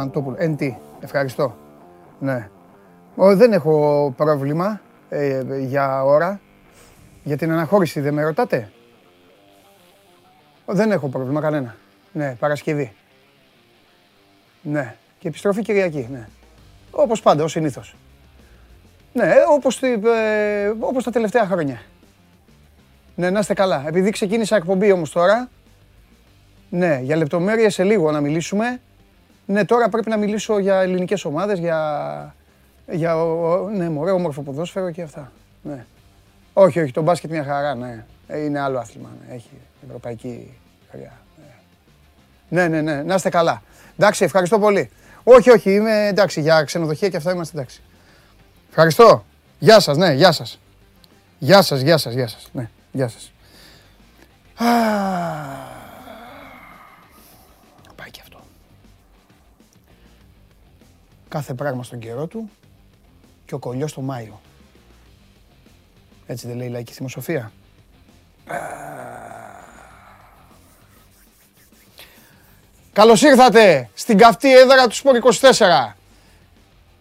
Ναι, Διαμαντόπουλο. Εν τι, ευχαριστώ. Ναι. Ω, δεν έχω πρόβλημα ε, για ώρα. Για την αναχώρηση δεν με ρωτάτε; Ω, δεν έχω πρόβλημα κανένα. Ναι, Παρασκευή. Ναι. Και επιστροφή Κυριακή, ναι. Όπως πάντα, ως συνήθως. Ναι, όπως, τη- ε, όπως τα τελευταία χρόνια. Ναι, να είστε καλά. Επειδή ξεκίνησα εκπομπή όμως τώρα, ναι, για λεπτομέρειες σε λίγο να μιλήσουμε. Ναι, τώρα πρέπει να μιλήσω για ελληνικές ομάδες, για, για ο- ναι, μωρέ, όμορφο ποδόσφαιρο και αυτά. Ναι. Όχι, όχι, το μπάσκετ μια χαρά, ναι. Ε, Είναι άλλο άθλημα, ναι. έχει ευρωπαϊκή χρειά. Ναι, ναι, ναι, να είστε καλά. Εντάξει, ευχαριστώ πολύ. Όχι, όχι, είμαι εντάξει, για ξενοδοχεία και αυτά είμαστε εντάξει. Ευχαριστώ. Γεια σας, ναι, γεια σας. Γεια σας, γεια σας, γεια σας. Ναι, γεια σας. Κάθε πράγμα στον καιρό του και ο κολλιός το Μάιο. Έτσι δεν λέει η λαϊκή θυμοσοφία. Καλώς ήρθατε στην καυτή έδρα του Σπορ 24.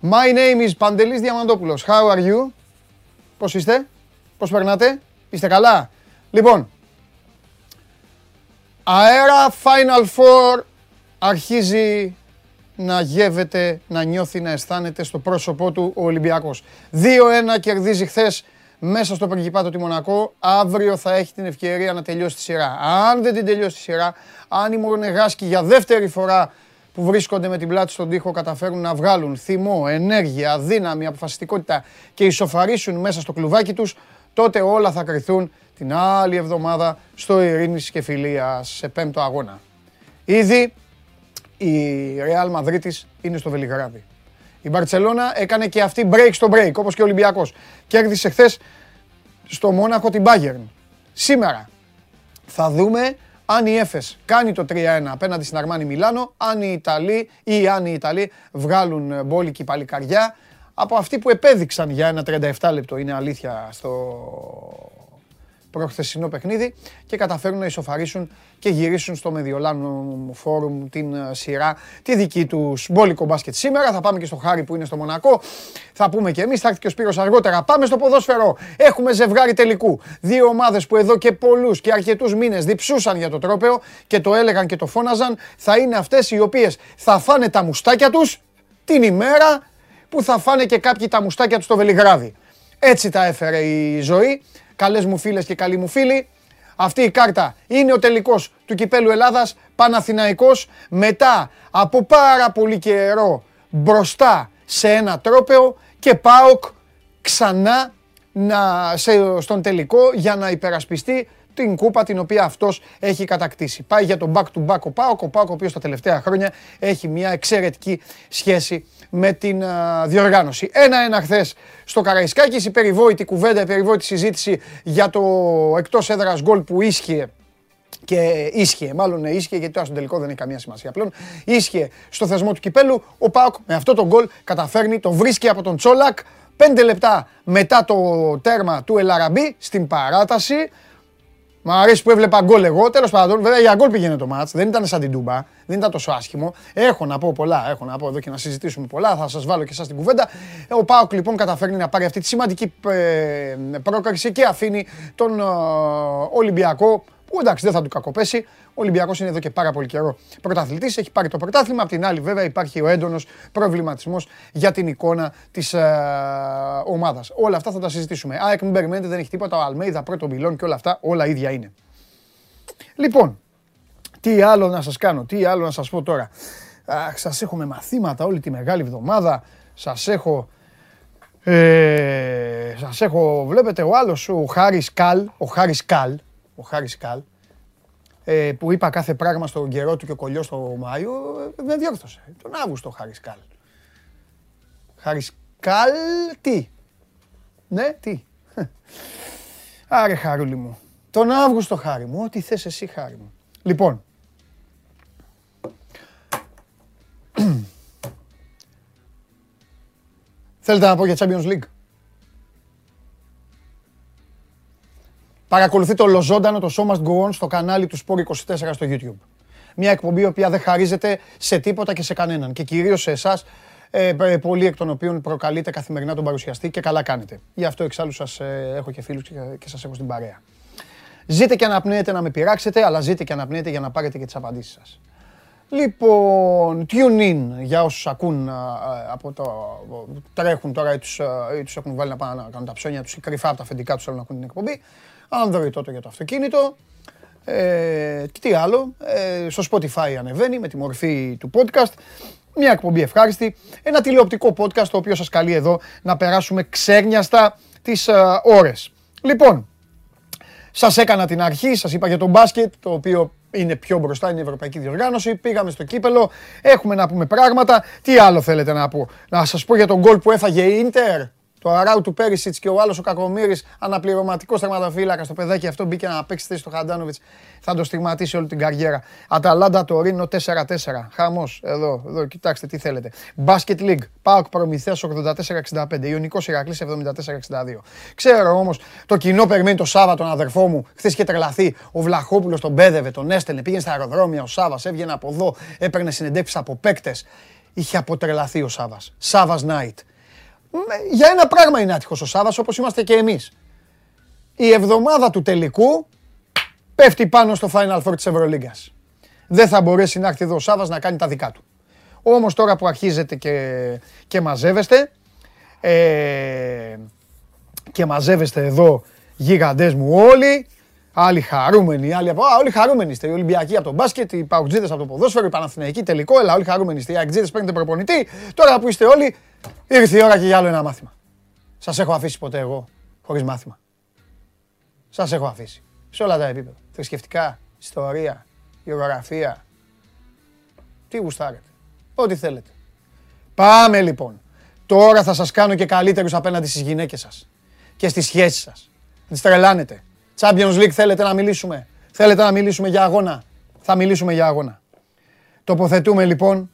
My name is Παντελής Διαμαντόπουλος. How are you? Πώς είστε; Πώς περνάτε; Είστε καλά; Λοιπόν, αέρα Final Four αρχίζει να γεύεται, να νιώθει, να αισθάνεται στο πρόσωπό του ο Ολυμπιακός. 2-1 κερδίζει χθες μέσα στο πριγκιπάτο τη Μονακό. Αύριο θα έχει την ευκαιρία να τελειώσει τη σειρά. Αν δεν την τελειώσει τη σειρά, αν οι Μορνεγάσκοι για δεύτερη φορά που βρίσκονται με την πλάτη στον τοίχο καταφέρουν να βγάλουν θυμό, ενέργεια, δύναμη, αποφασιστικότητα και ισοφαρίσουν μέσα στο κλουβάκι τους, τότε όλα θα κρυθούν την άλλη εβδομάδα στο Ειρήνης και Φιλίας σε πέμπτο αγώνα. Ήδη η Real Madrid είναι στο Βελιγράδι. Η Μπαρτσελώνα έκανε και αυτή break στο break, όπως και ο Ολυμπιακός. Κέρδισε χθες στο Μόναχο την Bayern. Σήμερα θα δούμε αν η Έφες κάνει το 3-1 απέναντι στην Αρμάνι Μιλάνο, αν οι Ιταλοί ή αν οι Ιταλοί βγάλουν μπόλικη παλικαριά από αυτοί που επέδειξαν για ένα 37 λεπτό, είναι αλήθεια, στο προχθεσινό παιχνίδι και καταφέρουν να ισοφαρίσουν και γυρίσουν στο Μεδιολάνο Φόρουμ την ε, σειρά τη δική τους μπόλικο μπάσκετ σήμερα. Θα πάμε και στο Χάρη που είναι στο Μονακό. Θα πούμε και εμείς, θα έρθει και ο Σπύρος αργότερα. Πάμε στο ποδόσφαιρο. Έχουμε ζευγάρι τελικού. Δύο ομάδες που εδώ και πολλούς και αρκετούς μήνες διψούσαν για το τρόπεο και το έλεγαν και το φώναζαν. Θα είναι αυτές οι οποίες θα φάνε τα μουστάκια τους την ημέρα που θα φάνε και κάποιοι τα μουστάκια τους στο Βελιγράδι. Έτσι τα έφερε η ζωή. Καλές μου φίλες και καλοί μου φίλοι. Αυτή η κάρτα είναι ο τελικός του Κυπέλου Ελλάδας, Παναθηναϊκός, μετά από πάρα πολύ καιρό μπροστά σε ένα τρόπεο και ΠΑΟΚ ξανά να, σε, στον τελικό για να υπερασπιστεί την κούπα την οποία αυτός έχει κατακτήσει. Πάει για τον back to back ο ΠΑΟΚ, ο ΠΑΟΚ ο οποίος τα τελευταία χρόνια έχει μια εξαιρετική σχέση με την α, διοργάνωση. Ένα-ένα χθες στο Καραϊσκάκης, η περιβόητη κουβέντα, η περιβόητη συζήτηση για το εκτός έδρας γκολ που ίσχυε και ίσχυε, μάλλον ναι, ίσχυε γιατί τώρα στον τελικό δεν έχει καμία σημασία πλέον. Ίσχυε στο θεσμό του κυπέλου. Ο Πάοκ με αυτό το γκολ καταφέρνει, το βρίσκει από τον Τσόλακ. Πέντε λεπτά μετά το τέρμα του Ελαραμπή στην παράταση. Μ' αρέσει που έβλεπα γκολ εγώ. Τέλος πάντων, βέβαια για γκολ πήγαινε το μάτς. Δεν ήταν σαν την Τούμπα. Δεν ήταν τόσο άσχημο. Έχω να πω πολλά. Έχω να πω εδώ και να συζητήσουμε πολλά. Θα σας βάλω και εσάς την κουβέντα. Ο Πάοκ λοιπόν καταφέρνει να πάρει αυτή τη σημαντική ε, πρόκριση και αφήνει τον ε, Ολυμπιακό που εντάξει δεν θα του κακοπέσει. Ο Ολυμπιακός είναι εδώ και πάρα πολύ καιρό πρωταθλητής. Έχει πάρει το πρωτάθλημα. Απ' την άλλη, βέβαια, υπάρχει ο έντονος προβληματισμός για την εικόνα της ε, ομάδας. Όλα αυτά θα τα συζητήσουμε. ΑΕΚ, μην περιμένετε, δεν έχει τίποτα. Ο Αλμέιδα, πρώτο μπιλόν και όλα αυτά, όλα ίδια είναι. Λοιπόν, τι άλλο να σας κάνω, τι άλλο να σας πω τώρα. Αχ, σας έχω με μαθήματα όλη τη μεγάλη εβδομάδα. Σας έχω... Ε, σας έχω, βλέπετε ο άλλος, ο Χάρης Καλ, ο Χάρης Καλ, ο Χάρης Καλ, ε, που είπα κάθε πράγμα στον καιρό του και ο κολλιός στο Μάιο, ε, με διόρθωσε. Τον Αύγουστο ο Χάρης Καλ. Χάρης Καλ, τι; Ναι, τι; Άρε χαρούλη μου. Τον Αύγουστο χάρη μου, ό,τι θες εσύ χάρη μου. Λοιπόν, θέλετε να πω για Champions League; Παρακολουθείτε ολοζώντανο το Show Must Go On στο κανάλι του Sport 24 στο YouTube. Μια εκπομπή η οποία δεν χαρίζεται σε τίποτα και σε κανέναν. Και κυρίως σε εσάς, ε, πολλοί εκ των οποίων προκαλείτε καθημερινά τον παρουσιαστή και καλά κάνετε. Γι' αυτό εξάλλου σας ε, έχω και φίλους και, και σας έχω στην παρέα. Ζείτε και αναπνέετε να με πειράξετε, αλλά ζείτε και αναπνέετε για να πάρετε και τις απαντήσεις σας. Λοιπόν, tune in για όσους ακούν από το... τρέχουν τώρα ή τους, ή τους έχουν βάλει να πάνε να κάνουν τα ψώνια τους ή κρυφά από τα αφεντικά τους θέλουν να ακούν την εκπομπή. Android τότε για το αυτοκίνητο. Ε, και τι άλλο, ε, στο Spotify ανεβαίνει με τη μορφή του podcast. Μια εκπομπή ευχάριστη. Ένα τηλεοπτικό podcast το οποίο σας καλεί εδώ να περάσουμε ξέρνιαστα τις ε, ώρες. Λοιπόν, σας έκανα την αρχή, σας είπα για τον μπάσκετ, το οποίο είναι πιο μπροστά, είναι η Ευρωπαϊκή Διοργάνωση. Πήγαμε στο κύπελο, έχουμε να πούμε πράγματα. Τι άλλο θέλετε να πω, να σας πω για τον γκολ που έφαγε η Ίντερ το αράου του Πέρισιτ και ο άλλος ο Κακομήρη, αναπληρωματικός τερματοφύλακας. Το παιδάκι αυτό μπήκε να παίξει θέση στο Χαντάνοβιτς. Θα το στιγματίσει όλη την καριέρα. Αταλάντα το Ρήνο 4-4. Χαμός. Εδώ, εδώ, κοιτάξτε τι θέλετε. Basket League. Πάοκ Προμηθέας 84-65. Ιωνικός Ηρακλής 74-62. Ξέρω όμως το κοινό περιμένει το Σάββατο τον αδερφό μου. Χθες είχε τρελαθεί. Ο Βλαχόπουλος τον πέδευε, τον έστελνε. Πήγαινε στα αεροδρόμια ο Σάβας. Έβγαινε από εδώ. Έπαιρνε συνεντεύξεις από παίκτες. Είχε αποτρελαθεί ο Σάβας. Σάβας Night για ένα πράγμα είναι άτυχος ο Σάββας, όπως είμαστε και εμείς. Η εβδομάδα του τελικού πέφτει πάνω στο Final Four της Ευρωλίγκας. Δεν θα μπορέσει να έρθει εδώ ο Σάββας να κάνει τα δικά του. Όμως τώρα που αρχίζετε και, και μαζεύεστε, ε, και μαζεύεστε εδώ γίγαντες μου όλοι, άλλοι χαρούμενοι, άλλοι από... Α, όλοι χαρούμενοι είστε. Οι Ολυμπιακοί από τον μπάσκετ, οι Παουτζίδες από το ποδόσφαιρο, οι Παναθηναϊκοί τελικό, έλα όλοι χαρούμενοι είστε. Οι Αγκτζίδες παίρνετε προπονητή. Τώρα που είστε όλοι, Ήρθε η ώρα και για άλλο ένα μάθημα. Σας έχω αφήσει ποτέ εγώ χωρίς μάθημα. Σας έχω αφήσει. Σε όλα τα επίπεδα. Θρησκευτικά, ιστορία, γεωγραφία. Τι γουστάρετε. Ό,τι θέλετε. Πάμε λοιπόν. Τώρα θα σας κάνω και καλύτερους απέναντι στις γυναίκες σας. Και στις σχέσεις σας. Τις τρελάνετε. Champions League θέλετε να μιλήσουμε; Θέλετε να μιλήσουμε για αγώνα; Θα μιλήσουμε για αγώνα. Τοποθετούμε λοιπόν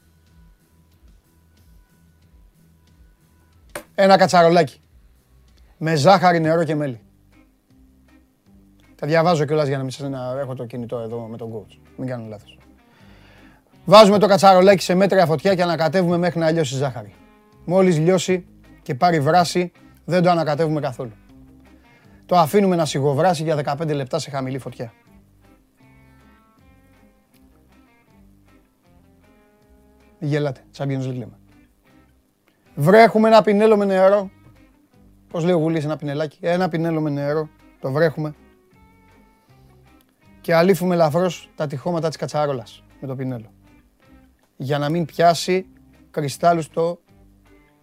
ένα κατσαρολάκι. Με ζάχαρη, νερό και μέλι. Τα διαβάζω κιόλας για να μην σας να έχω το κινητό εδώ με τον coach. Μην κάνω λάθος. Βάζουμε το κατσαρολάκι σε μέτρια φωτιά και ανακατεύουμε μέχρι να λιώσει η ζάχαρη. Μόλις λιώσει και πάρει βράση, δεν το ανακατεύουμε καθόλου. Το αφήνουμε να σιγοβράσει για 15 λεπτά σε χαμηλή φωτιά. Γελάτε, Champions League λέμε. Βρέχουμε ένα πινέλο με νερό. Πώς λέει ο Γουλής ένα πινελάκι; Ένα πινέλο με νερό. Το βρέχουμε. Και αλήφουμε ελαφρώς τα τυχώματα της κατσαρόλας με το πινέλο. Για να μην πιάσει κρυστάλλους στο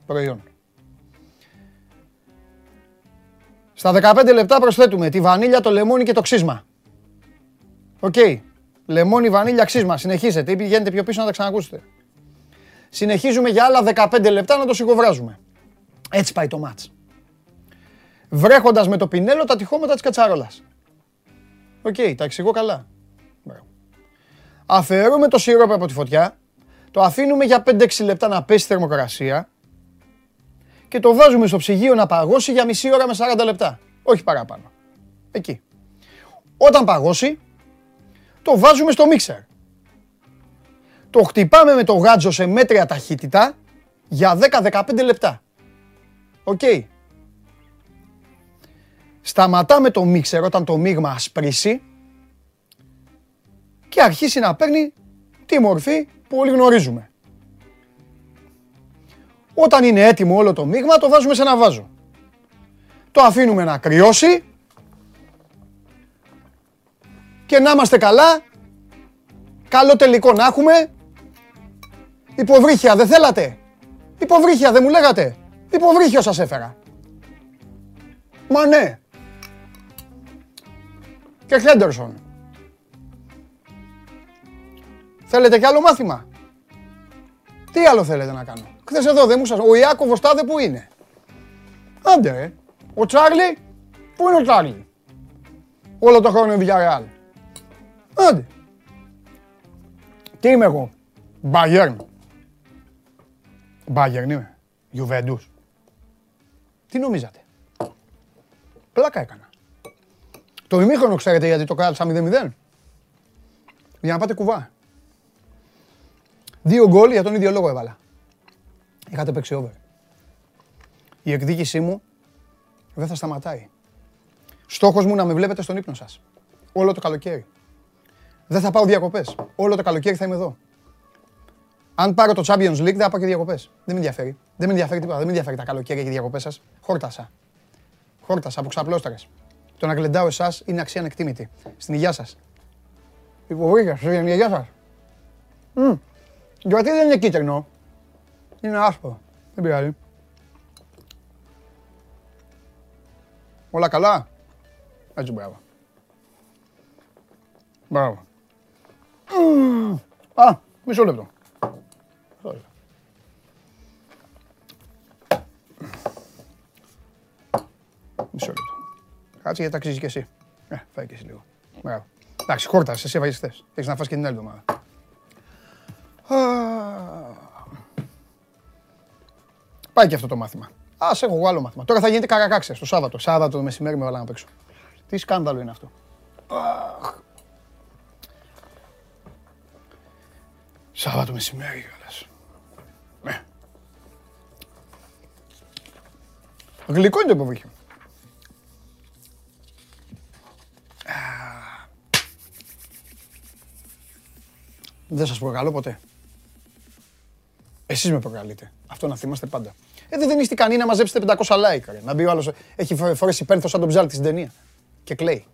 προϊόν. Στα 15 λεπτά προσθέτουμε τη βανίλια, το λεμόνι και το ξύσμα. Οκ. Λεμόνι, βανίλια, ξύσμα. Συνεχίζετε ή πηγαίνετε πιο πίσω να τα ξανακούσετε συνεχίζουμε για άλλα 15 λεπτά να το σιγοβράζουμε. Έτσι πάει το μάτς. Βρέχοντας με το πινέλο τα τοιχώματα της κατσάρολας. Οκ, τα εξηγώ καλά. Αφαιρούμε το σιρόπι από τη φωτιά, το αφήνουμε για 5-6 λεπτά να πέσει θερμοκρασία και το βάζουμε στο ψυγείο να παγώσει για μισή ώρα με 40 λεπτά. Όχι παραπάνω. Εκεί. Όταν παγώσει, το βάζουμε στο μίξερ το χτυπάμε με το γάντζο σε μέτρια ταχύτητα για 10-15 λεπτά. Οκ. Σταματάμε το μίξερ όταν το μείγμα ασπρίσει και αρχίσει να παίρνει τη μορφή που όλοι γνωρίζουμε. Όταν είναι έτοιμο όλο το μείγμα το βάζουμε σε ένα βάζο. Το αφήνουμε να κρυώσει και να είμαστε καλά, καλό τελικό να έχουμε Υποβρύχια δεν θέλατε; Υποβρύχια δεν μου λέγατε; Υποβρύχιο σας έφερα. Μα ναι. Και Χέντερσον. Θέλετε κι άλλο μάθημα; Τι άλλο θέλετε να κάνω; Χθες εδώ δεν μου σας... Ο Ιάκωβος τάδε που είναι. Άντε ρε. Ο Τσάρλι. Πού είναι ο Τσάρλι; Όλο το χρόνο είναι Villarreal. Άντε. Τι είμαι εγώ; Μπαγέρν. Μπάγερν είμαι. Γιουβέντους. Τι νομίζατε; Πλάκα έκανα. Το ημίχρονο ξέρετε γιατί το κράτησα 0-0. Για να πάτε κουβά. Δύο γκολ για τον ίδιο λόγο έβαλα. Είχατε παίξει over. Η εκδίκησή μου δεν θα σταματάει. Στόχος μου να με βλέπετε στον ύπνο σας. Όλο το καλοκαίρι. Δεν θα πάω διακοπές. Όλο το καλοκαίρι θα είμαι εδώ. Αν πάρω το Champions League, δεν θα πάω και διακοπές. Δεν με ενδιαφέρει. Δεν με ενδιαφέρει τίποτα. Δεν με ενδιαφέρει τα καλοκαίρια και οι διακοπές σας. Χόρτασα. Χόρτασα από ξαπλώσταρε. Το να γλεντάω εσάς είναι αξία ανεκτήμητη. Στην υγεία σας. Υποβρήκα, στην υγεία σας. Γιατί δεν είναι κίτρινο. Είναι άσπρο. Δεν πειράζει. Όλα καλά. Έτσι μπράβο. Μπράβο. Α, μισό λεπτό. Μισό λεπτό. Κάτσε γιατί τα αξίζει και εσύ. Ε, φάει και εσύ λίγο. Μπράβο. Εντάξει, χόρτα, εσύ έβαγες χθες. Έχεις να φας και την άλλη εβδομάδα. Πάει και αυτό το μάθημα. Α έχω εγώ άλλο μάθημα. Τώρα θα γίνεται καρακάξια το Σάββατο. Σάββατο το μεσημέρι με βάλα να παίξω. Τι σκάνδαλο είναι αυτό. Σάββατο μεσημέρι κιόλας. Ναι. Γλυκό είναι το υποβρύχιο. Δεν σας προκαλώ ποτέ. Εσείς με προκαλείτε. Αυτό να θυμάστε πάντα. Ε, δεν είστε ικανοί να μαζέψετε 500 like. Ρε. Να μπει ο άλλος, έχει φορέσει πένθος σαν τον ψάλτη στην ταινία. Και κλαίει.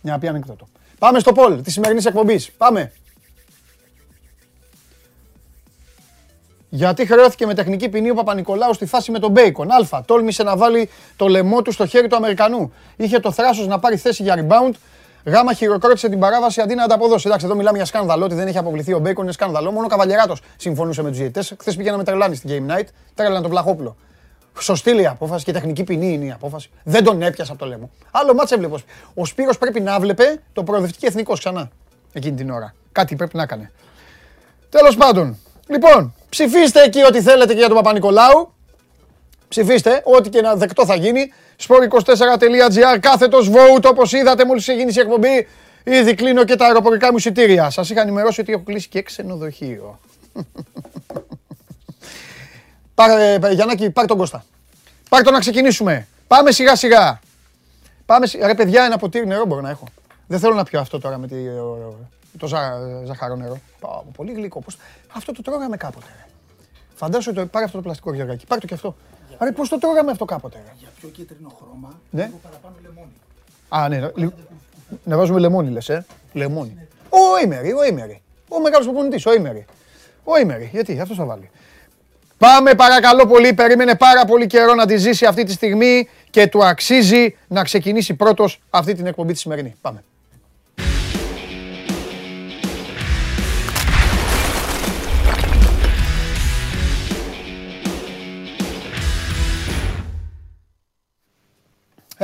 Μια να πει ανέκδοτο. Πάμε στο πόλ της σημερινής εκπομπής. Πάμε. Γιατί χρεώθηκε με τεχνική ποινή ο Παπανικολάου στη φάση με τον Μπέικον. Α. Τόλμησε να βάλει το λαιμό του στο χέρι του Αμερικανού. Είχε το θράσος να πάρει θέση για rebound. Γάμα χειροκρότησε την παράβαση αντί να ανταποδώσει. Εντάξει, εδώ μιλάμε για σκάνδαλο. Ότι δεν έχει αποβληθεί ο Μπέικον είναι σκάνδαλο. Μόνο ο Καβαλιεράτος συμφωνούσε με τους διαιτητές. Χθες πήγε να με τρελάνει στην Game Night. Τρέλανε τον Βλαχόπουλο. Σωστή η απόφαση και τεχνική ποινή είναι η απόφαση. Δεν τον έπιασε από το λαιμό. Άλλο ματς έβλεπες. Ο Σπύρος πρέπει να 'βλεπε το Προοδευτική Εθνικός ξανά εκείνη την ώρα. Κάτι πρέπει να έκανε. Τέλος πάντων, λοιπόν, Ψηφίστε εκεί ό,τι θέλετε και για τον Παπα-Νικολάου. Ψηφίστε, ό,τι και να δεκτό θα γίνει. sport24.gr, κάθετος vote, όπως είδατε μόλις έγινε η εκπομπή. Ήδη κλείνω και τα αεροπορικά μου εισιτήρια. Σας είχα ενημερώσει ότι έχω κλείσει και ξενοδοχείο. Πάρε, Γιαννάκη, πάρ τον Κώστα. Πάρ τον να ξεκινήσουμε. Πάμε σιγά σιγά. Πάμε, ρε παιδιά, ένα ποτήρι νερό μπορώ να έχω. Δεν θέλω να πιω αυτό τώρα με τη, το ζα, ζαχαρό νερό. πολύ γλυκό. Πώς... Αυτό το τρώγαμε κάποτε. Ρε. Φαντάσου το πάρε αυτό το πλαστικό γεργάκι. Πάρε το και αυτό. Για... Άρα πώς το τρώγαμε αυτό κάποτε. Ρε; Για πιο κίτρινο χρώμα, ναι. λίγο παραπάνω λεμόνι. Α, ναι. Να βάζουμε λεμόνι λες, ε; Λεμόνι. Ο Ήμερη, ο Ήμερη. Ο μεγάλος προπονητής, ο Ήμερη. Ο Ήμερη, γιατί, αυτός θα βάλει. Πάμε παρακαλώ πολύ, περίμενε πάρα πολύ καιρό να τη ζήσει αυτή τη στιγμή και του αξίζει να ξεκινήσει πρώτος αυτή την εκπομπή τη σημερινή. Πάμε.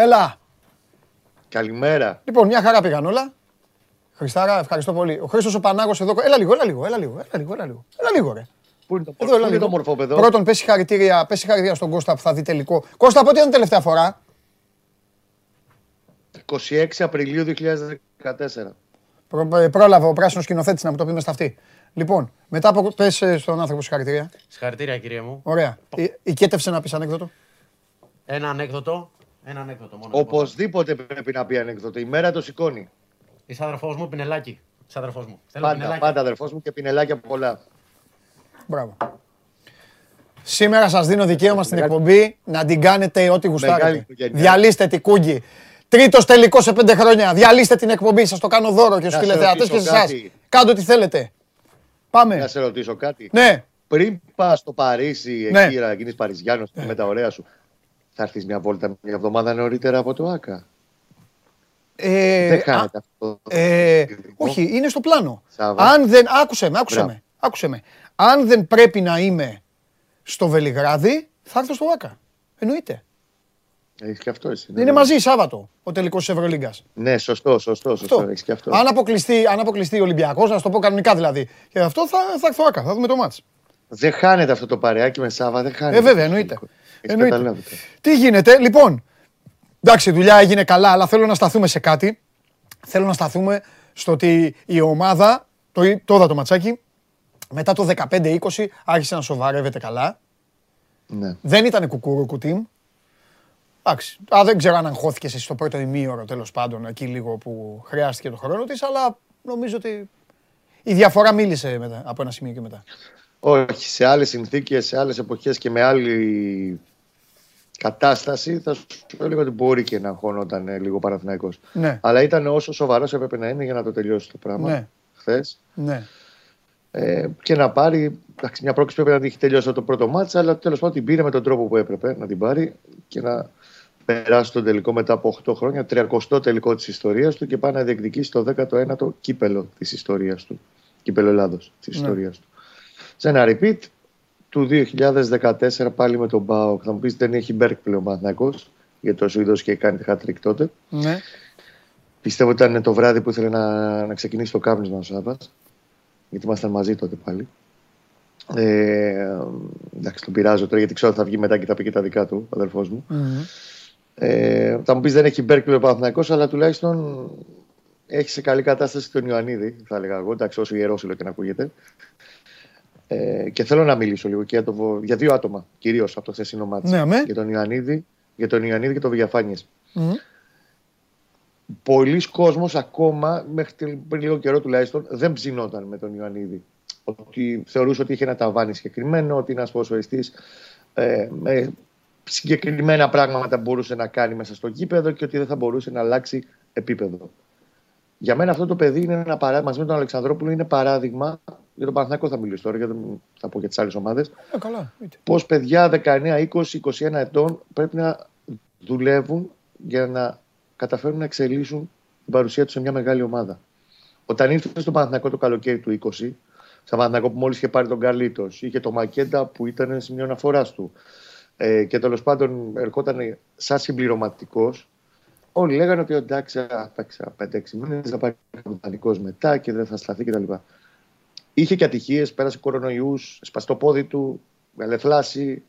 Έλα. Καλημέρα. Λοιπόν, μια χαρά πήγαν όλα. Χριστάρα, ευχαριστώ πολύ. Ο Χρήστος ο Πανάγος εδώ. Έλα λίγο, έλα λίγο, έλα λίγο, έλα λίγο, έλα λίγο. Έλα λίγο, ρε. Πού είναι το, εδώ, έλα λίγο. το μορφό παιδό. Πρώτον, πέσει χαρητήρια, πέσει χαρητήρια στον Κώστα που θα δει τελικό. Κώστα, πότε ήταν τελευταία φορά; 26 Απριλίου 2014. Προ, ε, πρόλαβε ο πράσινος σκηνοθέτης να μου το πει με στα αυτή. Λοιπόν, μετά από. Πες ε, στον άνθρωπο συγχαρητήρια. Συγχαρητήρια, κύριε μου. Ωραία. Οικέτευσε να πεις ανέκδοτο. Ένα ανέκδοτο. Ένα ανέκδοτο μόνο. Οπωσδήποτε πρέπει να πει ανέκδοτο. Η μέρα το σηκώνει. Είσαι αδερφό μου, πινελάκι. Είσαι αδερφό μου. Θέλω πάντα, πινελάκι. πάντα αδερφός μου και πινελάκια πολλά. Μπράβο. Σήμερα σας δίνω δικαίωμα στην εκπομπή να την κάνετε ό,τι γουστάρετε. Διαλύστε την κούγκη. Τρίτος τελικός σε πέντε χρόνια. Διαλύστε την εκπομπή. Σας το κάνω δώρο και στους τηλεθεατές και σε εσάς. Κάντε ό,τι θέλετε. Πάμε. Να σε ρωτήσω κάτι. Ναι. Πριν πας στο Παρίσι, ναι. εκεί να γίνεις Παριζιάνος ναι. με τα ωραία σου, θα έρθεις μια βόλτα μια εβδομάδα νωρίτερα από το ΑΚΑ. Ε, δεν χάνεται αυτό. Ε, όχι, είναι στο πλάνο. Αν δεν. Άκουσε με, άκουσε με, άκουσε με. Αν δεν πρέπει να είμαι στο Βελιγράδι, θα έρθω στο ΑΚΑ. Εννοείται. Έχεις και αυτό εσύ. Ναι, είναι μαζί Σάββατο ο τελικός της Ευρωλίγκας. Ναι, σωστό, σωστό. σωστό. Έχεις και αυτό. Αν αποκλειστεί, αν αποκλειστεί ο Ολυμπιακός, να το πω κανονικά δηλαδή. Και αυτό θα, θα έρθω ΑΚΑ, θα δούμε το μάτς. Δεν χάνεται αυτό το παρεάκι με Σάββα, δεν χάνεται. Ε, βέβαια, εννοείται. Εννοείται. Τι γίνεται, λοιπόν. Εντάξει, η δουλειά έγινε καλά, αλλά θέλω να σταθούμε σε κάτι. Θέλω να σταθούμε στο ότι η ομάδα, το, το είδα το ματσάκι, Μετά το 15-20 άρχισε να σοβαρεύεται καλά. Ναι. Δεν ήταν κουκουρούκου team. Εντάξει. Α, δεν ξέρω αν αγχώθηκες εσύ στο πρώτο ημίωρο τέλος πάντων, εκεί λίγο που χρειάστηκε το χρόνο της, αλλά νομίζω ότι η διαφορά μίλησε μετά, από ένα σημείο και μετά. Όχι, σε άλλες συνθήκες, σε άλλες εποχές και με άλλη κατάσταση θα σου έλεγα ότι μπορεί και να αγχώνονταν ε, λίγο Παναθηναϊκός. Ναι. Αλλά ήταν όσο σοβαρός έπρεπε να είναι για να το τελειώσει το πράγμα Ναι. χθες. Ναι. Ε, και να πάρει. Εντάξει, μια πρόκληση πρέπει να την έχει τελειώσει το πρώτο μάτσα, αλλά τέλος πάντων την πήρε με τον τρόπο που έπρεπε να την πάρει και να περάσει τον τελικό μετά από 8 χρόνια, 30ο τελικό της ιστορίας του και πάει να διεκδικήσει το 19ο κύπελο της ιστορίας του. Κύπελο Ελλάδος της Ναι. ιστορίας του. Σε ένα repeat του 2014 πάλι με τον Μπάουκ. Θα μου πεις δεν έχει Μπέρκ πλέον Παναθηναϊκός, γιατί το Σουηδός και κάνει τη hat-trick τότε. Ναι. Πιστεύω ότι ήταν το βράδυ που ήθελε να, να ξεκινήσει το κάπνισμα ο Σάβα. Γιατί ήμασταν μαζί τότε πάλι. Ε, εντάξει, τον πειράζω τώρα γιατί ξέρω ότι θα βγει μετά και θα πει και τα δικά του, ο αδερφό μου. Μμμ. Ε, θα μου πεις δεν έχει Μπέρκλι ο Παναθηναϊκός, αλλά τουλάχιστον έχει σε καλή κατάσταση τον Ιωαννίδη, θα έλεγα εγώ. Εντάξει, όσο ιερόσιλο και να ακούγεται. Ε, και θέλω να μιλήσω λίγο και για, το, βο- για δύο άτομα, κυρίως από το χθεσινό μάτι. Ναι, αμέ. Για τον Ιωαννίδη, για τον Ιωαννίδη και τον Βηγιαφάνιε. Μμμ. Πολλοί κόσμος ακόμα, μέχρι τε- πριν λίγο καιρό τουλάχιστον, δεν ψινόταν με τον Ιωαννίδη. Ότι θεωρούσε ότι είχε ένα ταβάνι συγκεκριμένο, ότι είναι ένας ποδοσφαιριστής ε, με συγκεκριμένα πράγματα που μπορούσε να κάνει μέσα στο γήπεδο και ότι δεν θα μπορούσε να αλλάξει επίπεδο. Για μένα αυτό το παιδί είναι ένα παράδειγμα, μαζί με τον Αλεξανδρόπουλο, είναι παράδειγμα. Για τον Παναθηναϊκό θα μιλήσω τώρα, γιατί δεν θα πω για τις άλλες ομάδες. Ε, καλά. είτε. Πώς παιδιά 19, 20, 21 ετών πρέπει να δουλεύουν για να καταφέρουν να εξελίσσουν την παρουσία τους σε μια μεγάλη ομάδα. Όταν ήρθε στο Παναθηναϊκό το καλοκαίρι του 20, στο Παναθηναϊκό που μόλις είχε πάρει τον Καρλίτο, είχε το Μακέντα που ήταν σημείο αναφοράς του. Ε, και τέλος πάντων ερχόταν σαν συμπληρωματικός. Όλοι λέγανε ότι εντάξει, θα παίξει 5-6 μήνες, θα πάρει ο μετά και δεν θα σταθεί κτλ. Είχε και ατυχίες, πέρασε κορονοϊούς, σπαστό το πόδι του, ελεφλάσει,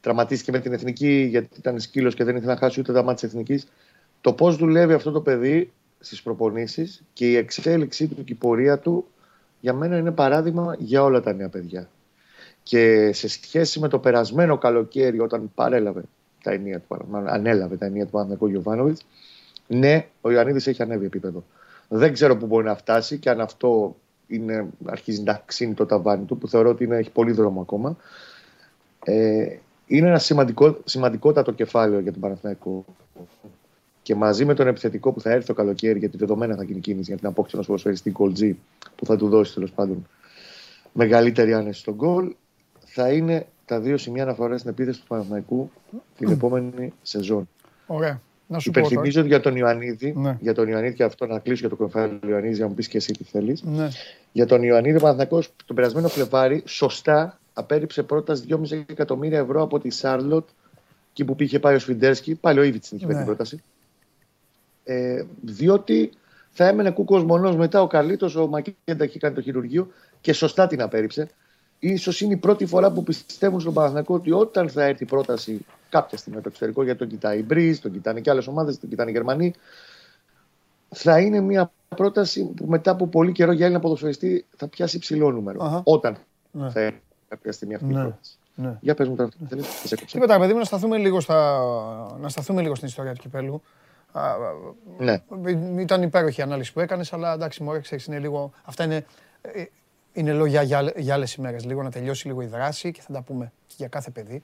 τραυματίστηκε με την εθνική γιατί ήταν σκύλος και δεν ήθελε να χάσει ούτε τα μάτια της εθνικής. Το πώς δουλεύει αυτό το παιδί στις προπονήσεις και η εξέλιξή του και η πορεία του για μένα είναι παράδειγμα για όλα τα νέα παιδιά. Και σε σχέση με το περασμένο καλοκαίρι, όταν παρέλαβε τα ενία του, μάλλον ανέλαβε τα ενία του Παναγικού Γιωβάνοβιτς, ναι, ο Ιωαννίδης έχει ανέβει επίπεδο. Δεν ξέρω πού μπορεί να φτάσει και αν αυτό είναι, αρχίζει να ξύνει το ταβάνι του, που θεωρώ ότι είναι, έχει πολύ δρόμο ακόμα. Ε, είναι ένα σημαντικό, σημαντικότατο κεφάλαιο για τον Παναθηναϊκό. Και μαζί με τον επιθετικό που θα έρθει το καλοκαίρι, γιατί δεδομένα θα γίνει κίνηση για την απόκτηση ενός ποδοσφαιριστή γκολ G, που θα του δώσει τέλος πάντων μεγαλύτερη άνεση στον γκολ, θα είναι τα δύο σημεία αναφοράς στην επίθεση του Παναθηναϊκού την επόμενη σεζόν. Ωραία. Να σου πω τώρα. Υπενθυμίζω ότι για τον Ιωαννίδη, Ναι. για τον Ιωαννίδη και αυτό να κλείσω για το κεφάλαιο του Ιωαννίδη, για να μου πεις και εσύ τι θέλεις. Ναι. Για τον Ιωαννίδη, ο Παναθηναϊκός τον περασμένο Φλεβάρι σωστά απέρριψε πρόταση 2,5 εκατομμύρια ευρώ από τη Σάρλοτ, εκεί που πήγε πάει ο Σφιντέρσκι. Πάλι ο Ήβιτ την είχε φέρει Ναι. την πρόταση. Ε, διότι θα έμενε κούκος μονός μετά ο Καλίτο, ο Μακέντα είχε κάνει το χειρουργείο και σωστά την απέρριψε. Ίσως είναι η πρώτη φορά που πιστεύουν στον Παναθηναϊκό ότι όταν θα έρθει η πρόταση κάποια στιγμή από το εξωτερικό, γιατί τον κοιτάει η Μπριζ, τον κοιτάνε και άλλες ομάδες, τον κοιτάνε οι Γερμανοί, θα είναι μια πρόταση που μετά από πολύ καιρό για Έλληνα ποδοσφαιριστή θα πιάσει υψηλό νούμερο. Αχα. Όταν Ναι. θα έρθει κάποια στιγμή αυτή η Ναι. πρόταση. Ναι. Για πες μου τώρα αυτό που θέλεις, θα σε έκοψα. Τίποτα, παιδί μου, να σταθούμε λίγο, στα... να σταθούμε λίγο στην ιστορία του κυπέλου. Α, α, Ναι. Ήταν υπέροχη η ανάλυση που έκανες, αλλά εντάξει, μου ξέρεις, είναι λίγο... Αυτά είναι, ε, είναι λόγια για, για άλλες ημέρες. Λίγο να τελειώσει λίγο η δράση και θα τα πούμε και για κάθε παιδί.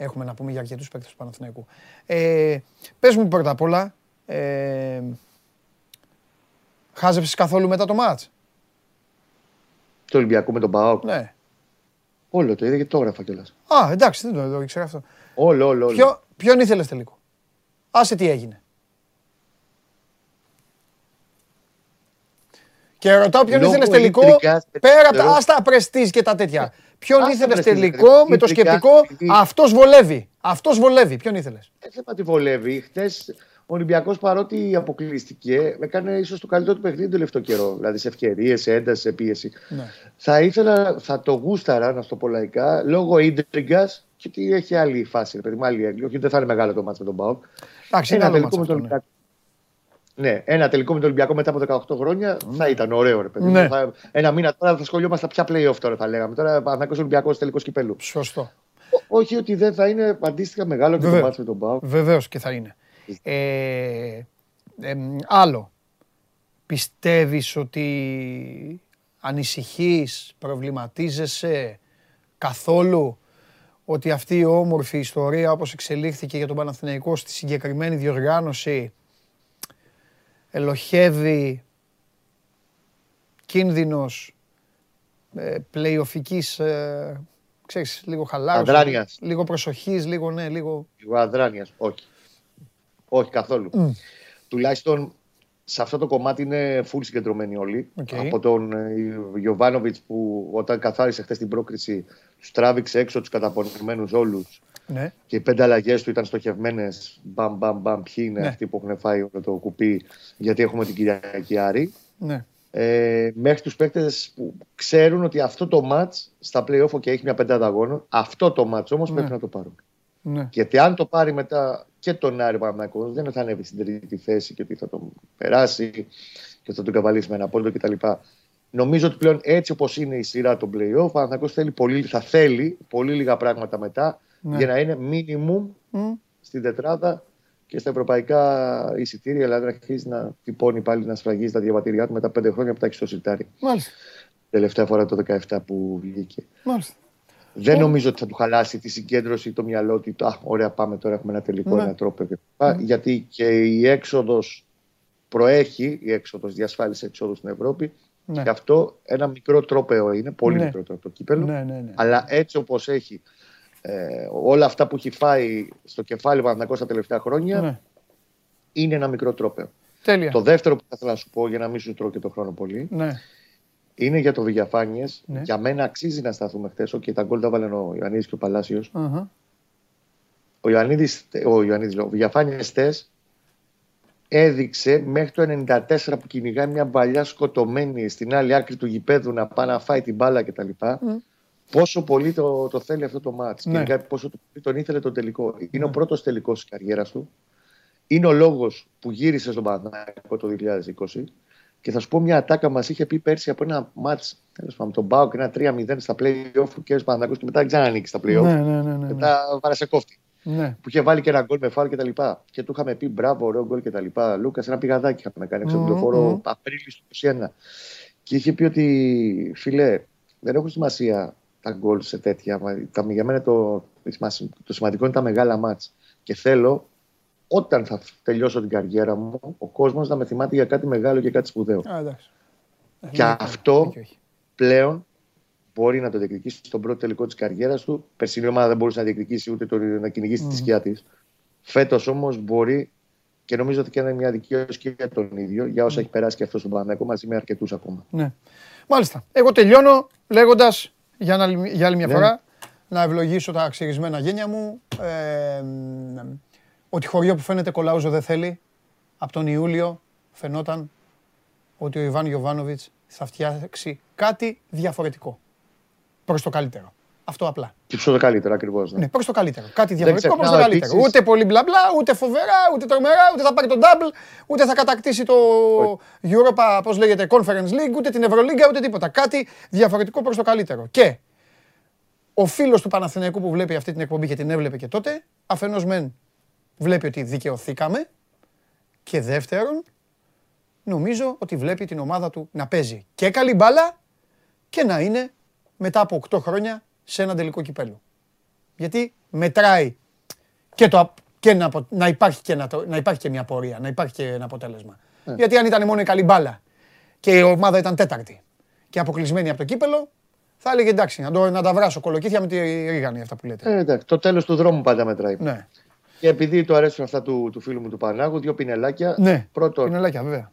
Έχουμε να πούμε για αρκετούς παίκτες του Παναθηναϊκού. Ε, πες μου πρώτα απ' όλα, ε, χάζεψες καθόλου μετά το μάτς; Το Ολυμπιακό με τον Παόκ. Ναι. Όλο το είδα γιατί το έγραφα κιόλας. Α, εντάξει, δεν το, το ήξερα αυτό. Όλο, όλο. όλο. Ποιο, ποιον ήθελες τελικό; Άσε τι έγινε. Και ρωτάω ποιον Λόγω ήθελες τελικό, ίντριγκας, πέρα από τα θεωρώ- άστα πρεστής και τα τέτοια. Ποιον Άστα ήθελες πρεστίζ, τελικό ρε. με το Ίντριγκας, σκεπτικό επειδή- αυτός βολεύει. Αυτός βολεύει. Ποιον ήθελες; Δεν θέμα τι βολεύει. Χθες ο Ολυμπιακός παρότι αποκλείστηκε, έκανε ίσως το καλύτερο του παιχνίδι τον τελευταίο καιρό. Δηλαδή σε ευκαιρίες, σε έντασης, σε πίεση. Ναι. Θα ήθελα, θα το γούσταρα, να στο πω λαϊκά, λόγω ίντριγκας και ότι έχει άλλη φάση. Ρε παιδί μου, άλλη έγκλη. Όχι, δεν θα είναι μεγάλο το μάτσο με τον Μπάουκ. Εντάξει, είναι Ένα άλλο τελικό μάτς με τον αυτό, ναι. Ολυμπιακό. Ναι, ένα τελικό με τον Ολυμπιακό μετά από 18 χρόνια θα ήταν ωραίο, ρε παιδί. μου. Ναι. Θα- ένα μήνα τώρα θα σχολιόμαστε πια playoff τώρα θα λέγαμε. Τώρα Παναθυνακό Ολυμπιακός τελικός κυπέλου. Σωστό. Ό- Όχι ότι δεν θα είναι αντίστοιχα μεγάλο και το Βεβαίως. μάτσο με τον Πάο. Βεβαίως και θα είναι. Ε, εμ, άλλο. Πιστεύεις ότι ανησυχείς, προβληματίζεσαι καθόλου ότι αυτή η όμορφη ιστορία όπως εξελίχθηκε για τον Παναθηναϊκό στη συγκεκριμένη διοργάνωση ελοχεύει κίνδυνος ε, πλεϊοφικής, ε, ξέρεις, λίγο χαλάρωσης, Αδράνειας. λίγο προσοχής, λίγο ναι, λίγο... Λίγο αδράνειας. Όχι. Όχι καθόλου. Τουλάχιστον σε αυτό το κομμάτι είναι full συγκεντρωμένοι όλοι. Οκ. Από τον Γιωβάνοβιτ που όταν καθάρισε χθες την πρόκριση, τους τράβηξε έξω τους καταπονημένου όλους. Ναι. Και οι πέντε αλλαγές του ήταν στοχευμένες. Μπαμ, μπαμ, μπαμ. Ποιοι είναι Ναι. αυτοί που έχουν φάει όλο το κουπί, γιατί έχουμε την Κυριακή Άρη. Ναι. Ε, μέχρι τους παίκτες που ξέρουν ότι αυτό το ματ στα playoff και έχει μια πεντάδα αγώνων, αυτό το ματ όμως πρέπει να το πάρουν. Ναι. Γιατί αν το πάρει μετά και τον Άρη Παναγιακός, δεν θα ανέβει στην τρίτη θέση και ότι θα τον περάσει και θα τον καβαλήσει με ένα απόλυτο κτλ. Νομίζω ότι πλέον έτσι όπως είναι η σειρά των playoff, ο Παναγιακός θέλει πολύ, θα θέλει πολύ λίγα πράγματα μετά Ναι. για να είναι minimum Μμ. στην τετράδα και στα ευρωπαϊκά εισιτήρια. Δηλαδή να αρχίσει να τυπώνει πάλι να σφραγίζει τα διαβατήριά του μετά πέντε χρόνια που τα έχει στο σιρτάρι. Μάλιστα. Τελευταία φορά το 17 που βγήκε. Μάλιστα. Δεν νομίζω ότι θα του χαλάσει τη συγκέντρωση, το μυαλό ότι Α, ωραία, πάμε τώρα, έχουμε ένα τελικό, Ναι. ένα τρόπο. κλπ. Γιατί και η έξοδος προέχει, η έξοδος διασφάλιση εξόδου στην Ευρώπη. Ναι. Και αυτό ένα μικρό τρόπεο είναι, πολύ Ναι. μικρότερο από το κύπελο. Ναι, ναι, ναι. Αλλά έτσι όπως έχει ε, όλα αυτά που έχει φάει στο κεφάλι Παναθηναϊκός τα τελευταία χρόνια, Ναι. είναι ένα μικρό τρόπεο. Τέλεια. Το δεύτερο που θα ήθελα να σου πω, για να μην σου τρώω και το χρόνο πολύ, Ναι. είναι για το Βηγιαφάνιε. Ναι. Για μένα αξίζει να σταθούμε χθες. Και τα γκολ τα βάλαν ο Ιωαννίδης και ο Παλάσιος. Αχα. Ο Ιωαννίδης, ο Ιωαννίδης, λέω, ο Βηγιαφάνιες χθες έδειξε μέχρι το 94 που κυνηγάει μια παλιά σκοτωμένη στην άλλη άκρη του γηπέδου να πάει να φάει την μπάλα κτλ. Πόσο πολύ το, το θέλει αυτό το μάτς. Ναι. Κυνηγάει πόσο το, πολύ τον ήθελε το τελικό. Είναι ο πρώτος τελικός της καριέρας του. Είναι ο λόγος που γύρισε στον Παναθηναϊκό το 2020. Και θα σου πω μια ατάκα μας είχε πει πέρσι από ένα μάτς τέλος πάντων, τον Μπάουκ ένα 3-0 στα playoff και ο Παναθηναϊκός και μετά δεν ξανανίκει στα playoff. Ναι, ναι, ναι, ναι, ναι. Μετά βάρασε κόφτη Ναι. που είχε βάλει και ένα γκολ με φάλ και τα λοιπά. Και του είχαμε πει μπράβο, ωραίο γκολ και τα λοιπά. Λούκας, ένα πηγαδάκι είχαμε κάνει έξω από το Μμμ, λεωφόρο μμμ. Απρίλη του 21. Και είχε πει ότι φιλέ, δεν έχουν σημασία τα γκολ σε τέτοια. μα Τα, για μένα το, το σημαντικό είναι τα μεγάλα μάτς. Και θέλω όταν θα τελειώσω την καριέρα μου, ο κόσμο να με θυμάται για κάτι μεγάλο και κάτι σπουδαίο. Α, εντάξει. Και Δίκιο, αυτό δίκιο έχει. πλέον μπορεί να το διεκδικήσει στον πρώτο τελικό τη καριέρα του. Περσινή ομάδα δεν μπορούσε να διεκδικήσει ούτε το, να κυνηγήσει τη σκιά τη. Φέτο όμω μπορεί και νομίζω ότι και είναι μια δικαίωση και για τον ίδιο για όσα έχει περάσει και αυτό στον Παναγενικό μαζί με αρκετού ακόμα. Ναι. Μάλιστα. Εγώ τελειώνω λέγοντα για, να- για άλλη μια Ναι. φορά να ευλογήσω τα ξυρισμένα γένια μου. Ε, μ, ότι χωριό που φαίνεται κολαούζο δεν θέλει. Από τον Ιούλιο φαινόταν ότι ο Ιβάν Γιοβάνοβιτς θα φτιάξει κάτι διαφορετικό. Προς το καλύτερο. Αυτό απλά. Και ψω το καλύτερο ακριβώς. Ναι. Ναι, προς το καλύτερο. Κάτι διαφορετικό προς το ξεχνάω καλύτερο. επίσης- Ούτε πολύ μπλα μπλα, ούτε φοβερά, ούτε τρομερά, ούτε θα πάρει τον double, ούτε θα κατακτήσει το Europa, πώς λέγεται, Conference League, ούτε την Ευρωλίγκα, ούτε τίποτα. Κάτι διαφορετικό προς το καλύτερο. Και ο φίλος του Παναθηναϊκού που βλέπει αυτή την εκπομπή και την έβλεπε και τότε, αφενός μεν βλέπει ότι δικαιωθήκαμε και δεύτερον, νομίζω ότι βλέπει την ομάδα του να παίζει και καλή μπάλα και να είναι μετά από 8 χρόνια σε ένα τελικό κυπέλο. Γιατί μετράει και, το, απ- και να, απο- να, υπάρχει και να, το- να υπάρχει και μια πορεία, να υπάρχει και ένα αποτέλεσμα. Γιατί αν ήταν μόνο η καλή μπάλα και η ομάδα ήταν τέταρτη και αποκλεισμένη από το κύπελο, θα έλεγε εντάξει, να, το, να τα βράσω κολοκύθια με τη ρίγανη αυτά που λέτε. Ε, εντάξει, το τέλος του δρόμου πάντα μετράει. Ναι, Και επειδή του αρέσουν αυτά του, του φίλου μου του Πανάγου, δύο πινελάκια. ναι, Πρώτον, πινελάκια βέβαια.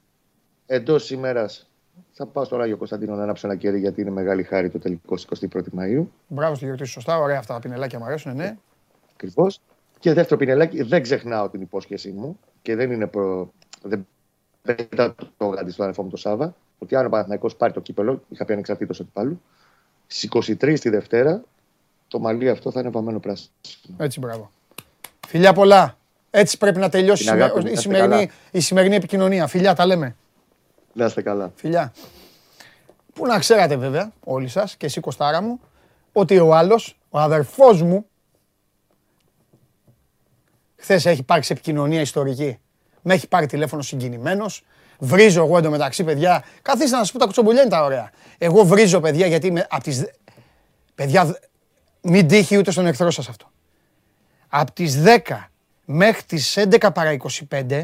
εντός ημέρας θα πάω στον Άγιο Κωνσταντίνο να ανάψω ένα κερί γιατί είναι μεγάλη χάρη το τελικό στις 21η Μαου. Μπράβο στη γιορτή σου, σωστά, ωραία αυτά τα πινελάκια μου αρέσουν, ναι. Ακριβώς. Και δεύτερο πινελάκι, δεν ξεχνάω την υπόσχεσή μου και δεν είναι προ... δεν πετάω το γάντι στον αδερφό μου το Σάβα. Ότι αν ο Παναθηναϊκός πάρει το κύπελο, είχα πει ανεξαρτήτως αντιπάλου, στις 23 τη Δευτέρα το μαλλί αυτό θα είναι βαμμένο πράσινο. Έτσι, μπράβο. Φιλιά πολλά. Έτσι πρέπει να τελειώσει η Την αγάπη σημε- μου, η να είστε σημερινή, καλά. η σημερινή επικοινωνία. Φιλιά, τα λέμε. Να είστε καλά. Φιλιά. Πού να ξέρατε βέβαια, όλοι σας και εσύ Κωστάρα μου, ότι ο άλλος, ο αδερφός μου, χθες έχει πάρει σε επικοινωνία ιστορική. Με έχει πάρει τηλέφωνο συγκινημένος. Βρίζω εγώ εντωμεταξύ, παιδιά. Καθίστε να σας πω τα κουτσομπολιά είναι τα ωραία. Εγώ βρίζω, παιδιά, γιατί είμαι από τις... Παιδιά, δ- μην τύχει ούτε στον εχθρό σας αυτό. Από τις 10 μέχρι τις 11 παρά 25,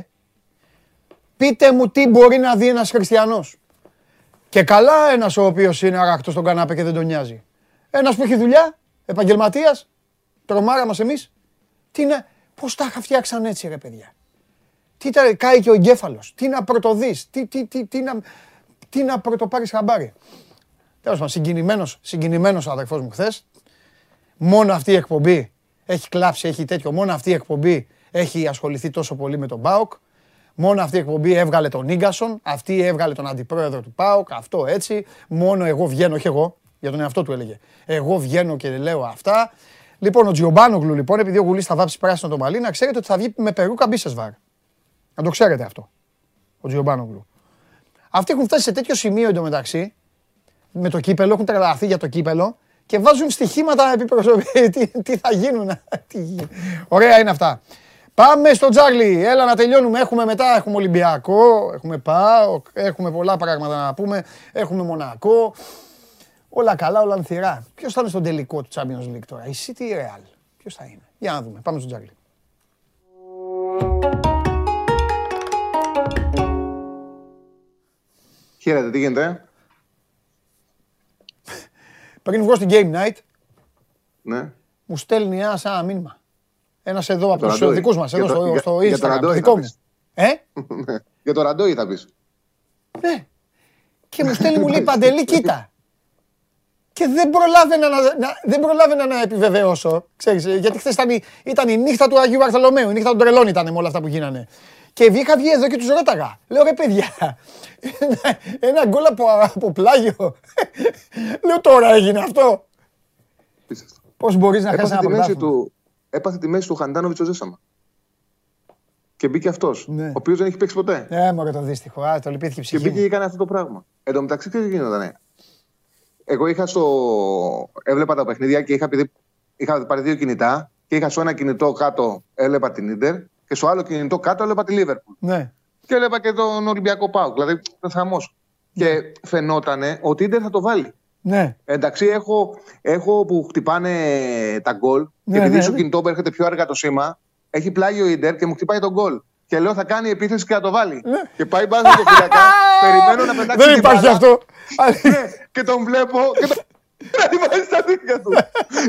πείτε μου τι μπορεί να δει ένας χριστιανός. Και καλά ένας ο οποίος είναι αρακτός στον κανάπε και δεν τον νοιάζει. Ένας που έχει δουλειά, επαγγελματίας, τρομάρα μας εμείς. Τι να, πώς τα είχα φτιάξαν έτσι ρε παιδιά. Τι τα κάει και ο εγκέφαλος. Τι να πρωτοδείς. Τι, τι, τι, τι, να, τι να πρωτοπάρεις χαμπάρι. Τέλος πάντων, συγκινημένος, συγκινημένος ο αδερφός μου χθες. Μόνο αυτή η εκπομπή έχει κλάψει, έχει τέτοιο. Μόνο αυτή η εκπομπή έχει ασχοληθεί τόσο πολύ με τον ΠΑΟΚ. Μόνο αυτή η εκπομπή έβγαλε τον Ίγκασον, αυτή έβγαλε τον αντιπρόεδρο του ΠΑΟΚ, αυτό έτσι. Μόνο εγώ βγαίνω, όχι εγώ, για τον εαυτό του έλεγε. Εγώ βγαίνω και λέω αυτά. Λοιπόν, ο Τζιομπάνογλου, λοιπόν, επειδή ο Γουλής θα βάψει πράσινο το μαλλί, να ξέρετε ότι θα βγει με περούκα μπίσεσβάρ. Να το ξέρετε αυτό. Ο Τζιομπάνογλου. Αυτοί έχουν φτάσει σε τέτοιο σημείο εντωμεταξύ, με το κύπελο, έχουν τρελαθεί για το κύπελο και βάζουν στοιχήματα επί προσωπή. τι, τι θα γίνουν. τι γι- Ωραία είναι αυτά. Πάμε στο Τζάρλι. Έλα να τελειώνουμε. Έχουμε μετά, έχουμε Ολυμπιακό, έχουμε ΠΑΟΚ, έχουμε πολλά πράγματα να πούμε. Έχουμε Μονακό. Όλα καλά, όλα ανθυρά. Ποιος θα είναι στον τελικό του Champions League τώρα, η City ή η Real; Ποιος θα είναι; Για να δούμε. Πάμε στο Τζάρλι. Χαίρετε, τι γίνεται; Πριν βγω στην Game Night, Ναι. μου στέλνει ένα σαν ένα μήνυμα. Ένας εδώ από το τους ραντόι. δικούς μας, εδώ Για το- στο, για- στο για το Instagram. ραντόι Το θα δικό μου. πεις. Ε, Για το ραντόι θα πεις. ναι. Και μου στέλνει, μου λέει Παντελή, κοίτα. Και δεν προλάβαινα να, να- δεν προλάβαινα να επιβεβαιώσω. Ξέρεις, ε, γιατί χθες ήταν, η- ήταν η νύχτα του Αγίου Βαρθολομαίου. Η νύχτα των τρελών ήταν με όλα αυτά που γίνανε. Και είχα βγει εδώ και τους ρώταγα. Λέω ρε παιδιά, ένα- ένα γκολ από, από πλάγιο. Λέω τώρα έγινε αυτό. Πίστευτο. Πώς μπορείς να χάσεις Έπαθε ένα τη, μέση πρωτάθλημα. του, έπαθε τη μέση του Χαντάνοβιτς ο Ζέσαμα. Και μπήκε αυτός, Ναι. ο οποίος δεν έχει παίξει ποτέ. Ε, μωρέ το δύστιχο. Α, το λυπήθηκε η Και ψυχή μπήκε μου. και έκανε αυτό το πράγμα. Εν τω μεταξύ, τι γινότανε. Εγώ είχα στο. Έβλεπα τα παιχνίδια και είχα, επειδή είχα πάρει δύο κινητά και είχα στο ένα κινητό κάτω έβλεπα την ντερ και στο άλλο κινητό κάτω έβλεπα τη Λίβερπουλ. Ναι. Και έβλεπα και τον Ολυμπιακό Πάουκ. Δηλαδή ήταν χαμός. Και φαινότανε ότι η Ιντερ θα το βάλει. Ναι. Εντάξει, έχω, έχω που χτυπάνε τα γκολ Ναι, και επειδή ναι, στο ναι. κινητό μου έρχεται πιο αργά το σήμα, έχει πλάγιο ο Ιντερ και μου χτυπάει τον γκολ. Και λέω θα κάνει επίθεση και θα το βάλει. Ναι. Και πάει μπάζο το φυλακά, περιμένω να πετάξει Δεν την υπάρχει μπάλα. αυτό. Ναι, και τον βλέπω και τον να βάζει στα δίχτυα του.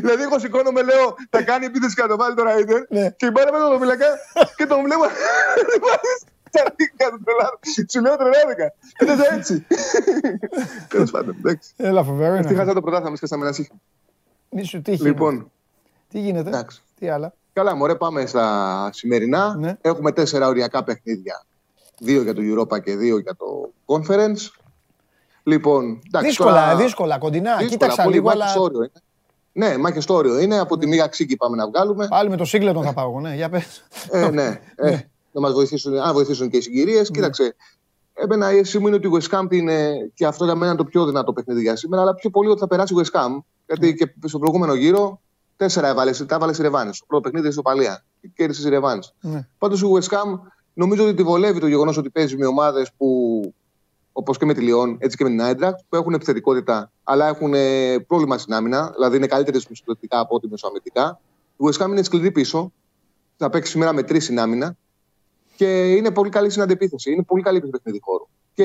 δηλαδή, εγώ σηκώνομαι, λέω, θα κάνει επίθεση και θα το βάλει τώρα Ιντερ. Ναι. Και η μπάλα μέσα το φυλακά και τον βλέπω να τη βάζει στα δίχτυα του. τρελά- Σου λέω τρελάθηκα. Είναι έτσι. Τέλος πάντων, εντάξει. Έλα, φοβερό Τι είναι. χάσα το πρωτάθλημα, σκάσαμε ένα σύγχρονο. Μη σου τύχει. Λοιπόν, Τι γίνεται. εντάξει. Τι άλλα. Καλά, μωρέ, πάμε στα σημερινά. Ναι. Έχουμε τέσσερα οριακά παιχνίδια. Δύο για το Europa και δύο για το Conference. Λοιπόν, εντάξει, Δύσκολα, τώρα- δύσκολα, κοντινά. δύσκολα, Κοίταξα πολύ λίγο, μάχη αλλά. στο όριο είναι. Ναι, μάχη στο όριο είναι. Από τη μία ξύκη πάμε να βγάλουμε. Πάλι με το Σίγκλετον θα πάω εγώ, ναι. Για πες. ε, ναι. ε, να μας βοηθήσουν, αν βοηθήσουν και οι συγκυρίες. Κοίταξε. Εμένα η αίσθηση μου είναι ότι η West Ham είναι και αυτό για μένα είναι το πιο δυνατό παιχνίδι για σήμερα, αλλά πιο πολύ ότι θα περάσει η West Ham. Γιατί και στο προηγούμενο γύρο τέσσερα έβαλες, τα έβαλες η Ρεβάνη. Το πρώτο παιχνίδι στο Παλία. Και κέρδισες η Ρεβάνη. Ναι. Πάντως η West Ham νομίζω ότι τη βολεύει το γεγονός ότι παίζει με ομάδες που όπως και με τη Λιόν, έτσι και με την Άιντρακτ, που έχουν επιθετικότητα, αλλά έχουν ε, πρόβλημα στην άμυνα, δηλαδή είναι καλύτερες μεσοπαιδευτικά από ό,τι μεσοαμυντικά. Η West Ham είναι σκληρή πίσω, θα παίξει σήμερα με τρεις στην άμυνα και είναι πολύ καλή στην αντεπίθεση. Είναι πολύ καλή στο παιχνίδι χώρου. Και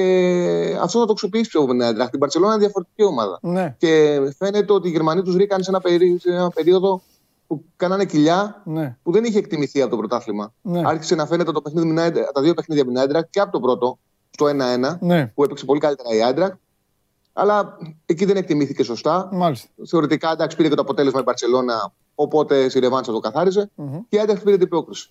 αυτό θα το αξιοποιήσει πιο με την Άιντρακτ. Η Μπαρσελόνα είναι διαφορετική ομάδα. Ναι, Και φαίνεται ότι οι Γερμανοί τους ρίκαν σε ένα, περί- σε ένα περίοδο που κάνανε κοιλιά ναι. που δεν είχε εκτιμηθεί από το πρωτάθλημα. Ναι. Άρχισε να φαίνεται το παιχνίδι, με την Άιντρα- τα δύο παιχνίδια με την Άιντρακτ και από το πρώτο, στο 1-1, Ναι, που έπαιξε πολύ καλύτερα η Άιντρακτ. Αλλά εκεί δεν εκτιμήθηκε σωστά. μάλιστα. Θεωρητικά εντάξει, πήρε και το αποτέλεσμα η Μπαρσελόνα, οπότε στη Ρεβάνσα το καθάριζε. Μμμ. Και η Άιντρακτ πήρε την πρόκριση.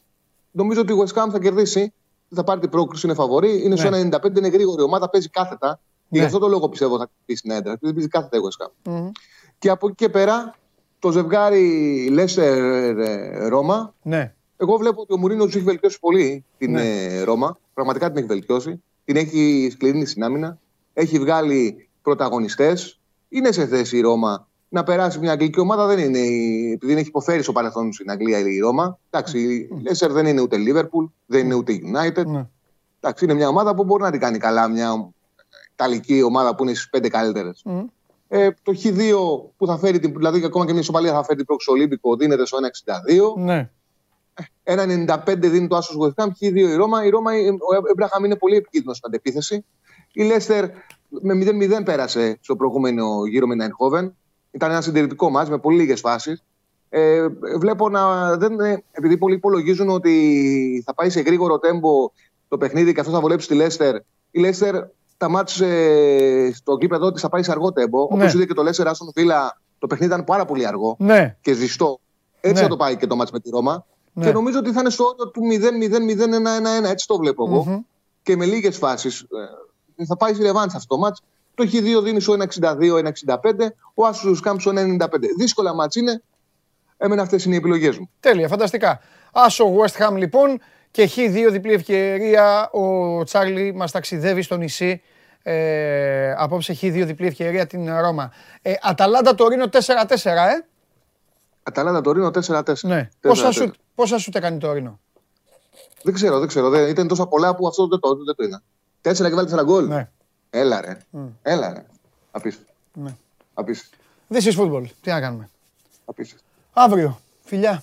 Νομίζω ότι η West Ham θα κερδίσει, θα πάρει την πρόκριση, είναι φαβορή. Είναι στο Ναι. 95, είναι γρήγορη η ομάδα, παίζει κάθετα. Και Ναι. γι' αυτό το λόγο πιστεύω θα πει στην Άιντρακτ. επειδή Παίζει κάθετα η West Ham. Μμμ. Και από εκεί και πέρα, το ζευγάρι Λέσσερ-Ρώμα Ναι, Εγώ βλέπω ότι ο Μουρίνος του έχει βελτιώσει πολύ την Ναι. ε, Ρώμα. Πραγματικά την έχει βελτιώσει. Την έχει σκληρύνει στην άμυνα. Έχει βγάλει πρωταγωνιστές. Είναι σε θέση η Ρώμα να περάσει μια αγγλική ομάδα. Δεν είναι, η- επειδή δεν έχει υποφέρει στο παρελθόν στην Αγγλία η Ρώμα. Εντάξει, η Λέσσερ δεν είναι ούτε Liverpool, δεν είναι ούτε United. Ναι. Εντάξει, είναι μια ομάδα που μπορεί να την κάνει καλά. Μια Ιταλική ομάδα που είναι στις πέντε καλύτερες. Μμ. Ε, το Χ2 που θα φέρει, την, δηλαδή ακόμα και μια ισοπαλία θα φέρει την πρόξη Ολύμπικο δίνεται στο 1,62. Ναι. Ένα 95 δίνει το Άσος West Ham, Χ2 η Ρώμα. Η Ρώμα, ο Έμπραχαμ είναι πολύ επικίνδυνος στην αντεπίθεση. Η Λέστερ με 0-0 πέρασε στο προηγούμενο γύρο με την Eindhoven. Ήταν ένα συντηρητικό μάτς με πολύ λίγες φάσεις. Ε, βλέπω να. Δεν, ε, επειδή πολλοί υπολογίζουν ότι θα πάει σε γρήγορο τέμπο το παιχνίδι και αυτό θα βολέψει τη Λέστερ. Η Λέστερ τα μάτς ε, στο γήπεδο της θα πάει σε αργό τέμπο. Ναι. Όπως είδε και το Λέστερ Άστον Βίλα, το παιχνίδι ήταν πάρα πολύ αργό Ναι. και ζεστό. Έτσι Ναι. θα το πάει και το μάτς με τη Ρώμα. Ναι. Και νομίζω ότι θα είναι στο όριο του 0-0-0-1-1-1. Έτσι το βλέπω εγώ. Μμμ. Και με λίγες φάσεις. θα πάει στη ρεβάνς αυτό το μάτς. Το Χ2 δίνει στο 1-62-1-65. Ο Άσος Κάμπ στο 1-95. Δύσκολα μάτς είναι. Εμένα αυτές είναι οι επιλογές μου. Τέλεια, φανταστικά. Άσο West Ham λοιπόν και Χ2 διπλή ευκαιρία. Ο Τσάρλι μας ταξιδεύει στο νησί. Ε, απόψε Χ2 διπλή ευκαιρία την Ρώμα. Ε, Αταλάντα Τωρίνο 4-4, ε. Αταλάντα το Ρήνο 4-4. Ναι. 4-4. Πόσα σου, πόσα σου τα κάνει το Ρήνο. Δεν ξέρω, δεν ξέρω. Δεν, ήταν τόσα πολλά που αυτό δεν το, δεν το είδα. Τέσσερα και βάλει τέσσερα γκολ. Ναι. Έλα ρε. Έλα ρε. Απίστευτο. Ναι. Απίστευτο. This is football. Τι να κάνουμε. Απίστευτο. Αύριο, φιλιά.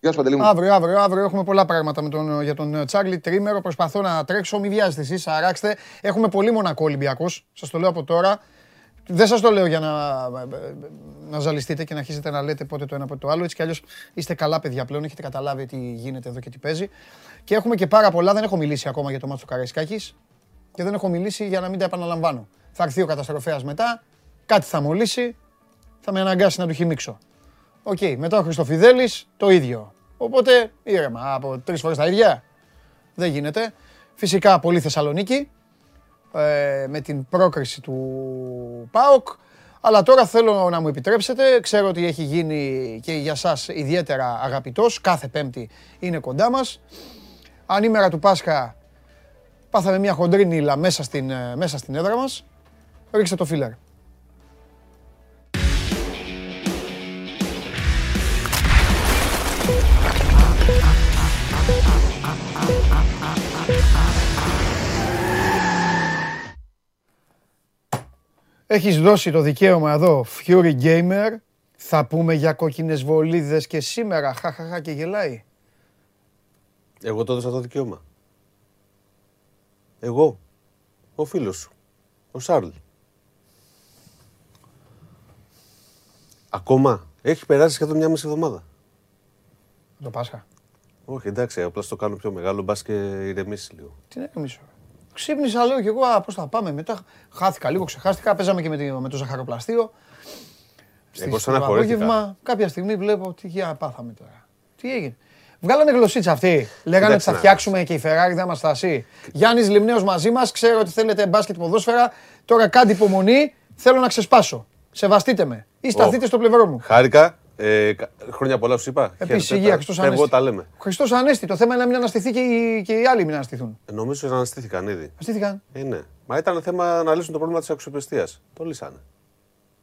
Γεια σου Παντελή μου. Αύριο, αύριο, αύριο έχουμε πολλά πράγματα με τον, για τον ε, Τσάρλι. Τρίμερο, προσπαθώ να τρέξω. Μην βιάζετε εσείς, αράξτε. Έχουμε πολύ μονακό Ολυμπιακός. Σας το λέω από τώρα. Δεν σας το λέω για να, να ζαλιστείτε και να αρχίσετε να λέτε πότε το ένα πότε το άλλο. Έτσι κι αλλιώς είστε καλά παιδιά πλέον. Έχετε καταλάβει τι γίνεται εδώ και τι παίζει. Και έχουμε και πάρα πολλά. Δεν έχω μιλήσει ακόμα για το μάτσο του Καραϊσκάκης. Και δεν έχω μιλήσει για να μην τα επαναλαμβάνω. Θα έρθει ο καταστροφέας μετά. Κάτι θα μολύσει. Θα με αναγκάσει να του χιμήξω. Οκ, μετά ο Χριστοφιδέλης το ίδιο. Οπότε ήρεμα από τρεις φορές τα ίδια. Δεν γίνεται. Φυσικά πολύ Θεσσαλονίκη ε, με την πρόκριση του ΠΑΟΚ. Αλλά τώρα θέλω να μου επιτρέψετε, ξέρω ότι έχει γίνει και για σας ιδιαίτερα αγαπητός, κάθε πέμπτη είναι κοντά μας. Ανήμερα του Πάσχα πάθαμε μια χοντρή νύλα μέσα στην, ε, μέσα στην έδρα μας. Ρίξτε το φίλερ. Έχεις δώσει το δικαίωμα εδώ, Fury Gamer. Θα πούμε για κόκκινες βολίδες και σήμερα. Χαχαχα και γελάει. Εγώ το έδωσα το δικαίωμα. Εγώ. Ο φίλος σου. Ο Σάρλ. Ακόμα. Έχει περάσει σχεδόν μια μισή εβδομάδα. Το Πάσχα. Όχι, εντάξει, απλά στο κάνω πιο μεγάλο, μπας και ηρεμήσεις λίγο. Τι να μισό. Ξύπνησα, λέω και εγώ, α, πώς θα πάμε μετά. Χάθηκα λίγο, ξεχάστηκα. Παίζαμε και με, τη- με το ζαχαροπλαστείο. Στις- Εγώ στο στεναχωρήθηκα. απόγευμα, κάποια στιγμή βλέπω τι για πάθαμε τώρα. Τι έγινε. Βγάλανε γλωσσίτσα αυτοί. Λέγανε ότι Κοίταξε θα να φτιάξουμε και η Ferrari δεν μας στάσει. Γιάννης Λιμνέος μαζί μας. Ξέρω ότι θέλετε μπάσκετ ποδόσφαιρα. Τώρα κάντε υπομονή. Θέλω να ξεσπάσω. Σεβαστείτε με. Ή σταθείτε στο πλευρό μου. Χάρηκα. Ε, κα- χρόνια πολλά σου είπα. Επίσης Χαίρετε, υγεία, τα- Χριστός φεύγω, Ανέστη. τα λέμε. Χριστός Ανέστη. Το θέμα είναι να μην αναστηθεί και οι, και οι άλλοι μην αναστηθούν. Ε, νομίζω ότι αναστήθηκαν ήδη. Αναστήθηκαν. Ε, ναι. Μα ήταν θέμα να λύσουν το πρόβλημα της αξιοπιστίας. Το λύσανε.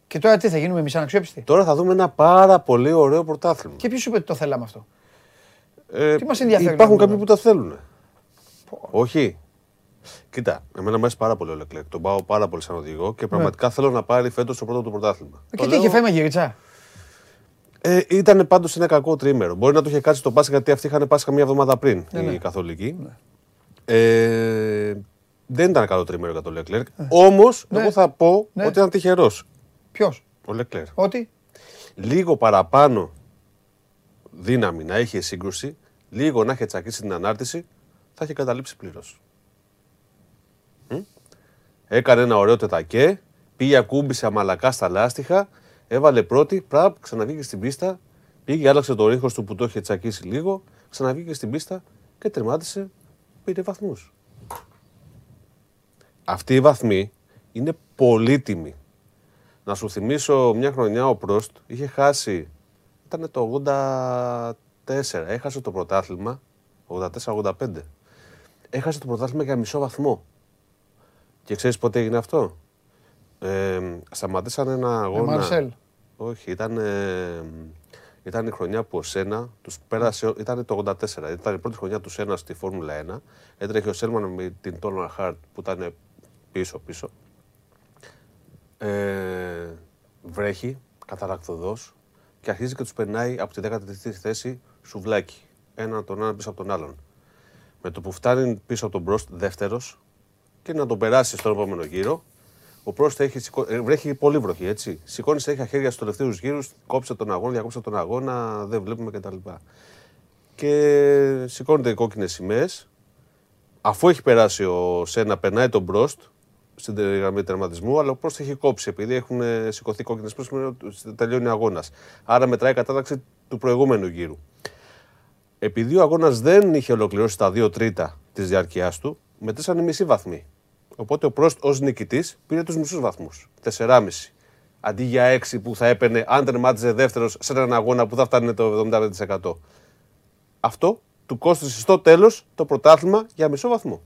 Και τώρα τι θα γίνουμε εμείς αναξιόπιστοι; Τώρα θα δούμε ένα πάρα πολύ ωραίο πρωτάθλημα. Και ποιος σου είπε ότι το θέλαμε αυτό; Ε, Τι μας ενδιαφέρει Υπάρχουν να κάποιοι δούμε. που τα θέλουν. Όχι. Κοίτα, εμένα μου αρέσει πάρα πολύ ο Λεκλέκ. Τον πάω πάρα πολύ σαν οδηγό και πραγματικά θέλω να πάρει φέτος το πρώτο του πρωτάθλημα. Και Το τι λέω- είχε φάει μαγειρίτσα. Ε, ήταν πάντως ένα κακό τρίμερο. Μπορεί να του είχε κάτσει το Πάσχα γιατί αυτοί είχαν Πάσχα μία εβδομάδα πριν Ναι, οι ναι. Καθολικοί. Ε, δεν ήταν καλό τρίμερο για τον Λεκλέρκ. Ε. Όμως, Ναι. εγώ θα πω Ναι. ότι ήταν τυχερός Ποιος; ο Λεκλέρ. Ότι; Λίγο παραπάνω δύναμη να είχε σύγκρουση, λίγο να είχε τσακίσει την ανάρτηση, θα είχε καταλήψει πλήρως. Έκανε ένα ωραίο τετακέ, πήγε ακούμπησε αμαλακά στα λάστιχα, έβαλε πρώτη, πραπ, ξαναβγήκε στην πίστα, πήγε, άλλαξε το ρίχος του που το είχε τσακίσει λίγο, ξαναβγήκε στην πίστα και τερμάτισε, πήρε βαθμούς. Αυτή η βαθμή είναι πολύτιμη. Να σου θυμίσω μια χρονιά ο Πρόστ είχε χάσει, ήταν το έχασε το πρωτάθλημα 84-85. Έχασε το πρωτάθλημα για μισό βαθμό. Και ξέρεις πότε έγινε αυτό; Ε, σταματήσαν ένα Με αγώνα. Μαρσέλ. Όχι, ήταν, ε, ήταν η χρονιά που ο Σένα τους πέρασε. Ήταν το 84. Ήταν η πρώτη χρονιά του Σένα στη Φόρμουλα 1. Έτρεχε ο Σέλμαν με την Τόλμαν Χάρτ που ήταν πίσω-πίσω. Ε, βρέχει, καταρακτοδός και αρχίζει και τους περνάει από τη 13η θέση σουβλάκι. Ένα τον ένα πίσω από τον άλλον. Με το που φτάνει πίσω από τον Μπρόστ δεύτερος και να τον περάσει στον επόμενο γύρο, ο Πρόστ έχει σηκώ... ε, βρέχει πολύ βροχή, έτσι. Σηκώνει τα χέρια στους τελευταίους γύρους, κόψε τον αγώνα, διακόψε τον αγώνα, δεν βλέπουμε κτλ. Και σηκώνεται οι κόκκινες σημαίες. Αφού έχει περάσει ο Σένα, περνάει τον Μπρόστ στην τε- γραμμή τερματισμού, αλλά ο Πρόστ έχει κόψει επειδή έχουν ε, σηκωθεί κόκκινες σημαίες, τελειώνει ο αγώνας. Άρα μετράει η κατάταξη του προηγούμενου γύρου. Επειδή ο αγώνας δεν είχε ολοκληρώσει τα δύο τρίτα της διάρκεια του, μετρήσαν οι μισοί βαθμοί. Οπότε ο Πρόστ ως νικητής πήρε τους μισούς βαθμούς. 4,5. Αντί για 6 που θα έπαιρνε αν τερμάτιζε δεύτερος σε έναν αγώνα που θα φτάνει το 75%. Αυτό του κόστησε στο τέλος το πρωτάθλημα για μισό βαθμό.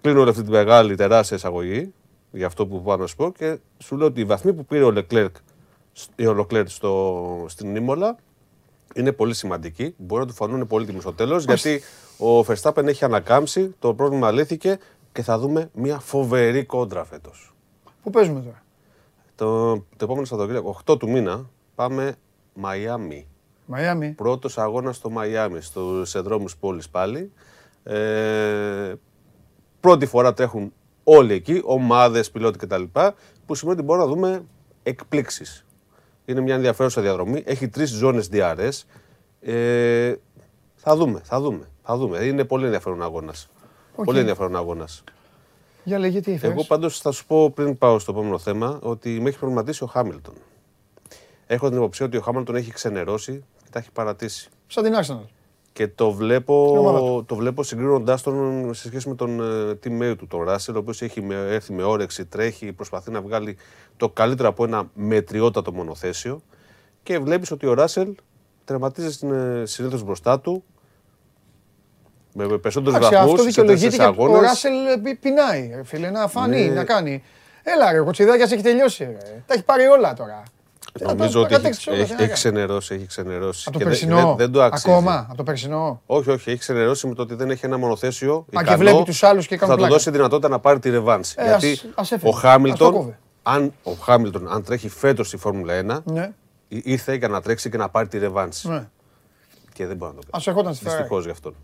Κλείνω όλη αυτή τη μεγάλη τεράστια εισαγωγή για αυτό που πάω να σου πω και σου λέω ότι οι βαθμοί που πήρε ο Leclerc, ο Leclerc στο, στην Ήμολα είναι πολύ σημαντικοί. Μπορεί να του φανούν πολύτιμοι στο τέλος γιατί ο Verstappen έχει ανακάμψει, το πρόβλημα λύθηκε και θα δούμε μια φοβερή κόντρα φέτος. Πού παίζουμε τώρα; Το, το επόμενο Σαββατοκύριακο, 8 του μήνα, πάμε Μαϊάμι. Μαϊάμι. Πρώτος αγώνας στο Μαϊάμι, στου δρόμου πόλης πάλι. Ε, πρώτη φορά τρέχουν όλοι εκεί, ομάδες, πιλότοι κτλ. Που σημαίνει ότι μπορούμε να δούμε εκπλήξεις. Είναι μια ενδιαφέρουσα διαδρομή. Έχει τρεις ζώνες DRS. Ε, θα δούμε, θα δούμε. Θα δούμε. Είναι πολύ ενδιαφέρον αγώνας. Πολύ ενδιαφέρον αγώνας. Για λέγε τι έφερες. Εγώ πάντως θα σου πω πριν πάω στο επόμενο θέμα ότι με έχει προβληματίσει ο Χάμιλτον. Έχω την υποψία ότι ο Χάμιλτον έχει ξενερώσει και τα έχει παρατήσει. Σαν την Arsenal. Και το Στην ομάδα βλέπω, το βλέπω συγκρίνοντάς τον σε σχέση με τον ε, teammate του, τον Ράσελ, ο οποίος έχει με- έρθει με όρεξη, τρέχει, προσπαθεί να βγάλει το καλύτερο από ένα μετριότατο μονοθέσιο. Και βλέπεις ότι ο Ράσελ τερματίζει συνήθως μπροστά του με με περισσότερους Εντάξει, αυτό βαθμού σε δικαιολογείται τέσσερις και ο αγώνες. Ράσελ ε, πι- πεινάει, ρε φίλε, να φανεί, Ναι. να κάνει. Έλα ρε, ο Κοτσιδάκιας έχει τελειώσει ρε. Τα έχει πάρει όλα τώρα. Νομίζω Τα- ότι τα έχει, κατέξεις όλα, έχει, τι να έχεις κάνει. ξενερώσει, έχεις ξενερώσει. Από το Και δεν- περσινό. Δεν, δεν το αξίζει. Ακόμα, από το περσινό. Όχι, όχι, έχεις ξενερώσει με το ότι δεν έχει ένα μονοθέσιο. και ικανό βλέπει τους άλλους και που κάνουν Θα του πλάκα. δώσει δυνατότητα να πάρει τη ρεβάνση. Ε, Γιατί ας- ας έφερε. ο Ας το Χάμιλτον, κόβε. αν, ο Χάμιλτον, αν τρέχει φέτος στη Φόρμουλα 1, Ναι, ή- ήρθε για να τρέξει και να πάρει τη ρεβάνση. ναι. Και δεν μπορεί να το κάνει. Ας ερχόταν στη Ferrari. Δυστυχώς γι' αυτόν.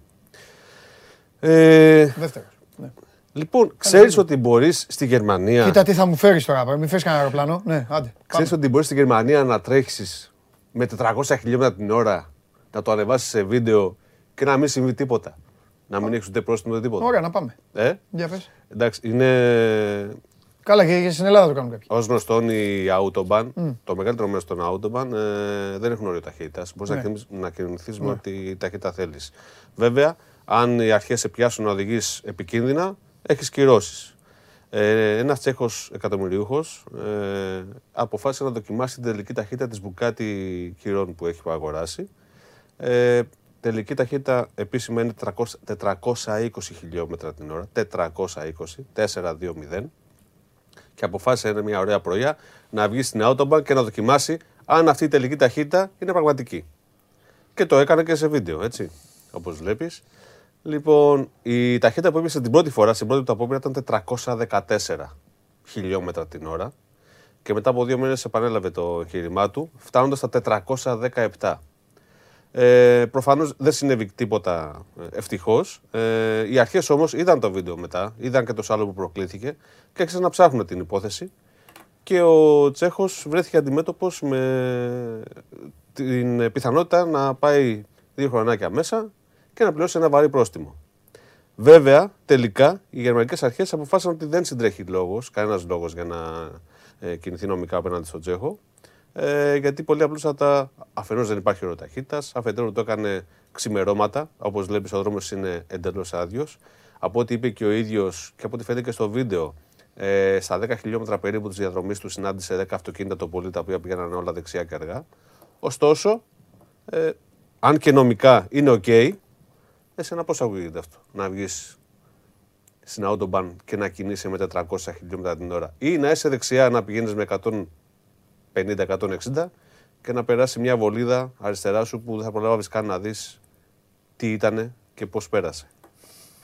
Ε, Δεύτερος. Ναι. Λοιπόν, ξέρεις ότι μπορείς στη Γερμανία. Κοίτα τι θα μου φέρεις τώρα, μην φέρεις κανένα αεροπλάνο. Ναι, άντε. Ξέρεις πάμε. ότι μπορείς στη Γερμανία να τρέχεις με 400 χιλιόμετρα την ώρα, να το ανεβάσεις σε βίντεο και να μην συμβεί τίποτα. Να μην έχεις ούτε πρόστιμο ούτε τίποτα. Ωραία, να πάμε. Ε, Για πες. εντάξει, είναι. Καλά, και και στην Ελλάδα το κάνουν κάποιοι. Ω γνωστόν, η Autobahn, το μεγαλύτερο μέρος των Autobahn, ε, δεν έχουν όριο ταχύτητας. Μπορείς Ναι. να, κινηθείς- να κινηθεί με ό,τι ταχύτητα θέλεις. Βέβαια, αν οι αρχές σε πιάσουν να οδηγείς επικίνδυνα, έχεις κυρώσεις. Ε, Ένας Τσέχος εκατομμυριούχο ε, αποφάσισε να δοκιμάσει την τελική ταχύτητα της Μπουκάτι κυρών που έχει αγοράσει. Ε, τελική ταχύτητα επίσημα είναι 300 420 χιλιόμετρα την ώρα. 420, 4-2-0 και αποφάσισε είναι μια ωραία πρωιά να βγει στην Autobahn και να δοκιμάσει αν αυτή η τελική ταχύτητα είναι πραγματική. Και το έκανε και σε βίντεο, έτσι, όπως βλέπεις. Λοιπόν, η ταχύτητα που έπιασε την πρώτη φορά, στην πρώτη του απόπειρα ήταν 414 χιλιόμετρα την ώρα και μετά από δύο μήνες επανέλαβε το εγχείρημά του, φτάνοντας στα 417. Ε, Προφανώς δεν συνέβη τίποτα ευτυχώς. Ε, οι αρχές όμως είδαν το βίντεο μετά, είδαν και το σάλο που προκλήθηκε και άρχισαν να ψάχνουν την υπόθεση. Και ο Τσέχος βρέθηκε αντιμέτωπος με την πιθανότητα να πάει δύο χρονάκια μέσα και να πληρώσει ένα βαρύ πρόστιμο. Βέβαια, τελικά οι γερμανικές αρχές αποφάσισαν ότι δεν συντρέχει λόγος, κανένας λόγος για να ε, κινηθεί νομικά απέναντι στον Τσέχο. Ε, γιατί πολύ απλούστατα αφενός δεν υπάρχει όριο ταχύτητας, αφετέρου το έκανε ξημερώματα. Όπως βλέπεις, ο δρόμος είναι εντελώς άδειος. Από ό,τι είπε και ο ίδιος και από ό,τι φαίνεται και στο βίντεο, ε, στα 10 χιλιόμετρα περίπου της διαδρομής του συνάντησε 10 αυτοκίνητα το πολύ τα οποία πήγαιναν όλα δεξιά και αργά. Ωστόσο, Ε, αν και νομικά είναι οκ, εσένα πώς ακούγεται αυτό, να βγεις στην Autobahn και να κινείσαι με 400 χιλιόμετρα την ώρα ή να είσαι δεξιά να πηγαίνεις με 150-160 και να περάσει μια βολίδα αριστερά σου που δεν θα προλάβεις καν να δεις τι ήτανε και πώς πέρασε.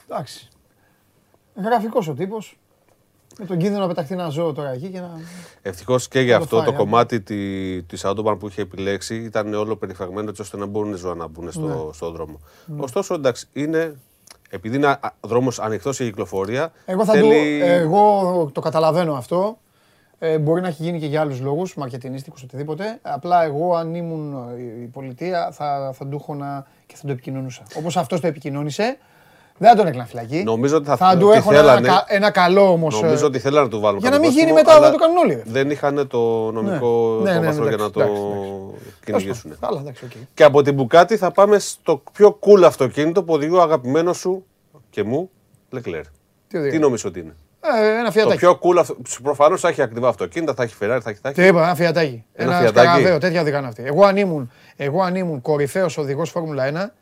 Εντάξει. Γραφικός ο τύπος. Με τον κίνδυνο να πεταχτεί ένα ζώο τώρα εκεί και να. Ευτυχώς και για το αυτό φάει, το α. κομμάτι τη της Autobahn που είχε επιλέξει ήταν όλο περιφραγμένο έτσι ώστε να μπορούν οι ζώα να μπουν στο, Ναι. στο δρόμο. Ωστόσο, εντάξει, είναι. Επειδή είναι δρόμος ανοιχτός σε κυκλοφορία. Εγώ, θα θέλει... του, εγώ το καταλαβαίνω αυτό. Ε, μπορεί να έχει γίνει και για άλλους λόγους, μαρκετινίστικους, οτιδήποτε. Απλά εγώ, αν ήμουν ε, η πολιτεία, θα, θα του να και θα το επικοινωνούσα. Όπως αυτός το επικοινώνησε, δεν θα τον έκανα φυλακή. Νομίζω ότι θα, θα του ότι έχω ένα, θέλανε- κα- ένα καλό όμως. Νομίζω ότι θέλανε να του βάλουν για να μην κάτω γίνει πρόστιμο, μετά αλλά να το κάνουν όλοι. ρε. Δεν είχαν το νομικό Ναι, ναι, ναι, υπόβαθρο για να εντάξει, το εντάξει, κυνηγήσουν. Καλά, εντάξει, οκ. Και από την Bugatti θα πάμε στο πιο cool αυτοκίνητο που οδηγεί ο αγαπημένος σου και μου, Λεκλέρ. Τι οδηγεί; Τι νομίζω ότι είναι; Ε, ένα Το φιατάκι. πιο cool αυτο... Προφανώς θα έχει ακριβά αυτοκίνητα, θα έχει Ferrari, θα έχει. Θα έχει. Τι είπα, ένα φιατάκι. Ένα Ένα, φιατάκι. σκαραβαίο, τέτοια οδηγάνε αυτοί. Εγώ αν ήμουν, εγώ αν ήμουν κορυφαίος οδηγός Φόρμουλα 1,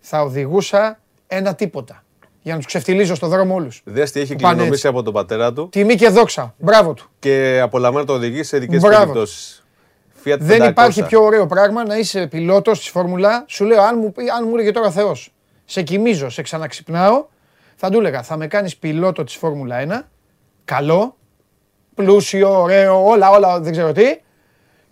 θα οδηγούσα ένα τίποτα. Για να τους ξεφτιλίζω στον δρόμο όλους. Δες τι έχει Που πάνε κληρονομήσει έτσι. από τον πατέρα του Τιμή και δόξα. Μπράβο του. και απολαμβάνει να το οδηγεί σε ειδικές Μπράβο. περιπτώσεις. Fiat Δεν 500. υπάρχει πιο ωραίο πράγμα να είσαι πιλότος της Φόρμουλα. Σου λέω, αν μου, πει- αν μου έλεγε τώρα Θεός, σε κοιμίζω, σε ξαναξυπνάω, θα του έλεγα, θα με κάνεις πιλότο της Φόρμουλα 1, καλό, πλούσιο, ωραίο, όλα, όλα, δεν ξέρω τι,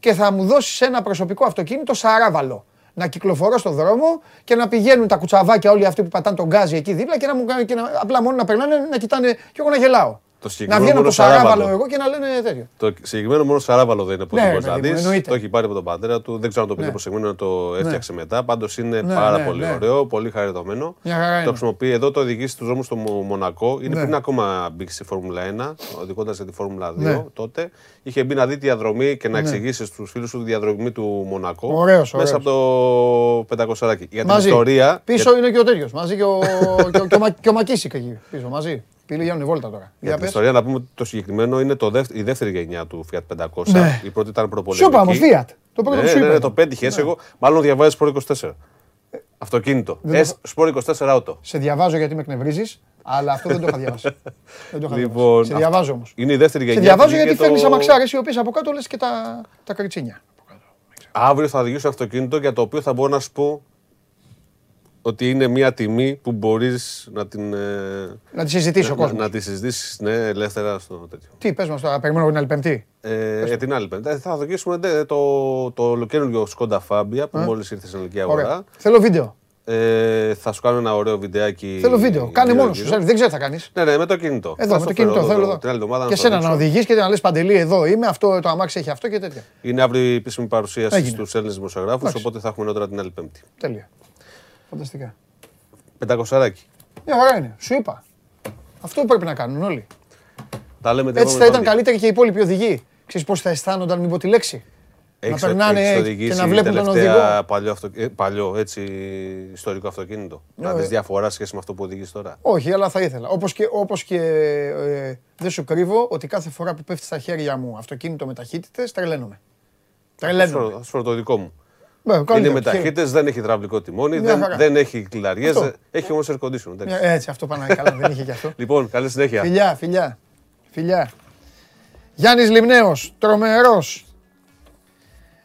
και θα μου δώσεις ένα προσωπικό αυτοκίνητο σαράβαλο. Να κυκλοφορώ στον δρόμο και να πηγαίνουν τα κουτσαβάκια όλοι αυτοί που πατάνε τον γκάζι εκεί δίπλα και να μου κάνουν και να, απλά μόνο να περνάνε να κοιτάνε και εγώ να γελάω. Το Να συγκεκριμένο βγαίνω μόνο το σαράβαλο σαράβαλο. εγώ και να λένε τέτοιο. Το συγκεκριμένο μόνο σαράβαλο δεν είναι που Ναι, δεν ρε μπορεί να παιδί μου, δει. εννοείται. Το έχει πάρει από τον πατέρα του. Δεν ξέρω αν το πήρε Ναι. προσεγμένο να το έφτιαξε μετά. Πάντως είναι Ναι, πάρα ναι, πολύ ναι. ωραίο, πολύ χαριτωμένο. Μια χαρά είναι. Το χρησιμοποιεί εδώ, το οδηγεί στους δρόμους στο Μο- Μονακό. Είναι Ναι. πριν ακόμα μπει στη Φόρμουλα 1, οδηγώντας για τη Φόρμουλα 2 Ναι. τότε. Είχε μπει να δει τη διαδρομή και να Ναι. εξηγήσει στους φίλους του τη διαδρομή του Μονακό. Ωραίος, Μέσα ωραίος. από το 500 Για την Μαζί. ιστορία. Πίσω είναι και ο τέτοιος. Μαζί και ο, και, ο- και, ο, Μα- και ο Μακίσικ εκεί πίσω. Μαζί. Πηγαίνουν βόλτα τώρα. Για Για την πες. ιστορία να πούμε ότι το συγκεκριμένο είναι το δεύ- η δεύτερη γενιά του Fiat 500. Ναι. Η πρώτη ήταν Σου προπολεμική. είπα μου, Fiat. Το πρώτο ναι, σου ναι, είπα. ναι, το πέτυχε. Εγώ μάλλον διαβάζει Sport 24. Αυτοκίνητο. Δεν S, Sport 24 Auto. Σε διαβάζω γιατί με εκνευρίζεις, αλλά αυτό δεν το είχα διαβάσει. δεν το είχα Λοιπόν, διαβάσει. Σε αυτό- διαβάζω όμως. Είναι η δεύτερη Σε γενιά. διαβάζω που γιατί βγήκε φέρνεις το- αμαξάρες οι οποίες από κάτω λες και τα, τα κριτσίνια. Αύριο θα οδηγήσω αυτοκίνητο για το οποίο θα μπορώ να σου πω ότι είναι μια τιμή που μπορείς να την. ε, Να τη συζητήσει ο να, κόσμος. να τη συζητήσεις ναι, ελεύθερα στο τέτοιο. Τι πες μας τώρα, περιμένω την άλλη Πέμπτη. Ε, ε, την άλλη πέμπτη. Ε, Θα οδηγήσουμε ντε, το, το ολοκαίριο Skoda Fabia που μόλις ήρθε στην ελληνική αγορά. Ωραία. Θέλω βίντεο. Ε, θα σου κάνω ένα ωραίο βιντεάκι. Θέλω βίντεο. Κάνε γύρω μόνο σου. γύρω. Δεν ξέρω τι θα κάνεις. Ναι, ναι, με το κινητό. Εδώ, Θα με στο το φέρω κινητό. Θέλω εδώ. Την άλλη εβδομάδα Και στο σένα να δείξω. οδηγείς και να λε παντελή, εδώ είμαι. Αυτό το αμάξι έχει αυτό και τέτοια. Είναι αύριο η επίσημη παρουσίαση Έγινε. στους Έλληνες δημοσιογράφους, Εντάξει. οπότε θα έχουμε νότερα την άλλη Πέμπτη. Τέλεια. Φανταστικά. Πεντακοσαράκι. Μια χαρά είναι. Σου είπα. Αυτό πρέπει να κάνουν όλοι. Τα λέμε την Έτσι θα επόμενη ήταν Πέμπτη. καλύτεροι και οι υπόλοιποι οδηγοί. Ξέρεις πώς θα αισθάνονταν, μην πω τη λέξη. Έχεις- να περνάνε έχεις και οδηγήσει να βλέπουν τον τελευταία οδηγό. Παλιό, αυτο... ε, παλιό έτσι, ιστορικό αυτοκίνητο. Να Ναι, δεις ε. διαφορά σχέση με αυτό που οδηγείς τώρα. Όχι, αλλά θα ήθελα. Όπως και, όπως και ε, δεν σου κρύβω ότι κάθε φορά που πέφτει στα χέρια μου αυτοκίνητο με ταχύτητες, τρελαίνομαι. Θα Τρελαίνομαι. σου φέρω το δικό μου. Ναι, Είναι καλύτερα, με χαίρομαι. ταχύτητες, δεν έχει υδραυλικό τιμόνι, Μια δεν, χαρά. δεν έχει κλειδαριές, Αυτό. δεν- έχει όμως air condition. εντάξει. Μια- Έτσι, αυτό πάνε καλά, δεν είχε και αυτό. Λοιπόν, καλή συνέχεια. Φιλιά, φιλιά. Φιλιά. Γιάννης Λιμνέος, τρομερός.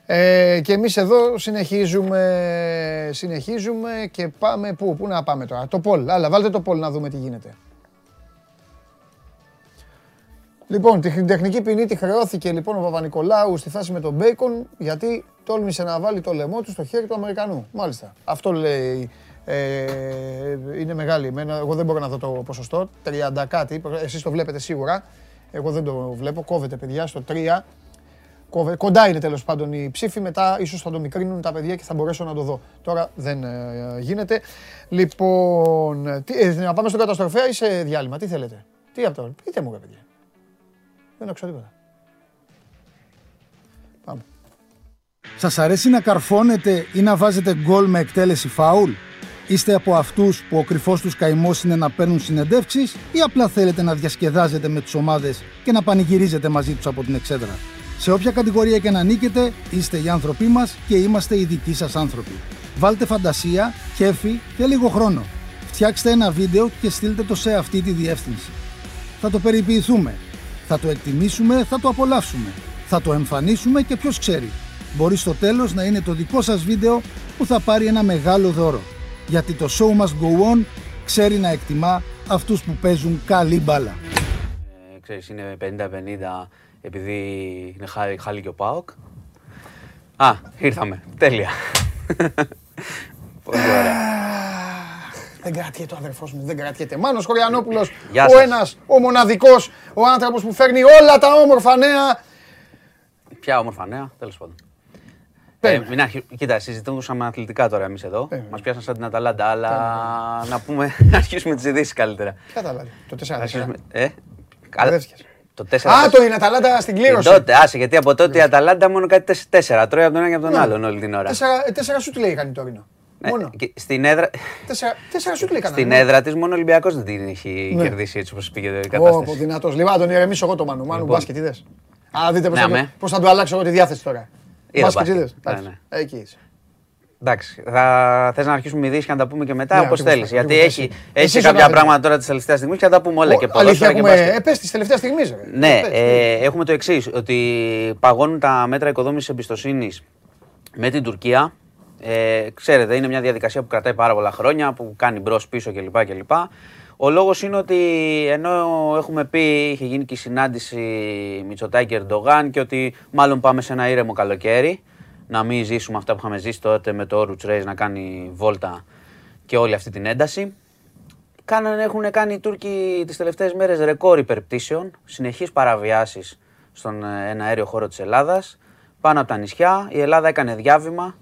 Ε, και εμείς εδώ συνεχίζουμε, συνεχίζουμε και πάμε πού, πού να πάμε τώρα; Το Πολ, άλλα βάλτε το Πολ να δούμε τι γίνεται. Λοιπόν, την τεχνική ποινή τη χρεώθηκε λοιπόν ο Παπα-Νικολάου στη φάση με τον Μπέικον γιατί τόλμησε να βάλει το λαιμό του στο χέρι του Αμερικανού. Μάλιστα. Αυτό λέει. Ε, είναι μεγάλη. Εμένα, εγώ δεν μπορώ να δω το ποσοστό. 30 κάτι. Εσείς το βλέπετε σίγουρα. Εγώ δεν το βλέπω. Κόβεται παιδιά στο 3. Κόβε- Κοντά είναι τέλος πάντων οι ψήφοι. Μετά ίσως θα το μικρύνουν τα παιδιά και θα μπορέσω να το δω. Τώρα δεν ε, γίνεται. Λοιπόν, τι, ε, να πάμε στον καταστροφέα ή σε διάλειμμα. Τι θέλετε; Τι από το. Πείτε μου, ρε παιδιά. Δεν άκουσα τίποτα. Πάμε. Σας αρέσει να καρφώνετε ή να βάζετε γκολ με εκτέλεση φάουλ; Είστε από αυτούς που ο κρυφός τους καημός είναι να παίρνουν συνεντεύξεις ή απλά θέλετε να διασκεδάζετε με τις ομάδες και να πανηγυρίζετε μαζί τους από την εξέδρα; Σε όποια κατηγορία και να νίκετε, είστε οι άνθρωποι μας και είμαστε οι δικοί σας άνθρωποι. Βάλτε φαντασία, κέφι και λίγο χρόνο. Φτιάξτε ένα βίντεο και στείλτε το σε αυτή τη διεύθυνση. Θα το περιποιηθούμε. Θα το εκτιμήσουμε, θα το απολαύσουμε. Θα το εμφανίσουμε και ποιος ξέρει. Μπορεί στο τέλος να είναι το δικό σας βίντεο που θα πάρει ένα μεγάλο δώρο. Γιατί το show must go on ξέρει να εκτιμά αυτούς που παίζουν καλή μπάλα. Ε, ξέρεις, είναι 50-50 επειδή είναι χάλι, χάλι και ο ΠΑΟΚ. Α, ήρθαμε. Τέλεια. Πολύ ωραία. Δεν κρατιέται ο αδερφός μου, δεν κρατιέται. Μάνος Χωριανόπουλος, Γεια ο σας. ένας, ο μοναδικός, ο άνθρωπος που φέρνει όλα τα όμορφα νέα. Ποια όμορφα νέα, τέλος πάντων. Ε, Περίμενε. μην αρχι... Κοίτα, συζητούσαμε αθλητικά τώρα εμείς εδώ. Περίμενε. Μας πιάσαν σαν την Αταλάντα, αλλά να πούμε, να αρχίσουμε τις ειδήσεις καλύτερα. Ποια τα λάδι, το 4 Να 4 αρχίσουμε- Ε, καλά. Μπερδεύτηκες. Το 4 Α, το είναι Αταλάντα στην Και κλήρωση. τότε, άσε, γιατί από τότε η Αταλάντα μόνο κάτι 4 τρώει από τον ένα και από τον Ναι. άλλον όλη την ώρα. Τέσσερα, ε, τέσσερα σου του λέει κάνει το Τωρίνο. Ναι, Μόνο. και στην έδρα, Τέσσερα, τέσσερα σου του λέει κανένα. στην έδρα της μόνο ο Ολυμπιακός δεν την έχει Ναι. κερδίσει έτσι όπως πήγε η Ω, κατάσταση. δυνατός. Λοιπόν, να τον ηρεμήσω εγώ το Μάνου. Μάνου Λοιπόν. μπάσκετ, είδες. Α, δείτε πώς Ναι, θα, με. του- πώς θα του αλλάξω εγώ τη διάθεση τώρα. Είδα Μπάσκετ, μπάσκετ. είδες. Ναι, Εντάξει. ναι. Εκεί είσαι. Εντάξει, θα θες να αρχίσουμε ειδήσεις και να τα πούμε και μετά, Ναι, όπως ακριβώς, θέλεις. ακριβώς, Γιατί εσύ. έχει, Εσύ έχει είσαι κάποια ο καθένα. πράγματα τώρα τη τελευταία στιγμή και θα τα πούμε όλα. Και Ω, Αλήθεια, ποδόσφαιρα και έχουμε μπάσκετ. επέστη τελευταία στιγμή. ρε. Ναι, Επέστη. ε, έχουμε το εξής, ότι παγώνουν τα μέτρα οικοδόμησης εμπιστοσύνης με την Τουρκία. Ε, ξέρετε, είναι μια διαδικασία που κρατάει πάρα πολλά χρόνια, που κάνει μπρος πίσω κλπ. κλπ. Ο λόγος είναι ότι ενώ έχουμε πει, είχε γίνει και η συνάντηση Μητσοτάκη Ερντογάν και ότι μάλλον πάμε σε ένα ήρεμο καλοκαίρι, να μην ζήσουμε αυτά που είχαμε ζήσει τότε με το Όρουτς Ρέις να κάνει βόλτα και όλη αυτή την ένταση. Κάνανε, έχουν κάνει οι Τούρκοι τις τελευταίες μέρες ρεκόρ υπερπτήσεων, συνεχείς παραβιάσεις στον ε, ένα αέριο χώρο της Ελλάδας, πάνω από τα νησιά. Η Ελλάδα έκανε διάβημα,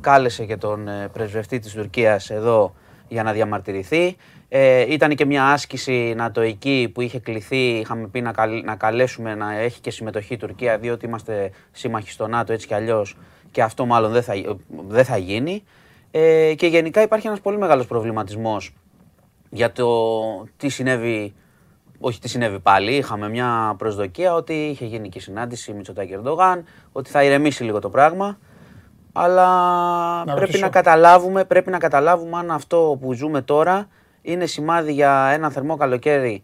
κάλεσε και τον ε, πρεσβευτή της Τουρκίας εδώ για να διαμαρτυρηθεί. Ε, ήταν και μια άσκηση νατοϊκή που είχε κληθεί, είχαμε πει να, καλ- να καλέσουμε να έχει και συμμετοχή η Τουρκία, διότι είμαστε σύμμαχοι στο ΝΑΤΟ έτσι κι αλλιώς και αυτό μάλλον δεν θα, ε, δεν θα γίνει. Ε, και γενικά υπάρχει ένας πολύ μεγάλος προβληματισμός για το τι συνέβη, όχι τι συνέβη πάλι, είχαμε μια προσδοκία ότι είχε γίνει και η συνάντηση Μητσοτάκη Ερντογάν, ότι θα ηρεμήσει λίγο το πράγμα, αλλά πρέπει ρωτήσω. να καταλάβουμε, πρέπει να καταλάβουμε αν αυτό που ζούμε τώρα είναι σημάδι για ένα θερμό καλοκαίρι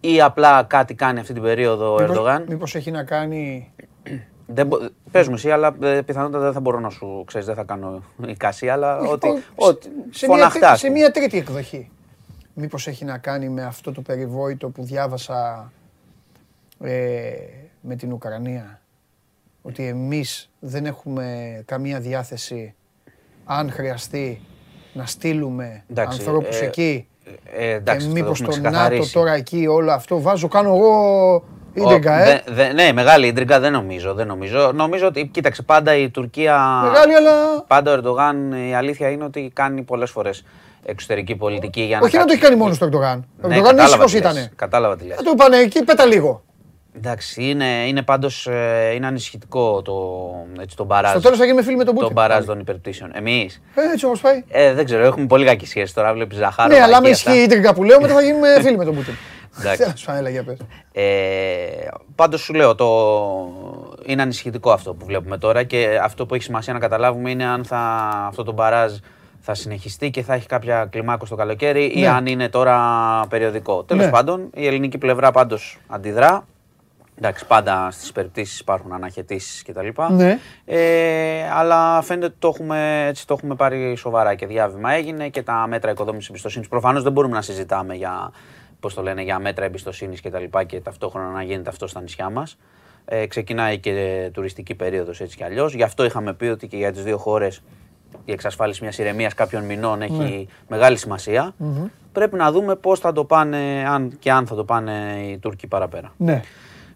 ή απλά κάτι κάνει αυτή την περίοδο ο Μήπως- Ερντογάν. Μήπως έχει να κάνει... Δεν μπο... Πες μου εσύ, αλλά ε, πιθανότατα δεν θα μπορώ να σου ξέρεις, δεν θα κάνω εικασία, αλλά ότι, Λοιπόν, ότι σε, μια, φωναχτά. τρί- σε μια τρίτη εκδοχή. Μήπως έχει να κάνει με αυτό το περιβόητο που διάβασα ε, με την Ουκρανία; Ότι εμείς δεν έχουμε καμία διάθεση, αν χρειαστεί, να στείλουμε Εντάξει, ανθρώπους ε, εκεί. Ε, εντάξει, και το μήπως έχουμε το ΝΑΤΟ ξεκαθαρίσει. τώρα εκεί όλο αυτό βάζω, κάνω εγώ Ο- ίντεγκα, ε. δε- δε- ναι, μεγάλη ίντριγκα δεν νομίζω. Δεν νομίζω. νομίζω ότι, κοίταξε, πάντα η Τουρκία. Μεγάλη, αλλά Πάντα ο Ερντογάν, η αλήθεια είναι ότι κάνει πολλές φορές εξωτερική πολιτική για να. όχι να το κάτσει- έχει κάνει μόνος στο Ερντογάν. Ο Ναι, Ερντογάν κατάλαβα ήσυχος τι λες, ήτανε. Κατάλαβα τι λες. Θα του είπανε εκεί, πέτα λίγο. Εντάξει, είναι, είναι πάντως είναι ανησυχητικό το, έτσι, το μπαράζ. Στο τέλος θα γίνουμε φίλοι με τον το Πούτιν. μπαράζ των υπερπτήσεων. Εμείς. Ε, Έτσι όπως πάει. Ε, δεν ξέρω, έχουμε πολύ κακή σχέση τώρα. Βλέπεις Ζαχάρο. Ναι, αλλά με ισχύει η τρίκα που λέω, μετά θα γίνουμε φίλοι με τον Πούτιν. Εντάξει. Τέλος πάντων, έλα, για πες. Ε, πάντως σου λέω, το... είναι ανησυχητικό αυτό που βλέπουμε τώρα και αυτό που έχει σημασία να καταλάβουμε είναι αν θα... αυτό το μπαράζ θα συνεχιστεί και θα έχει κάποια κλιμάκο στο καλοκαίρι ή Ναι. αν είναι τώρα περιοδικό. Τέλος Ναι. πάντων, η ελληνική πλευρά πάντως αντιδρά. Εντάξει, πάντα στις περιπτώσεις υπάρχουν αναχαιτήσεις κτλ. Ναι. Ε, αλλά φαίνεται ότι το έχουμε, έτσι, το έχουμε πάρει σοβαρά και διάβημα έγινε και τα μέτρα οικοδόμησης εμπιστοσύνης. Προφανώς δεν μπορούμε να συζητάμε για, πώς το λένε, για μέτρα εμπιστοσύνης και τα λοιπά και ταυτόχρονα να γίνεται αυτό στα νησιά μας. Ε, ξεκινάει και τουριστική περίοδος έτσι κι αλλιώς. Γι' αυτό είχαμε πει ότι και για τις δύο χώρες η εξασφάλιση μιας ηρεμίας κάποιων μηνών έχει Ναι. μεγάλη σημασία. Πρέπει να δούμε πώς θα το πάνε, αν και αν θα το πάνε οι Τούρκοι παραπέρα. Ναι.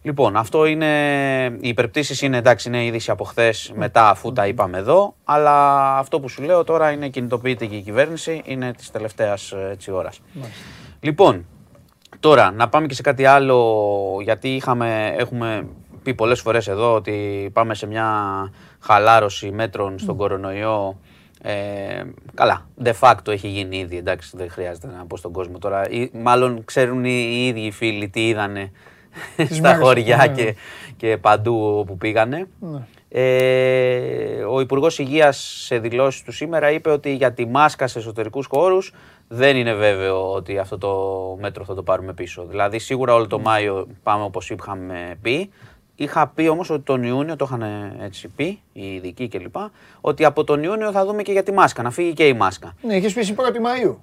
Λοιπόν, αυτό είναι. Οι υπερπτήσεις είναι εντάξει, είναι είδηση από χθες μετά, αφού τα είπαμε εδώ. Αλλά αυτό που σου λέω τώρα είναι κινητοποιείται και η κυβέρνηση, είναι της τελευταίας ώρας. Λοιπόν, τώρα να πάμε και σε κάτι άλλο, γιατί είχαμε, έχουμε πει πολλές φορές εδώ ότι πάμε σε μια χαλάρωση μέτρων στον κορονοϊό. Ε, καλά, de facto έχει γίνει ήδη, εντάξει, δεν χρειάζεται να πω στον κόσμο τώρα. Ή, μάλλον ξέρουν οι, οι ίδιοι οι φίλοι τι είδανε στα μέρες, χωριά ναι, και, και παντού όπου πήγανε. Ε, ο Υπουργός Υγείας σε δηλώσεις του σήμερα είπε ότι για τη μάσκα σε εσωτερικούς χώρους δεν είναι βέβαιο ότι αυτό το μέτρο θα το πάρουμε πίσω. Δηλαδή, σίγουρα όλο το Μάιο πάμε όπως είχαμε πει. Είχα πει όμως ότι τον Ιούνιο, το είχαν έτσι πει οι ειδικοί κλπ. Ότι από τον Ιούνιο θα δούμε και για τη μάσκα, να φύγει και η μάσκα. Ναι, είχες πει εσύ 1η Μαΐου.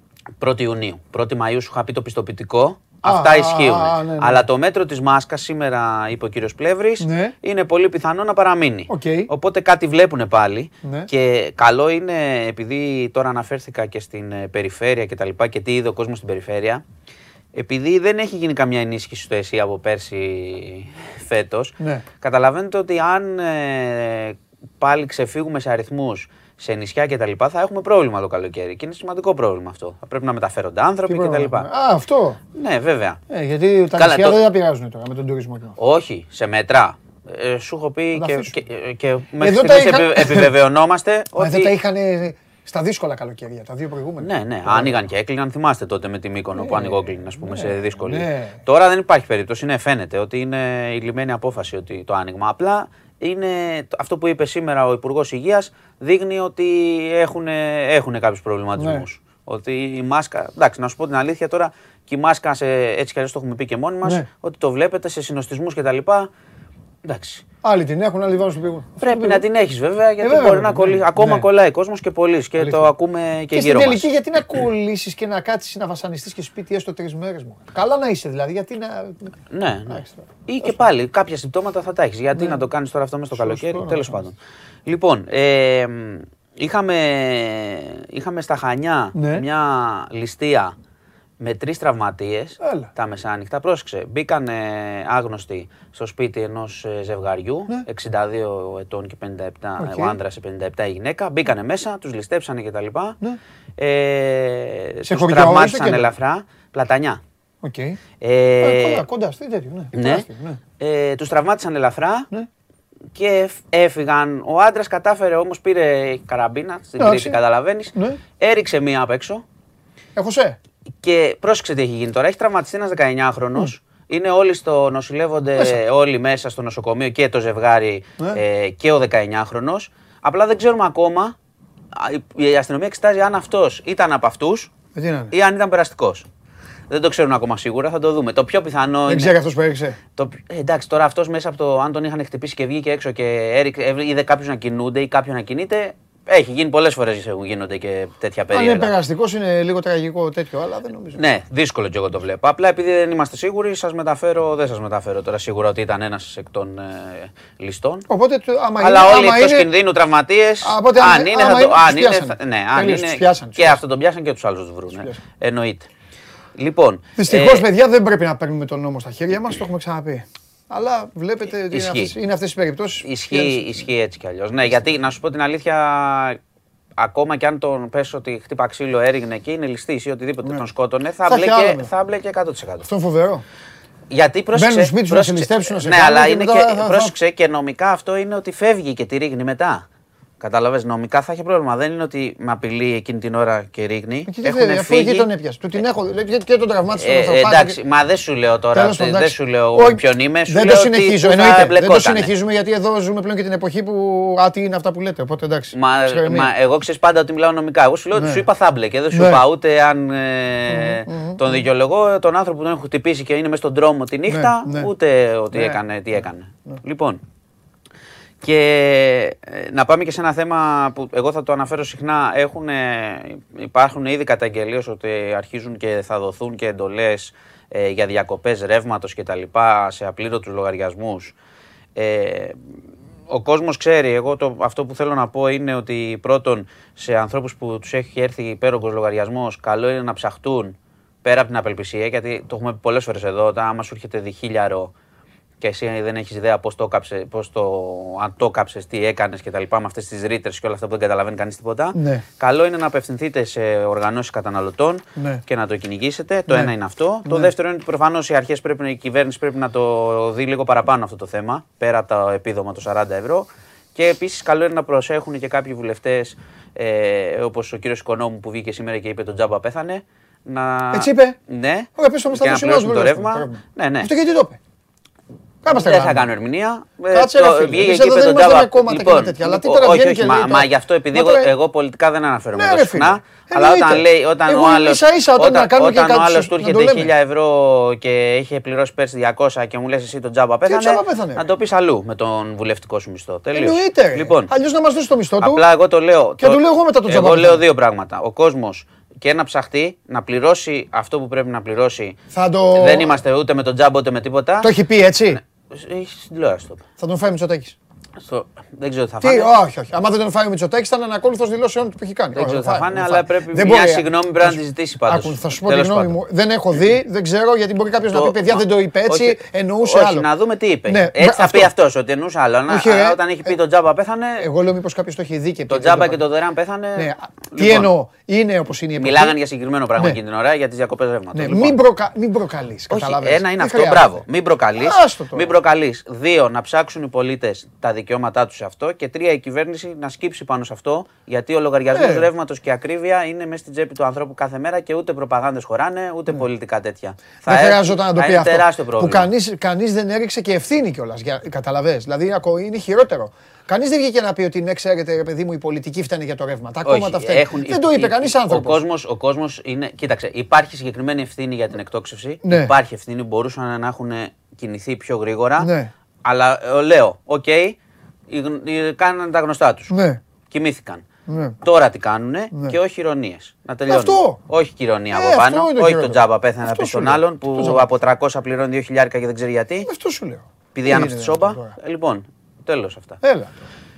1η Ιουνίου. 1η Μαΐου σου είχα πει το πιστοποιητικό. Α, Αυτά α, ισχύουν. α, ναι, ναι. Αλλά το μέτρο της μάσκας, σήμερα είπε ο κύριος Πλεύρης, Ναι. είναι πολύ πιθανό να παραμείνει. Οκ. Οπότε κάτι βλέπουν πάλι. Ναι. Και καλό είναι, επειδή τώρα αναφέρθηκα και στην ε, περιφέρεια και τα λοιπά και τι είδε ο κόσμος στην περιφέρεια, επειδή δεν έχει γίνει καμιά ενίσχυση στο ΕΣΥ από πέρσι φέτος, Ναι. καταλαβαίνετε ότι αν ε, πάλι ξεφύγουμε σε αριθμούς σε νησιά και τα λοιπά, θα έχουμε πρόβλημα το καλοκαίρι. Και είναι σημαντικό πρόβλημα αυτό. Θα πρέπει να μεταφέρονται άνθρωποι Τι και τα πρόβλημα. λοιπά. Α, αυτό. Ναι, βέβαια. Ε, γιατί τα Καλά, νησιά το- δεν τα πειράζουν τώρα με τον τουρισμό. και αυτό. Όχι, σε μέτρα. Ε, σου έχω πει τα και, αφήσουμε. και, και μέχρι Εδώ τα στιγμής είχα- επι- επιβεβαιωνόμαστε Μα εδώ ότι... τα είχαν στα δύσκολα καλοκαίρια, τα δύο προηγούμενα. Ναι, ναι, άνοιγαν και έκλειναν. Θυμάστε τότε με τη Μύκονο που ανοιγόκλεινε, ας πούμε, σε δύσκολη. ναι. Τώρα δεν υπάρχει περίπτωση. Ναι, φαίνεται ότι είναι η λιμένη απόφαση ότι το άνοιγμα. Απλά είναι το- αυτό που είπε σήμερα ο Υπουργός Υγείας δείχνει ότι έχουν, έχουν κάποιους προβληματισμούς. Ναι. Ότι η μάσκα. Εντάξει, να σου πω την αλήθεια τώρα, και η μάσκα σε, έτσι κι αλλιώς το έχουμε πει και μόνοι μας, Ναι. ότι το βλέπετε σε συνοστισμούς κτλ. Εντάξει. Άλλοι την έχουν, άλλοι βάζουν στο πηγό. Πρέπει να την έχεις βέβαια, γιατί βέβαια, μπορεί βέβαια, να κολλήσει. ναι. Ακόμα Ναι. κολλάει κόσμος και πολλοί και Αλήθεια. το ακούμε και, Και στην γύρω μας. τελική, γιατί να κολλήσεις και να κάτσεις να βασανιστείς και σπίτι έστω τρεις μέρες μου. Καλά να είσαι δηλαδή, γιατί να. Ναι, ναι. Εντάξει, τώρα. Ή και πάλι κάποια συμπτώματα θα τα έχεις. Γιατί να το κάνεις τώρα αυτό μέσα στο Ναι. Σωστό, καλοκαίρι, να τέλος το πάντων. Λοιπόν, ε, μ, είχαμε, είχαμε στα Χανιά Ναι. μια ληστεία με τρεις τραυματίες Έλα. τα μεσάνυχτα. Πρόσεξε, μπήκαν άγνωστοι στο σπίτι ενός ζευγαριού, Ναι. 62 ετών και 57, Οκ. ο άντρας σε 57 η γυναίκα. Μπήκανε μέσα, τους ληστέψανε κτλ. Ναι. Ε, Σε τους χωριό, τραυμάτισαν στο κέντρο. ελαφρά. Πλατανιά. Οκ. Ε, Ε, Κοντά, κοντά, στη τέτοιο, ναι. ναι. Τεράστιο, ναι. Ε, τους τραυμάτισαν ελαφρά Ναι. και εφ- έφυγαν. Ο άντρας κατάφερε όμως, πήρε καραμπίνα στην Εντάξει. Κρήτη, καταλαβαίνεις. Ναι. Έριξε μία απ' έξω Έχω σε. Και πρόσεξε τι έχει γίνει τώρα. Έχει τραυματιστεί ένας 19χρονο. Είναι όλοι στο νοσηλεύονται, Ναι. Μέσα. όλοι μέσα στο νοσοκομείο και το ζευγάρι Ναι. ε, και ο 19χρονο. Απλά δεν ξέρουμε ακόμα. α, η- Η αστυνομία εξετάζει αν αυτός ήταν από αυτούς Ε, τι να είναι. ή αν ήταν περαστικός. Δεν το ξέρουν ακόμα σίγουρα, θα το δούμε. Το πιο πιθανό Δεν είναι. ξέρει αυτός που έριξε. Το, ε, εντάξει, τώρα αυτός μέσα από το. Αν τον είχαν χτυπήσει και βγήκε έξω και έριξε, έβρι- είδε κάποιους να κινούνται ή κάποιον να κινείται. Έχει γίνει πολλές φορές γίνονται και τέτοια Αν είναι περίεργα. περαστικός, είναι λίγο τραγικό τέτοιο, αλλά δεν νομίζω. Ναι, δύσκολο και εγώ το βλέπω. Απλά επειδή δεν είμαστε σίγουροι, σας μεταφέρω, δεν σας μεταφέρω τώρα σίγουρα ότι ήταν ένας εκ των ε, ληστών. Οπότε, το- άμα Αλλά είναι, όλοι άμα εκτός είναι- κινδύνου τραυματίες. οπότε άμα- αν είναι, άμα θα το. είναι, Αν τους είναι, πιάσανε. θα- ναι, αν Τελείως, είναι. τους πιάσανε, τους Και αυτό τον πιάσαν και τους άλλους τους βρουν. πιάσανε. Εννοείται. Λοιπόν. Δυστυχώς, ε, παιδιά, δεν πρέπει να παίρνουμε τον νόμο στα χέρια μας, το έχουμε ξαναπεί. Αλλά βλέπετε ότι είναι Ισχύει. αυτές, είναι αυτές τις περιπτώσεις. Ισχύει, ισχύει έτσι κι αλλιώς. Ναι, γιατί να σου πω την αλήθεια, ακόμα κι αν τον πες ότι χτύπα ξύλο έριγνε και είναι ληστής ή οτιδήποτε Ναι. τον σκότωνε, θα, Θα έχει μπλέκε, άλλο. θα μπλέκε 100%. Αυτό είναι φοβερό. Γιατί πρόσεξε. Μπαίνουν σπίτι σου να σε πρόσεξε- ληστέψουν, να σε Ναι, κάνουν αλλά και είναι μετά και, θα- θα- πρόσεξε και νομικά αυτό είναι ότι φεύγει και τη ρίγνει μετά. Καταλαβες, νομικά θα έχει πρόβλημα. Δεν είναι ότι με απειλεί εκείνη την ώρα και ρίγνει. Και τι Έχουν θέλει, αφού εκεί φύγει. τον έπιασε. Του την έχω, δηλαδή, και τον τραυμάτισε Ε, τον ε, ανθρωπάκι. εντάξει, μα δεν σου λέω τώρα, Τέλος πάντων, δεν εντάξει. σου λέω Όχι, ποιον είμαι, σου δεν λέω το ότι συνεχίζω, πού θα εννοείται. Δεν το εμπλεκότανε. συνεχίζουμε γιατί εδώ ζούμε πλέον και την εποχή που α, τι είναι αυτά που λέτε. Οπότε εντάξει. Μα, ψυχραιμία. μα εγώ ξέρεις πάντα ότι μιλάω νομικά. Εγώ σου λέω ότι Ναι. σου είπα θα μπλεκε. Δεν σου Ναι. είπα ούτε αν ε, τον δικαιολογώ τον άνθρωπο που τον έχω χτυπήσει και είναι μέσα στον δρόμο τη νύχτα, Ναι, ναι. ούτε ότι Ναι. έκανε τι έκανε. Λοιπόν. Και ε, να πάμε και σε ένα θέμα που εγώ θα το αναφέρω συχνά. Έχουν, υπάρχουν ήδη καταγγελίες ότι αρχίζουν και θα δοθούν και εντολές ε, για διακοπές ρεύματος και τα λοιπά σε απλήρωτους λογαριασμούς. Ε, ο κόσμος ξέρει, εγώ το, αυτό που θέλω να πω είναι ότι πρώτον σε ανθρώπους που τους έχει έρθει υπέρογκος λογαριασμός καλό είναι να ψαχτούν πέρα από την απελπισία γιατί το έχουμε πει πολλές φορές εδώ, όταν άμα σου έρχεται διχίλιαρο και εσύ δεν έχεις ιδέα πώς το κάψε, πώς το, αν το κάψες, τι έκανες και τα λοιπά με αυτές τις ρήτρες και όλα αυτά που δεν καταλαβαίνει κανείς τίποτα. Ναι. Καλό είναι να απευθυνθείτε σε οργανώσεις καταναλωτών Ναι. και να το κυνηγήσετε. Το Ναι. ένα είναι αυτό. Το Ναι. δεύτερο είναι ότι προφανώς οι αρχές πρέπει, η κυβέρνηση πρέπει να το δει λίγο παραπάνω αυτό το θέμα, πέρα από το επίδομα των 40 ευρώ. Και επίσης καλό είναι να προσέχουν και κάποιοι βουλευτές, ε, όπως ο κύριος Οικονόμου που βγήκε σήμερα και είπε τον τζάμπα πέθανε. Να... Έτσι είπε; Ναι. Ωραία, πες το μες, θα και το να σημειώσουμε πληρώσουν το λίγο αυτό, ρεύμα. παράδειγμα. Ναι, ναι. Αυτό γιατί το είπε. Κάμαστε Δεν θα κάνουμε. κάνω ερμηνεία. Ε, Κάτσε, το- ρε φίλε. βγήκε Εμείς εκεί εδώ με δεν τον είμαστε Τζάμπα. με κόμματα και με τέτοια, αλλά τι τώρα όχι, βγαίνει όχι, και μα- λέει Μα τώρα. γι' αυτό επειδή Μα εγώ, τώρα- εγώ πολιτικά δεν αναφέρομαι Ναι, εδώ ρε φίλε. συχνά. Αλλά Εννοείται. όταν λέει, όταν Εγώ ο άλλο. ίσα-ίσα όταν να κάνουμε και όταν ο κάτι άλλος σου- του να το έρχεται λέμε. 1000 ευρώ και είχε πληρώσει πέρσι 200 και μου λες εσύ τον τζάμπα πέθανε. τζάμπα πέθανε, Να ρε. το πεις αλλού με τον βουλευτικό σου μισθό. Τελείως. Εννοείται. ρε. Λοιπόν, Αλλιώς να μας δώσει το μισθό του. Απλά εγώ το λέω. Και του λέω εγώ μετά τον Εγώ τζάμπα. λέω δύο πράγματα. Ο κόσμος και να ψαχτεί να πληρώσει αυτό που πρέπει να πληρώσει. Θα το- Δεν είμαστε ούτε με τον τζάμπα ούτε με τίποτα. Το έχει πει έτσι; Έχεις στην τηλεόραση το είπε. Θα τον φάει Μητσοτάκης. Στο- Δεν ξέρω τι θα Τι, φάνε. όχι, όχι. Άμα δεν τον φάει ο Μητσοτάκης θα είναι ανακόλουθος δηλώσεων που έχει κάνει. Δεν Όχι, ξέρω τι τον θα φάει, φάνε, τον αλλά φάει. πρέπει Δεν μια μπορεί. συγγνώμη πρέπει να τη ζητήσει πάντως. Άκου, θα σου πω τη Τέλος γνώμη πάντων. μου. Δεν έχω δει, δεν ξέρω γιατί μπορεί κάποιος να Το- πει παιδιά δεν το είπε έτσι, Όχι, εννοούσε όχι, άλλο. να δούμε τι είπε. Ναι, Έτσι θα αυτό. πει αυτό, ότι εννοούσε άλλο. Να- Όχι, ρε. Όταν έχει πει τον τζάμπα πέθανε. Εγώ λέω μήπως κάποιος το έχει δει και Το πει, τζάμπα δεν και το δωρεάν πέθανε. Ναι, τι Λοιπόν, εννοώ. Είναι όπως είναι η εποχή. Μιλάγανε για συγκεκριμένο πράγμα Ναι. εκείνη την ώρα για τις διακοπές ρεύματος. Ναι, μην, προκα... μην προκαλείς. Όχι, Καταλαβες. ένα είναι Δεν αυτό, χρειάζεται. μπράβο. Μην προκαλείς. Άστο τώρα. Μην προκαλείς. Δύο, να ψάξουν οι πολίτες τα δικαιώματά τους σε αυτό. Και τρία, η κυβέρνηση να σκύψει πάνω σε αυτό. Γιατί ο λογαριασμός Ναι. ρεύματος και ακρίβεια είναι μέσα στην τσέπη του ανθρώπου κάθε μέρα και ούτε προπαγάνδες χωράνε, ούτε πολιτικά τέτοια. Δεν έρθει- χρειαζόταν να το θα πει είναι αυτό. τεράστιο Που πρόβλημα. κανείς, κανείς δεν έριξε και ευθύνη κιόλας. Καταλαβες. Δηλαδή ακο- είναι χειρότερο. Κανείς δεν βγήκε να πει ότι ναι, ξέρετε, ρε παιδί μου, οι πολιτικοί φταίνε για το ρεύμα. Τα κόμματα φταίνε. έχουν- Δεν το είπε υ- κανείς ο άνθρωπος. κόσμος, ο κόσμος είναι. Κοίταξε, υπάρχει συγκεκριμένη ευθύνη για την εκτόξευση. Ναι. Υπάρχει ευθύνη, μπορούσαν να έχουν κινηθεί πιο γρήγορα. Ναι. Αλλά ε, λέω, οκ, οι γν- οι- κάνανε τα γνωστά τους. Ναι. Κοιμήθηκαν. Ναι. Τώρα τι κάνουνε Ναι. και όχι ηρωνίες. Να τελειώνει. Αυτό. Όχι και ηρωνία Ε, από αυτό πάνω. είναι το όχι χειρότερο. τον τζάμπα πέθανε να Αυτό πει σου στον λέω. άλλον Αυτό που τζάμπα. από 300 πληρώνει 2.000 και δεν ξέρει γιατί. Αυτό σου λέω. Επειδή Τι άναψε είναι τη σόμπα. τώρα. Ε, Λοιπόν, τέλος αυτά. Έλα.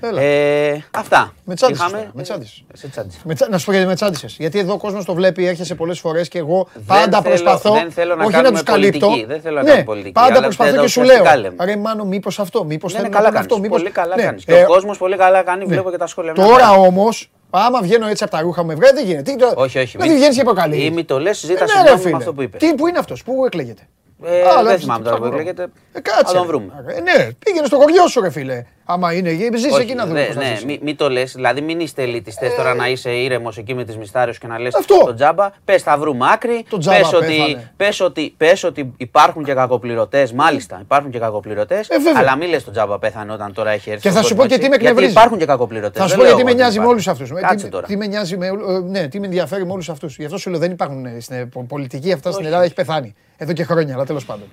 Έλα. Ε, αυτά. Με τσάντισες Είχαμε- τώρα, με τσάντισες. Ε, Σε τσάντισα. Με τσα- Να σου πω γιατί με τσάντισες. Γιατί εδώ ο κόσμος το βλέπει, έρχεσαι πολλές φορές και εγώ πάντα θέλω- προσπαθώ. δεν θέλω να όχι να κάνουμε τους καλύπτω. πολιτική, δεν θέλω να ναι, κάνουμε πολιτική, Πάντα αλλά προσπαθώ δεν και τα σου λέω. ουσιαστικά λέμε. Ρε Μάνο, μήπως αυτό, μήπως Ναι, θέλουν ναι, να καλά πούνε κάνεις. αυτό. Μήπως... Πολύ καλά Ναι, κάνεις. Και ε, ο κόσμος πολύ καλά κάνει, ναι. βλέπω και τα σχόλια. να Τώρα κάνουν. όμως, άμα βγαίνω έτσι από τα ρούχα μου, ευρέ, δεν γίνεται. Τι το- Όχι, όχι. Δηλαδή βγαίνεις και προκαλεί. Ή μη το λες, ζήτα Ε, ναι, συγγνώμη ρε, με φίλε. αυτό που είπες. Τι, πού είναι αυτός, πού εκλέγεται; Ε, Α, δεν λέει, θυμάμαι θα τώρα που βρω. εκλέγεται. Ε, κάτσε. Θα τον βρούμε. Ε, ναι, πήγαινε στο χωριό σου, ρε φίλε. Άμα είναι, ζήσει Όχι, εκεί να δούμε. ναι, πώς θα ναι, ζήσεις. μην, μην το λες. Δηλαδή, μην είστε ελιτιστές τώρα να είσαι ήρεμος εκεί με τις μυστάρε και να λες Αυτό. τον τζάμπα. Πες, θα βρούμε άκρη. Το τζάμπα πες ότι, πέθανε. πες ότι, πες ότι υπάρχουν και κακοπληρωτές. Μάλιστα, υπάρχουν και κακοπληρωτές. Ε, βέβαια. αλλά μην λες τον τζάμπα πέθανε όταν τώρα έχει έρθει. Και στον θα σου κόσμος, πω και τι έτσι. με Γιατί εκνευρίζει. υπάρχουν και κακοπληρωτές. Θα σου πω γιατί με νοιάζει με όλους αυτούς. Κάτσε τώρα. Τι με νοιάζει με, όλου- ε, ναι, τι με ενδιαφέρει με όλους αυτούς. Γι' αυτό σου λέω δεν υπάρχουν ε, στην ε, πο- πολιτική αυτά στην Όχι. Ελλάδα έχει πεθάνει. Εδώ και χρόνια, αλλά τέλος πάντων.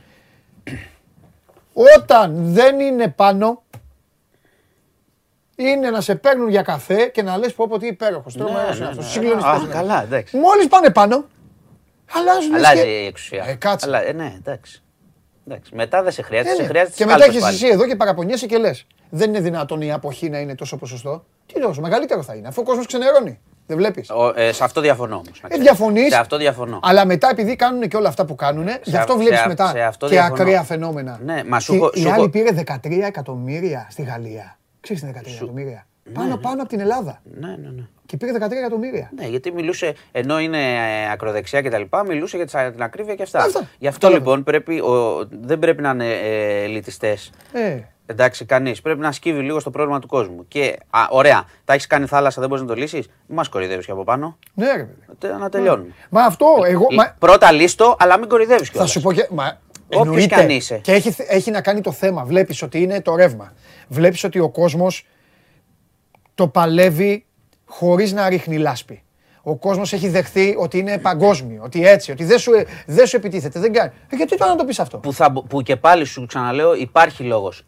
Όταν δεν είναι πάνω, είναι να σε παίρνουν για καφέ και να λες πω πω τι υπέροχος. Ναι, Τρομερός είναι ναι, αυτός. ναι. Συγκλονιστικός Α, είναι. Καλά, εντάξει. Μόλις πάνε πάνω, αλλάζουν λες Αλλάζει και- η εξουσία. Ε, κάτσε. Αλλά, ε, ναι, εντάξει. εντάξει. Μετά δεν σε Ε, χρειάζεται. ναι. σε χρειάζεται Και στις μετά κάλπες έχεις πάλι. εσύ εδώ και παραπονιέσαι και λες δεν είναι δυνατόν η αποχή να είναι τόσο ποσοστό. Τι τόσο, μεγαλύτερο θα είναι, αφού ο κόσμος ξενερώνει. Δεν βλέπεις; Ο- ε, σε αυτό διαφωνώ όμως. Ε, διαφωνείς. Σε αυτό διαφωνώ. Αλλά μετά επειδή κάνουν και όλα αυτά που κάνουν, γι' αυτό σε βλέπεις α- μετά σε αυτό και διαφωνώ. ακραία φαινόμενα. Ναι, μα σου Και έχω- η σου άλλη έχω- πήρε 13 εκατομμύρια στη Γαλλία. Ξέρεις τι είναι 13 εκατομμύρια; Πάνω πάνω από την Ελλάδα. Ναι, ναι, ναι. Και πήρε 13 εκατομμύρια. Ναι, γιατί μιλούσε, ενώ είναι ε, ακροδεξιά και τα λοιπά, μιλούσε για τις- την ακρίβεια και αυτά. Αυτά. Γι' αυτό Κατάλαβα. λοιπόν πρέπει, ο, δεν πρέπει να είναι ε, ελιτιστές. Ε, Εντάξει, κανείς. Πρέπει να σκύβει λίγο στο πρόβλημα του κόσμου. Και, α, ωραία, τα έχεις κάνει θάλασσα, δεν μπορείς να το λύσεις; Μην μας κορυδεύεις και από πάνω. ναι, ρε παιδί. Τε- Να τελειώνουμε. Μα αυτό εγώ. Ε, Μα, Πρώτα λύστο, αλλά μην κορυδεύεις κιόλας. θα σου πω και. Μα, Όποιος εννοείται. κι αν είσαι. Και έχει, έχει να κάνει το θέμα. Βλέπεις ότι είναι το ρεύμα. Βλέπεις ότι ο κόσμος το παλεύει χωρίς να ρίχνει λάσπη. Ο κόσμος έχει δεχθεί ότι είναι παγκόσμιο, ότι έτσι, ότι δεν σου, δεν σου επιτίθεται, δεν κάνει. Ε, γιατί τώρα να το πεις αυτό; Που, θα, μπο- που και πάλι σου ξαναλέω, υπάρχει λόγος.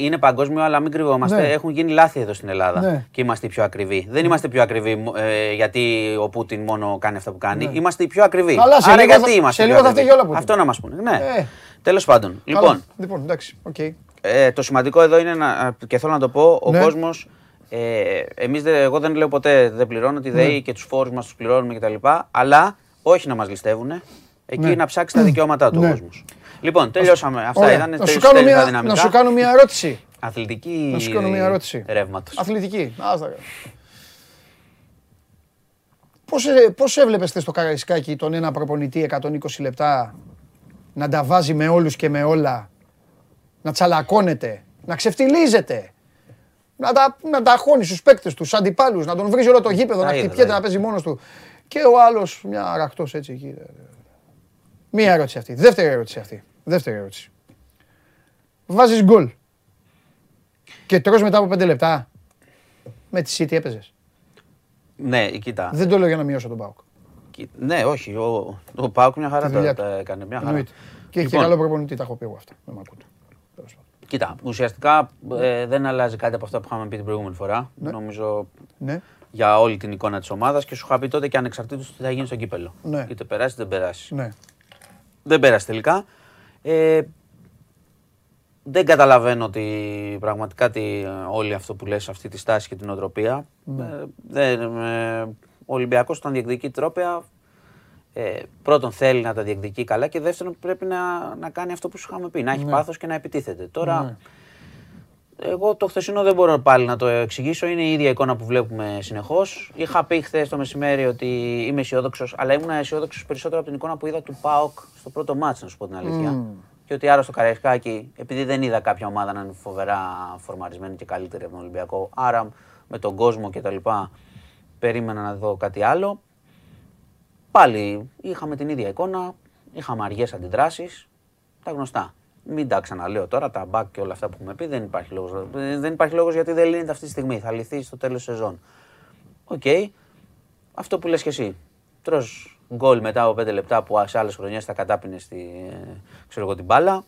Είναι παγκόσμιο, αλλά μην κρυβόμαστε. Ναι. Έχουν γίνει λάθη εδώ στην Ελλάδα. Ναι. Και είμαστε οι πιο ακριβοί. Δεν είμαστε πιο ακριβοί μ, ε, γιατί ο Πούτιν μόνο κάνει αυτά που κάνει. Ναι. Είμαστε οι πιο ακριβοί. Καλά, σε Άρα λίγο γιατί θα- είμαστε σε πιο λίγο θα ακριβοί; φταίει όλα Πούτιν. Αυτό να μας πούνε. Ναι. Ε. Τέλος πάντων. Καλά. Λοιπόν, λοιπόν, εντάξει, οκ. ε, το σημαντικό εδώ είναι να, και θέλω να το πω, ο Ναι. Κόσμος, ε, εμείς δεν- εγώ δεν λέω ποτέ δεν πληρώνω τη Ναι. ΔΕΗ και τους φόρους μας τους πληρώνουμε κτλ. Αλλά όχι να μας ληστεύουν, εκεί Ναι. να ψάξει τα δικαιώματά του Ναι. ο κόσμος. Λοιπόν, τελειώσαμε. Αυτά Ωραία. ήταν να, τρεις σου κάνω τέσσερις μια, αδυναμικά. να σου κάνω μια ερώτηση. Αθλητική Να σου κάνω μια ερώτηση. ρεύματος. Αθλητική. Άστα. Πώς, ε, πώς έβλεπες χθες στο Καραϊσκάκι τον ένα προπονητή 120 λεπτά να τα βάζει με όλους και με όλα, να τσαλακώνεται, να ξεφτιλίζεται, να τα, να τα χώνεις στους παίκτες τους, στους αντιπάλους, να τον βρίζει όλο το γήπεδο, Τα να είδα, χτυπιέται, τα να είδα. παίζει μόνος του. Και ο άλλος μια αραχτός έτσι εκεί. Μία ερώτηση αυτή. Δεύτερη ερώτηση αυτή. Δεύτερη ερώτηση. βάζεις γκολ και τρως μετά από πέντε λεπτά. Με τη City έπαιζες. Ναι, κοίτα. Δεν το λέω για να μειώσω τον Πάουκ. Κοι- Ναι, όχι. Ο, ο Πάουκ μια χαρά Τη δουλειά τα, του. τα έκανε. Μια χαρά. Εννοείται. Και έχει και Λοιπόν. καλό προπονητή, τα έχω πει εγώ αυτά. Δεν μ' ακούτε. Τέλος πάντων. Κοίτα, ουσιαστικά ε, δεν αλλάζει κάτι από αυτά που είχαμε πει την προηγούμενη φορά. Νομίζω Ναι. για όλη την εικόνα της ομάδας και σου είχα πει τότε και ανεξαρτήτως τι θα γίνει στο κύπελο. Ναι. Είτε περάσει είτε δεν περάσει. Ναι. Δεν πέρασε τελικά. Ε, δεν καταλαβαίνω ότι πραγματικά τι, όλη αυτό που λες, αυτή τη στάση και την οτροπία. Ναι. Ε, δεν, ε, ο Ολυμπιακός όταν διεκδικεί τρόπια, ε, πρώτον θέλει να τα διεκδικεί καλά και δεύτερον πρέπει να, να κάνει αυτό που σου είχαμε πει, να έχει πάθος και να επιτίθεται. Τώρα, Ναι. εγώ το χθεσινό δεν μπορώ πάλι να το εξηγήσω. Είναι η ίδια εικόνα που βλέπουμε συνεχώς. Είχα πει χθες το μεσημέρι ότι είμαι αισιόδοξος, αλλά ήμουν αισιόδοξος περισσότερο από την εικόνα που είδα του Πάοκ στο πρώτο μάτς, να σου πω την αλήθεια. Και ότι άρα στο Καραϊσκάκι, επειδή δεν είδα κάποια ομάδα να είναι φοβερά φορμαρισμένη και καλύτερη από τον Ολυμπιακό, άρα με τον κόσμο κτλ. Περίμενα να δω κάτι άλλο. Πάλι είχαμε την ίδια εικόνα, είχαμε αργές αντιδράσεις, τα γνωστά. Μην τα ξαναλέω τώρα, τα back και όλα αυτά που έχουμε πει, δεν υπάρχει λόγος. Ε, Δεν υπάρχει λόγος γιατί δεν λύνεται αυτή τη στιγμή, θα λυθεί στο τέλος της σεζόν. Οκ, αυτό που λες και εσύ. Τρως γκολ μετά από 5 λεπτά που σε άλλες χρονιές θα κατάπινες τη, ε, ξέρω εγώ, την μπάλα.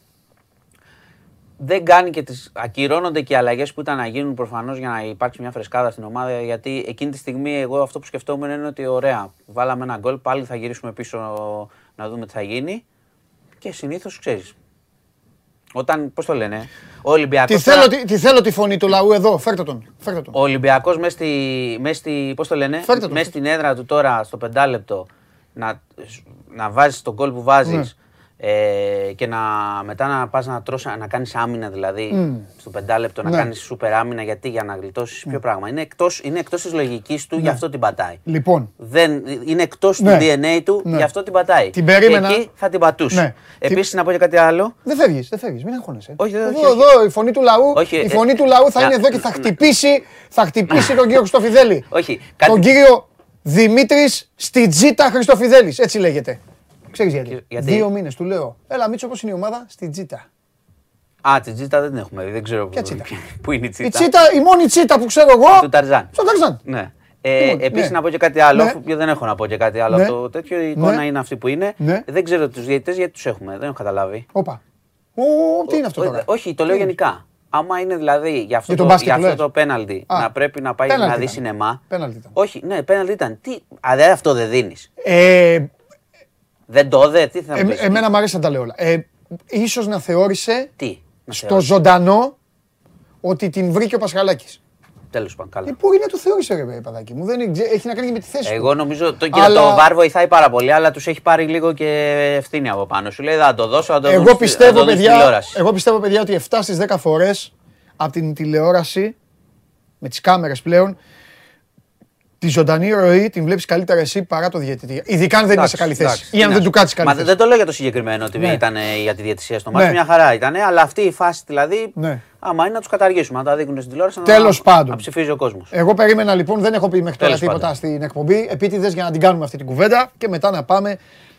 Δεν κάνει και τις, ακυρώνονται και οι αλλαγές που ήταν να γίνουν προφανώς για να υπάρξει μια φρεσκάδα στην ομάδα. Γιατί εκείνη τη στιγμή εγώ αυτό που σκεφτόμουν είναι ότι ωραία, βάλαμε ένα γκολ, πάλι θα γυρίσουμε πίσω να δούμε τι θα γίνει. Και συνήθως ξέρεις. Όταν, πώς το λένε, ο Ολυμπιακός. Τι θέλω, τι, τι θέλω τη φωνή του λαού εδώ. Φέρτε τον. Φέρτε τον. Ο Ολυμπιακός μέσα στη, μες στη, πώς το λένε, Φέρτε τον. μες στην έδρα του τώρα στο πεντάλεπτο να, να βάζεις τον γκολ που βάζεις Ναι. Ε, και να, μετά να πας να, τρως, να κάνεις άμυνα δηλαδή στο πεντάλεπτο να Ναι. κάνεις σούπερ άμυνα γιατί για να γλιτώσεις ποιο πράγμα. Είναι εκτός, είναι εκτός της λογικής του, γι' αυτό την πατάει. Λοιπόν, Δεν, είναι εκτός Ναι. του DNA του, Ναι. γι' αυτό την πατάει. Την περίμενα. Και εκεί θα την πατούσε. Ναι. Επίσης να πω και κάτι άλλο. δεν φεύγεις, δεν φεύγεις. Μην αγχώνεσαι. Όχι, δεν- εδώ, όχι, όχι. εδώ η φωνή του λαού, Όχι, η ε, φωνή του λαού θα να- είναι εδώ και θα χτυπήσει, θα χτυπήσει τον κύριο Χριστοφιδέλη. Όχι, κάτι- Τον κύριο Δημήτρης Στιτζίτα Χριστοφιδέλης. Έτσι λέγεται. Ξέρεις γιατί. γιατί; Δύο μήνες του λέω. Έλα, Μίτσο, πώς είναι η ομάδα; Στη Τζίτα. Α, τη τσίτα δεν την έχουμε δει, δεν ξέρω Ποια πού, τσίτα; πού είναι η τσίτα. Η Τσίτα, η μόνη Τσίτα που ξέρω εγώ. Του Ταρζάν. Στο Ταρζάν. Ναι. Ε, Λοιπόν, Επίσης ναι. να πω και κάτι άλλο, Ναι. αφού δεν έχω να πω και κάτι άλλο Ναι. από το τέτοιο. Η εικόνα Ναι. είναι αυτή που είναι. Ναι. Δεν ξέρω τους διαιτητές γιατί τους έχουμε, δεν έχω καταλάβει. Όπα. Ω, τι είναι αυτό Ω, τώρα; Όχι, το λέω Τι είναι; γενικά. Άμα είναι δηλαδή για αυτό, Για το το, μπάσκετ για που αυτό λες. το πέναλτι Α, να πρέπει να πάει πέναλτι να δει ήταν. σινεμά. Πέναλτι ήταν. Όχι, ναι, πέναλτι ήταν. Τι, α, δε, αυτό δεν δίνεις. Ε, Δεν το δε, τι θα ε, μου πεις. εμένα μου αρέσει να τα λέω όλα. Ε, ίσως να θεώρησε Τι, να στο ζωντανό ότι την βρήκε ο Πασχαλάκης. Τέλος πάντων, καλά. Ε, πού είναι το θεώρησε ρε παιδάκι μου. Δεν είναι- έχει να κάνει και με τη θέση Εγώ του. νομίζω το, και Αλλά- το βαρ βοηθάει πάρα πολύ, αλλά τους έχει πάρει λίγο και ευθύνη από πάνω. Σου λέει θα το δώσω, θα το δουν Εγώ στη- θα πιστεύω, το δουν στη παιδιά, τηλεόραση. εγώ πιστεύω, παιδιά, ότι 7 στις 10 φορές από την τηλεόραση, με τις κάμερες πλέον, τη ζωντανή ροή την βλέπεις καλύτερα εσύ παρά το διαιτητή. Ειδικά αν δεν είναι σε καλή θέση. Εντάξει, Ή αν τι δεν να του σου- κάτσεις καλή Μα θέση. δεν το λέω για το συγκεκριμένο ότι Ναι. ήταν ε, για τη διαιτησία στο Ναι. μάτι, μια χαρά ήταν. Αλλά αυτή η φάση δηλαδή, Ναι. άμα είναι να τους καταργήσουμε, να τα δείχνουν στην τηλεόραση, να- Τέλος πάντων. να ψηφίζει ο κόσμος. Εγώ περίμενα λοιπόν, δεν έχω πει μέχρι τώρα Τέλος τίποτα πάντων. στην εκπομπή, επίτηδες για να την κάνουμε αυτή την κουβέντα και μετά να πάμε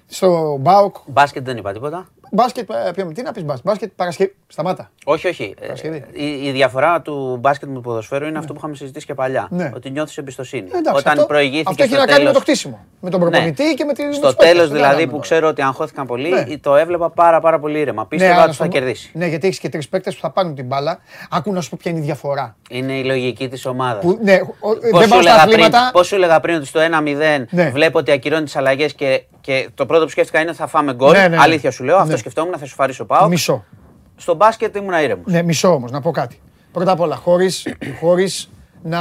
στο Μπάουκ. Μπάσκετ δεν είπα τίποτα. Μπάσκετ, ε, ποιο- τι να πεις μπάσκετ, μπάσκετ Παρασκευή, σταμάτα. Όχι, όχι. Ε, Παρασκευή. η, η διαφορά του μπάσκετ με το ποδοσφαίρο είναι αυτό που είχαμε συζητήσει και παλιά. Ναι. Ότι νιώθεις εμπιστοσύνη. Ε, εντάξει, Όταν αυτό, προηγήθηκε αυτό έχει στο να κάνει με το τέλος- χτίσιμο. Με τον προπονητή και με τη με Στο τους παίκτες. τέλος Τι να δηλαδή κάνουμε που τώρα. ξέρω ότι αγχώθηκαν πολύ, Ναι. το έβλεπα πάρα, πάρα πολύ ήρεμα. Πίστευα αλλά ότι θα στο- κερδίσει. Ναι, γιατί έχεις και τρεις παίκτες που θα πάρουν την μπάλα. Άκου να σου πω ποια είναι η διαφορά. Είναι η λογική της ομάδας. Που, ναι, ο- Πώς δεν σου, πάω στα έλεγα πριν, αθλήματα. πώς σου έλεγα πριν ότι στο 1-0 Ναι. βλέπω ότι ακυρώνει τις αλλαγές και, και το πρώτο που σκέφτηκα είναι θα φάμε γκολ. Ναι, ναι, ναι. Αλήθεια σου λέω, αυτό Ναι. σκεφτόμουν, θα σου φαρίσω πάω. Μισό. Στο μπάσκετ ήμουν ήρεμος. Ναι, μισό όμως, να πω κάτι. Πρώτα απ' όλα, χωρίς χωρίς να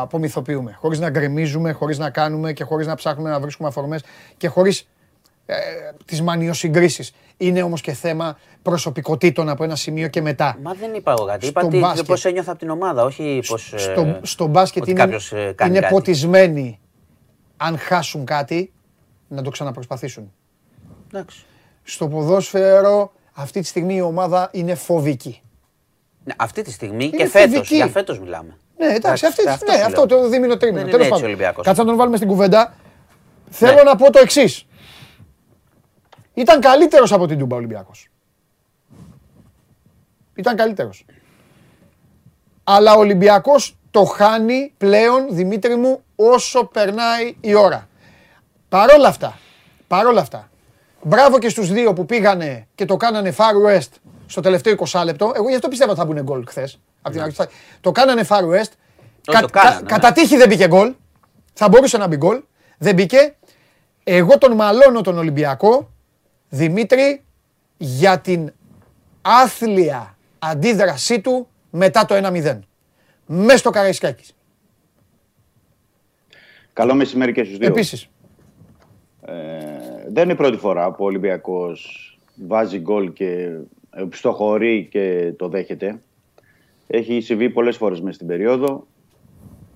απομυθοποιούμε, χωρίς να γκρεμίζουμε, χωρίς να κάνουμε και χωρίς να ψάχνουμε να βρίσκουμε αφορμές και χωρίς ε, τις μανιοσυγκρίσεις. Είναι όμως και θέμα προσωπικότητων από ένα σημείο και μετά. Μα δεν είπα εγώ κάτι. Είπα Στο τι, μπάσκετ. πώς ένιωθα από την ομάδα, όχι πώς... ε, στο, στο μπάσκετ ότι είναι, κάποιος, ε, κάνει είναι κάτι. ποτισμένοι αν χάσουν κάτι να το ξαναπροσπαθήσουν. Εντάξει. Στο ποδόσφαιρο αυτή τη στιγμή η ομάδα είναι φοβική. Ναι, αυτή τη στιγμή Είναι και φέτος, φοβική. για φέτος μιλάμε. Ναι, εντάξει, αυτή, αυτό ναι, σου αυτό λέω. το δίμηνο τρίμηνο. Δεν Τέλος είναι έτσι πάντων. ο Ολυμπιακός. Κάτσε να τον βάλουμε στην κουβέντα. Θέλω Ναι. να πω το εξής. Ήταν καλύτερος από την Τούμπα ο Ολυμπιακός. Ήταν καλύτερος. Αλλά ο Ολυμπιακός το χάνει πλέον, Δημήτρη μου, όσο περνάει η ώρα. Παρόλα αυτά, παρόλα αυτά, μπράβο και στους δύο που πήγανε και το κάνανε Far West στο τελευταίο 20 λεπτό. Εγώ γι' αυτό πιστεύω ότι θα μπουν γκολ χθες. Το κάνανε Far West. Το- το κάνανε, ναι. Κατά τύχη δεν μπήκε γκολ. Θα μπορούσε να μπει γκολ. Δεν μπήκε. Εγώ τον μαλώνω τον Ολυμπιακό, Δημήτρη, για την άθλια αντίδρασή του μετά το 1-0. Μες στο Καραϊσκάκης. Καλό μεσημέρι και στους δύο. Επίσης. Ε, δεν είναι η πρώτη φορά που ο Ολυμπιακός βάζει γκολ και επιστοχωρεί και το δέχεται. Έχει συμβεί πολλές φορές μέσα στην περίοδο.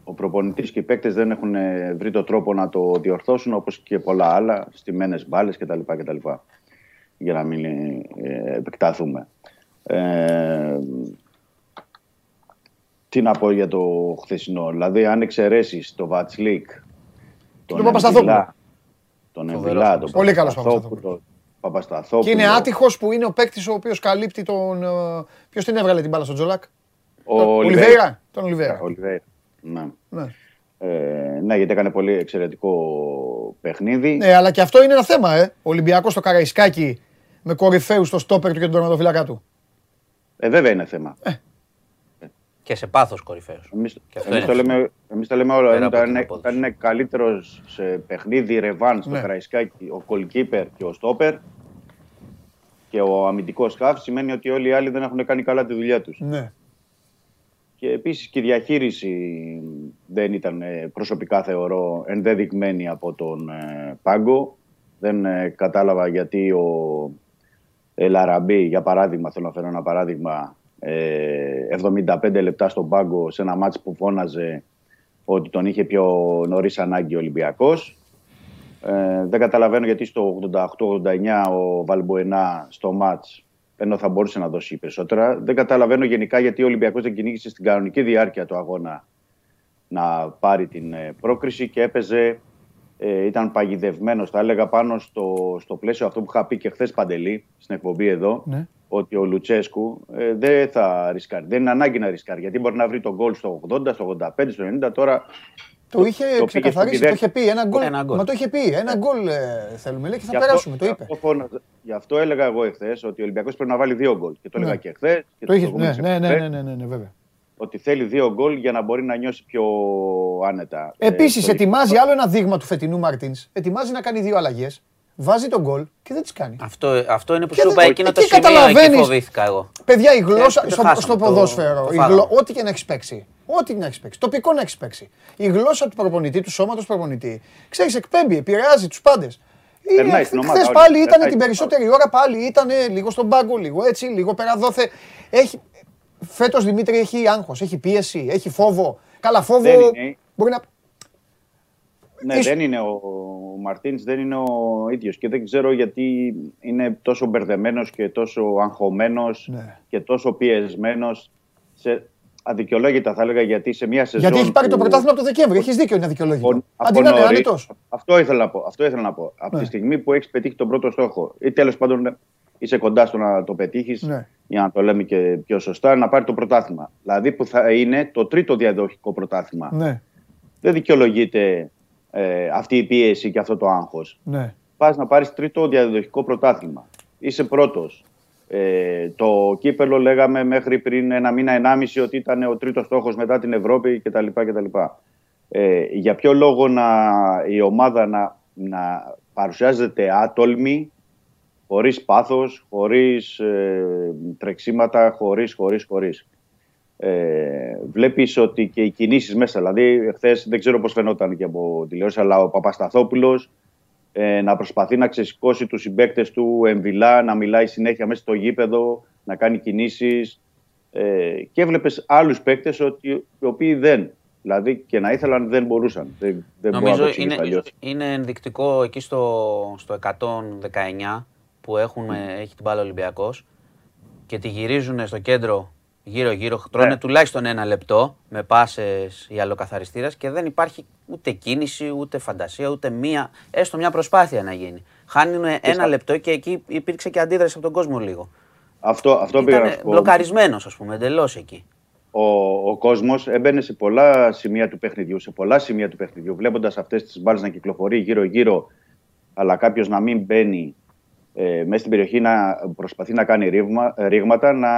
Ο προπονητής και οι παίκτες δεν έχουν ε, βρει το τρόπο να το διορθώσουν όπως και πολλά άλλα, στιμένες μπάλες κτλ. κτλ για να μην ε, επεκταθούμε. Ε, τι να πω για το χθεσινό. Δηλαδή, αν εξαιρέσεις το Βατσλίκ, Τον Παπασταθόπουλο. Τον Εμβιλά, τον Πολύ καλός Παπασταθόπουλο, τον Παπασταθόπουλο. Και είναι άτυχος που είναι ο παίκτης ο οποίος καλύπτει τον. Ποιος την έβγαλε την μπάλα στον Τζολάκ; Ο Τον Ολιβέηρα. Ολιβέηρα. Τον Ολιβέηρα. Ολιβέηρα. Ναι. Ναι. Ε, ναι, γιατί έκανε πολύ εξαιρετικό παιχνίδι. Ναι, αλλά και αυτό είναι ένα θέμα, ε. Ο Ολυμπιακός στο Καραϊσκάκι με κορυφαίους στο στόπερ του και τον τερματοφύλακα του. Ε, βέβαια είναι θέμα. Και σε πάθος κορυφαίος. Εμείς, Και αυτό εμείς είναι το λέμε, εμείς το λέμε όλο. Πέρα από Όταν την είναι, απόδοση. όταν είναι καλύτερος σε παιχνίδι ρεβάν στο Ναι. Καραϊσκάκι ο goalkeeper και ο στόπερ και ο αμυντικός χαφ σημαίνει ότι όλοι οι άλλοι δεν έχουν κάνει καλά τη δουλειά τους. Ναι. Και επίσης και η διαχείριση δεν ήταν ε, προσωπικά θεωρώ ενδεδειγμένη από τον ε, Πάγκο. Δεν ε, κατάλαβα γιατί ο Ελαραμπή, για παράδειγμα, θέλω να φέρω ένα παράδειγμα, ε, 75 λεπτά στον Πάγκο σε ένα μάτς που φώναζε ότι τον είχε πιο νωρίς ανάγκη ο Ολυμπιακός. Ε, δεν καταλαβαίνω γιατί στο 88-89 ο Βαλμποενά στο μάτς ενώ θα μπορούσε να δώσει περισσότερα. Δεν καταλαβαίνω γενικά γιατί ο Ολυμπιακός δεν κυνήγησε στην κανονική διάρκεια του αγώνα να πάρει την ε, πρόκριση και έπαιζε, ε, ήταν παγιδευμένος, θα έλεγα πάνω στο, στο πλαίσιο αυτό που είχα πει και χθες Παντελή στην εκπομπή εδώ, Ναι. Ότι ο Λουτσέσκου ε, δεν θα ρισκάρει. Δεν είναι ανάγκη να ρισκάρει, γιατί μπορεί να βρει τον γκολ στο 80, στο 85, στο 90, τώρα Το είχε πήγε ξεκαθαρίσει, στο το είχε πει. Ένα γκολ. Ένα γκολ. Μα το είχε πει. Ένα γκολ ε, θέλουμε λέει και θα Γι' περάσουμε. Το γι' είπε. Αυτό, φώναζα- γι' αυτό έλεγα εγώ εχθές ότι ο Ολυμπιακός πρέπει να βάλει δύο γκολ. Και το έλεγα Ναι. και εχθές. Το είχε. Ναι, ναι, ναι, ναι, ναι, ναι, ναι, βέβαια. Ότι θέλει δύο γκολ για να μπορεί να νιώσει πιο άνετα. Ε, Επίσης, στο- ετοιμάζει άλλο ένα δείγμα του φετινού Μαρτίν. Ετοιμάζει να κάνει δύο αλλαγές. Βάζει τον γκολ και δεν τις κάνει. Αυτό, αυτό είναι που Και σου δεν- είπα εκείνο το εκεί σημείο, εκεί καταλαβαίνεις; φοβήθηκα εγώ. Παιδιά, η γλώσσα το στο, χάσαμε, στο το- ποδόσφαιρο, το η φάγαμε. γλω- ό,τι και να έχεις παίξει. Ό,τι και να έχεις παίξει. Τοπικό να έχεις παίξει. Η γλώσσα του προπονητή, του σώματος προπονητή, ξέρεις, εκπέμπει, επηρεάζει τους πάντες. Περνάει στην ομάδα Χθες όλη. πάλι ήταν Περνάει την στην περισσότερη ώρα, πάλι ήταν λίγο στον πάγκο, λίγο έτσι, λίγο πέρα δόθε. Έχει, φέτος Δημήτρη έχει άγχος, έχει πίεση, έχει φόβο. Καλά, φόβο Δεν είναι. μπορεί να. Ναι, Ίσως- δεν είναι ο, ο Μαρτίνς, δεν είναι ο ίδιος. Και δεν ξέρω γιατί είναι τόσο μπερδεμένος και τόσο αγχωμένος Ναι. και τόσο πιεσμένος. Σε... Αδικαιολόγητα θα έλεγα γιατί σε μια σεζόν. Γιατί έχει πάρει το που- πρωτάθλημα από το Δεκέμβρη. Έχεις δίκιο, είναι αδικαιολόγητο. από Αντί να είναι νωρίς- άνετος. Αυτό ήθελα να πω. Αυτό ήθελα να πω. Από Ναι. τη στιγμή που έχεις πετύχει τον πρώτο στόχο, ή τέλος πάντων είσαι κοντά στο να το πετύχεις, Ναι. για να το λέμε και πιο σωστά, να πάρει το πρωτάθλημα. Δηλαδή που θα είναι το τρίτο διαδοχικό πρωτάθλημα. Ναι, Δεν δικαιολογείται ε, αυτή η πίεση και αυτό το άγχος. ναι. Πας να πάρεις τρίτο διαδοχικό πρωτάθλημα. Είσαι πρώτος. Ε, το κύπελο λέγαμε μέχρι πριν ένα μήνα, ενάμιση ότι ήταν ο τρίτος στόχος μετά την Ευρώπη κτλ. κτλ. Ε, για ποιο λόγο να, η ομάδα να, να παρουσιάζεται άτολμη, χωρίς πάθος, χωρίς ε, τρεξίματα, χωρίς, χωρίς, χωρίς. Ε, βλέπεις ότι και οι κινήσεις μέσα, δηλαδή χθες δεν ξέρω πώς φαινόταν και από τηλεόραση, αλλά ο Παπασταθόπουλος ε, να προσπαθεί να ξεσηκώσει τους συμπαίκτες του εμβυλά, να μιλάει συνέχεια μέσα στο γήπεδο, να κάνει κινήσεις ε, και έβλεπες άλλους παίκτες ότι, οι οποίοι δεν. Δηλαδή και να ήθελαν δεν μπορούσαν. Δεν, δεν μπορώ να το Νομίζω εξηγήσω είναι, αλλιώς. είναι ενδεικτικό εκεί στο, στο 119 που έχουν, ε, έχει την μπάλα ο Ολυμπιακός και τη γυρίζουν στο κέντρο γύρω-γύρω, τρώνε Ναι. τουλάχιστον ένα λεπτό με πάσες ή αλλοκαθαριστήρας και δεν υπάρχει ούτε κίνηση, ούτε φαντασία, ούτε μία, έστω μια προσπάθεια να γίνει. Χάνουν ένα στα- λεπτό και εκεί υπήρξε και αντίδραση από τον κόσμο λίγο. Αυτό, αυτό πήγα να Ήταν σου πω. μπλοκαρισμένος, ας πούμε, εντελώς εκεί. ο, ο κόσμος έμπαινε σε πολλά σημεία του παιχνιδιού, σε πολλά σημεία του παιχνιδιού, βλέποντας αυτές τις μπάλες να κυκλοφορεί γύρω-γύρω, αλλά κάποιος να μην μπαίνει ε, μέσα στην περιοχή να προσπαθεί να κάνει ρήγμα, ρήγματα, να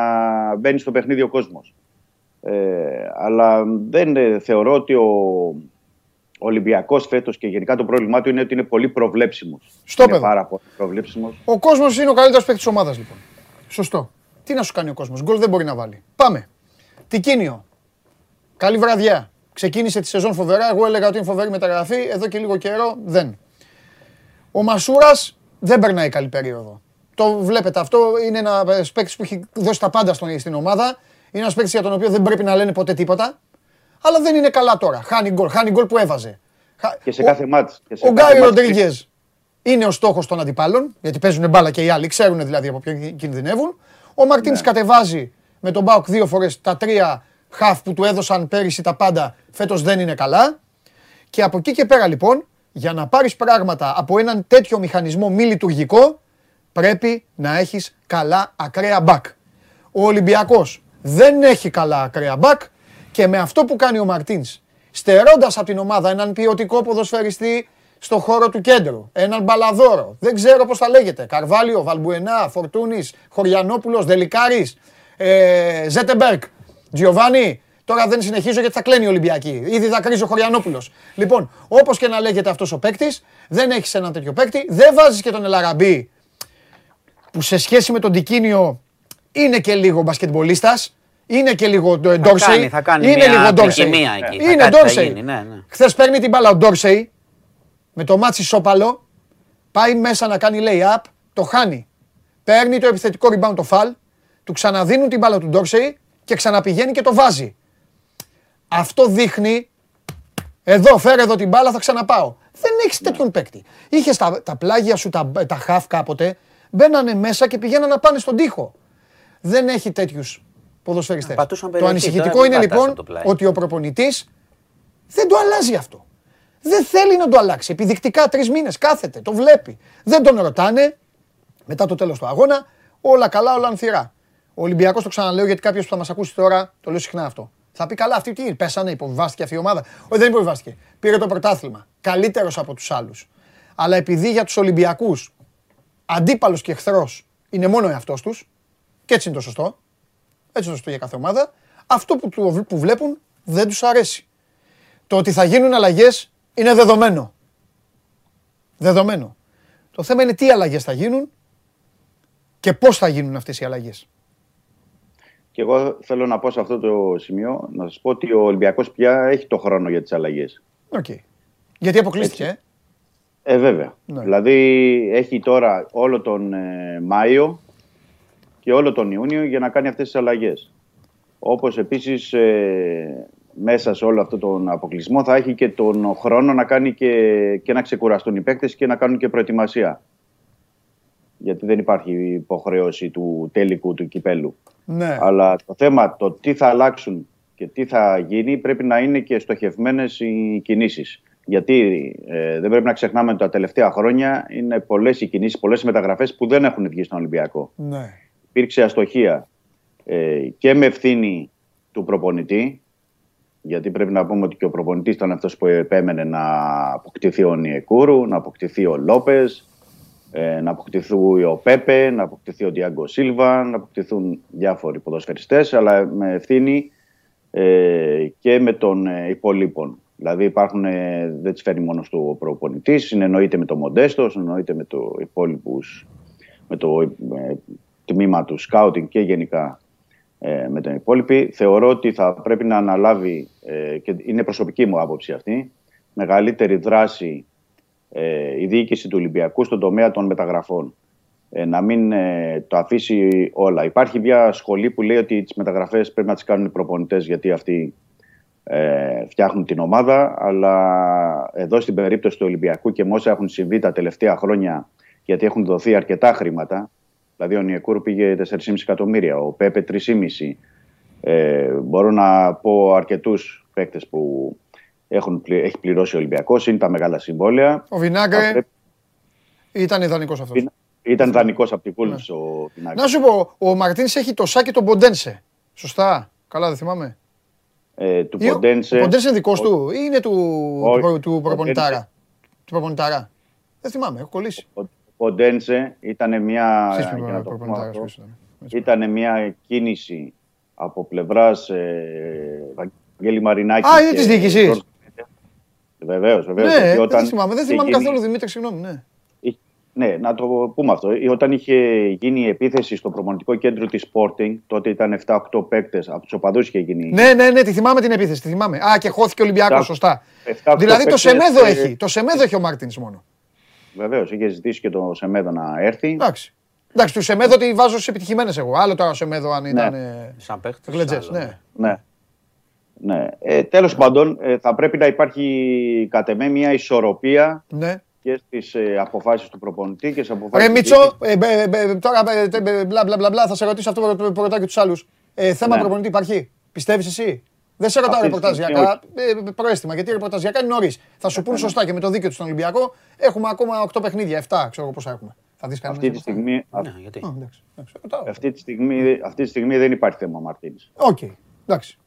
μπαίνει στο παιχνίδι ο κόσμος. Ε, αλλά δεν ε, θεωρώ ότι ο Ολυμπιακός φέτος και γενικά το πρόβλημά του είναι ότι είναι πολύ προβλέψιμος. Στο είναι παιδό. πάρα πολύ προβλέψιμος. Ο κόσμος είναι ο καλύτερος παίκτης της ομάδας, λοιπόν. Σωστό. Τι να σου κάνει ο κόσμος. Γκολ δεν μπορεί να βάλει. Πάμε. Τικίνιο. Καλή βραδιά. Ξεκίνησε τη σεζόν φοβερά. Εγώ έλεγα ότι είναι φοβερή μεταγραφή. Εδώ και λίγο καιρό δεν. Ο Μασούρας δεν περνάει καλή περίοδο. Το βλέπετε αυτό. Είναι ένα παίκτης που έχει δώσει τα πάντα στον, στην ομάδα. Είναι ένας παίκτης για τον οποίο δεν πρέπει να λένε ποτέ τίποτα. Αλλά δεν είναι καλά τώρα. Χάνει γκολ. Χάνει γκολ που έβαζε. Χα- Και σε ο- κάθε μάτς. και σε ο κάθε Γκάι μάτς Ροντρίγκες είναι ο στόχος των αντιπάλων, γιατί παίζουν μπάλα και οι άλλοι, ξέρουν δηλαδή από ποιον κινδυνεύουν. Ο Μαρτίνς Ναι. κατεβάζει με τον Μπάουκ δύο φορές τα τρία χαφ που του έδωσαν πέρυσι τα πάντα, φέτος δεν είναι καλά. Και από εκεί και πέρα λοιπόν, για να πάρεις πράγματα από έναν τέτοιο μηχανισμό μη λειτουργικό, πρέπει να έχεις καλά ακραία μπακ. Ο Ολυμπιακός δεν έχει καλά ακραία μπακ και με αυτό που κάνει ο Μαρτίνς, στερώντας από την ομάδα έναν ποιοτικό ποδοσφαιριστή στο χώρο του κέντρου, έναν μπαλαδόρο, δεν ξέρω πώς θα λέγεται, Καρβάλιο, Βαλμπουενά, Φορτούνης, Χωριανόπουλος, Δελικάρης, ε, Ζέτεμπερκ, Τζιοβάνι. Τώρα δεν συνεχίζω γιατί θα κλαίνει η Ολυμπιακή. Ήδη δακρύζει ο Χωριανόπουλος. Λοιπόν, όπως και να λέγεται αυτός ο παίκτης, δεν έχεις έναν τέτοιο παίκτη, δεν βάζεις και τον Ελ Αραμπί που σε σχέση με τον Τικίνιο είναι και λίγο μπασκετμπολίστας, είναι και λίγο Θα Ντόρσεϊ. κάνει, θα κάνει είναι μια λίγο Ντόρσεϊ. τρικυμία εκεί. Θα Είναι κάτι θα Ντόρσεϊ. γίνει, ναι, ναι. Χθες παίρνει την μπάλα ο Ντόρσεϊ με το match-up άλλο, πάει μέσα να κάνει lay-up, το χάνει. Παίρνει το επιθετικό rebound το φαλ, του ξαναδίνουν την μπάλα του Ντόρσεϊ και ξαναπηγαίνει και το βάζει. Αυτό δείχνει εδώ, φέρε εδώ την μπάλα, θα ξαναπάω. Δεν έχεις τέτοιον παίκτη. Είχες τα, τα πλάγια σου, τα, τα χαφ κάποτε, μπαίνανε μέσα και πηγαίνανε να πάνε στον τοίχο. Δεν έχει τέτοιους ποδοσφαιριστές. Πατούσαν Το περιοχή, ανησυχητικό τώρα είναι μην πατάς λοιπόν από το πλάι. ότι ο προπονητής δεν το αλλάζει αυτό. Δεν θέλει να το αλλάξει. Επιδεικτικά τρεις μήνες κάθεται, το βλέπει. Δεν τον ρωτάνε μετά το τέλος του αγώνα. Όλα καλά, όλα ανθυρά. Ο Ολυμπιακός το ξαναλέω γιατί κάποιος που θα μας ακούσει τώρα το λέω συχνά αυτό. Θα πει καλά, αυτή τι είναι, πέσανε, υποβιβάστηκε αυτή η ομάδα. Όχι, δεν υποβιβάστηκε. Πήρε το πρωτάθλημα. Καλύτερος από τους άλλους. Αλλά επειδή για τους Ολυμπιακούς αντίπαλος και εχθρός είναι μόνο ο εαυτός τους, και έτσι είναι το σωστό, έτσι είναι το σωστό για κάθε ομάδα, αυτό που, του- που βλέπουν δεν τους αρέσει. Το ότι θα γίνουν αλλαγές είναι δεδομένο. Δεδομένο. Το θέμα είναι τι αλλαγές θα γίνουν και πώς θα γίνουν αυτές οι αλλαγές. Και εγώ θέλω να πω σε αυτό το σημείο, να σας πω ότι ο Ολυμπιακός πια έχει το χρόνο για τις αλλαγές. Οκ. Γιατί αποκλείστηκε. ε; Ε, βέβαια. Ναι. Δηλαδή έχει τώρα όλο τον ε, Μάιο και όλο τον Ιούνιο για να κάνει αυτές τις αλλαγές. Όπως επίσης ε, μέσα σε όλο αυτό τον αποκλεισμό θα έχει και τον χρόνο να κάνει και, και να ξεκουραστούν οι παίκτες και να κάνουν και προετοιμασία. Γιατί δεν υπάρχει υποχρέωση του τέλικου του κυπέλου. Ναι. Αλλά το θέμα, το τι θα αλλάξουν και τι θα γίνει, πρέπει να είναι και στοχευμένες οι κινήσεις. Γιατί ε, δεν πρέπει να ξεχνάμε ότι τα τελευταία χρόνια είναι πολλές οι κινήσεις, πολλές οι μεταγραφές που δεν έχουν βγει στον Ολυμπιακό. ναι. Υπήρξε αστοχία ε, και με ευθύνη του προπονητή, γιατί πρέπει να πούμε ότι και ο προπονητής ήταν αυτός που επέμενε να αποκτηθεί ο Νιεκούρου, να αποκτηθεί ο Λόπες, ε, να αποκτηθεί ο Πέπε, να αποκτηθεί ο Ντιάγκο Σίλβα, να αποκτηθούν διάφοροι ποδοσφαιριστές, αλλά με ευθύνη ε, και με των ε, υπολείπων. Δηλαδή υπάρχουν, ε, δεν τις φέρνει μόνος του ο προπονητής, συνεννοείται με το Μοντέστο, συνεννοείται με το υπόλοιπους, με το ε, τμήμα του σκάουτινγκ και γενικά ε, με τον υπόλοιπη. Θεωρώ ότι θα πρέπει να αναλάβει, ε, και είναι προσωπική μου άποψη αυτή, μεγαλύτερη δράση ε, η διοίκηση του Ολυμπιακού στον τομέα των μεταγραφών. Ε, να μην ε, το αφήσει όλα. Υπάρχει μια σχολή που λέει ότι τις μεταγραφές πρέπει να τις κάνουν οι προπονητές γιατί αυτοί ε, φτιάχνουν την ομάδα, αλλά εδώ στην περίπτωση του Ολυμπιακού και με όσα έχουν συμβεί τα τελευταία χρόνια, γιατί έχουν δοθεί αρκετά χρήματα, δηλαδή ο Νιεκούρ πήγε 4,5 εκατομμύρια, ο Πέπε 3,5. Ε, μπορώ να πω αρκετούς παίκτες που έχουν, πλη- έχει πληρώσει ο Ολυμπιακός, είναι τα μεγάλα συμβόλαια. Ο Βινάγκρε Θα πρέπει- ήταν ιδανικός αυτός. Βιν- Ήταν δανεικός από την Wolves ο Πινάκη. Να σου πω, ο Μαρτίνς έχει το σάκι τον Ποντένσε. Σωστά. Καλά, δεν θυμάμαι. Ε, του Ή ο- Ποντένσε. Ο Ποντένσε είναι δικός του ή είναι του, Όχι. του, του Ο προπονητάρα; Του προπονητάρα. Δεν θυμάμαι, έχω κολλήσει. Ο Ποντένσε ήταν μια. Εσείς για να το πούμε προπονητάρας, αυτό, ποιος ήταν. Έτσι. ήταν μια κίνηση από πλευράς ε, Βαγγέλη Μαρινάκη. Α, είναι της διοίκησης. Βεβαίως, βεβαίως. Ναι, δεν θυμάμαι, δεν θυμάμαι καθόλου Δημήτρη, συγγνώμη. Ναι. Ναι, να το πούμε αυτό. Όταν είχε γίνει η επίθεση στο προπονητικό κέντρο της Sporting, τότε ήταν 7-8 παίκτες, από τους οπαδούς είχε γίνει. ναι, ναι, ναι, τη θυμάμαι την επίθεση. Τη θυμάμαι. Α, και χώθηκε ο Ολυμπιακός, Εφτά- σωστά. 7-8 Δηλαδή το παίκτες, Σεμέδο ε, έχει. Το Σεμέδο έχει ο Μάρτινς μόνο. Βεβαίως, είχε ζητήσει και το Σεμέδο να έρθει. Εντάξει. Εντάξει, του Σεμέδο τη βάζω στις επιτυχημένες εγώ. Άλλο τώρα ο Σεμέδο αν ήταν. ε, Σαν παίχτη. Γλεντζές, ναι. Ναι. Ναι. Ε, Τέλος πάντων, ε, θα πρέπει να υπάρχει κατ' εμέ μια ισορροπία ναι. και στις ε, αποφάσεις του προπονητή και στις αποφάσεις. Ρε Μίτσο, ε, μπε, μπε, τώρα μπε, τε, μπε, μπλα μπλα μπλα μπλα, θα σε ρωτήσω αυτό που ρωτάω και τους άλλους. Ε, θέμα Ναι. προπονητή υπάρχει; Πιστεύεις εσύ; Δεν σε ρωτάω Αυτή τη ρεπορταζιακά. Ε, προέστημα, γιατί ρεπορταζιακά είναι νωρίς. Θα σου πούν σωστά και με το δίκαιο τους στον Ολυμπιακό. Έχουμε ακόμα 8 παιχνίδια, 7 ξέρω εγώ πόσα έχουμε. Θα δεις κανένας. Αυτή τη, στιγμή, α- Ναι, γιατί; εντάξει, εντάξει, ρωτάω. αυτή, τη στιγμή, αυτή τη στιγμή δεν υπάρχει θέμα Μαρτίνς. Οκ, εντάξει.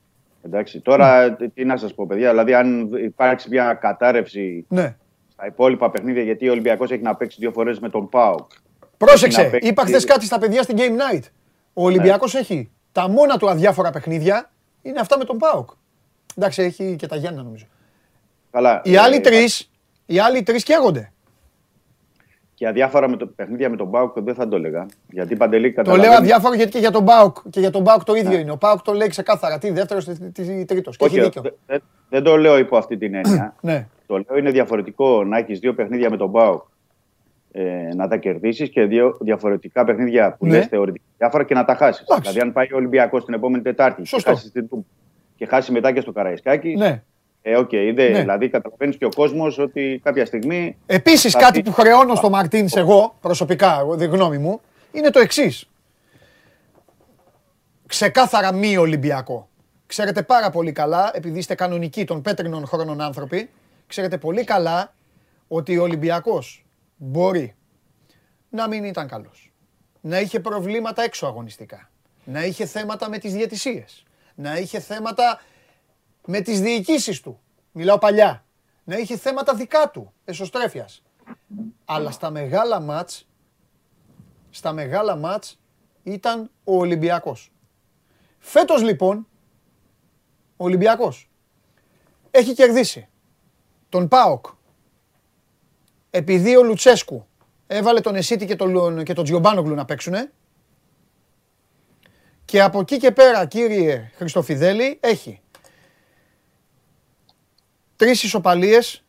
Εντάξει. Τώρα, τι- τι να σας πω, παιδιά, δηλαδή, αν υπάρξει μια κατάρρευση Ναι. στα υπόλοιπα παιχνίδια, γιατί ο Ολυμπιακός έχει να παίξει δύο φορές με τον ΠΑΟΚ. να Πρόσεξε, παίξει- είπα χθες κάτι στα παιδιά στην Game Night. Ο Ολυμπιακός έχει τα μόνα του αδιάφορα παιχνίδια είναι αυτά με τον Πάοκ. Εντάξει, έχει και τα Γιάννα νομίζω. Καλά. Οι ε, άλλοι τρεις, οι άλλοι τρεις καίγονται. Και αδιάφορα με το παιχνίδια με τον ΠΑΟΚ δεν θα το έλεγα. Γιατί παντελή Το καταλαβαίνει. λέω αδιάφορο γιατί και για τον Πάοκ και για τον Πάοκ το ίδιο είναι. Ο Πάοκ το λέει ξεκάθαρα. Τι δεύτερος, τι, τι τρίτος. Και έχει Όχι, δίκιο. δε- δε- δεν το λέω υπό αυτή την έννοια. Ναι. το λέω είναι διαφορετικό να έχεις δύο παιχνίδια με τον ΠΑΟΚ ε, να τα κερδίσεις και δύο διαφορετικά παιχνίδια που Ναι. λες θεωρητικά διάφορα και να τα χάσεις. Εντάξει. Δηλαδή, αν πάει ο Ολυμπιακός την επόμενη Τετάρτη και Σωστό. χάσεις, στην Τούμπα και χάσει μετά και στο Καραϊσκάκι. ναι. Ε, οκ, είδε, Ναι. δηλαδή καταλαβαίνεις και ο κόσμος ότι κάποια στιγμή. Επίσης, Θα κάτι πει- που χρεώνω στο Μαρτίνς εγώ, προσωπικά, εγώ, δεν γνώμη μου, είναι το εξής. Ξεκάθαρα μη Ολυμπιακό. Ξέρετε πάρα πολύ καλά, επειδή είστε κανονικοί των πέτρινων χρόνων άνθρωποι, ξέρετε πολύ καλά ότι ο Ολυμπιακός μπορεί να μην ήταν καλός. Να είχε προβλήματα έξω αγωνιστικά. Να είχε θέματα με τις διαιτησίες. Να είχε θέματα με τις διοικήσεις του. Μιλάω παλιά. Να είχε θέματα δικά του, εσωστρέφειας. Αλλά στα μεγάλα μάτς, στα μεγάλα μάτς ήταν ο Ολυμπιακός. Φέτος λοιπόν, ο Ολυμπιακός έχει κερδίσει τον ΠΑΟΚ επειδή ο Λουτσέσκου έβαλε τον Εσίτη και τον, και τον Τζιομπάνογλου να παίξουνε και από εκεί και πέρα κύριε Χριστοφιδέλη έχει τρεις ισοπαλίες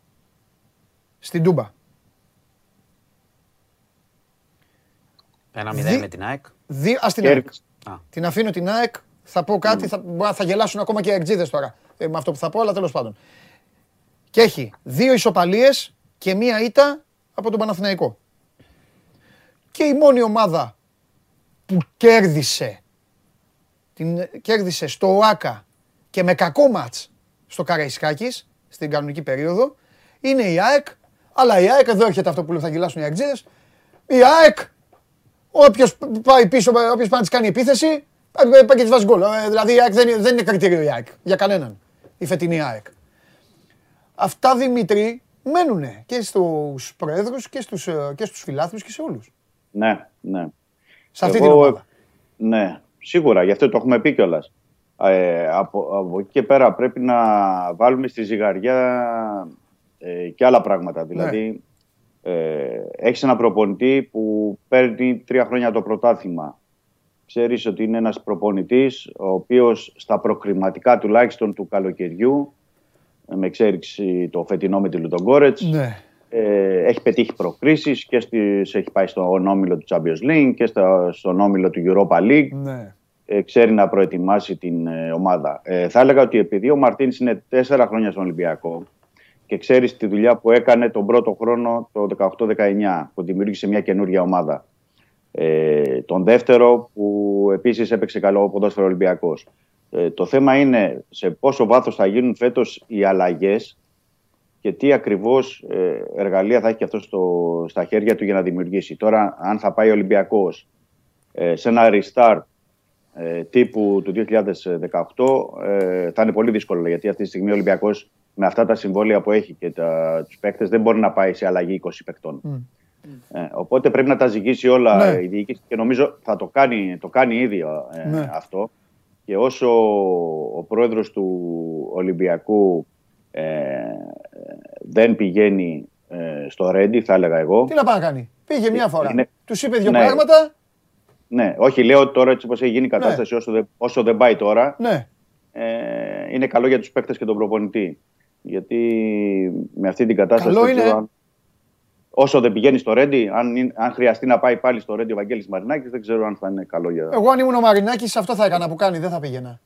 στην Τούμπα. Ένα Δι- μηδέν με την ΑΕΚ. Δύο, ας την ΑΕΚ. Κέρδισε. Α. Την αφήνω την ΑΕΚ. Θα πω κάτι, θα, μπορεί να- θα γελάσουν ακόμα και οι εκτζίδες τώρα ε, με αυτό που θα πω, αλλά τέλος πάντων. Και έχει δύο ισοπαλίες και μία ήττα από τον Παναθηναϊκό. Και η μόνη ομάδα που κέρδισε, την κέρδισε στο ΟΑΚΑ και με κακό μάτς στο Καραϊσκάκης, στην κανονική περίοδο, είναι η ΑΕΚ. Αλλά η ΑΕΚ, εδώ έρχεται αυτό που λέω, θα γελάσουν οι εκτζίδες, η ΑΕΚ Όποιος πάει πίσω, όποιος πάει να της κάνει επίθεση, πάει πάει και της βάζει γκολ. Ε, Δηλαδή η ΑΕΚ δεν, είναι- δεν είναι κριτήριο η ΑΕΚ για κανέναν. Η φετινή ΑΕΚ. Αυτά Δημήτρη μένουν και στους προέδρου και στους και στους φιλάθλους και σε όλους. Ναι, ναι. Σε αυτή Εγώ, την ομάδα. Ναι, σίγουρα, γι' αυτό το έχουμε πει κιόλας. Ε, από, από εκεί και πέρα πρέπει να βάλουμε στη ζυγαριά ε, και άλλα πράγματα. Δηλαδή, ε, έχεις ένα προπονητή που παίρνει τρία χρόνια το πρωτάθλημα. Ξέρεις ότι είναι ένας προπονητής ο οποίος στα προκριματικά τουλάχιστον του καλοκαιριού ε, με εξέριξη το φετινό με τη Λουτογκόρετς Ναι. ε, έχει πετύχει προκρίσεις και στις, έχει πάει στον όμιλο του Champions League και στα, στον όμιλο του Europa League. ναι. Ε, ξέρει να προετοιμάσει την ε, ομάδα. Ε, θα έλεγα ότι επειδή ο Μαρτίνς είναι τέσσερα χρόνια στον Ολυμπιακό και ξέρεις τη δουλειά που έκανε τον πρώτο χρόνο το 18-19 που δημιούργησε μια καινούργια ομάδα. Ε, τον δεύτερο που επίσης έπαιξε καλό ποδόσφαιρο Ολυμπιακός. Ε, το θέμα είναι σε πόσο βάθος θα γίνουν φέτος οι αλλαγές και και τι ακριβώς ε, εργαλεία θα έχει και αυτό στο, στα χέρια του για να δημιουργήσει. Τώρα, αν θα πάει ο Ολυμπιακός ε, σε ένα restart ε, τύπου του 2018 ε, θα είναι πολύ δύσκολο γιατί αυτή τη στιγμή ο Ολυμπιακός με αυτά τα συμβόλαια που έχει και τα, τους παίκτες δεν μπορεί να πάει σε αλλαγή 20 παικτών. Ε, οπότε πρέπει να τα ζυγίσει όλα Ναι. η διοίκηση και νομίζω θα το κάνει, το κάνει ήδη ε, Ναι. αυτό. Και όσο ο πρόεδρος του Ολυμπιακού ε, δεν πηγαίνει ε, στο Ρέντι, θα έλεγα εγώ. Τι να πάει να κάνει; Πήγε μια φορά. Είναι- Τους είπε δύο Ναι. πράγματα. Ναι, όχι, λέω ότι τώρα έτσι όπως έχει γίνει η κατάσταση, όσο, δεν, όσο δεν πάει τώρα, Ναι. ε, είναι καλό για τους παίκτες και τον προπονητή. Γιατί με αυτή την κατάσταση. Καλό δεν ξέρω είναι. αν- όσο δεν πηγαίνει στο Ρέντι, αν, είναι- αν χρειαστεί να πάει πάλι στο Ρέντι ο Βαγγέλης Μαρινάκης, δεν ξέρω αν θα είναι καλό για. Εγώ αν ήμουν ο Μαρινάκης, αυτό θα έκανα που κάνει, δεν θα πήγαινα.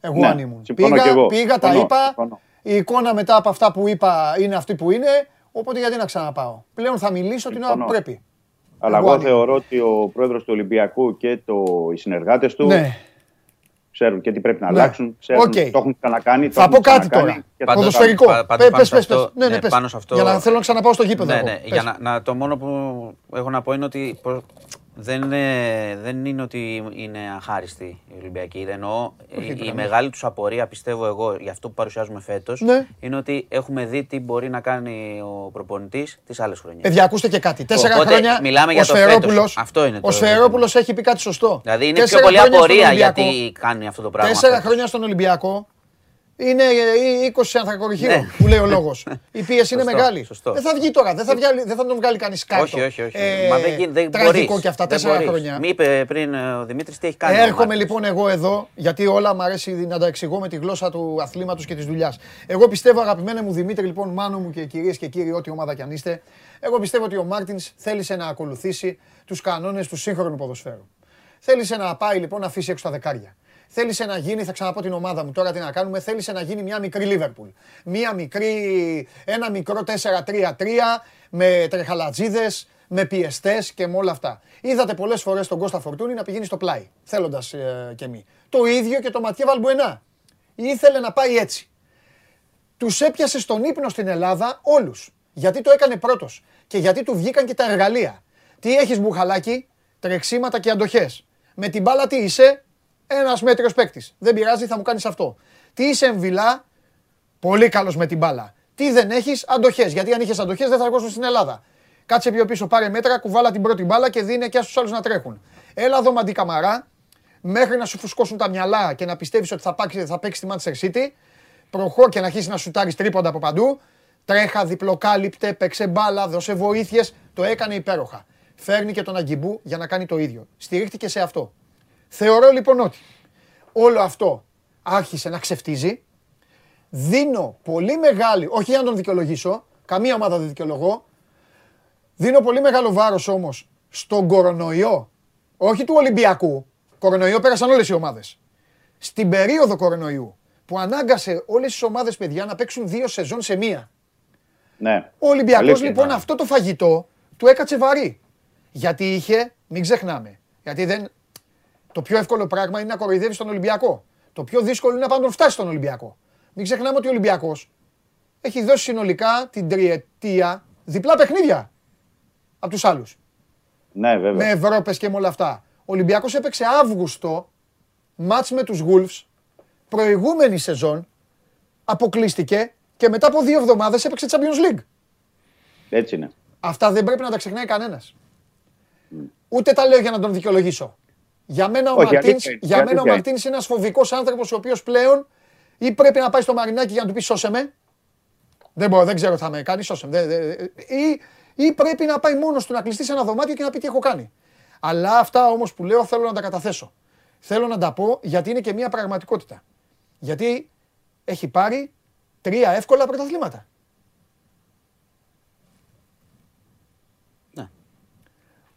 Εγώ Ναι, αν ήμουν. συμφωνώ Πήγα, κι εγώ. πήγα τα Συμφωνώ, είπα. συμφωνώ. Η εικόνα μετά από αυτά που είπα είναι αυτή που είναι. Οπότε γιατί να ξαναπάω. Πλέον θα μιλήσω την ώρα που Συμφωνώ. πρέπει. Αλλά Εγώ εγώ αν ήμουν. θεωρώ ότι ο πρόεδρος του Ολυμπιακού και το, οι συνεργάτες του Ναι. ξέρουν και τι πρέπει να Ναι. αλλάξουν. Ξέρουν, Οκ. Το έχουν ξανακάνει. το Θα έχουν πω κάτι ξανακάνει τώρα. και θα το Πάντως- Ποδοσφαιρικό. πα- πάντως Πε- πάνω Πες, σε πες, πες. αυτό- Ναι, ναι, ναι, πες. πάνω σε αυτό- Για να θέλω να ξαναπάω στο γήπεδο. Ναι, εγώ. ναι. Πες. Για να, να, το μόνο που έχω να πω είναι ότι προ- δεν, είναι, δεν είναι ότι είναι αχάριστοι οι Ολυμπιακοί. Εννοώ η, η μεγάλη τους απορία, πιστεύω εγώ, για αυτό που παρουσιάζουμε φέτος, Ναι. είναι ότι έχουμε δει τι μπορεί να κάνει ο προπονητής τις άλλες χρονιές. Παιδιά, ακούστε και κάτι. Τέσσερα Οπότε, χρόνια μιλάμε για ο το φέτος. Σφαιρόπουλος, Αυτό είναι το Ο Σφαιρόπουλος έχει πει κάτι σωστό. Δηλαδή είναι Τέσσερα πιο πολύ χρόνια στον απορία Ολυμπιακό. γιατί κάνει αυτό το πράγμα. Τέσσερα φέτος. χρόνια στον Ολυμπιακό είναι ε, 20 ανθρακοριχείο Ναι. που λέει ο λόγος. Η πίεση είναι Σωστό, μεγάλη. σωστό. Δεν θα βγει τώρα, δεν θα, βγάλει, δεν θα τον βγάλει κανείς κάτω. Όχι, όχι, όχι. Ε, Μα δεν, γίνει- δεν τραγικό μπορείς. και αυτά Δεν τέσσερα μπορείς. χρόνια. Μη είπε πριν ε, ο Δημήτρης τι έχει κάνει. ο Έρχομαι Μάρτινς. λοιπόν εγώ εδώ, γιατί όλα μου αρέσει να τα εξηγώ με τη γλώσσα του αθλήματος και της δουλειάς. Εγώ πιστεύω, αγαπημένε μου Δημήτρη, λοιπόν, μάνο μου και κυρίες και κύριοι, ό,τι ομάδα κι αν είστε, εγώ πιστεύω ότι ο Μάρτινς θέλησε να ακολουθήσει τους κανόνες του σύγχρονου ποδοσφαίρου. Θέλησε να πάει λοιπόν να αφήσει έξω τα δεκάρια. Θέλησε να γίνει, θα ξαναπώ την ομάδα μου τώρα τι να κάνουμε, θέλησε να γίνει μια μικρή Λίβερπουλ. Μια μικρή, ένα μικρό 4-3-3 με τρεχαλατζίδες, με πιεστές και με όλα αυτά. Είδατε πολλές φορές τον Κώστα Φορτούνη να πηγαίνει στο πλάι, θέλοντας ε, και μη. Το ίδιο και το Ματιέ Βαλμπουενά. Ήθελε να πάει έτσι. Τους έπιασε στον ύπνο στην Ελλάδα όλους. Γιατί το έκανε πρώτος. Και γιατί του βγήκαν και τα εργαλεία. Τι έχεις μπουχαλάκι, τρεξίματα και αντοχές. Με την μπάλα τι είσαι, ένας μέτριος παίκτης. Δεν πειράζει, θα μου κάνεις αυτό. Τι είσαι εμβυλά, πολύ καλός με την μπάλα. Τι δεν έχεις, αντοχές. Γιατί αν είχες αντοχές δεν θα έρχονταν στην Ελλάδα. Κάτσε πιο πίσω, πάρε μέτρα, κουβάλα την πρώτη μπάλα και δίνε και στους άλλους να τρέχουν. Έλα εδώ μαντί καμαρά, μέχρι να σου φουσκώσουν τα μυαλά και να πιστεύεις ότι θα παίξει, θα παίξεις τη Manchester City. Προχώ και να αρχίσεις να σουτάρεις τρίποντα από παντού. Τρέχα, διπλοκάλυπτε, παίξε μπάλα, δώσε βοήθειες. Το έκανε υπέροχα. Φέρνει και τον Αγκιμπού για να κάνει το ίδιο. Στηρίχτηκε σε αυτό. Θεωρώ λοιπόν ότι όλο αυτό άρχισε να ξεφτίζει. Δίνω πολύ μεγάλη, όχι για να τον δικαιολογήσω, καμία ομάδα δεν δικαιολογώ. Δίνω πολύ μεγάλο βάρος όμως στον κορονοϊό, όχι του Ολυμπιακού. Κορονοϊό πέρασαν όλες οι ομάδες. Στην περίοδο κορονοϊού που ανάγκασε όλες τις ομάδες παιδιά να παίξουν δύο σεζόν σε μία. Ναι. Ο Ολυμπιακός Αλήθεια, λοιπόν ναι. αυτό το φαγητό του έκατσε βαρύ. Γιατί είχε, μην ξεχνάμε, γιατί δεν, το πιο εύκολο πράγμα είναι να κοροϊδεύεις τον Ολυμπιακό. Το πιο δύσκολο είναι να πάει να τον φτάσει στον Ολυμπιακό. Μην ξεχνάμε ότι ο Ολυμπιακός έχει δώσει συνολικά την τριετία διπλά παιχνίδια από τους άλλους. Ναι, βέβαια. Με Ευρώπες και με όλα αυτά. Ο Ολυμπιακός έπαιξε Αύγουστο μάτς με τους Wolves προηγούμενη σεζόν αποκλείστηκε και μετά από δύο εβδομάδες έπαιξε Champions League. Έτσι είναι. Αυτά δεν πρέπει να τα ξεχνάει κανένας. Ούτε τα λέω για να τον δικαιολογήσω. Για μένα ο Όχι, Μαρτίνς, αλήθεια είναι, για μένα ο αλήθεια είναι. Μαρτίνς είναι ένας φοβικός άνθρωπος ο οποίος πλέον ή πρέπει να πάει στο Μαρινάκι για να του πεις σώσε με. Δεν μπορώ, δεν ξέρω τι θα με κάνει, σώσε με. Δεν- δεν- Ή, ή πρέπει να πάει μόνος του να κλειστεί σε ένα δωμάτιο και να πει τι έχω κάνει. Αλλά αυτά όμως που λέω θέλω να τα καταθέσω. Θέλω να τα πω γιατί είναι και μια πραγματικότητα. Γιατί έχει πάρει τρία εύκολα πρωταθλήματα. Ναι.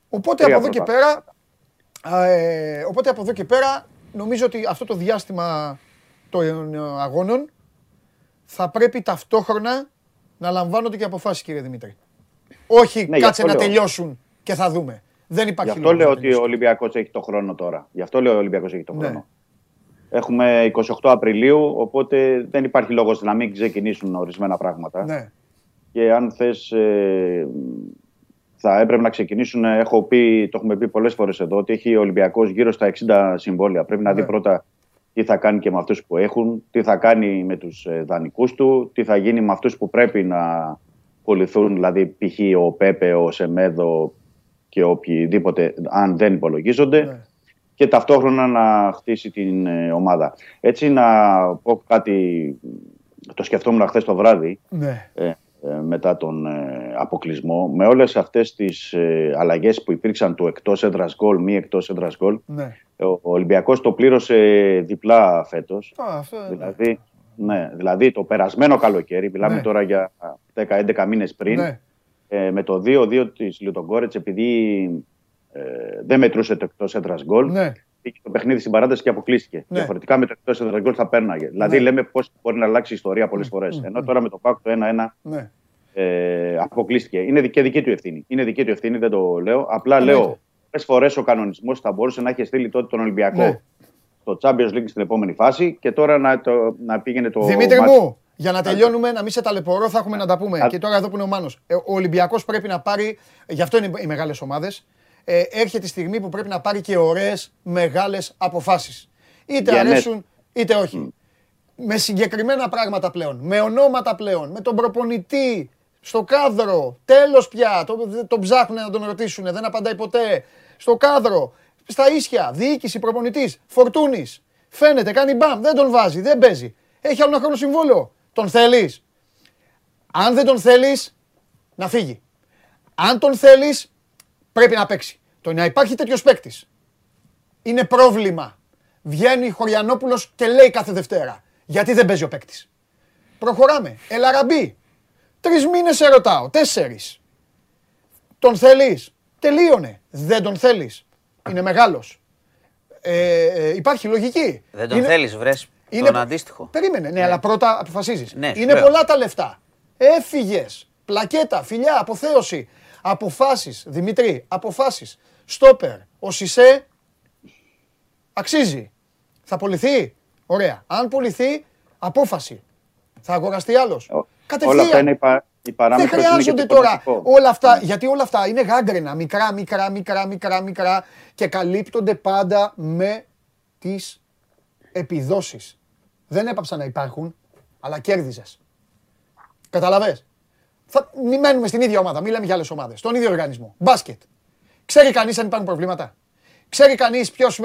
Οπότε Τρία από εδώ και πρωτάθληματα. πέρα, ε, οπότε από εδώ και πέρα νομίζω ότι αυτό το διάστημα των ε, αγώνων θα πρέπει ταυτόχρονα να λαμβάνονται και αποφάσεις κύριε Δημήτρη. Όχι Ναι, γι' κάτσε αυτό να λέω. τελειώσουν και θα δούμε. Δεν Γι' υπάρχει αυτό λόγος λέω να ότι ο τελειώσουν. Ολυμπιακός έχει το χρόνο τώρα. Γι' αυτό λέω ο Ολυμπιακός έχει το Ναι. χρόνο. Έχουμε 28 Απριλίου, οπότε δεν υπάρχει λόγος να μην ξεκινήσουν ορισμένα πράγματα. Ναι. και αν θες ε, θα έπρεπε να ξεκινήσουν, έχω πει, το έχουμε πει πολλές φορές εδώ, ότι έχει ο Ολυμπιακός γύρω στα 60 συμβόλαια. Πρέπει να δει Ναι. πρώτα τι θα κάνει και με αυτούς που έχουν, τι θα κάνει με τους ε, δανεικούς του, τι θα γίνει με αυτούς που πρέπει να πουληθούν, δηλαδή π.χ. ο Πέπε, ο Σεμέδο και οποιοδήποτε, αν δεν υπολογίζονται Ναι. και ταυτόχρονα να χτίσει την ε, ομάδα. Έτσι να πω κάτι, το σκεφτόμουν χθες το βράδυ, Ναι. ε, ε, μετά τον ε, αποκλεισμό, με όλες αυτές τις ε, αλλαγές που υπήρξαν του εκτός έδρας γκολ, μη εκτός έδρας γκολ, Ναι. ο, ο Ολυμπιακός το πλήρωσε διπλά φέτος. Α, αυτό, ναι. Δηλαδή, ναι, δηλαδή το περασμένο καλοκαίρι, μιλάμε Ναι. τώρα για 10-11 μήνες πριν, Ναι. ε, με το 2-2 της Λιωτογκόρετς, επειδή ε, δεν μετρούσε το εκτός έδρας γκολ, Ναι. πήγε το παιχνίδι στην παράταση και αποκλείστηκε. Ναι. Διαφορετικά με το εκτός έδρας γκολ θα πέρναγε. Δηλαδή, Ναι. λέμε πώς μπορεί να αλλάξει η ιστορία πολλές φορές. Ενώ τώρα με το Πάκ το 1-1 Ναι. Ε, αποκλείστηκε. Είναι δική, δική του ευθύνη. Είναι δική του ευθύνη, δεν το λέω. Απλά Εννοείται. λέω πολλές φορές ο κανονισμός θα μπορούσε να έχει στείλει τότε τον Ολυμπιακό Ναι. στο Champions League στην επόμενη φάση και τώρα να, το, να πήγαινε το. Δημήτρη μάτς. μου, για να τελειώνουμε, να μην σε ταλαιπωρώ, θα έχουμε να τα πούμε. Α- Και τώρα εδώ που είναι ο Μάνος. Ε, Ο Ολυμπιακός πρέπει να πάρει, γι' αυτό είναι οι μεγάλες ομάδες, ε, έρχεται η στιγμή που πρέπει να πάρει και ωραίες μεγάλες αποφάσεις. Είτε Για ναι. αρέσουν, είτε όχι. Με συγκεκριμένα πράγματα πλέον, με ονόματα πλέον, με τον προπονητή, στο κάδρο, τέλος πια, το, τον ψάχνουν να τον ρωτήσουν, δεν απαντάει ποτέ. Στο κάδρο, στα ίσια, διοίκηση, προπονητής, φορτούνης. Φαίνεται, κάνει μπαμ, δεν τον βάζει, δεν παίζει. Έχει άλλο ένα χρόνο συμβόλαιο. Τον θέλεις; Αν δεν τον θέλεις, να φύγει. Αν τον θέλεις, πρέπει να παίξει. Το να υπάρχει τέτοιος παίκτης είναι πρόβλημα. Βγαίνει Χωριανόπουλος και λέει κάθε Δευτέρα. Γιατί δεν παίζει ο παίκτης. Προχωράμε. Ελαραμπή. Τρεις μήνες σε ρωτάω. Τέσσερις. Τον θέλεις; Τελείωνε. Δεν τον θέλεις. Είναι μεγάλος. Ε, ε, υπάρχει λογική. Δεν τον Είναι- θέλεις, βρες είναι- τον αντίστοιχο. Περίμενε, ναι, αλλά πρώτα αποφασίζεις. Ναι, σου είναι λέω. πολλά τα λεφτά. Έφυγες. Πλακέτα, φιλιά, αποθέωση. Αποφάσεις, Δημήτρη, αποφάσεις. Στόπερ, ο Σισε αξίζει. Θα πουληθεί. Ωραία. Αν πουληθεί, απόφαση. Θα αγοραστεί άλλος. Ο- Κατευθείαν. Όλα αυτά είναι η, πα, η Δεν παράμετρος, είναι και χρειάζονται το τώρα πολιτικό. όλα αυτά, γιατί όλα αυτά είναι γάγκρενα, μικρά, μικρά, μικρά, μικρά, μικρά και καλύπτονται πάντα με τις επιδόσεις. Δεν έπαψαν να υπάρχουν, αλλά κέρδιζες. Καταλαβες; Θα μην μένουμε στην ίδια ομάδα, μην λέμε για άλλες ομάδες. Στον ίδιο οργανισμό. Μπάσκετ. Ξέρει κανείς αν υπάρχουν προβλήματα; Ξέρει κανείς ποιος, ε,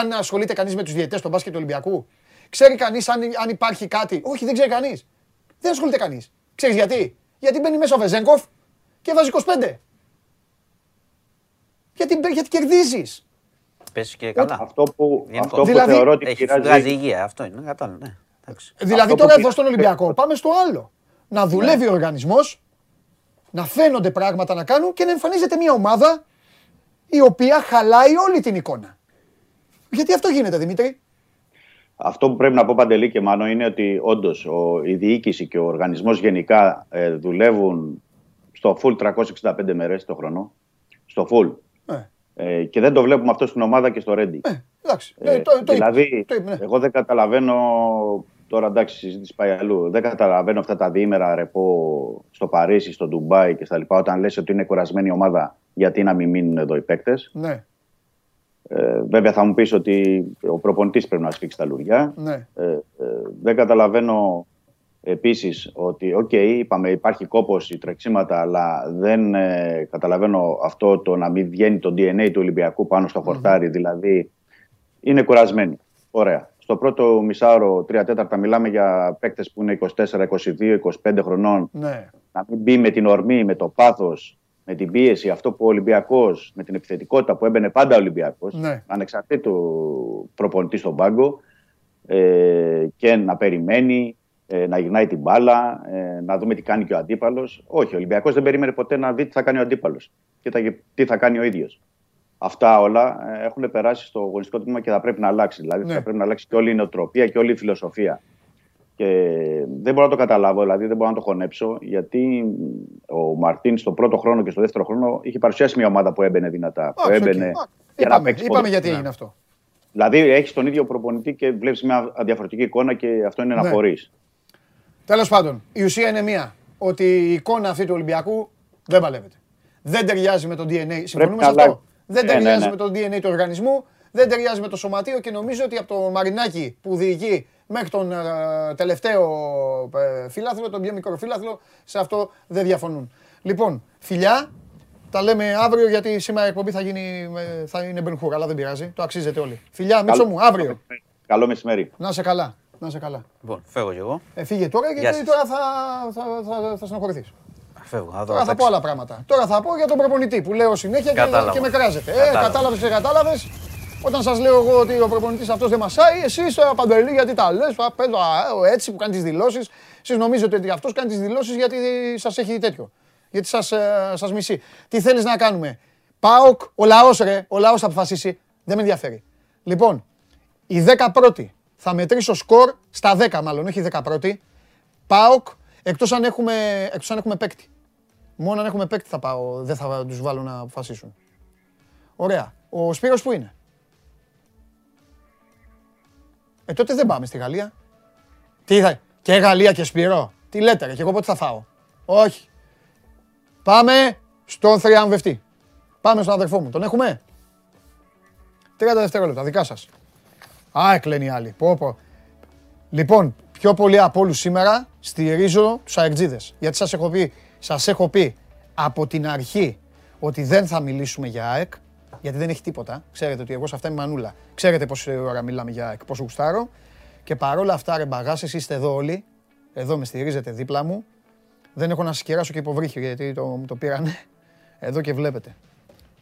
αν ασχολείται κανείς με τους διαιτητές του μπάσκετ του Ολυμπιακού; Ξέρει κανείς αν, αν υπάρχει κάτι; Όχι, δεν ξέρει κανείς. Δεν ασχολείται κανείς. Ξέρεις γιατί; Γιατί μπαίνει μέσα ο Βεζέγκοφ και βάζει 25. Γιατί, γιατί κερδίζεις. Πες και καλά. Αυτό που, Γενικώ. αυτό που Δηλαδή- θεωρώ ότι Έχεις πειράζει. βγάζει υγεία. Αυτό είναι. Κατάλαβα. Ναι. Εντάξει. Δηλαδή Αυτό τώρα που εδώ πει- στον Ολυμπιακό πάμε στο άλλο. Να δουλεύει ο οργανισμός, να φαίνονται πράγματα να κάνουν και να εμφανίζεται μια ομάδα η οποία χαλάει όλη την εικόνα. Γιατί αυτό γίνεται Δημήτρη; Αυτό που πρέπει να πω παντελή και μάνο είναι ότι όντως η διοίκηση και ο οργανισμός γενικά ε, δουλεύουν στο full 365 μέρες το χρόνο. Στο full. Ε, Ε, και δεν το βλέπουμε αυτό στην ομάδα και στο Ρέντι. ε, εντάξει. Ε, Ε, το, το δηλαδή, είπε, το είπες, ναι. εγώ δεν καταλαβαίνω. Τώρα εντάξει, η συζήτηση πάει αλλού. Δεν καταλαβαίνω αυτά τα διήμερα ρεπό στο Παρίσι, στο Ντουμπάι και στα λοιπά. Όταν λες ότι είναι κουρασμένη η ομάδα, γιατί να μην μείνουν εδώ οι παίκτες. Ναι, Ε, βέβαια θα μου πεις ότι ο προπονητής πρέπει να σφίξει τα λουριά. ναι. Ε, ε, δεν καταλαβαίνω επίσης ότι, οκ, είπαμε υπάρχει κόπος, οι τρεξίματα, αλλά δεν ε, καταλαβαίνω αυτό το να μην βγαίνει το DNA του Ολυμπιακού πάνω στο χορτάρι, δηλαδή είναι κουρασμένοι. Ωραία. Στο πρώτο μισάωρο, τρία τέταρτα, μιλάμε για παίκτες που είναι 24, 22, 25 χρονών ναι. να μην μπει με την ορμή, με το πάθος, με την πίεση, αυτό που ο Ολυμπιακός, με την επιθετικότητα που έμπαινε πάντα ο Ολυμπιακός, Ναι. ανεξαρτήτου προπονητή στον πάγκο, ε, και να περιμένει, ε, να γυρνάει την μπάλα, ε, να δούμε τι κάνει και ο αντίπαλος. Όχι, ο Ολυμπιακός δεν περίμενε ποτέ να δει τι θα κάνει ο αντίπαλος και τα- τι θα κάνει ο ίδιος. Αυτά όλα ε, έχουν περάσει στο γονιστικό τμήμα και θα πρέπει να αλλάξει. Δηλαδή Ναι. θα πρέπει να αλλάξει και όλη η νοοτροπία και όλη η φιλοσοφία. Και δεν μπορώ να το καταλάβω, δηλαδή δεν μπορώ να το χωνέψω, γιατί ο Μαρτίνς τον πρώτο χρόνο και στο δεύτερο χρόνο είχε παρουσιάσει μια ομάδα που έμπαινε δυνατά. Που Εντάξει, οκ. έμπαινε για να Είπαμε, παίξει είπαμε ποδόσφαιρο. γιατί έγινε αυτό. Δηλαδή έχεις τον ίδιο προπονητή και βλέπεις μια διαφορετική εικόνα και αυτό είναι Ναι. να χωρεί. Τέλος πάντων, η ουσία είναι μία. ότι η εικόνα αυτή του Ολυμπιακού δεν παλεύεται. Δεν ταιριάζει με το DNA. Συμφωνούμε να σε αυτό. αλλάξει. Δεν Ναι, ναι, ταιριάζει ναι. με το DNA του οργανισμού, δεν ταιριάζει με το σωματείο και νομίζω ότι από το Μαρινάκι που διοικεί μέχρι τον ε, τελευταίο ε, φύλαθλο, τον πιο μικρό φύλαθλο, σε αυτό δεν διαφωνούν. Λοιπόν, φιλιά, τα λέμε αύριο γιατί σήμερα η εκπομπή θα, γίνει, ε, θα είναι μπενχούρα, αλλά δεν πειράζει. Το αξίζετε όλοι. Φιλιά, Μίτσο μου, αύριο. Καλό μεσημέρι. Να σε καλά. Να σε καλά. Λοιπόν, φεύγω κι εγώ. Ε, φύγε τώρα Γεια γιατί σας. τώρα θα, θα, θα, θα στενοχωρηθείς. Φεύγω. Θα δω. Τώρα θα πω παίξω. άλλα πράγματα. Τώρα θα πω για τον προπονητή που λέω συνέχεια και, Κατάλαβα. και με κράζετε. Ε, Κατάλαβα. κατάλαβες και κατάλαβες. Όταν σας λέω εγώ ότι ο προπονητής αυτός δεν μασάει, εσείς παντελή γιατί τα λες, έτσι που κάνει τις δηλώσεις. Εσείς νομίζετε ότι αυτός κάνει τις δηλώσεις γιατί σας έχει τέτοιο. Γιατί σας σας μισεί. Τι θέλεις να κάνουμε; Πάοκ, ο λαός ρε, ο λαός θα αποφασίσει. Δεν με ενδιαφέρει. Λοιπόν, η 11η θα μετρήσω σκορ στα 10 μάλλον, όχι η 11η. ΠΑΟΚ, εκτός αν έχουμε, εκτός αν έχουμε παίκτη. Μόνο αν έχουμε παίκτη θα πάω, δεν θα τους βάλω να αποφασίσουν. Ωραία. Ο Σπύρος που είναι; Ε, τότε δεν πάμε στη Γαλλία. Τι θα, και Γαλλία και Σπύρο. Τι λέτε ρε, και εγώ πότε θα φάω; Όχι. Πάμε στον θριαμβευτή. Πάμε στον αδερφό μου. Τον έχουμε; 30 δευτερόλεπτα, δικά σας. Α, εκλαίνει οι άλλοι. Πω, πω. Λοιπόν, πιο πολύ από όλους σήμερα στηρίζω τους αεκτζίδες. Γιατί σας έχω πει, σας έχω πει από την αρχή ότι δεν θα μιλήσουμε για ΑΕΚ, γιατί δεν έχει τίποτα. Ξέρετε ότι εγώ σε αυτά είμαι μανούλα. Ξέρετε πόση ώρα μιλάμε για ΑΕΚ, πόσο γουστάρω. Και παρόλα αυτά, ρε μπαγάσες, είστε εδώ όλοι. Εδώ με στηρίζετε δίπλα μου. Δεν έχω να σας κεράσω και υποβρύχιο, γιατί το, το πήρανε. Εδώ και βλέπετε.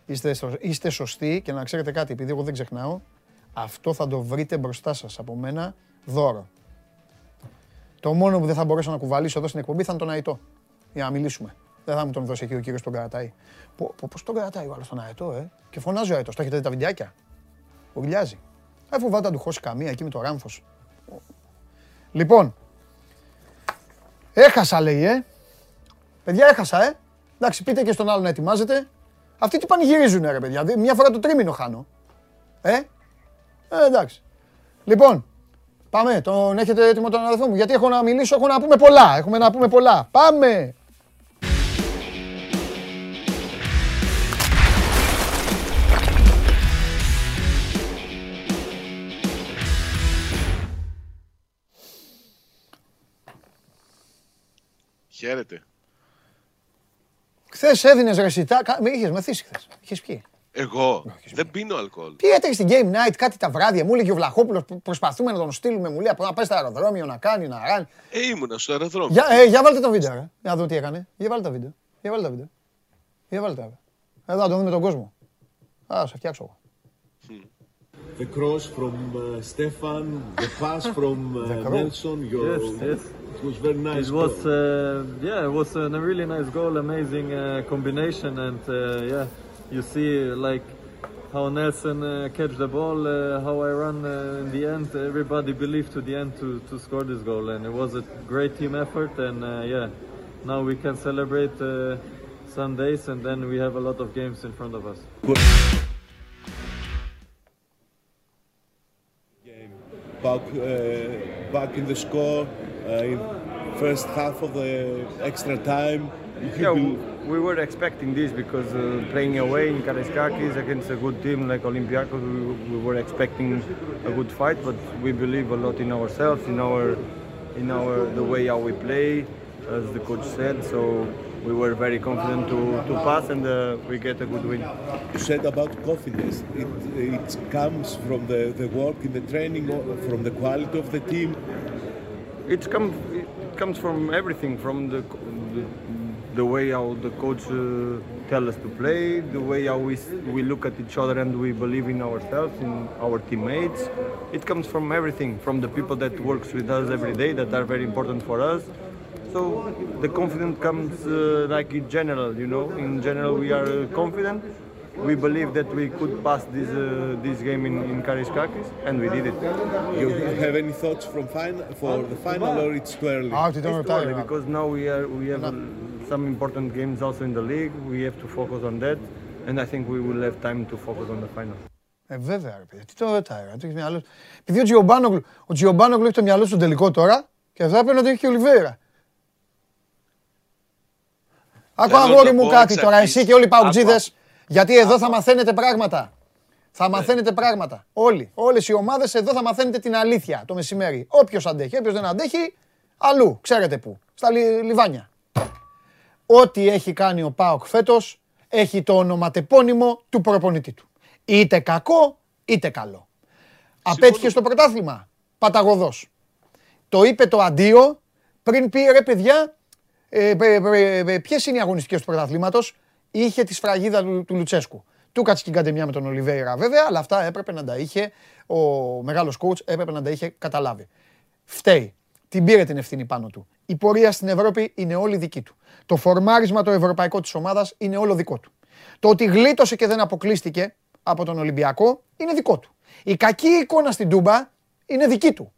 Είστε, σω- είστε σωστοί και να ξέρετε κάτι, επειδή εγώ δεν ξεχνάω, αυτό θα το βρείτε μπροστά σας από μένα δώρο. Το μόνο που δεν θα μπορέσω να κουβαλήσω εδώ στην εκπομπή θα είναι τον αετό. Για να μιλήσουμε. Δεν θα μου τον δώσει εκεί ο κύριος τον κρατάει. Πω, πω, πώς τον κρατάει ο άλλος τον αετό, ε; Και φωνάζει ο αετός. Το έχετε δει τα βιντεάκια; Ουρλιάζει. Ε, φοβάται να του χώσει καμία εκεί με το ράμφος. Λοιπόν, έχασα λέει, ε. Παιδιά, έχασα, ε. Εντάξει, πείτε και στον άλλο να ετοιμάζετε. Αυτοί τι πανηγυρίζουν, ρε παιδιά. Δη- Μια φορά το τρίμηνο χάνω. Ε, ε εντάξει. Λοιπόν, πάμε. Τον έχετε έτοιμο τον αδερφό μου; Γιατί έχω να μιλήσω, έχω να πούμε πολλά. Έχουμε να πούμε πολλά. Πάμε. Χαίρετε. Χθες έδινε ρεσιτά. κα- Με είχες μεθύσει χθες. Είχες πιει. Εγώ δεν πίνω αλκοόλ. Τι έτρεχε στην Game Night, κάτι τα βράδια. Μου έλεγε ο Βλαχόπουλος προσπαθούμε να τον στείλουμε. Μου λέει να πάει στο αεροδρόμιο να κάνει, να ράνει. Ε, ήμουνα στο αεροδρόμιο. Για, ε, για βάλτε το βίντεο, ρε. Για να δω τι έκανε. Για βάλτε το βίντεο. Για βάλτε το βίντεο. Για βάλτε το. Εδώ να το δούμε τον κόσμο. Α, σε φτιάξω εγώ. The cross from uh, Stefan, the pass from uh. Nelson, your, Yes, yes. it was very nice. It was, uh, yeah, it was a really nice goal, amazing uh, combination, and uh, yeah, you see like how Nelson uh, catch the ball, uh, how I run uh, in the end. Everybody believed to the end to, to score this goal, and it was a great team effort. And uh, yeah, now we can celebrate uh, Sundays, and then we have a lot of games in front of us. Back, uh, back in the score uh, in first half of the extra time. Yeah, we, we were expecting this because uh, playing away in Karaiskakis against a good team like Olympiacos, we, we were expecting a good fight. But we believe a lot in ourselves, in our, in our the way how we play, as the coach said. So we were very confident to, to pass and uh, we get a good win. You said about confidence. It, it comes from the, the work in the training, or from the quality of the team. It comes it comes from everything, from the the, the way how the coach uh, tell us to play, the way how we we look at each other and we believe in ourselves, in our teammates. It comes from everything, from the people that works with us every day that are very important for us. So the confidence comes uh, like in general, you know. In general, we are uh, confident. We believe that we could pass this uh, this game in in Kariskakis, and we did it. You have any thoughts from final, for the final, or it's too early? Α, τι τον It's too ρωτάει. early ρε. because now we are we have uh, some important games also in the league. We have to focus on that, and I think we will have time to focus on the final. Ε, βέβαια, ρε παιδί. Τι τον ρωτάει, ρε. Το έχει μυαλό. του. Επειδή ο Τζιομπάνογλου, ο Τζιομπάνογλου έχει το μυαλό του στον τελικό τώρα και θα έπαιρνε να το έχει και ο Ολιβέρα. Άκου Θέλω αγόρι να μου πω κάτι εξ τώρα, αρχής. εσύ και όλοι οι παουτζίδες, Άκου, γιατί εδώ θα μαθαίνετε πράγματα. Θα μαθαίνετε πράγματα. Όλοι. Όλες οι ομάδες εδώ θα μαθαίνετε την αλήθεια το μεσημέρι. Όποιος αντέχει, όποιος δεν αντέχει, αλλού. Ξέρετε πού. Στα λι- λιβάνια. Ό,τι έχει κάνει ο Πάοκ φέτος έχει το ονοματεπώνυμο του προπονητή του. Είτε κακό, είτε καλό. Απέτυχε στο πρωτάθλημα. Παταγωδός. Το είπε το αντίο πριν πει ρε παιδιά, ε, ε, ε, ποιες είναι οι αγωνιστικές του πρωταθλήματος; Είχε τη σφραγίδα του, του Λουτσέσκου. Του κάτσε και καντεμιά με τον Ολιβέηρα βέβαια, αλλά αυτά έπρεπε να τα είχε ο μεγάλος coach, έπρεπε να τα είχε καταλάβει. Φταίει. Την πήρε την ευθύνη πάνω του. Η πορεία στην Ευρώπη είναι όλη δική του. Το φορμάρισμα το ευρωπαϊκό της ομάδας είναι όλο δικό του. Το ότι γλίτωσε και δεν αποκλείστηκε από τον Ολυμπιακό είναι δικό του. Η κακή εικόνα στην Τούμπα είναι δική του.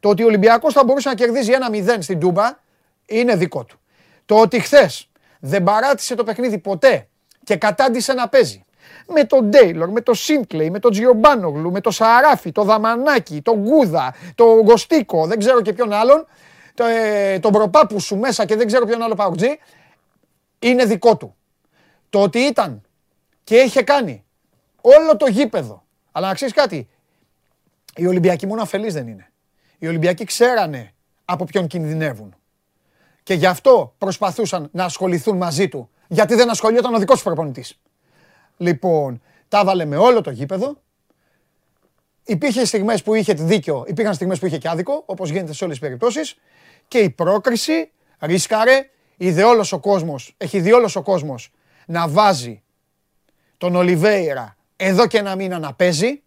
Το ότι ο Ολυμπιακός θα μπορούσε να κερδίζει ένα 0 στην Τούμπα είναι δικό του. Το ότι χθες δεν παράτησε το παιχνίδι ποτέ και κατάντησε να παίζει με τον Ντέιλορ, με τον Σίνκλεϊ, με τον Τζιομπάνογλου, με τον Σαράφι, τον Δαμανάκη, τον Γκούδα, τον Γκοστίκο, δεν ξέρω και ποιον άλλον, το, ε, τον προπάπου σου μέσα και δεν ξέρω ποιον άλλο παουτζή, είναι δικό του. Το ότι ήταν και είχε κάνει όλο το γήπεδο. Αλλά να ξέρεις κάτι, οι Ολυμπιακοί μόνο αφελείς δεν είναι. Οι Ολυμπιακοί ξέρανε από ποιον κινδυνεύουν. Και γι' αυτό προσπαθούσαν να ασχοληθούν μαζί του. Γιατί δεν ασχολιόταν ο δικός τους προπονητής. Λοιπόν, τα έβαλε με όλο το γήπεδο. Υπήρχε στιγμές που είχε δίκιο, υπήρχαν στιγμές που είχε και άδικο, όπως γίνεται σε όλες τις περιπτώσεις. Και η πρόκριση ρίσκαρε, είδε όλος ο κόσμος, έχει δει όλος ο κόσμος να βάζει τον Ολιβέηρα εδώ και ένα μήνα να παίζει.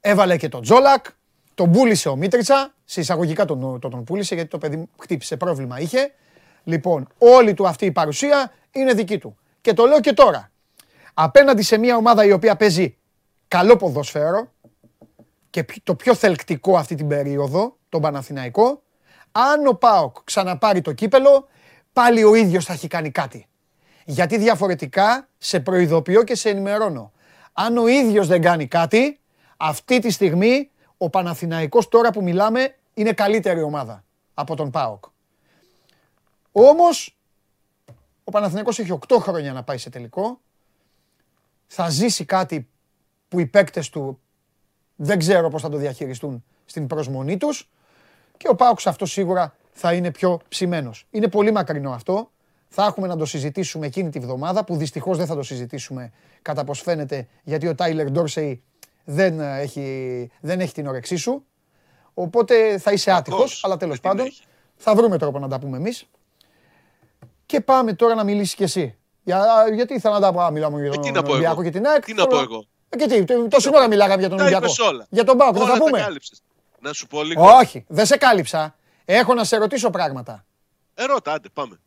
Έβαλε και τον Τζόλακ, τον πούλησε ο Μίτριτσα, σε εισαγωγικά τον, τον, τον πούλησε γιατί το παιδί χτύπησε, πρόβλημα είχε. Λοιπόν, όλη του αυτή η παρουσία είναι δική του. Και το λέω και τώρα. Απέναντι σε μια ομάδα η οποία παίζει καλό ποδόσφαιρο και πι- το πιο θελκτικό αυτή την περίοδο, τον Παναθηναϊκό, αν ο ΠΑΟΚ ξαναπάρει το κύπελο, πάλι ο ίδιος θα έχει κάνει κάτι. Γιατί διαφορετικά σε προειδοποιώ και σε ενημερώνω. Αν ο ίδιος δεν κάνει κάτι, αυτή τη στιγμή ο Παναθηναϊκός τώρα που μιλάμε είναι καλύτερη ομάδα από τον ΠΑΟΚ. Όμως ο Παναθηναϊκός έχει 8 χρόνια να πάει σε τελικό. Θα ζήσει κάτι που οι παίκτες του δεν ξέρω πώς θα το διαχειριστούν στην προσμονή τους. Και ο Πάουξ αυτό σίγουρα θα είναι πιο ψημένος. Είναι πολύ μακρινό αυτό. Θα έχουμε να το συζητήσουμε εκείνη τη βδομάδα που δυστυχώς δεν θα το συζητήσουμε κατά πως φαίνεται γιατί ο Τάιλερ Ντόρσεϊ δεν ε, έχει, δεν έχει την όρεξή σου. Οπότε θα είσαι άτυχος, αλλά τέλος πάντων θα βρούμε τρόπο να τα πούμε εμείς. Και πάμε τώρα να μιλήσεις κι εσύ. Για, γιατί ήθελα να τα πω, α, μιλάμε για Ε, τον τι να πω Ολυμπιακό εγώ. και την ΑΕΚ. Τι να πω εγώ; Ε, και τι, τ- τόση ώρα μιλάγαμε για τον Τα Ολυμπιακό. είπες όλα. Για τον Πάοκ, δεν Όλα θα τα πούμε. κάλυψες. Να σου πω λίγο. Όχι, δεν σε κάλυψα. Έχω να σε ρωτήσω πράγματα. Ερώτα, άντε, πάμε.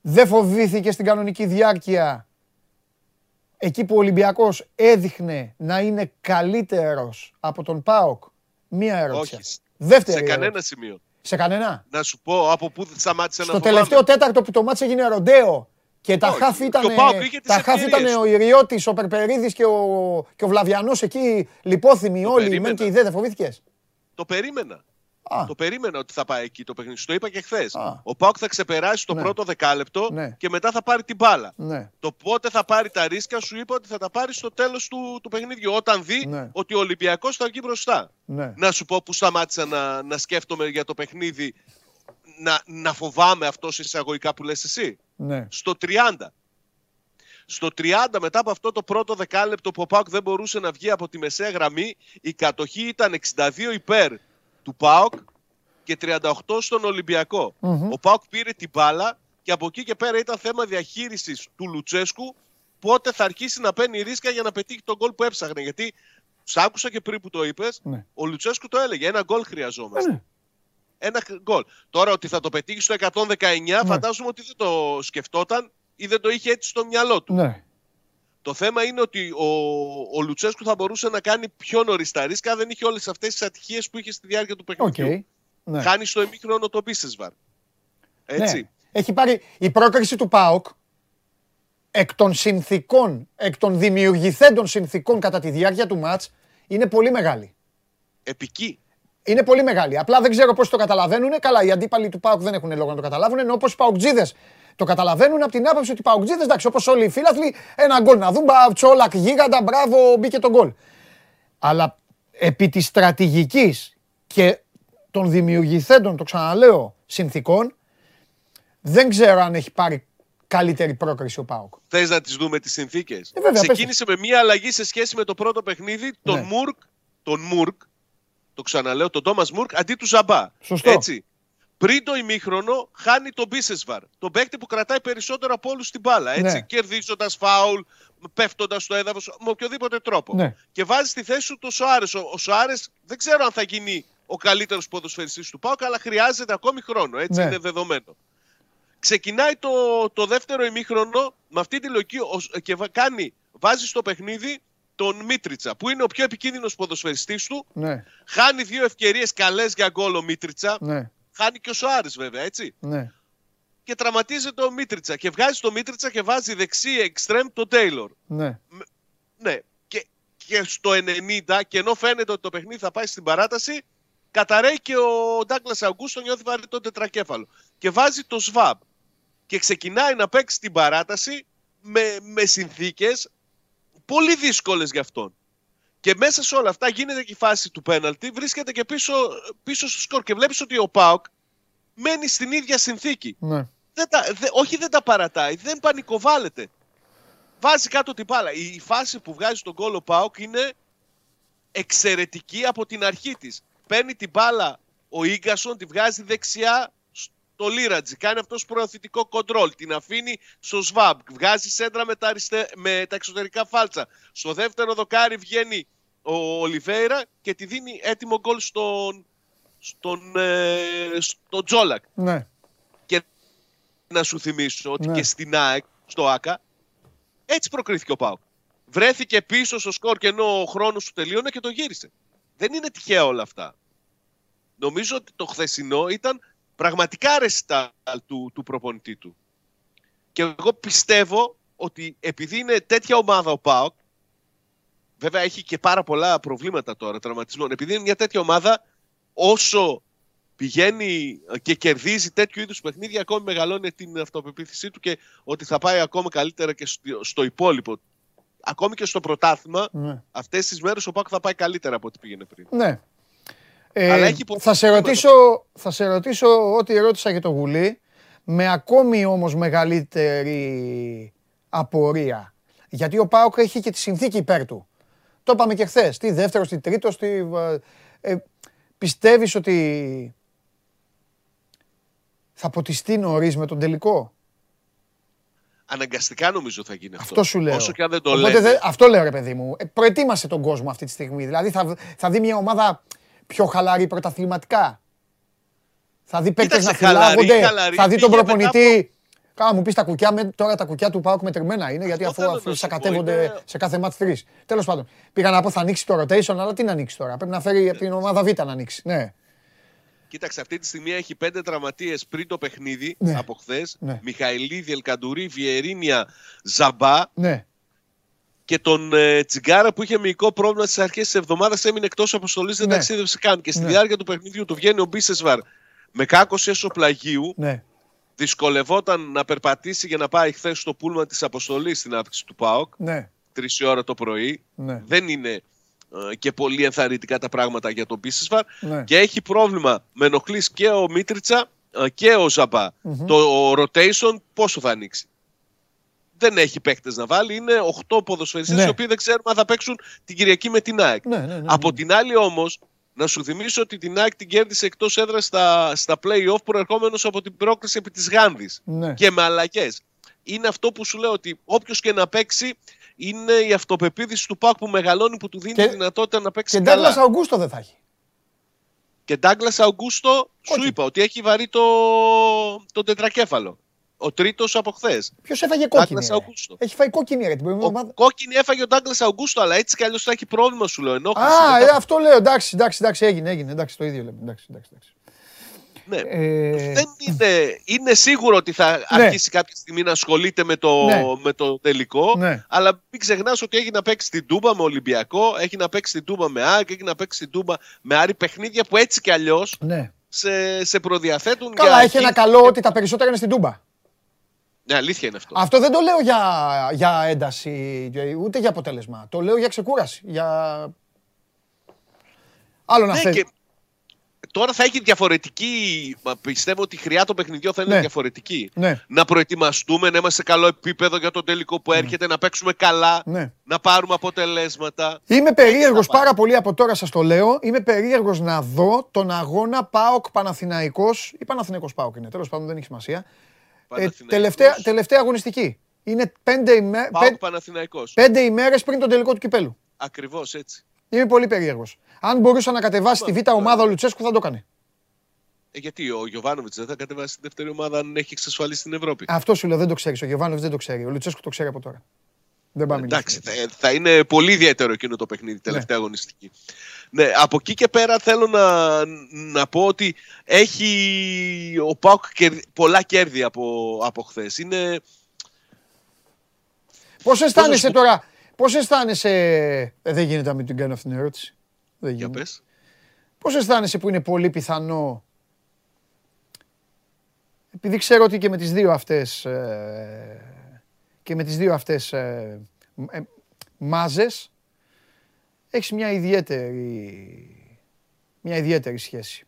Δεν φοβήθηκες στην κανονική διάρκεια εκεί που ο Ολυμπιακός έδειχνε να είναι καλύτερος από τον ΠΑΟΚ. Μία ερώτηση. Όχι. Δεύτερη σε ερώτηση. κανένα σημείο. Σε κανένα. Να σου πω από πού σταμάτησε να Στο φοβάμαι. τελευταίο τέταρτο που το μάτς έγινε ροντέο και τα Όχι, χάφ ήταν, και ο ΠΑΟΚ είχε τις τα χάφ ήταν ευκαιρίες. ο Ιριώτης, ο Περπερίδης και ο, και ο Βλαβιανός εκεί λιπόθυμοι όλοι, περίμενα. μεν και οι δε, δεν φοβήθηκες; Το περίμενα. Α. Το περίμενα ότι θα πάει εκεί το παιχνίδι. Σου το είπα και χθες. Α. Ο Πάουκ θα ξεπεράσει το Ναι. πρώτο δεκάλεπτο Ναι. και μετά θα πάρει την μπάλα. Ναι. Το πότε θα πάρει τα ρίσκα σου είπα ότι θα τα πάρει στο τέλος του, του παιχνιδιού. Όταν δει Ναι. ότι ο Ολυμπιακός θα βγει μπροστά. Ναι. Να σου πω που σταμάτησα να, να σκέφτομαι για το παιχνίδι. Να, να φοβάμαι αυτό εισαγωγικά που λες εσύ. Ναι. Στο 30. Στο 30 μετά από αυτό το πρώτο δεκάλεπτο που ο Πάουκ δεν μπορούσε να βγει από τη μεσαία γραμμή, η κατοχή ήταν 62 υπέρ του Πάουκ και 38 στον ολυμπιακο Ο Πάουκ πήρε την μπάλα και από εκεί και πέρα ήταν θέμα διαχείρισης του Λουτσέσκου πότε θα αρχίσει να παίρνει ρίσκα για να πετύχει τον γκολ που έψαχνε. Γιατί σ' άκουσα και πριν που το είπες, Ναι. ο Λουτσέσκου το έλεγε, ένα γκολ χρειαζόμαστε. Ε, ναι. Ένα γκολ. Τώρα ότι θα το πετύχει στο 119 φαντάζομαι ότι δεν το σκεφτόταν ή δεν το είχε έτσι στο μυαλό του. Ναι. Το θέμα είναι ότι ο, ο Λουτσέσκου θα μπορούσε να κάνει πιο νωρίς τα ρίσκα αν δεν είχε όλες αυτές τις ατυχίες που είχε στη διάρκεια του Οκ. παιχνιδιού. Ναι. Χάνει στο ημίχρονο το Μπίσεσβαρ. Έτσι. Ναι. Έχει πάρει η πρόκριση του ΠΑΟΚ εκ των συνθήκων, εκ των δημιουργηθέντων συνθήκων κατά τη διάρκεια του ματς είναι πολύ μεγάλη. Επική. Είναι πολύ μεγάλη. Απλά δεν ξέρω πώς το καταλαβαίνουν. Καλά, οι αντίπαλοι του ΠΑΟΚ δεν έχουν λόγο να το καταλάβουν. Ενώ όπως οι Παοκτσήδες το καταλαβαίνουν από την άποψη ότι οι Παοκτσήδες, εντάξει, όπως όλοι οι φίλαθλοι, ένα γκολ να δουν. μπα, Τσόλακ, γίγαντα, μπράβο, μπήκε το γκολ. Αλλά επί της στρατηγικής και των δημιουργηθέντων, το ξαναλέω, συνθήκων, δεν ξέρω αν έχει πάρει καλύτερη πρόκριση ο Πάουκ. Θες να τις δούμε τις συνθήκες; Ε, βέβαια, Ξεκίνησε με μία αλλαγή σε σχέση με το πρώτο παιχνίδι, τον Ναι. Μουρκ, τον Μουρκ, το ξαναλέω, τον Τόμας Μουρκ αντί του Ζαμπά. Σωστό. Έτσι. Πριν το ημίχρονο χάνει τον Μπίσεσβαρ. Τον παίκτη που κρατάει περισσότερο από όλους την μπάλα. Έτσι. Ναι. Κερδίζοντας φάουλ, πέφτοντας στο έδαφος, με οποιοδήποτε τρόπο. Ναι. Και βάζει στη θέση του το Σοάρε. Ο, ο Σοάρε δεν ξέρω αν θα γίνει ο καλύτερος ποδοσφαιριστής του ΠΑΟΚ, αλλά χρειάζεται ακόμη χρόνο. Έτσι Ναι. είναι δεδομένο. Ξεκινάει το, το δεύτερο ημίχρονο με αυτή τη λογική ο- και βα- κάνει, βάζει στο παιχνίδι τον Μίτριτσα, που είναι ο πιο επικίνδυνος ποδοσφαιριστής του. Ναι, Χάνει δύο ευκαιρίες καλές για γκολ ο Μίτριτσα. ναι, Χάνει και ο Σοάρης βέβαια, έτσι. ναι. Και τραυματίζεται ο Μίτριτσα. Και βγάζει το Μίτριτσα και βάζει δεξί εξτρέμ τον Τέιλορ. ναι. Ναι. Και, και στο 90, και ενώ φαίνεται ότι το παιχνίδι θα πάει στην παράταση, καταραίει και ο Ντάγκλας Αγκούστο νιώθει βαρύ τον τετρακέφαλο. Και βάζει το ΣΒΑΜ. Και ξεκινάει να παίξει την παράταση με, με συνθήκες πολύ δύσκολες για αυτόν. Και μέσα σε όλα αυτά γίνεται και η φάση του πέναλτη, βρίσκεται και πίσω, πίσω στο σκορ. Και βλέπεις ότι ο Πάοκ μένει στην ίδια συνθήκη. ναι. Δεν τα, δε- όχι δεν τα παρατάει, δεν πανικοβάλλεται. Βάζει κάτω την μπάλα. Η, η φάση που βγάζει τον γκολ ο Πάοκ είναι εξαιρετική από την αρχή της. Παίρνει την μπάλα ο Ίγκασον, τη βγάζει δεξιά στο Λίρατζι. Κάνει αυτός προωθητικό κοντρόλ. Την αφήνει στο Σβάμπ. Βγάζει σέντρα με τα, αριστε- με τα εξωτερικά φάλτσα. Στο δεύτερο δοκάρι βγαίνει ο Ολιβέηρα και τη δίνει έτοιμο γκολ στον, στον, ε, στον Τζόλακ. ναι. Και να σου θυμίσω ότι Ναι. και στην ΑΕΚ, στο ΆΚΑ, έτσι προκρίθηκε ο ΠΑΟΚ. Βρέθηκε πίσω στο σκορ και ενώ ο χρόνος του τελείωνε και το γύρισε. Δεν είναι τυχαία όλα αυτά. Νομίζω ότι το χθεσινό ήταν πραγματικά ρεστάλ του, του προπονητή του. Και εγώ πιστεύω ότι επειδή είναι τέτοια ομάδα ο ΠΑΟΚ, βέβαια έχει και πάρα πολλά προβλήματα τώρα τραυματισμών, επειδή είναι μια τέτοια ομάδα, όσο πηγαίνει και κερδίζει τέτοιου είδους παιχνίδια, ακόμη μεγαλώνει την αυτοπεποίθησή του και ότι θα πάει ακόμα καλύτερα και στο, στο υπόλοιπο. Ακόμη και στο πρωτάθλημα, ναι. αυτές τις μέρες ο Πάκου θα πάει καλύτερα από ό,τι πήγαινε πριν. Ναι. Ε, Αλλά έχει πολλά θα, σε προβλήματα. ρωτήσω, θα σε ρωτήσω ό,τι ρώτησα για το Γουλή, με ακόμη όμως μεγαλύτερη απορία. Γιατί ο Πάοκ έχει και τη συνθήκη υπέρ του. Το είπαμε και χθες. Τι δεύτερο, τι τρίτο, τι. ε, Ε, πιστεύεις ότι θα ποτιστεί νωρίς με τον τελικό; Αναγκαστικά νομίζω θα γίνει αυτό. Αυτό σου λέω. Όσο και αν δεν το Οπότε λένε. δε- αυτό λέω ρε παιδί μου. Ε, προετοίμασε τον κόσμο αυτή τη στιγμή. Δηλαδή θα, θα δει μια ομάδα πιο χαλαρή πρωταθληματικά. Θα δει παίκτες να Κοίταξε, χαλαρή, φυλάγονται. χαλαρή, Θα δει τον πήγε προπονητή. Κάμα μου πεις τα κουκιά, με, τώρα τα κουκιά του Πάουκ μετρημένα είναι γιατί Αυτό αφού, θέλω αφού να σου πω, σακατεύονται είναι- σε κάθε μάτς τρεις. Τέλος πάντων. Πήγα να πω θα ανοίξει το rotation, αλλά τι να ανοίξει τώρα; Πρέπει να φέρει από την ομάδα Β να ανοίξει. Ναι. Κοίταξε, αυτή τη στιγμή έχει πέντε τραυματίες πριν το παιχνίδι Ναι. από χθες. Ναι. Μιχαηλίδη, Ελκαντουρί, Βιερίνια, Ζαμπά Ναι. Και τον ε, Τσιγκάρα που είχε μυϊκό πρόβλημα στις αρχές της εβδομάδας. Έμεινε εκτός αποστολής, δεν Ναι. ταξίδευσε καν. Και στη Ναι. διάρκεια του παιχνιδιού του βγαίνει ο Μπίσεσβαρ με κάκωση έσω πλαγίου. Ναι. Δυσκολευόταν να περπατήσει για να πάει χθες στο πούλμα της αποστολής στην άφηξη του ΠΑΟΚ. Ναι. Τρεις η ώρα το πρωί. Ναι. Δεν είναι ε, και πολύ ενθαρρυντικά τα πράγματα για τον Μπίσεσβαρ. Ναι. Και έχει πρόβλημα με ενοχλείς και ο Μίτριτσα ε, και ο ζαμπα Το rotation πόσο θα ανοίξει; Δεν έχει παίκτες να βάλει. Είναι 8 ποδοσφαιριστές Ναι. οι οποίοι δεν ξέρουμε αν θα παίξουν την Κυριακή με την ΑΕΚ. Ναι, ναι, ναι, Από την άλλη όμως, να σου θυμίσω ότι την ΑΕΚ την κέρδισε εκτός έδρας στα, στα play-off προερχόμενος από την πρόκριση επί της Γάνδης. Ναι. Και με αλλαγές. Είναι αυτό που σου λέω ότι όποιος και να παίξει είναι η αυτοπεποίθηση του ΠΑΚ που μεγαλώνει που του δίνει Και- τη δυνατότητα να παίξει Και καλά. Ντάγκλας Αουγκούστο δεν θα έχει. Και Ντάγκλα Αουγκούστο, σου είπα ότι έχει βαρύ το, το τετρακέφαλο. Ο τρίτος από χθες. Ποιος έφαγε κόκκινη. Douglas ρε. Augusto. Έχει φάει κόκκινη ρε την προηγούμενη Ο εβδομάδα. κόκκινη έφαγε ο Ντάγκλα Αουγκούστο, αλλά έτσι κι αλλιώς θα έχει πρόβλημα, σου λέω. Ενόχληση. Α, Δεν ε, θα- αυτό λέω. Εντάξει, εντάξει, εντάξει, έγινε, έγινε. Εντάξει, το ίδιο λέμε. Εντάξει, εντάξει, εντάξει. Ναι. Ε, Δεν είναι, είναι σίγουρο ότι θα αρχίσει κάποια στιγμή να ασχολείται με το, Ναι. με το τελικό. Ναι. Αλλά μην ξεχνάς ότι έχει να παίξει την Τούμπα με Ολυμπιακό, έχει να παίξει την Τούμπα με ΑΕΚ, έχει να παίξει την Τούμπα με Άρη. Παιχνίδια που έτσι κι αλλιώς ναι. σε, σε προδιαθέτουν Καλά, για έχει ένα αρχή- καλό ότι τα περισσότερα είναι στην Τούμπα. Ναι, αλήθεια είναι αυτό. Αυτό δεν το λέω για, για ένταση, ούτε για αποτέλεσμα. Το λέω για ξεκούραση. Για... Άλλο να Ναι, θέλει. και τώρα θα έχει διαφορετική. μα Πιστεύω ότι η χρειά των παιχνιδιών θα είναι Ναι. διαφορετική. Ναι. Να προετοιμαστούμε, να είμαστε σε καλό επίπεδο για το τελικό που έρχεται, να παίξουμε καλά, Ναι. να πάρουμε αποτελέσματα. Είμαι περίεργος πάρα πολύ από τώρα σας το λέω. Είμαι περίεργος να δω τον αγώνα ΠΑΟΚ Παναθηναϊκός ή Παναθηναϊκός ΠΑΟΚ είναι. Τέλος πάντων δεν έχει σημασία. Ε, Παναθηναϊκός. τελευταία, τελευταία αγωνιστική. Είναι πέντε, ημέ... Πάοκ πέ- Παναθηναϊκός. πέντε ημέρες πριν τον τελικό του κυπέλου. Ακριβώς έτσι. Είμαι πολύ περίεργος. Αν μπορούσε να κατεβάσει τη β' ομάδα ο Λουτσέσκου θα το έκανε. Ε, γιατί ο Γιωβάνοβιτς δεν θα κατεβάσει τη δεύτερη ομάδα αν έχει εξασφαλίσει την Ευρώπη; Αυτό σου λέω δεν το ξέρεις. Ο Γεβάνοβιτ δεν το ξέρει. Ο Λουτσέσκου το ξέρει από τώρα. Δεν πάμε Εντάξει, θα, θα είναι πολύ ιδιαίτερο εκείνο το παιχνίδι, τελευταία αγωνιστική. Ναι, από εκεί και πέρα θέλω να, να πω ότι έχει ο Πάουκ πολλά κέρδη από, από χθες. Είναι. Πώς αισθάνεσαι τώρα, πώς αισθάνεσαι; Ε, δεν γίνεται να μην την κάνω αυτή την ερώτηση. Δεν Για γίνεται. πες. Πώς αισθάνεσαι που είναι πολύ πιθανό; Επειδή ξέρω ότι και με τις δύο αυτές ε, και με τις δύο αυτές ε, ε, μάζες έχεις μια ιδιαίτερη μια ιδιαίτερη σχέση.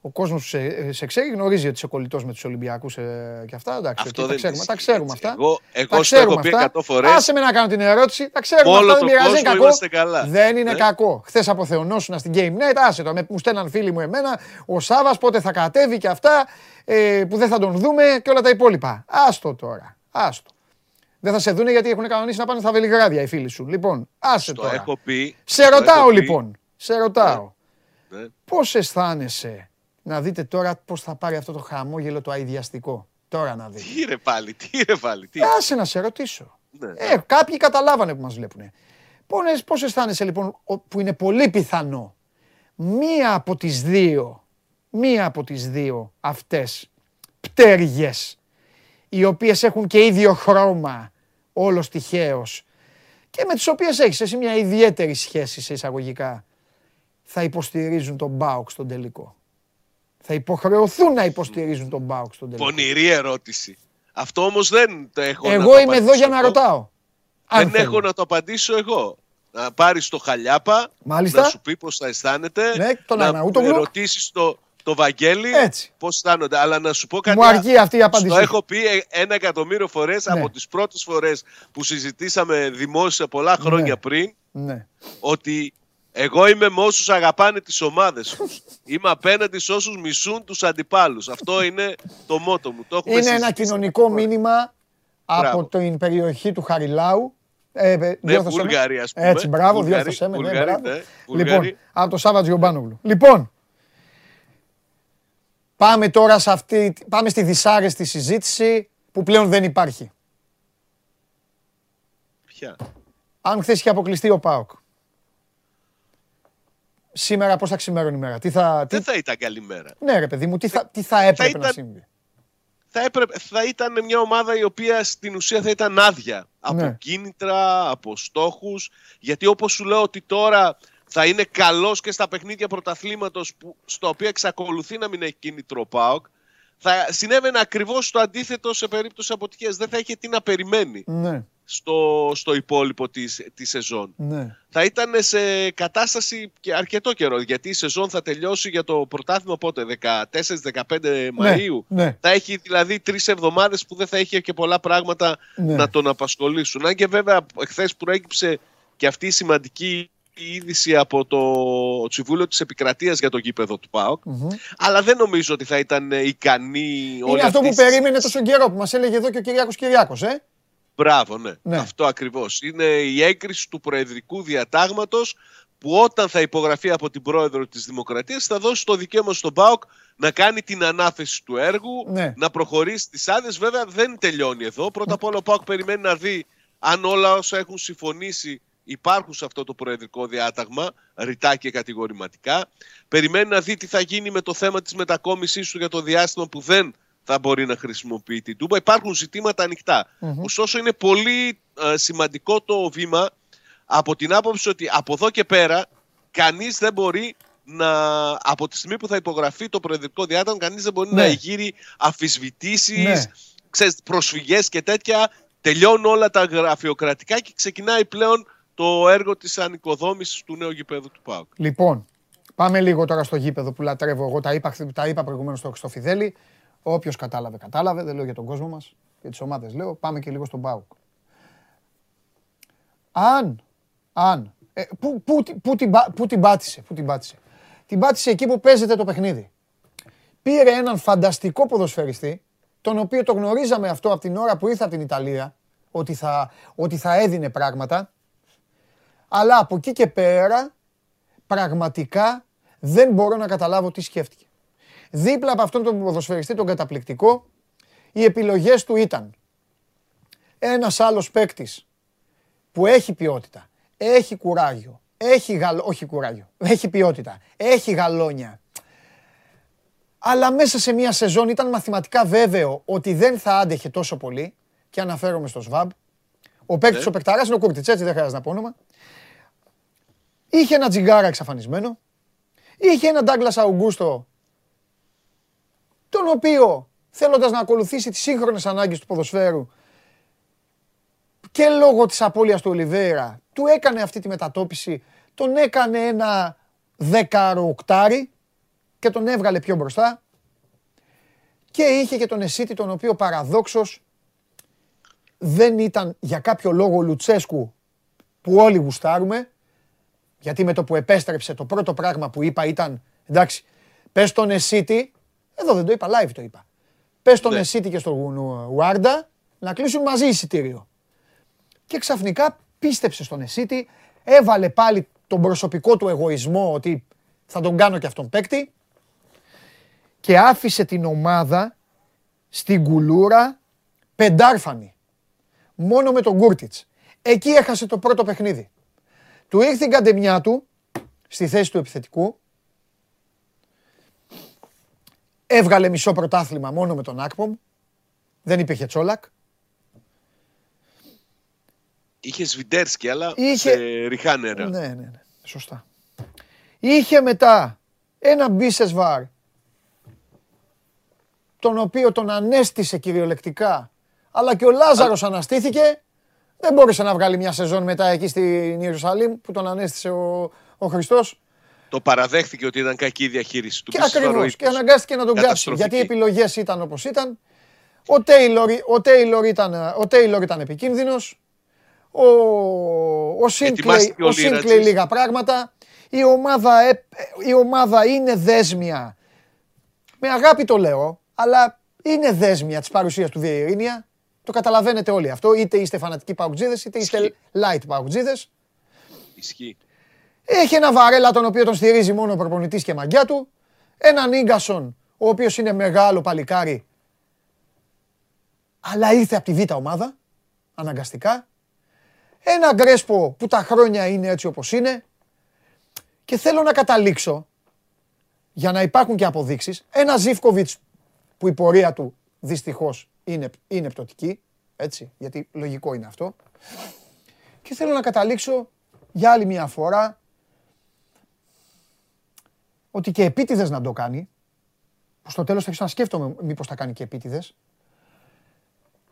Ο κόσμος που σε, σε ξέρει γνωρίζει ότι είσαι κολλητός με τους Ολυμπιακούς ε, και αυτά. Εντάξει, Αυτό οκ, τα δεν ξέρουμε, ισχύει, τα ξέρουμε έτσι. αυτά. Εγώ- εγώ Τα στο έχω ξέρουμε πει αυτά. 100 φορές. Άσε με να κάνω την ερώτηση. Τα ξέρουμε Όλο αυτά, δεν τον πειράζει, δεν είναι κόσμο κακό. είμαστε καλά. Δεν είναι Ναι. κακό. Χθες αποθεωνόσουν στην Game Net, άσε το. Με, μου στέλναν φίλοι μου εμένα, ο Σάβα πότε θα κατέβει και αυτά, ε, που δεν θα τον δούμε και όλα τα υπόλοιπα. Άστο τώρα. Άστο. Δεν θα σε δούνε γιατί έχουν κανονίσει να πάνε στα Βελιγράδια οι φίλοι σου. Λοιπόν, άσε Το τώρα. έχω πει. Σε το ρωτάω έχω πει. λοιπόν. Σε ρωτάω. Ναι. Πώς αισθάνεσαι να δείτε τώρα πώς θα πάρει αυτό το χαμόγελο το αειδιαστικό; Τώρα να δείτε. Τι ρε πάλι, τι ρε πάλι. Τι. Άσε να σε ρωτήσω. Ναι. Ε, κάποιοι καταλάβανε που μας βλέπουν. Πώς, πώς αισθάνεσαι λοιπόν ο- που είναι πολύ πιθανό; Μία από τις δύο, μία από τις δύο αυτές πτέρυγες οι οποίες έχουν και ίδιο χρώμα όλος τυχαίως και με τις οποίες έχεις εσύ μια ιδιαίτερη σχέση σε εισαγωγικά θα υποστηρίζουν τον Μπάουκ στον τελικό. Θα υποχρεωθούν να υποστηρίζουν τον Μπάουκ στον τελικό. Πονηρή ερώτηση. Αυτό όμως δεν το έχω. να Εγώ το είμαι εδώ απαντήσω για να εγώ. ρωτάω. Αν Δεν θέλεις. έχω να το απαντήσω εγώ. Να πάρεις το χαλιάπα, Μάλιστα. να σου πει πώς θα αισθάνεται. Ναι, τον να Αρναούτογλου. ρωτήσει το, το Βαγγέλη Έτσι. πώς αισθάνονται. Αλλά να σου πω κάτι. Μου αρκεί αυτή η απάντηση. Το έχω πει ε, ένα εκατομμύριο φορές Ναι. από τις πρώτες φορές που συζητήσαμε δημόσια πολλά χρόνια Ναι. πριν Ναι. ότι εγώ είμαι με όσους αγαπάνε τις ομάδες τους. είμαι απέναντι σε όσους μισούν τους αντιπάλους. Αυτό είναι το μότο μου. Το έχουμε Είναι ένα συζητήσει. κοινωνικό μήνυμα από Μπράβο. την περιοχή του Χαριλάου. Ε, ε, διόρθωσέ με. Βουλγαρία, ας πούμε. Έτσι, μπράβο, Βουλγαροί, διόρθωσέ με. Ναι, Βουλγαροί, μπράβο. ναι, Βουλγαροί. Λοιπόν, από το Σάββατ Γιωμπάνογλου. Λοιπόν, πάμε τώρα σε αυτή, πάμε στη δυσάρεστη συζήτηση που πλέον δεν υπάρχει. Ποια; Αν χθες είχε αποκλειστεί ο ΠΑΟΚ. Σήμερα πώς θα ξημέρωνε η μέρα; Τι θα, τι... Δεν θα ήταν καλή μέρα. Ναι ρε παιδί μου, τι θα, τι θα έπρεπε να ήταν- συμβεί; Θα, έπρεπε, θα ήταν μια ομάδα η οποία στην ουσία θα ήταν άδεια από Ναι. κίνητρα, από στόχους. Γιατί όπως σου λέω ότι τώρα θα είναι καλός και στα παιχνίδια πρωταθλήματος που, στο οποίο εξακολουθεί να μην έχει κίνητρο ο ΠΑΟΚ. Θα συνέβαινε ακριβώς το αντίθετο σε περίπτωση αποτυχίας. Δεν θα είχε τι να περιμένει Ναι, στο, στο υπόλοιπο της, της σεζόν. ναι. θα ήταν σε κατάσταση και αρκετό καιρό. Γιατί η σεζόν θα τελειώσει για το πρωτάθλημα πότε, 14-15 Μαΐου. ναι. Θα έχει δηλαδή τρεις εβδομάδες που δεν θα έχει και πολλά πράγματα Ναι. να τον απασχολήσουν. Αν και βέβαια εχθές προέκυψε και αυτή η σημαντική είδηση από το Συμβούλιο της Επικρατείας για το γήπεδο του ΠΑΟΚ. Αλλά δεν νομίζω ότι θα ήταν ικανή όλη Είναι αυτό αυτή που η περίμενε τόσο καιρό που μας έλεγε εδώ και ο Κυριάκος Κυριάκος, ε; Μπράβο, ναι. Ναι. Αυτό ακριβώς. Είναι η έγκριση του προεδρικού διατάγματος που όταν θα υπογραφεί από την πρόεδρο της Δημοκρατίας θα δώσει το δικαίωμα στον ΠΑΟΚ να κάνει την ανάθεση του έργου, Ναι. να προχωρήσει τις άδειες. Βέβαια δεν τελειώνει εδώ. Πρώτα απ' όλα ο ΠΑΟΚ περιμένει να δει αν όλα όσα έχουν συμφωνήσει υπάρχουν σε αυτό το προεδρικό διάταγμα, ρητά και κατηγορηματικά. Περιμένει να δει τι θα γίνει με το θέμα της μετακόμισής του για το διάστημα που δεν θα μπορεί να χρησιμοποιεί την Τούμπα. Υπάρχουν ζητήματα ανοιχτά. Μμμ. Ωστόσο είναι πολύ ε, σημαντικό το βήμα από την άποψη ότι από εδώ και πέρα κανείς δεν μπορεί να, από τη στιγμή που θα υπογραφεί το προεδρικό διάταγμα, κανείς δεν μπορεί Ναι. να εγείρει αφισβητήσεις, Ναι. ξέρεις, προσφυγές και τέτοια. Τελειώνουν όλα τα γραφειοκρατικά και ξεκινάει πλέον το έργο της ανοικοδόμησης του νέου γηπέδου του ΠΑΟΚ. Λοιπόν, πάμε λίγο τώρα στο γήπεδο που λατρεύω εγώ. Τα είπα, τα είπα προηγουμένως στο, στο Φιδέλη. Όποιος κατάλαβε, κατάλαβε. Δεν λέω για τον κόσμο μας, για τις ομάδες λέω. Πάμε και λίγο στον ΠΑΟΚ. Αν, αν, ε, πού, πού, τη- πού, την, πά- πού την πάτησε, πού την πάτησε. Την πάτησε εκεί που παίζεται το παιχνίδι. Πήρε έναν φανταστικό ποδοσφαιριστή, τον οποίο το γνωρίζαμε αυτό από την ώρα που ήρθε από την Ιταλία, ότι θα, ότι θα έδινε πράγματα. Αλλά από εκεί και πέρα, πραγματικά δεν μπορώ να καταλάβω τι σκέφτηκε. Δίπλα από αυτόν τον ποδοσφαιριστή, τον καταπληκτικό, οι επιλογές του ήταν ένας άλλος παίκτης που έχει ποιότητα, έχει κουράγιο, έχει γαλ... όχι κουράγιο, έχει ποιότητα, έχει γαλόνια. Αλλά μέσα σε μια σεζόν ήταν μαθηματικά βέβαιο ότι δεν θα άντεχε τόσο πολύ και αναφέρομαι στο ΣΒΑΜ. Ο παίκτης ο Πεκταράς είναι ο Κούρτιτς, έτσι δεν χρειάζεται να πω όνομα. Είχε ένα τζιγκάρα εξαφανισμένο. Είχε έναν Ντάγκλας Αουγκούστο, τον οποίο θέλοντας να ακολουθήσει τις σύγχρονες ανάγκες του ποδοσφαίρου και λόγω της απώλειας του Ολιβέρα, του έκανε αυτή τη μετατόπιση, τον έκανε ένα δεκαροκτάρι και τον έβγαλε πιο μπροστά. Και είχε και τον Εσίτη, τον οποίο παραδόξως δεν ήταν για κάποιο λόγο Λουτσέσκου που όλοι γουστάρουμε, γιατί με το που επέστρεψε το πρώτο πράγμα που είπα ήταν εντάξει, πες τον Εσίτη, εδώ δεν το είπα, live το είπα. Πες τον Εσίτη και στον Ουάρντα να κλείσουν μαζί εισιτήριο. Και ξαφνικά πίστεψε στον Εσίτη, έβαλε πάλι τον προσωπικό του εγωισμό ότι θα τον κάνω και αυτόν παίκτη και άφησε την ομάδα στην κουλούρα πεντάρφανη. Μόνο με τον Κούρτιτς. Εκεί έχασε το πρώτο παιχνίδι. Του ήρθε η καντεμιά του στη θέση του επιθετικού. Έβγαλε μισό πρωτάθλημα μόνο με τον Άκπομ. Δεν υπήρχε Τσόλακ. Είχε Σβιντέρσκι, αλλά Είχε- σε ριχά νερά. Ναι, ναι, ναι. Σωστά. Είχε μετά ένα Μπίσεσβαρ τον οποίο τον ανέστησε κυριολεκτικά αλλά και ο Λάζαρος αναστήθηκε δεν μπόρεσε να βγάλει μια σεζόν μετά εκεί στην Ιερουσαλήμ που τον ανέστησε ο, ο Χριστός Το παραδέχθηκε ότι ήταν κακή η διαχείριση του. και Μπίσεσβαρ ο ακριβώς ίδιος. και αναγκάστηκε να τον κάψει Καταστροφική. γιατί οι επιλογές ήταν όπως ήταν ο Τέιλορ, ο Τέιλορ, ήταν, ο Τέιλορ ήταν επικίνδυνος ο, ο Σίνκλεϊ, Ετοιμάστηκε ο ο Σίνκλεϊ Λίρατζης. λίγα πράγματα. Η ομάδα, ε- η ομάδα είναι δέσμια. Με αγάπη το λέω, αλλά είναι δέσμια της παρουσίας του Βιερίνια. Το καταλαβαίνετε όλοι αυτό. Είτε είστε φανατικοί παουτζίδες, είτε είστε light παουτζίδες. Ισχύει. Έχει ένα Βαρέλα τον οποίο τον στηρίζει μόνο ο προπονητής και μαγιά του. Έναν Ίγκασον, ο οποίος είναι μεγάλο παλικάρι, αλλά ήρθε από τη β' ομάδα, αναγκαστικά. Ένα Γκρέσπο που τα χρόνια είναι έτσι όπως είναι. Και θέλω να καταλήξω, για να υπάρχουν και αποδείξεις, ένα Ζίφκοβιτς που η πορεία του δυστυχώς είναι, είναι πτωτική, έτσι, γιατί λογικό είναι αυτό. Και θέλω να καταλήξω για άλλη μια φορά ότι και επίτηδες να το κάνει, που στο τέλος θα αρχίσω να σκέφτομαι μήπως θα κάνει και επίτηδες,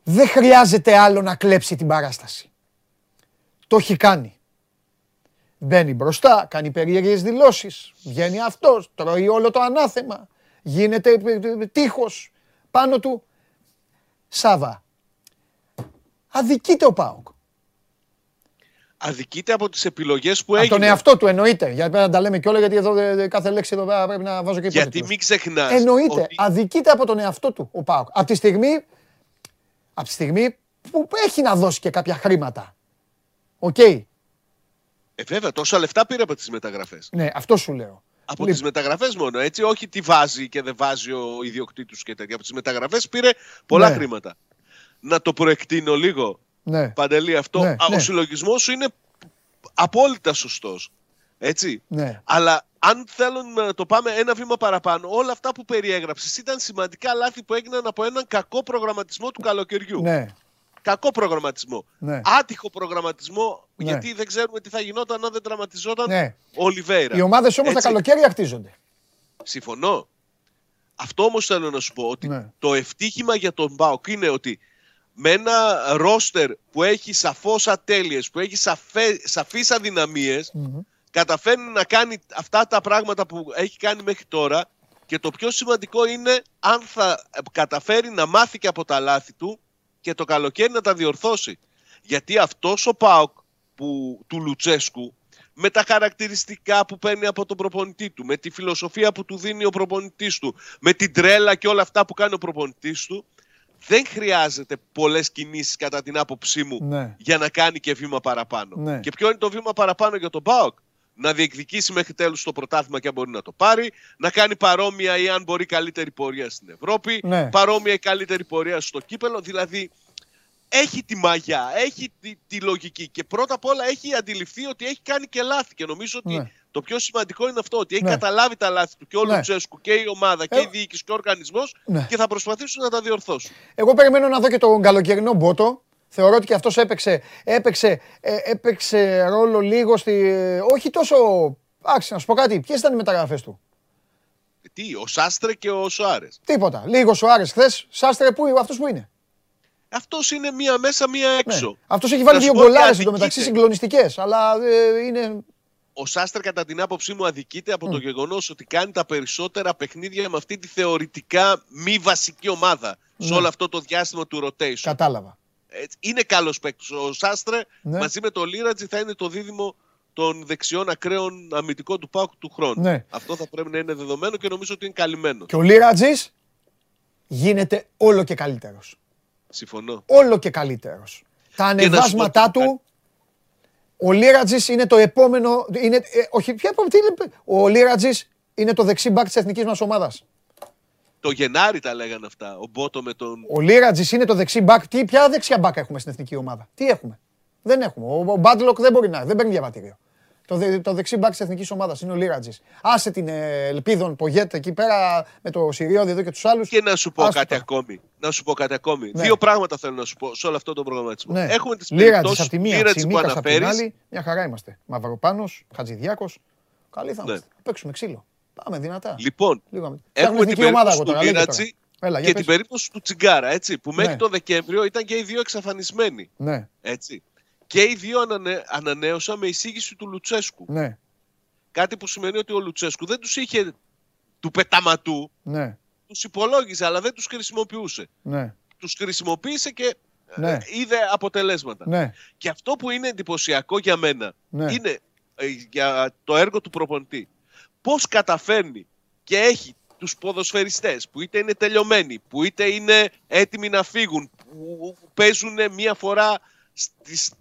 δεν χρειάζεται άλλο να κλέψει την παράσταση. Το έχει κάνει. Μπαίνει μπροστά, κάνει περίεργες δηλώσεις, βγαίνει αυτός, τρώει όλο το ανάθεμα, γίνεται ε, ε, τείχος πάνω του. Σάβα, αδικείται ο ΠΑΟΚ. Αδικείται από τις επιλογές που Από έγινε. τον εαυτό του εννοείται. Για να τα λέμε κιόλα, γιατί εδώ ε, κάθε λέξη εδώ πέρα πρέπει να βάζω και Γιατί υπότιτλους. μην ξεχνάς. Εννοείται. Αδικείται από τον εαυτό του ο ΠΑΟΚ. Από τη στιγμή, από τη στιγμή που έχει να δώσει και κάποια χρήματα. Οκ. Ε, βέβαια, τόσα λεφτά πήρε από τις μεταγραφές. Ναι, αυτό σου λέω. Από Λοιπόν. τις μεταγραφές μόνο, έτσι. Όχι τι βάζει και δεν βάζει ο ιδιοκτήτης και τέτοια. Από τις μεταγραφές πήρε πολλά Ναι. χρήματα. Να το προεκτείνω λίγο. Ναι. Παντελή, αυτό. Ναι, Α, ναι. Ο συλλογισμός σου είναι απόλυτα σωστός. Έτσι. Ναι. Αλλά αν θέλουμε να το πάμε ένα βήμα παραπάνω, όλα αυτά που περιέγραψες ήταν σημαντικά λάθη που έγιναν από έναν κακό προγραμματισμό του καλοκαιριού. Ναι. Κακό προγραμματισμό. Ναι. Άτυχο προγραμματισμό, Ναι. γιατί δεν ξέρουμε τι θα γινόταν αν δεν τραυματιζόταν Ναι. ο Ολιβέηρα. Οι ομάδες όμως τα Έτσι. καλοκαίρια χτίζονται. Συμφωνώ. Αυτό όμως θέλω να σου πω ότι Ναι. το ευτύχημα για τον Μπάουκ είναι ότι με ένα ρόστερ που έχει σαφώς ατέλειες, που έχει σαφέ, σαφείς αδυναμίες, καταφέρνει να κάνει αυτά τα πράγματα που έχει κάνει μέχρι τώρα και το πιο σημαντικό είναι αν θα καταφέρει να μάθει και από τα λάθη του και το καλοκαίρι να τα διορθώσει. Γιατί αυτός ο ΠΑΟΚ που, του Λουτσέσκου με τα χαρακτηριστικά που παίρνει από τον προπονητή του, με τη φιλοσοφία που του δίνει ο προπονητής του, με την τρέλα και όλα αυτά που κάνει ο προπονητής του, δεν χρειάζεται πολλές κινήσεις κατά την άποψή μου Ναι. για να κάνει και βήμα παραπάνω. Ναι. Και ποιο είναι το βήμα παραπάνω για τον ΠΑΟΚ; Να διεκδικήσει μέχρι τέλους το πρωτάθλημα και αν μπορεί να το πάρει, να κάνει παρόμοια ή αν μπορεί καλύτερη πορεία στην Ευρώπη, Ναι. παρόμοια ή καλύτερη πορεία στο κύπελο. Δηλαδή έχει τη μαγιά, έχει τη, τη λογική και πρώτα απ' όλα έχει αντιληφθεί ότι έχει κάνει και λάθη και νομίζω ότι Ναι. το πιο σημαντικό είναι αυτό, ότι έχει Ναι. καταλάβει τα λάθη του και ο Ναι. Λουτσέσκου και η ομάδα και Ε, η διοίκηση και ο οργανισμός Ναι. και θα προσπαθήσουν να τα διορθώσουν. Εγώ περιμένω να δω και τον καλοκαιρινό Μπότο. Θεωρώ ότι και αυτός έπαιξε, έπαιξε, ε, έπαιξε ρόλο λίγο στη. Όχι τόσο. Άξι, να σου πω κάτι. Ποιες ήταν οι μεταγραφές του; Τι, ο Σάστρε και ο Σοάρες. Τίποτα. Λίγο ο Άρε χθες. Σάστρε που αυτός που είναι. Αυτός είναι μία μέσα, μία έξω. Αυτός έχει βάλει Να σου δύο πω ότι γκολάρες αδικείται. εντωμεταξύ συγκλονιστικές. Αλλά ε, είναι. Ο Σάστρε, κατά την άποψή μου, αδικείται από Mm. το γεγονός ότι κάνει τα περισσότερα παιχνίδια με αυτή τη θεωρητικά μη βασική ομάδα σε Ναι. όλο αυτό το διάστημα του rotation. Κατάλαβα. Έτσι, είναι καλός παίκτης. Ο Σάστρε Ναι. μαζί με το Λίρατζι θα είναι το δίδυμο των δεξιών ακραίων αμυντικών του Πάουκ του χρόνου. Ναι. Αυτό θα πρέπει να είναι δεδομένο και νομίζω ότι είναι καλυμμένο. Και ο Λύρατζης γίνεται όλο και καλύτερος. Συμφωνώ. Όλο και καλύτερος. Τα Και να σου πω ανεβάσματά τι του. Ο Λύρατζης είναι το επόμενο. Είναι, ε, όχι, ποια, τι είναι, ο Λύρατζης είναι το δεξί μπακ της εθνικής μας ομάδας. Το Γενάρη τα λέγανε αυτά. Ο Μπότο με τον. Ο Λύρατζης είναι το δεξί μπακ. Τι, ποια δεξιά μπακ έχουμε στην εθνική ομάδα; Τι έχουμε; Δεν έχουμε. Ο, ο Μπάντλοκ δεν μπορεί να. Δεν παίρνει διαβατήριο. Το, δε- το δεξί μπακ της εθνικής ομάδας είναι ο Λύρατζης. Άσε την ε, Ελπίδων Πογέτ εκεί πέρα με το Σιριώδη εδώ και τους άλλους. Και να σου πω Άστο κάτι τα. ακόμη. Να σου πω κάτι ακόμη. Ναι. Δύο πράγματα θέλω να σου πω σε όλο αυτό τον προγραμματισμό. Ναι. Έχουμε τις Λίρατζης περιπτώσεις από τη του μία, Λίρατζη που Τσιμίκας από την αναφέρεις. άλλη. Μια χαρά είμαστε. Μαυροπάνος, Χατζηδιάκος. Καλή θα Ναι. είμαστε. Θα παίξουμε ξύλο. Πάμε δυνατά. Λοιπόν, Λίγο με- έχουμε Φτιάχνουμε την εθνική ομάδα περίπτωση εγώ του τώρα, λέγε Λίρατζη τώρα. Έλα, για και πες. την περίπτωση του Τσιγκάρα, έτσι, που μέχρι Ναι. το Δεκέμβριο ήταν και οι δύο εξαφανισμένοι. Ναι, Έτσι. Και οι δύο ανανε... ανανέωσαν με εισήγηση του Λουτσέσκου. ναι, Κάτι που σημαίνει ότι ο Λουτσέσκου δεν τους είχε του πεταματού, ναι, τους υπολόγιζε, αλλά δεν τους χρησιμοποιούσε. ναι, Τους χρησιμοποίησε και Ναι. ε, είδε αποτελέσματα. ναι, Και αυτό που είναι εντυπωσιακό για μένα Ναι. είναι ε, για το έργο του προπονητή. Πώς καταφέρνει και έχει τους ποδοσφαιριστές που είτε είναι τελειωμένοι, που είτε είναι έτοιμοι να φύγουν, που παίζουν μία φορά στις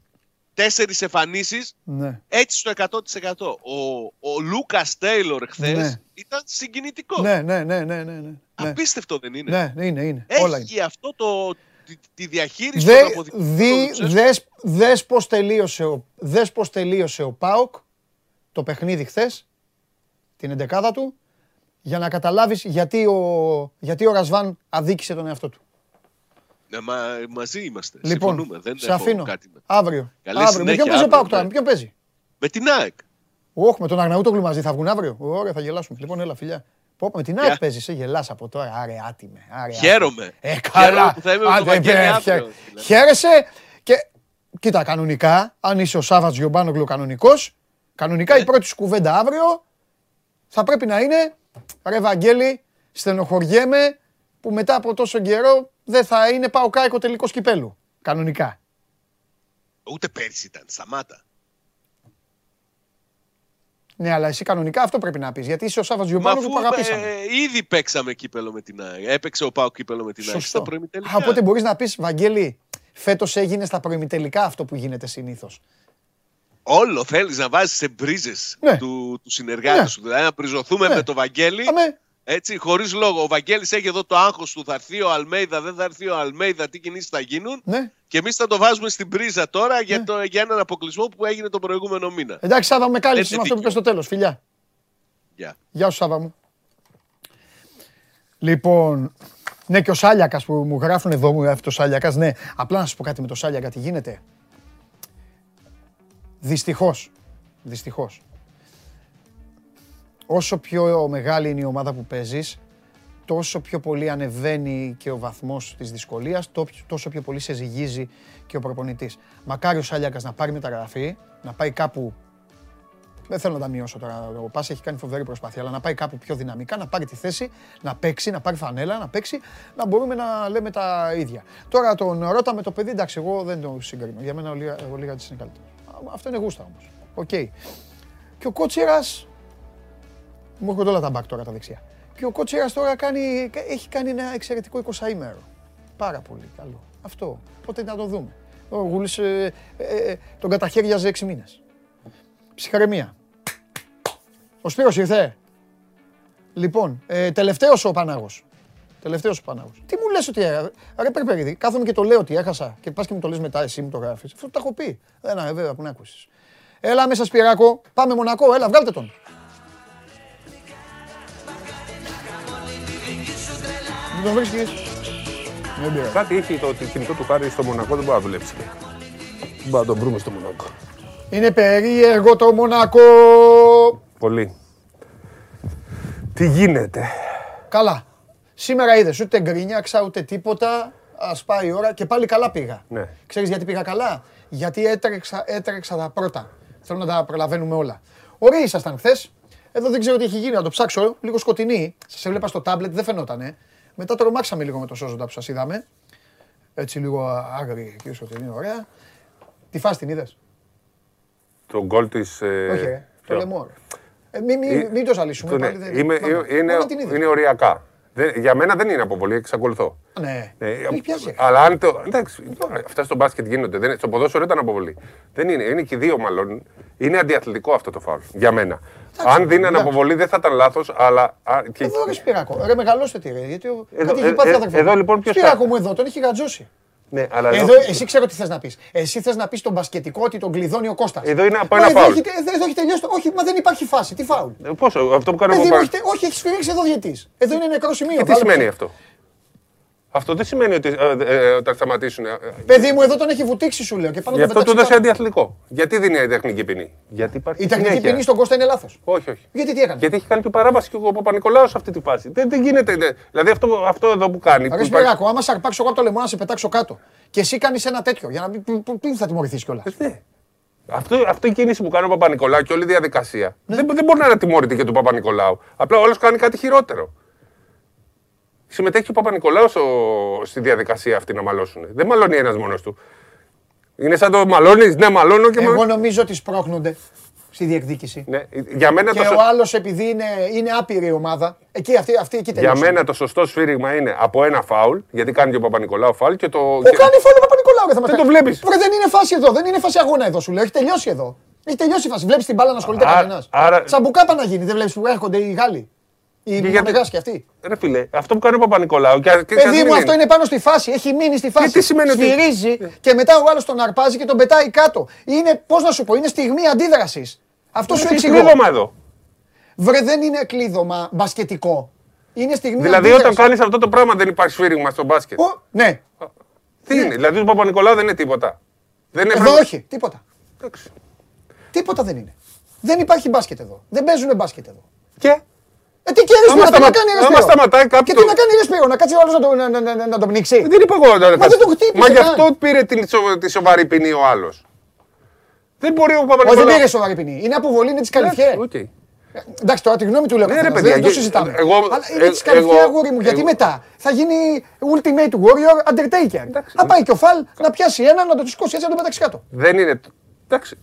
τέσσερις εμφανίσεις, ναι. έτσι στο 100%. Ο, ο Λούκας Τέιλορ χθες Ναι. ήταν συγκινητικός. Ναι, ναι, ναι, ναι, ναι, ναι. Απίστευτο δεν είναι. Ναι, είναι, είναι. Έχει Όλα είναι. αυτό το, τη, τη διαχείριση Δε, των αποδεικτικών δι, του Λουτσέσκου. δες, δες πώς τελείωσε ο, δες πώς τελείωσε ο ΠΑΟΚ το παιχνίδι χθες, την εντεκάδα του, για να καταλάβεις γιατί ο, γιατί ο Ρασβάν αδίκησε τον εαυτό του. Ναι, μα, μαζί είμαστε. Λοιπόν, Συμφωνούμε. Δεν σε έχω αφήνω. κάτι να... Αύριο. Καλή αύριο. Με συνέχεια, ποιον παίζει ο αύριο, ΠΑΟΚ τώρα, ναι. με ποιον παίζει; Με την ΑΕΚ. Όχι, με τον Αγναούτογλου μαζί θα βγουν αύριο; Ωραία, θα γελάσουμε. Λοιπόν, έλα, φιλιά. Πω, πω, με την ΑΕΚ Γεια. παίζεις, σε γελάς από τώρα. Άρε, άτιμε. Άρε, Χαίρομαι. Ε, Χαίρομαι καλά. που θα είμαι με τον Άντε, Βαγγέλη ε, αύριο, χαίρε- δηλαδή. Χαίρεσαι και κοίτα, κανονικά, αν είσαι ο Σάββατς Γιωμπάνογλου κανονικός, κανονικά η πρώτη σου κουβέντα αύριο θα πρέπει να είναι ρε Βαγγέλη, στενοχωριέμαι που μετά από τόσο καιρό δεν θα είναι πάω κάικο τελικό κυπέλου. Κανονικά. Ούτε πέρσι ήταν. Σταμάτα. Ναι, αλλά εσύ κανονικά αυτό πρέπει να πεις. Γιατί είσαι ο Σάββατ Μα Γιωμπάνογλου αφού που αγαπήσαμε. ε, ήδη παίξαμε κύπελο με την ΑΕΚ. Έπαιξε ο Πάο κύπελο με την ΑΕΚ. Στα Σωστό. προημιτελικά. Α, Οπότε μπορείς να πεις, Βαγγέλη, φέτος έγινε στα προημιτελικά αυτό που γίνεται συνήθως. Όλο θέλεις να βάζεις σε μπρίζες Ναι. του, του συνεργάτη Ναι. σου. Δηλαδή να μπριζωθούμε Ναι. με το Βαγγέλη. Αμέ. Έτσι, χωρίς λόγο. Ο Βαγγέλης έχει εδώ το άγχος του. Θα έρθει ο Αλμέιδα, δεν θα έρθει ο Αλμέιδα, τι κινήσεις θα γίνουν. Ναι. Και εμείς θα το βάζουμε στην πρίζα τώρα για, το, για έναν αποκλεισμό που έγινε τον προηγούμενο μήνα. Εντάξει, Σάβα, με κάλυψες Έτσι με αυτό που δίκιο. είπες στο τέλος. Φιλιά. Γεια. Γεια σου, Σάβα μου. Λοιπόν, ναι, και ο Σάλιακας που μου γράφουν εδώ, μου γράφει το Σάλιακας. Ναι, απλά να σας πω κάτι με το Σάλιακα, τι γίνεται. Δυστυχώς. Δυστυχώς. Όσο πιο μεγάλη είναι η ομάδα που παίζεις, τόσο πιο πολύ ανεβαίνει και ο βαθμός της δυσκολίας, τόσο πιο πολύ σε ζυγίζει και ο προπονητής. Μακάρι ο Σάλιακας να πάρει μεταγραφή, να πάει κάπου δεν θέλω να τα μειώσω τώρα. Ο Πάσα έχει κάνει φοβερή προσπάθεια, αλλά να πάει κάπου πιο δυναμικά, να πάρει τη θέση, να παίξει, να πάρει φανέλα, να παίξει, να μπορούμε να λέμε τα ίδια. Τώρα τον Ρότα με το παιδί, εντάξει, εγώ δεν το συγκρίνω. Για μένα ο Λίγα- ο Λύρατζης είναι καλύτερος. Α, Αυτό είναι γούστα όμως. Οκ. Και ο Κότσιρας. Μου έρχονται όλα τα μπακ τώρα τα δεξιά. Και ο Κότσιρας τώρα κάνει, έχει κάνει ένα εξαιρετικό 20 ημέρο. Πάρα πολύ καλό. Αυτό. Πότε να το δούμε. Ο Γούλης ε, ε, ε, τον καταχέριαζε 6 μήνες. Ψυχαρεμία. Ο Σπύρος ήρθε. Λοιπόν, ε, τελευταίος ο Πανάγος. Τελευταίος ο Πανάγος. Τι μου λες ότι ε, ρε Περπερίδη, κάθομαι και το λέω ότι έχασα και πας και μου το λες μετά εσύ μου το γράφεις. Αυτό το έχω πει. Δεν είναι βέβαια που να ακούσεις. Έλα μέσα Σπυράκο, πάμε Μονακό, έλα βγάλτε τον. Δεν τον βρίσκεις. Δεν πειράζει. Κάτι έχει το ότι κινητό του χάρη στο Μονακό δεν μπορεί να δουλέψει. Δεν μπορεί να τον βρούμε στο Μονακό. Είναι περίεργο το Μονακό. Πολύ. Τι γίνεται; Καλά. Σήμερα είδες ούτε γκρίνιαξα ούτε τίποτα. Α πάει η ώρα και πάλι καλά πήγα. Ναι. Ξέρεις γιατί πήγα καλά; Γιατί έτρεξα, έτρεξα τα πρώτα. Θέλω να τα προλαβαίνουμε όλα. Ωραίοι ήσασταν χθες. Εδώ δεν ξέρω τι έχει γίνει, να το ψάξω. Λίγο σκοτεινή. Σας έβλεπα στο τάμπλετ, δεν φαινότανε. Μετά τρομάξαμε λίγο με το σώζοντα που σας είδαμε. Έτσι λίγο άγρη και σκοτεινή, ωραία. Τη φάση την είδες; Το γκολ της. Όχι, ρε. Το λαιμό, ρε. Ε, μην, μην, μην το ζαλίσουμε. πάλι δεν- Είμαι, Πάμε. είναι, Μόνο την είδες. είναι οριακά. Δεν- για μένα δεν είναι αποβολή, εξακολουθώ. Ναι. Ναι, Έχει πιάσει. αλλά αν το. Εντάξει, αυτά στο μπάσκετ γίνονται. Δεν, είναι- στο ποδόσφαιρο ήταν αποβολή. Δεν είναι. Είναι και οι δύο μάλλον. Είναι αντιαθλητικό αυτό το φάουλ. Για μένα. αν δίνανε εντάξει. αποβολή δεν θα ήταν λάθος, αλλά. α, και- Εδώ ρε Σπυράκο, ρε μεγαλώστε τη ρε, γιατί ο... Εδώ- κάτι έχει ε, πάθει ε, αδερφό. εδώ λοιπόν ποιος Σπυράκο θα- μου εδώ, τον έχει γατζώσει. Ναι, αλλά Εδώ, εσύ ξέρω τι θες να πεις. Εσύ θες να πεις τον μπασκετικό ότι τον κλειδώνει ο Κώστας. Εδώ είναι από Μα ένα εδώ φάουλ. έχει, τε- εδώ έχει τελειώσει το... Όχι, μα δεν υπάρχει φάση. Τι φάουλ. Ε, Πόσο, αυτό που κάνει ο Παιδί μου, Παπα- έχει τε- όχι, έχεις σφυρίξει εδώ διετής. Εδώ είναι νεκρό σημείο. Και τι Βάλε σημαίνει το- αυτό; Αυτό δεν σημαίνει ότι ε, ε, όταν σταματήσουν. ε, ε, Παιδί μου, εδώ τον έχει βουτήξει σου λέω. Και πάνω Γι' τον αυτό του πετάξει έδωσε πάνω. αντιαθλητικό. Γιατί δίνει η τεχνική ποινή; Γιατί υπάρχει Η τεχνική συνέχεια. ποινή στον Κώστα είναι λάθος. Όχι, όχι. Γιατί τι έκανε; Γιατί έχει κάνει και παράβαση και ο Παπα-Νικολάου σε αυτή τη φάση. Δεν, δεν γίνεται. δεν- Δηλαδή αυτό, αυτό εδώ που κάνει. που Ρε υπάρχει- Σπυράκο, άμα σε αρπάξω εγώ από το λαιμό να σε πετάξω κάτω. Και εσύ κάνεις ένα τέτοιο. Για να μην. πού- πού- Πού θα τιμωρηθείς κιόλας; Ναι. Αυτό, αυτή η κίνηση που κάνει ο Παπα-Νικολάου και όλη η διαδικασία δεν, δεν μπορεί να είναι ατιμόρυτη για τον Παπα-Νικολάου. Απλά ο άλλος κάνει κάτι χειρότερο. Συμμετέχει ο Παπα-Νικολάου στο- στη διαδικασία αυτή να μαλώσουν. Δεν μαλώνει ένας μόνος του. Είναι σαν το μαλώνεις, ναι, μαλώνω και. Εγώ μα- νομίζω ότι σπρώχνονται στη διεκδίκηση. Ναι, για μένα Και το, σω- ο άλλος επειδή είναι, είναι άπειρη η ομάδα. Εκεί, αυτή, αυτή εκεί για τελείωσε. μένα το σωστό σφύριγμα είναι από ένα φάουλ, γιατί κάνει και ο Παπα-Νικολάου φάουλ και το. Ο και- κάνει φάουλ ο Παπα-Νικολάου. Δεν Δεν το βλέπεις. δεν είναι φάση εδώ. Δεν είναι φάση αγώνα εδώ σου λέω. Έχει τελειώσει εδώ. Έχει τελειώσει η φάση. Βλέπεις την μπάλα να ασχολείται Α- κανένας. άρα- Σαν μπουκάπα να γίνει. Δεν βλέπεις που έρχονται οι Γάλλοι. Οι Και γιατί- Μαμεγάς και αυτοί. Ρε φίλε, αυτό που κάνει ο Παπα-Νικολάου. Και, και Παιδί μου, αυτό είναι πάνω στη φάση. Έχει μείνει στη φάση. τι σημαίνει ότι- Σφυρίζει και μετά ο άλλος τον αρπάζει και τον πετάει κάτω. Είναι, πώς να σου πω, είναι στιγμή αντίδρασης. Αυτό σου Έχει εξηγώ. κλείδωμα εδώ. Βρε, δεν είναι κλείδωμα μπασκετικό. Είναι στιγμή Δηλαδή, αντίδρασης. όταν κάνεις αυτό το πράγμα, δεν υπάρχει σφύριγμα στο μπάσκετ. Ο- Ναι, Τι είναι, δηλαδή, ο Παπα-Νικολάου δεν είναι τίποτα. Δεν είναι εδώ πράγμα- όχι, τίποτα. Εντάξει. Τίποτα δεν είναι. Δεν υπάρχει μπάσκετ εδώ. Δεν παίζουν μπάσκετ εδώ. Και; Ε, τι και ρε Άμα Σπύρο, τι να σταμα- κάνει ρε άμα Σπύρο. σταματάει κάποιο- Και τι να κάνει ρε Σπύρο, να κάτσει ο άλλος να το- να- να- να- να τον πνίξει. δεν είπα εγώ. να- Μα δεν το χτύπησε Μα γι' καν. αυτό πήρε την σο- τη σοβαρή ποινή ο άλλος. Δεν μπορεί ο Όχι, Παπα-Νικολάου. δεν πήρε σοβαρή ποινή. Είναι αποβολή, είναι της καλυφιέ. Οκ. Εντάξει, τώρα τη γνώμη του λέω Ναι, ρε καθένας, παιδιά, δεν το γε- συζητάμε. εγώ- Αλλά είναι ε- ντισκαλιφιέ, εγώ- αγόρι μου, γιατί εγώ- μετά θα γίνει Ultimate Warrior Undertaker. Να πάει και ο Φαλ να πιάσει έναν, να το σηκώσει έτσι να το πετάξει κάτω. Δεν είναι. Εντάξει.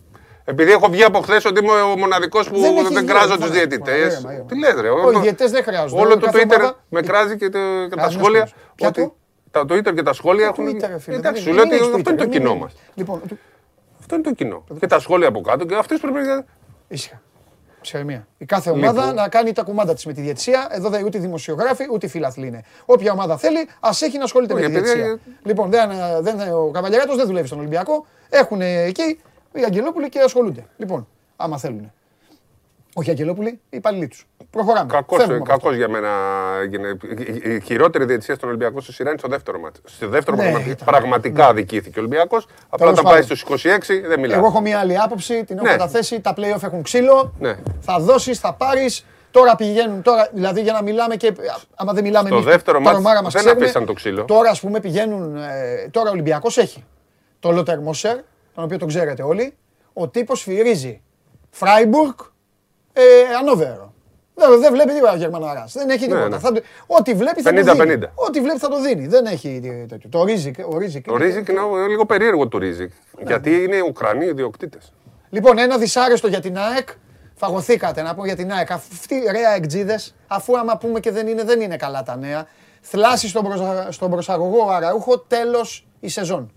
Επειδή έχω βγει από χθες ότι είμαι ο μοναδικός που Δεν δεν, έχεις βγει, κράζω ρε, τους μάνα, διαιτητές. μάνα, μάνα, μάνα. Τι λες, ρε. Όχι, οι διαιτητές δεν χρειάζονται. Όλο το Κάθε Twitter ομάδα- με κράζει και, το- και τα Κανένας σχόλια. κόσμος. Ποια Ότι το; τα Twitter και τα σχόλια έχουν. Twitter, ρε φίλε, Εντάξει, δεν σου λέω είναι ότι Twitter, αυτό είναι το δεν κοινό μας. Λοιπόν, του- Αυτό είναι το κοινό. Και τα σχόλια από κάτω και αυτές πρέπει να. ήσυχα. Ψυχραιμία. Η κάθε ομάδα Λοιπόν. να κάνει τα κουμάντα της με τη διαιτησία. Εδώ δεν ούτε δημοσιογράφοι ούτε φιλαθλοί είναι. Όποια ομάδα θέλει, ας έχει να ασχολείται Όχι, με τη επειδή- διαιτησία. Λοιπόν, δεν, δεν, ο Καβαλιαράτος δεν δουλεύει στον Ολυμπιακό. Έχουν εκεί οι Αγγελόπουλοι και ασχολούνται. Λοιπόν, άμα θέλουν. Όχι οι Αγγελόπουλοι, οι υπαλλήλοι τους. Προχωράμε. Κακός, Φεύγουμε από αυτό. κακός για μένα έγινε. Η- Η χειρότερη διαιτησία στον Ολυμπιακό στη σειρά είναι στο δεύτερο μάτι. Στο δεύτερο Ναι, πραγματι- ήταν. πραγματικά αδικήθηκε ο Ολυμπιακός. Απλά Τέλος όταν πάει πάντων. στους 26 δεν μιλάει. Εγώ έχω μια άλλη άποψη, την έχω Ναι. καταθέσει. Τα playoff έχουν ξύλο. Ναι. Θα δώσεις, θα πάρεις. Τώρα πηγαίνουν, τώρα, δηλαδή για να μιλάμε και. Άμα δεν μιλάμε Στο εμείς, δεύτερο τα μάτς ρομάρα μας δεν ξέρουνε. αφήσαν το ξύλο. Τώρα, ας πούμε, πηγαίνουν. ε, τώρα ο Ολυμπιακός έχει το Λότερ Μόσερ, τον οποίο τον ξέρετε όλοι. Ο τύπος σφυρίζει Φράιμπουργκ, ε, Ανόβερο. Δεν, δεν βλέπει τίποτα ο Γερμαναράς. Δεν έχει Ναι, τίποτα. ναι. Θα το- ό,τι βλέπει θα το 50-50. δίνει. Ό,τι βλέπει θα το δίνει. Δεν έχει τέτοιο. Το Ρίζικ. Ο Ρίζικ, Το Ρίζικ είναι λίγο περίεργο το Ρίζικ. Ναι, Γιατί είναι Ουκρανοί ιδιοκτήτες. Λοιπόν, ένα δυσάρεστο για την ΑΕΚ. Φαγωθήκατε να πω για την ΑΕΚ. Αυτοί οι ρέα εκτζίδες, αφού άμα πούμε και δεν είναι, δεν είναι καλά τα νέα. Θλάσει στον, προσα... στον προσαγωγό Αραούχο, τέλος η σεζόν.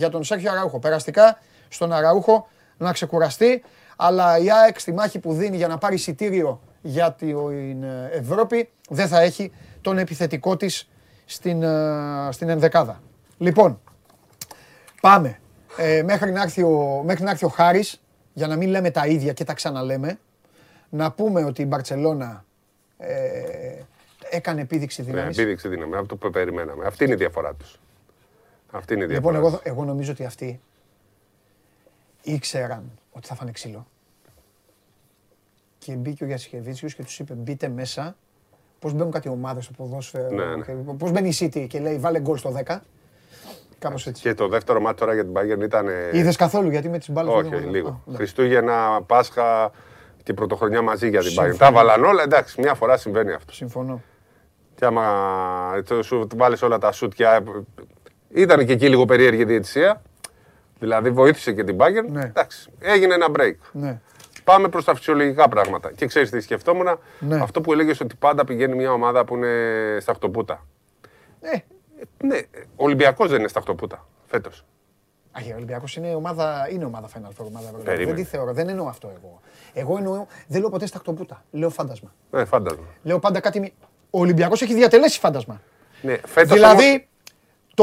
Για τον Σέρχιο Αραούχο. Περαστικά στον Αραούχο να ξεκουραστεί. Αλλά η ΑΕΚ στη μάχη που δίνει για να πάρει εισιτήριο για την ε, Ευρώπη δεν θα έχει τον επιθετικό της στην, ε, στην ενδεκάδα. Λοιπόν, Πάμε. Ε, μέχρι, να έρθει ο, μέχρι να έρθει ο Χάρης, για να μην λέμε τα ίδια και τα ξαναλέμε, να πούμε ότι η Μπαρτσελώνα ε, έκανε επίδειξη Ναι, δύναμης. επίδειξη δύναμη. Αυτό που περιμέναμε. Αυτή είναι η διαφορά τους. Αυτή είναι η Λοιπόν, διαφορά. εγώ, εγώ νομίζω ότι αυτοί ήξεραν ότι θα φάνε ξύλο. Και μπήκε ο Γιασχεβίτσιος και τους είπε μπείτε μέσα. Πώς μπαίνουν κάτι ομάδες στο ποδόσφαιρο. Ναι, ναι. και Πώς μπαίνει η City και λέει βάλε γκολ στο 10. Κάπως έτσι. Και το δεύτερο μάτι τώρα για την Bayern ήταν. ε, Είδες καθόλου γιατί με τις μπάλες Όχι, δεν έχω δει. λίγο. Α, εντάξει. Χριστούγεννα, Πάσχα και πρωτοχρονιά μαζί για την Συμφωνώ. Bayern. Τα βάλαν όλα, εντάξει, μια φορά συμβαίνει αυτό. Συμφωνώ. Και άμα το σου βάλεις όλα τα σούτια. Ήταν και εκεί λίγο περίεργη η διαιτησία. Δηλαδή βοήθησε και την Bayern. Ναι. Εντάξει, έγινε ένα break. Ναι. Πάμε προς τα φυσιολογικά πράγματα. Και ξέρεις τι σκεφτόμουν, Ναι. αυτό που έλεγες ότι πάντα πηγαίνει μια ομάδα που είναι στα χτωπούτα. Ε, Ναι, ο Ολυμπιακός δεν είναι στα χτωπούτα φέτος. Αγία Ολυμπιακός είναι ομάδα, είναι ομάδα Final Four, ομάδα Ευρωλίγας. Περίμενε. Δεν τη θεωρώ, δεν εννοώ αυτό εγώ. Εγώ εννοώ, δεν λέω ποτέ στακτοπούτα. Λέω φάντασμα. Ναι, φάντασμα. Λέω πάντα κάτι. μη- Ο Ολυμπιακός έχει διατελέσει φάντασμα. Ναι, φέτος δηλαδή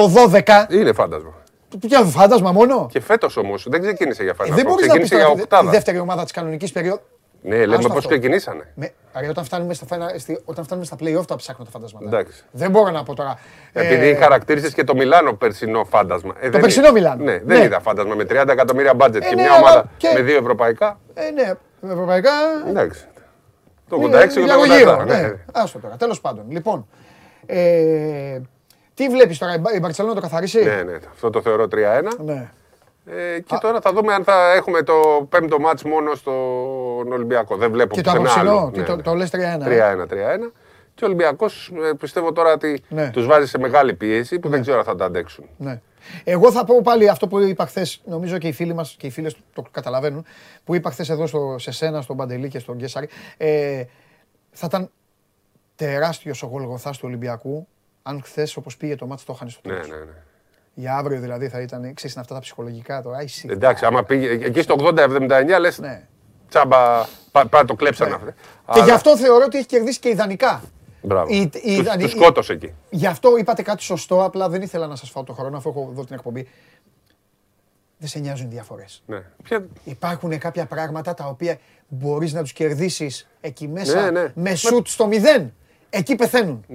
το 12. όμως είναι φάντασμα. Ποια φάντασμα μόνο; Και φέτος όμως δεν ξεκίνησε για Ε, φάντασμα. δεν μπορείς να πεις ξεκίνησε για η οκτάδα. δεύτερη ομάδα της κανονικής περίοδου. Ναι, λέμε Άστο πώς αυτό. ξεκινήσανε. Με, αρέ, όταν, φτάνουμε στα, φαίνα- στη- όταν φτάνουμε στα play-off τα ψάχνω τα φαντάσματα. Εντάξει. Δεν μπορώ να πω τώρα. Επειδή Ε, χαρακτήρισες και το Μιλάνο περσινό φάντασμα. Ε, δεν περσινό ήταν. Μιλάνο. Ναι, δεν Ναι. ήταν φάντασμα με 30 εκατομμύρια μπάτζετ Ε, και ναι, μια αλλά ομάδα και- με δύο ευρωπαϊκά. Ε, ναι, ευρωπαϊκά. Εντάξει. Το Είναι 86 και το λίγο 87. γύρω, ναι. ναι. Άστο τώρα, τέλος πάντων. Λοιπόν, ε, τι βλέπεις τώρα, η Μπα- η Μπαρτσελόνα το καθαρίσει; Ναι, ναι, αυτό το θεωρώ 3-1. Ναι. Ε, και τώρα θα δούμε αν θα έχουμε το πέμπτο μάτς μόνο στον Ολυμπιακό. Δεν βλέπω Και το πουθενά απόψινό, άλλο. τι Ναι, το, ναι. το λες 3-1. 3-1, 3-1. Και ο Ολυμπιακός ε, πιστεύω τώρα ότι Ναι. τους βάζει σε μεγάλη πίεση που δεν ξέρω αν θα τα αντέξουν. Ναι. Εγώ θα πω πάλι αυτό που είπα χθες, νομίζω και οι φίλοι μας και οι φίλες το καταλαβαίνουν, που είπα χθες εδώ στο, σε σένα, στον Παντελή και στον Γκέσαρη. Ε, θα ήταν τεράστιος ο γολγοθάς του Ολυμπιακού αν χθες όπως πήγε το μάτι το είχαν στο Ναι, τέλος. ναι, ναι. Για αύριο δηλαδή θα ήταν, ξέρεις αυτά τα ψυχολογικά τώρα. Άι, σι. Εντάξει, άμα πήγε εκεί στο 80-79 λες Ναι. τσάμπα, πά, πά, το κλέψαν αυτό. Και γι' αυτό θεωρώ ότι έχει κερδίσει και ιδανικά. Μπράβο. η- η Τους- ιδανική- τους σκότωσε εκεί. Γι' αυτό είπατε κάτι σωστό, απλά δεν ήθελα να σας φάω το χρόνο αφού έχω δω την εκπομπή. Δεν σε νοιάζουν οι διαφορές. Ναι. Ποια- Υπάρχουν κάποια πράγματα τα οποία μπορείς να τους κερδίσεις εκεί μέσα Ναι, ναι. με σουτ στο μηδέν. Εκεί πεθαίνουν.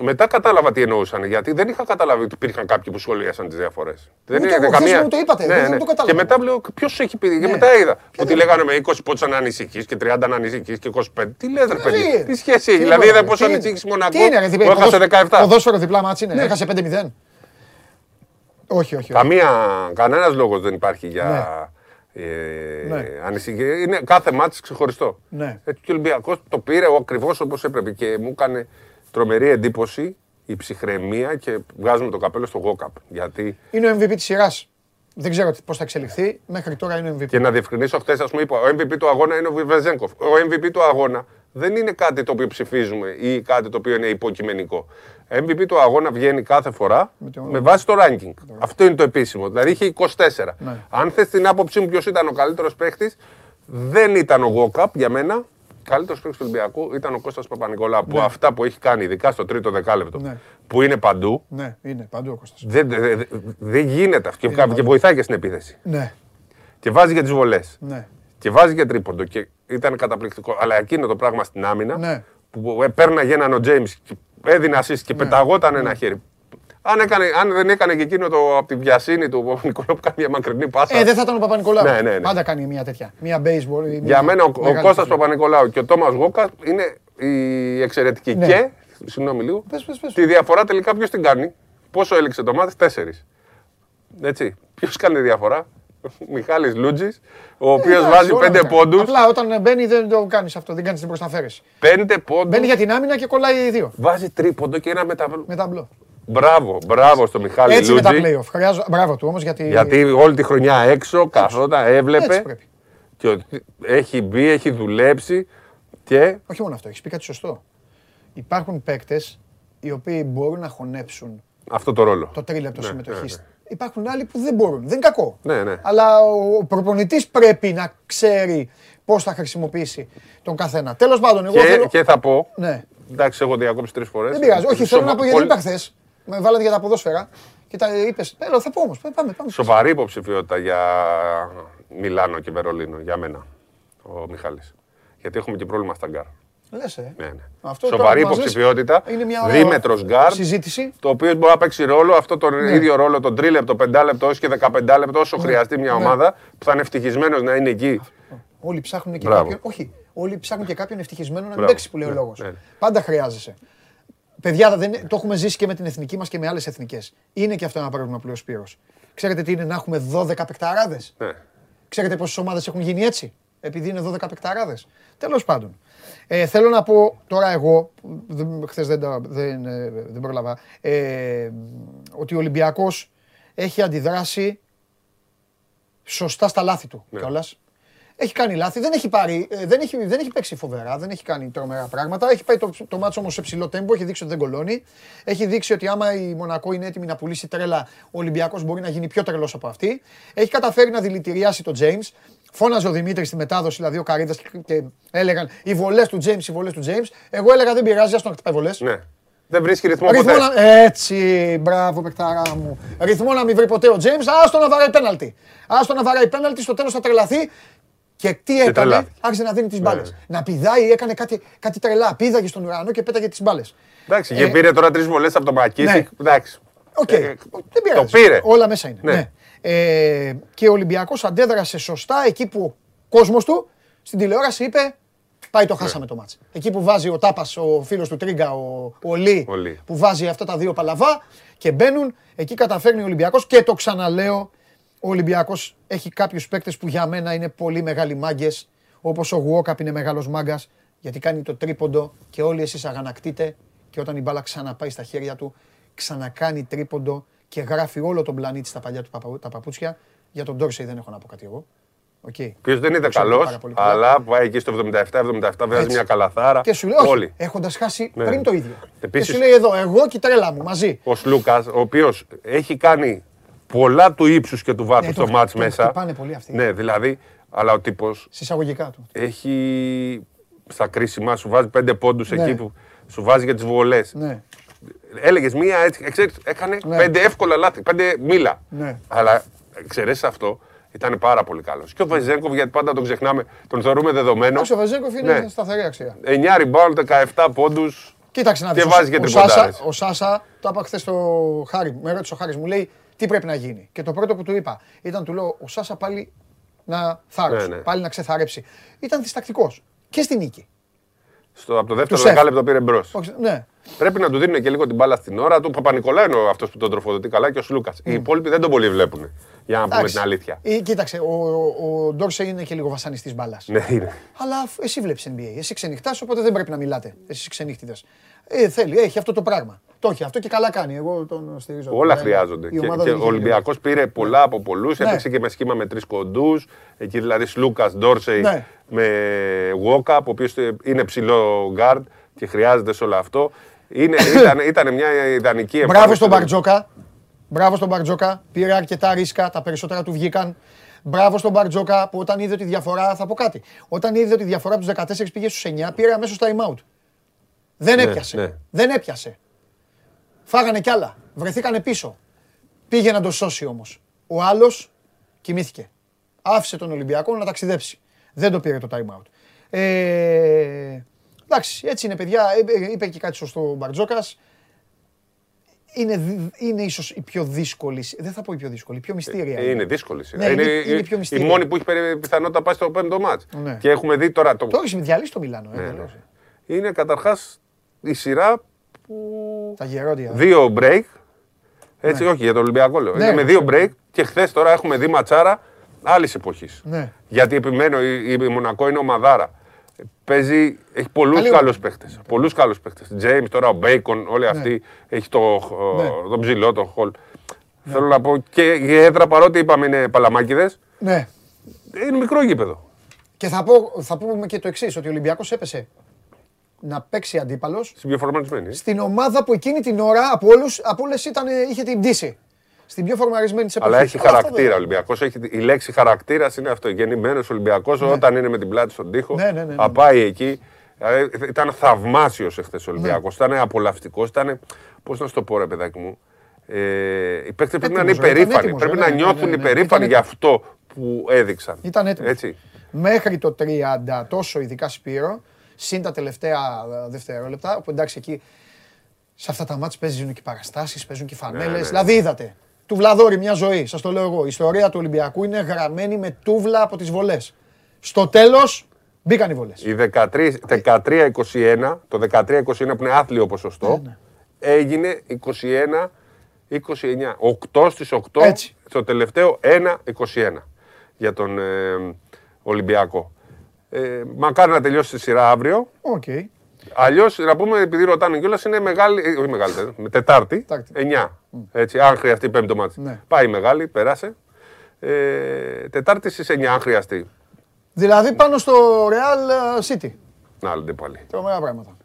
Μετά κατάλαβα τι εννοούσαν. Γιατί δεν είχα καταλάβει ότι υπήρχαν κάποιοι που σχολίασαν τις διαφορές. Ούτε εγώ, χθες μου το είπατε, δεν- δεν το κατάλαβα. Και μετά λέω, ποιος σου έχει πει. Και Ναι. μετά είδα ότι δεν- λέγανε με 20 πόντους να ανησυχείς και 30 να ανησυχείς και 25. Τι λες, ρε Τι παιδί, είναι; τι σχέση έχει. Τι Δηλαδή είναι, είδα ρε, πώ τι είναι; ανησύχει μονακό. Τι είναι, ρε, τι που είπε, έχασε ποδόσφαιρο- 17. Ποδόσφαιρο διπλά μάτς είναι. Έχασε 5-0. Όχι, όχι. όχι. Καμία, κανένας λόγος δεν υπάρχει για Ναι. Ε, Ναι. ανησυχία. Είναι κάθε μάτς ξεχωριστό. Ναι. Έτσι και ο Ολυμπιακός το πήρε ακριβώ όπως έπρεπε και μου έκανε τρομερή εντύπωση η ψυχραιμία και βγάζουμε το καπέλο στο Γόκαπ. Γιατί Είναι ο MVP τη σειρά. Δεν ξέρω πώ θα εξελιχθεί. Μέχρι τώρα είναι ο MVP. και να διευκρινίσω χθε, α πούμε, είπα, ο MVP του αγώνα είναι ο Βιβεζέγκοφ. Ο MVP του αγώνα δεν είναι κάτι το οποίο ψηφίζουμε ή κάτι το οποίο είναι υποκειμενικό. MVP του αγώνα βγαίνει κάθε φορά με, βάση το ranking. Αυτό είναι το επίσημο. Δηλαδή είχε 24. Ναι. Αν θες την άποψή μου ποιος ήταν ο καλύτερος παίχτης, δεν ήταν ο Γόκαπ για μένα. καλύτερος παίκτη του Ολυμπιακού ήταν ο Κώστας Παπα-Νικολάου. Που Ναι. αυτά που έχει κάνει, ειδικά στο τρίτο δεκάλεπτο, Ναι. που είναι παντού, Ναι, είναι παντού ο Κώστας. δεν, δεν, δεν- δεν γίνεται αυτό. Και, Είναι και παντού. βοηθάει και στην επίθεση. Ναι, Και βάζει και τις βολές. ναι. Και βάζει και τρίποντο. Και ήταν καταπληκτικό. Αλλά εκείνο το πράγμα στην άμυνα Ναι. που ε, πέρναγε έναν ο Τζέιμς και έδινε assist και πεταγόταν ένα χέρι. Αν, έκανε, αν δεν έκανε και εκείνο το, από τη βιασύνη του ο Νικολάου που κάνει μια μακρινή πάσα. Ε, δεν θα ήταν ο Παπα-Νικολάου. Ναι, ναι, ναι. Πάντα κάνει μια τέτοια. Μια baseball. ή Για μια μένα ο, ο μεγάλη Κώστας φάση. Παπα-Νικολάου και ο Τόμας Γόκα είναι η εξαιρετική. Ναι. Και, συγγνώμη λίγο, Πες, πες, πες. τη διαφορά τελικά ποιος την κάνει. Πόσο έλεξε το μάτι, τέσσερις. Έτσι. Ποιος κάνει τη διαφορά; Ο Μιχάλης Λούτζης, ο οποίος Ε, Εντάξει, βάζει όλα πέντε αυτά. πόντους. Απλά όταν μπαίνει δεν το κάνεις αυτό. Δεν κάνεις την προσταφέρεση. Πέντε πόντους. Μπαίνει για την άμυνα και κολλάει δύο. Βάζει τρίποντο και ένα μεταβλό. Με ταμπλό. Μπράβο, μπράβο στο Μιχάλη Έτσι με τα Λούτζη. playoff. Χρειάζω... Μπράβο του όμως γιατί. Γιατί όλη τη χρονιά έξω καθόταν, έβλεπε Έτσι πρέπει. και ότι έχει μπει, έχει δουλέψει και Όχι μόνο αυτό, έχεις πει κάτι σωστό. Υπάρχουν παίκτες οι οποίοι μπορούν να χωνέψουν αυτό το ρόλο. το τρίλεπτο Ναι, συμμετοχής. ναι, ναι. Υπάρχουν άλλοι που δεν μπορούν. Δεν είναι κακό. Ναι, ναι. Αλλά ο προπονητής πρέπει να ξέρει πώς θα χρησιμοποιήσει τον καθένα. Τέλος πάντων, εγώ Και, θέλω. και θα πω, Ναι, εντάξει, έχω διακόψει τρεις φορές. δεν πειράζει. Όχι, θέλω να πω γιατί είπα χθες. Με βάλατε για τα ποδόσφαιρα και τα είπες. Έλα, θα πω όμως. Πάμε, πάμε. Σοβαρή υποψηφιότητα για Μιλάνο και Βερολίνο, για μένα, ο Μιχάλης. Γιατί έχουμε και πρόβλημα στα γκαρντ. Λες, ε. Ναι, ναι. Αυτό τώρα Σοβαρή που μας λες υποψηφιότητα. είναι μια ωραία Δίμετρος γκαρντ. συζήτηση. Το οποίο μπορεί να παίξει ρόλο, αυτό το Ναι. ίδιο ρόλο, τον τρίλεπτο, πεντάλεπτο, όσο και δεκαπεντάλεπτο, όσο χρειαστεί μια Ναι. ομάδα που θα είναι ευτυχισμένος να είναι εκεί. Όλοι ψάχνουν και Μπράβο. κάποιον. Όχι, όλοι ψάχνουν και κάποιον ευτυχισμένο να μην Μπράβο. παίξει που λέει ο Ναι, λόγος. ναι. Πάντα χρειάζεσαι. Παιδιά, δεν, το έχουμε ζήσει και με την εθνική μας και με άλλες εθνικές. Είναι και αυτό ένα πρόβλημα που λέει ο Σπύρος. Ξέρετε τι είναι να έχουμε 12 παικταράδες; Ναι. Ξέρετε πόσες ομάδες έχουν γίνει έτσι, επειδή είναι 12 παικταράδες. Τέλος πάντων. Ε, θέλω να πω τώρα εγώ, χθες δεν, τα- δεν, ε, δεν πρόλαβα, ε, ότι ο Ολυμπιακός έχει αντιδράσει σωστά στα λάθη του Ναι. κιόλας. Έχει κάνει λάθη, δεν έχει, πάρει, ε, δεν, έχει, δεν έχει παίξει φοβερά, δεν έχει κάνει τρομερά πράγματα. Έχει πάει το, το μάτσο όμως σε ψηλό τέμπο, έχει δείξει ότι δεν κολώνει. Έχει δείξει ότι άμα η Μονακό είναι έτοιμη να πουλήσει τρέλα, ο Ολυμπιακός μπορεί να γίνει πιο τρελός από αυτή. Έχει καταφέρει να δηλητηριάσει τον James. Φώναζε ο Δημήτρης στη μετάδοση, δηλαδή ο Καρίδας και, και έλεγαν οι βολές του James, οι βολές του James. Εγώ έλεγα δεν πειράζει, άστο να χτυπάει βολές. Ναι. Δεν βρίσκει ρυθμό Ρυθμό ποτέ. να... Έτσι, μπράβο παικταρά μου. Ρυθμό να μην βρει ποτέ ο Τζέιμς, άστο να βαράει πέναλτι. Άστο να βαράει πέναλτι, στο τέλος θα τρελαθεί. Και τι έκανε, τρελάθηκε. άρχισε να δίνει τις Ναι. μπάλες. Να πηδάει, έκανε κάτι, κάτι τρελά. Πήδαγε στον ουρανό και πέταγε τις μπάλες. Εντάξει, Ε, και πήρε τώρα τρεις βολές από το Μακίσικ. Ναι. Εντάξει. Οκ, Ε, δεν πειράζει. Το πήρε. Όλα μέσα είναι. Ναι. Ναι. Ε, και ο Ολυμπιακός αντέδρασε σωστά εκεί που ο κόσμος του στην τηλεόραση είπε Πάει το χάσαμε το ματς. Εκεί που βάζει ο Τάπας, ο φίλος του Τρίγκα, ο, ο Λί, Ο Λί. που βάζει αυτά τα δύο παλαβά και μπαίνουν, εκεί καταφέρνει ο Ολυμπιακός και το ξαναλέω, ο Ολυμπιακός έχει κάποιους παίκτες που για μένα είναι πολύ μεγάλοι μάγκες, όπως ο Γουόκαπ είναι μεγάλος μάγκας, γιατί κάνει το τρίποντο και όλοι εσείς αγανακτείτε και όταν η μπάλα ξαναπάει στα χέρια του, ξανακάνει τρίποντο και γράφει όλο τον πλανήτη στα παλιά του παπα- τα παπούτσια. Για τον Ντόρσεϊ δεν έχω να πω κάτι εγώ. Okay. Ποιο δεν είναι καλός, αλλά πάει εκεί στο 77-77, βγάζει Έτσι. μια καλαθάρα. Και σου λέει, όχι, Όλοι. έχοντας χάσει Ναι. πριν το ίδιο. Επίσης- Και σου λέει εδώ, εγώ και η τρέλα μου μαζί. Ο Σλούκας, ο οποίος έχει κάνει πολλά του ύψους και του βάθους Ναι, στο τον- μάτς τον μέσα. χτυπάνε πολύ αυτοί. Ναι, δηλαδή, αλλά ο τύπος Συσσαγωγικά του. έχει στα κρίσιμα, σου βάζει πέντε πόντους Ναι. εκεί που σου βάζει για τις βολές. Ναι. Έλεγες μία έτσι, ξέρεις, έκανε Ναι. πέντε εύκολα λάθη, πέντε μίλα. Ναι. Αλλά εξαιρέσει αυτό, ήταν πάρα πολύ καλός. Και ο Βεζέγκοβ, γιατί πάντα τον ξεχνάμε, τον θεωρούμε δεδομένο. Εντάξει, ο Βαζέκοφ είναι Ναι. σταθερή αξία. 9 rebound, 17 πόντους. Κοίταξε να Και δεις, βάζει και ο, Σάσα, τριποντάρες. ο Σάσα, το είπα χθες στο Χάρη, με ρώτησε ο Χάρης, μου λέει τι πρέπει να γίνει. Και το πρώτο που του είπα ήταν, του λέω, ο Σάσα πάλι να θάρρος, Ναι, ναι. πάλι να ξεθαρέψει. Ήταν διστακτικός και στη νίκη. Στο, από το δεύτερο σεφ. δεκάλεπτο πήρε μπρος. Όχι, ναι, Πρέπει να του δίνουν και λίγο την μπάλα στην ώρα του. Ο Παπα-Νικολάου είναι αυτός που τον τροφοδοτεί καλά και ο Σλούκας. Οι υπόλοιποι δεν τον πολύ βλέπουν. Για να πούμε Εντάξει. την αλήθεια. Ε, κοίταξε, ο, ο Ντόρσεϊ είναι και λίγο βασανιστής μπάλας. Ναι, είναι. Αλλά αφ- εσύ βλέπεις NBA. Εσύ ξενυχτάς, οπότε δεν πρέπει να μιλάτε. Εσείς ξενύχτητες. Ε, θέλει, έχει αυτό το πράγμα. Το έχει αυτό και καλά κάνει. Εγώ τον στηρίζω. Όλα Ε, χρειάζονται. η Και, ομάδα και δεν ο είχε Ολυμπιακό πήρε πολλά από πολλούς. Ναι. Έπαιξε και με σχήμα με τρεις κοντούς. Εκεί δηλαδή Σλούκας, Ντόρσεϊ Ναι. με Γουόκαπ, ο οποίος είναι ψηλό γκαρντ και χρειάζεται σε όλο αυτό. Είναι, ήταν, ήταν μια ιδανική εμφάνιση. Μπράβο στον Μπαρτζόκα. Μπράβο στον Μπαρτζόκα. Πήρε αρκετά ρίσκα, τα περισσότερα του βγήκαν. Μπράβο στον Μπαρτζόκα που όταν είδε ότι η διαφορά, θα πω κάτι. Όταν είδε ότι η διαφορά από τους 14 πήγε στους 9, πήρε αμέσως time out. Δεν Ναι, έπιασε. ναι. Δεν έπιασε. Φάγανε κι άλλα. Βρεθήκανε πίσω. Πήγε να το σώσει όμως. Ο άλλος κοιμήθηκε. Άφησε τον Ολυμπιακό να ταξιδέψει. Δεν το πήρε το time out. Ε, εντάξει, έτσι είναι παιδιά. Ε, ε, Είπε και κάτι σωστό ο Μπαρτζόκας. Είναι, δι- είναι ίσως η πιο δύσκολη, δεν θα πω η πιο δύσκολη, η πιο μυστήρια. Ε, Είναι δύσκολη σειρά. Ναι, είναι, είναι- είναι η- πιο η μυστήρια. μόνη που έχει περι- πιθανότητα να πάει στο πέμπτο μάτς. Ναι. Και έχουμε δει τώρα το. Το έχεις διαλύσει το Μιλάνο. Ε, Ναι, εντελώς. ναι. Είναι καταρχάς η σειρά Τα γερόντια. δύο break. Έτσι, όχι για το Ολυμπιακό λέω. Ναι. Είναι με δύο break και χθες τώρα έχουμε δει ματσάρα άλλης εποχής. Ναι. Γιατί επιμένω, η, η Μονακό είναι ομαδάρα. Παίζει, έχει πολλούς Καλή καλούς ομάδα. παίχτε. Πολλούς καλούς παίχτε. James, τώρα ο Μπέικον, όλοι Ναι. αυτοί. Έχει το, Ναι. τον ψηλό, τον Χολ. Θέλω να πω και η έδρα παρότι είπαμε είναι παλαμάκιδε, Ναι. είναι μικρό γήπεδο. Και θα, πω, θα πούμε και το εξής, ότι ο Ολυμπιακός έπεσε να παίξει αντίπαλος Στην πιο φορμαρισμένη. στην ομάδα που εκείνη την ώρα από, όλους, από όλες ήταν, είχε την πτήση. Στην πιο φορμαρισμένη της εποχής. Αλλά έχει αυτό χαρακτήρα δεν- ο Ολυμπιακός. Η λέξη χαρακτήρας είναι αυτό. Γεννημένος Ολυμπιακός όταν είναι με την πλάτη στον τοίχο. Ναι, ναι, ναι, ναι. Θα πάει εκεί. Ε, Ήταν θαυμάσιος εχθές ο Ολυμπιακός. Ναι. Ήταν απολαυστικός. Ήταν. Πώς να σου το πω, ρε παιδάκι μου. Ε, οι παίκτες πρέπει να είναι Έτοιμος, ήταν υπερήφανοι. έτοιμος, Πρέπει ναι, να ναι, νιώθουν ναι, ναι. υπερήφανοι Ήταν για αυτό που έδειξαν. Ήταν έτοιμος. Έτσι. Μέχρι το 30 τόσο ειδικά Σπύρο, συν τα τελευταία ε, δευτερόλεπτα, όπου εντάξει εκεί σε αυτά τα μάτς παίζουν και παραστάσεις, παίζουν και φανέλες. ναι, ναι. Δηλαδή είδατε, του Βλαδόρη μια ζωή, σας το λέω εγώ. Η ιστορία του Ολυμπιακού είναι γραμμένη με τούβλα από τις βολές. Στο τέλος μπήκαν οι βολές. Η 13 13-21, το 13-21 που είναι άθλιο ποσοστό, Ναι, έγινε 21-29. 8 στις 8, Έτσι. στο τελευταίο 1-21 για τον ε, Ολυμπιακό. Ε, μακάρι να τελειώσει τη σειρά αύριο. Οκ. Αλλιώς, να πούμε, επειδή ρωτάνε κιόλας, είναι μεγάλη. ε, Όχι μεγάλη, με Τετάρτη. Τετάρτη. 9. Έτσι, αν χρειαστεί πέμπτο ματς. Ναι. Πάει μεγάλη, πέρασε. Ε, τετάρτη στις 9, αν χρειαστεί. Δηλαδή πάνω στο Real City. Να, άντε πάλι. Τρομερά πράγματα.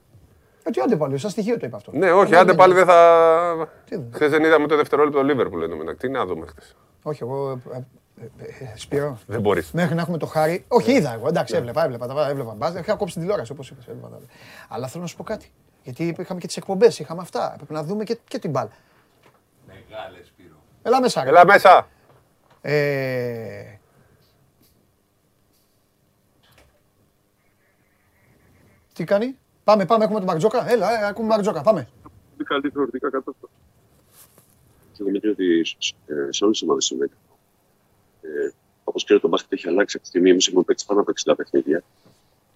Γιατί άντε πάλι, σαν στοιχείο το είπα αυτό. Ναι, όχι, Ναι, άντε ναι, πάλι ναι. δεν θα. Τι δεν- Χθες δεν είδαμε το δευτερόλεπτο Λίβερπουλ εδώ μεταξύ. Τι να δούμε χθες. Όχι, εγώ. Ε, ε, ε, ε, Σπύρο. Δεν μπορεί. Μέχρι να έχουμε το χάρη. Όχι, είδα εγώ. Εντάξει, έβλεπα, έβλεπα. τα έβλεπα μπάσκετ. Είχα κόψει την τηλεόραση όπως είπες. Αλλά θέλω να σου πω κάτι. Γιατί είχαμε και τις εκπομπές, είχαμε αυτά. Πρέπει να δούμε και, και την μπάλα. Μεγάλες Σπύρο. Έλα μέσα. ρε. Έλα μέσα. Ε, Τι κάνει; Πάμε, πάμε, έχουμε τον Μαρτζόκα. Έλα, ε, ακούμε Μαρτζόκα, πάμε. πολύ καλή θεωρητικά κατάσταση. Και νομίζω ότι ε, σε όλες τις ομάδες συμβαίνει. Ε, Όπως ξέρετε, το μπάσκετ έχει αλλάξει αυτή τη στιγμή. Εμείς έχουμε παίξει πάνω από 60 παιχνίδια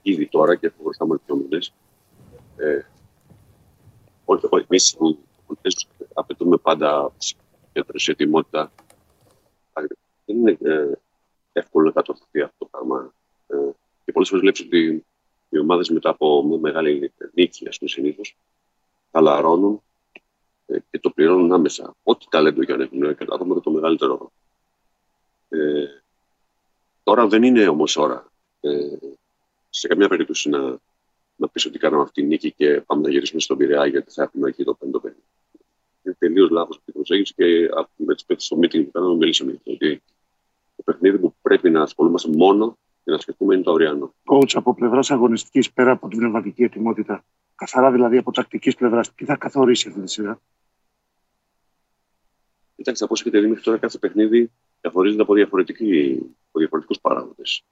ήδη τώρα και έχουμε μπροστά μας δύο μήνες. Ε, όχι, όχι, εμείς οι πολιτέ απαιτούμε πάντα συγκέντρωση, ετοιμότητα. Δεν είναι ε, εύκολο να κατορθωθεί αυτό το πράγμα. Ε, και πολλές φορές βλέπεις ότι οι ομάδες μετά από μια μεγάλη νίκη, ας πούμε, συνήθως, χαλαρώνουν ε, και το πληρώνουν άμεσα. Ό,τι ταλέντο για να έχουν, ε, καταλάβουμε το μεγαλύτερο. Ε, τώρα δεν είναι όμως ώρα ε, σε καμία περίπτωση να, να πεις ότι κάναμε αυτή τη νίκη και πάμε να γυρίσουμε στον Πειραιά γιατί θα έχουμε εκεί το πέμπτο παιχνίδι. Είναι τελείως λάθος αυτή η προσέγγιση και α, με τις παίκτε στο meeting που κάναμε μιλήσαμε. Γιατί το παιχνίδι που πρέπει να ασχολούμαστε μόνο και να σκεφτούμε είναι το αυριανό. coach από πλευράς αγωνιστικής πέρα από την πνευματική ετοιμότητα, καθαρά δηλαδή από τακτικής πλευράς, τι θα καθορίσει αυτή τη σειρά; Κοιτάξτε, όπως έχετε δει μέχρι τώρα, κάθε παιχνίδι καθορίζεται από, διαφορετικοί- από διαφορετικούς παράγοντες.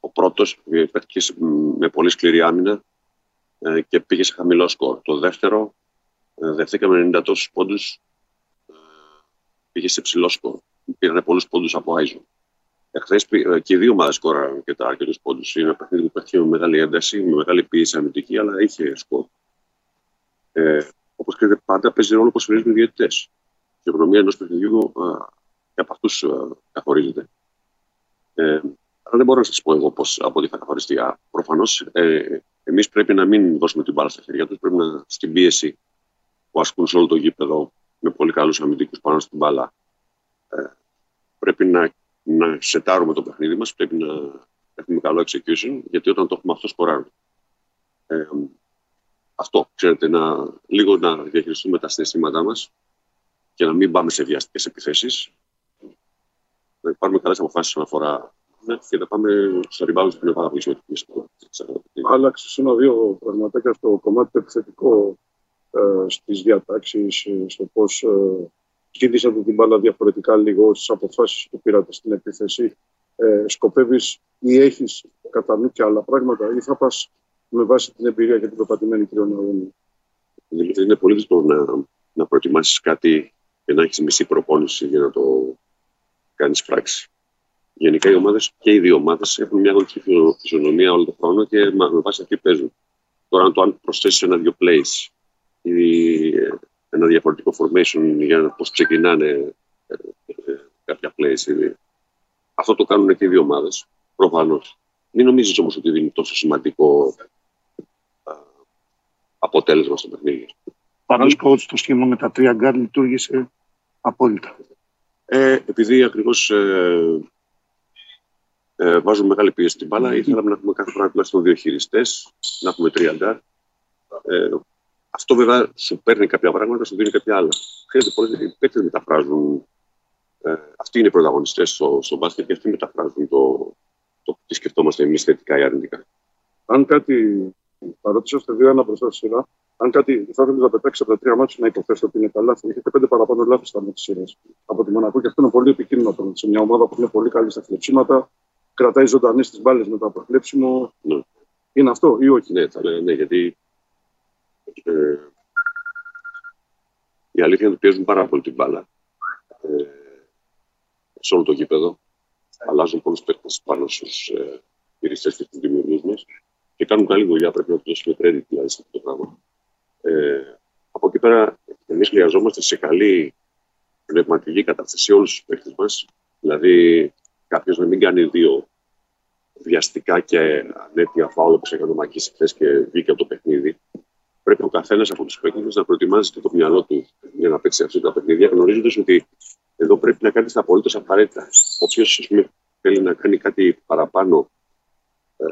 Ο πρώτος παίχτηκε με πολύ σκληρή άμυνα ε, και πήγε σε χαμηλό σκορ. Το δεύτερο ε, δεχθήκαμε 90 τόσους πόντους, πήγε σε ψηλό σκορ. Πήραν πολλούς πόντους από Άιζο. Εχθές και οι δύο ομάδες σκόραραν αρκετά αρκετούς πόντους. Είναι ένα παιχνίδι που παίχτηκε με μεγάλη ένταση, με μεγάλη πίεση αμυντική, αλλά είχε σκορ. Ε, Όπως ξέρετε, πάντα παίζει ρόλο πώς φρίζουν οι διαιτητές. Η οικονομία ενός παιχνιδιού α, και από αυτούς καθορίζεται. Ε, αλλά δεν μπορώ να σας πω εγώ πώς, από τι θα καθοριστεί. Προφανώς ε, εμείς πρέπει να μην δώσουμε την μπάλα στα χέρια τους. Πρέπει να στην πίεση που ασκούν σε όλο το γήπεδο με πολύ καλούς αμυντικούς πάνω στην μπάλα. Ε, πρέπει να, να σετάρουμε το παιχνίδι μας. Πρέπει να έχουμε καλό execution, γιατί όταν το έχουμε αυτό σκοράρουμε. Ε, αυτό, ξέρετε, να, λίγο να διαχειριστούμε τα συναισθήματά μας και να μην πάμε σε βιαστικές επιθέσεις. Να πάρουμε καλές αποφάσεις όσον αφορά ναι, και να πάμε στο rebound που είναι πάρα πολύ σημαντικό. Άλλαξε ένα-δύο πραγματάκια στο κομμάτι το επιθετικό ε, στις διατάξεις, στο πώς ε, κίνησατε την μπάλα διαφορετικά λίγο στις αποφάσεις που πήρατε στην επίθεση. Ε, Σκοπεύεις ή έχεις κατά νου και άλλα πράγματα, ή θα πας με βάση την εμπειρία και την προπατημένη κρυοναγωνία. Δηλαδή είναι πολύ δύσκολο να, να προετοιμάσεις κάτι και να έχεις μισή προπόνηση για να το κάνεις πράξη. Γενικά οι ομάδες και οι δύο ομάδες έχουν μια γενική φυσιογνωμία όλο τον χρόνο και με βάση αυτή παίζουν. Τώρα, αν το αν προσθέσεις ένα-δύο plays ή ένα διαφορετικό formation για να πώς ξεκινάνε ε, ε, κάποια plays, ήδη. αυτό το κάνουν και οι δύο ομάδες. Προφανώς. Μην νομίζεις όμως ότι δίνει τόσο σημαντικό α, αποτέλεσμα στο παιχνίδι. Παρά coach το σχήμα με τα τρία γκαρντ λειτούργησε απόλυτα. Ε, επειδή ακριβώς ε, ε, βάζουμε μεγάλη πίεση στην μπάλα, Ναι. θέλαμε να έχουμε κάθε φορά τουλάχιστον δύο χειριστές, να έχουμε τρία γκαρντ. Ε, αυτό βέβαια σου παίρνει κάποια πράγματα, σου δίνει κάποια άλλα. Χρειάζεται πολλές οι παίκτες μεταφράζουν. Ε, αυτοί είναι οι πρωταγωνιστές στο, στο μπάσκετ και αυτοί μεταφράζουν το, το τι σκεφτόμαστε εμείς θετικά ή αρνητικά. Αν κάτι. Παρότι είστε δύο-ένα μπροστά στη σειρά, αν κάτι θα ήθελε να πετάξει από τα τρία μάτια να υποθέσετε ότι είναι καλά, θα έχετε πέντε παραπάνω λάθη στα μάτια σειρά από τη Μονακό και αυτό είναι πολύ επικίνδυνο απέναντι σε μια ομάδα που είναι πολύ καλή στα κλεψίματα, κρατάει ζωντανές τις μπάλες μετά από κλέψιμο. Ναι. Είναι αυτό ή όχι; Ναι, θα λέω, ναι γιατί ε, η αλήθεια είναι ότι πιέζουν πάρα πολύ την μπάλα ε, σε όλο το γήπεδο. Αλλάζουν πολλούς παίκτες πάνω στους ε, χειριστέ και του δημιουργούς μας και κάνουν καλή δουλειά. Πρέπει να τους δώσουμε credit δηλαδή σε αυτό το πράγμα. Ε, από εκεί πέρα, εμείς χρειαζόμαστε σε καλή πνευματική κατάσταση όλους τους παίκτες μας. Δηλαδή, κάποιος να μην κάνει δύο βιαστικά και ανέτεια φάουλ όπως έκανε ο Μακής χθες και βγήκε από το παιχνίδι. Πρέπει ο καθένας από τους παίκτες να προετοιμάζεται το μυαλό του για να παίξει αυτά τα παιχνίδια, γνωρίζοντας ότι εδώ πρέπει να κάνεις τα απολύτως απαραίτητα. Όποιος θέλει να κάνει κάτι παραπάνω, ε,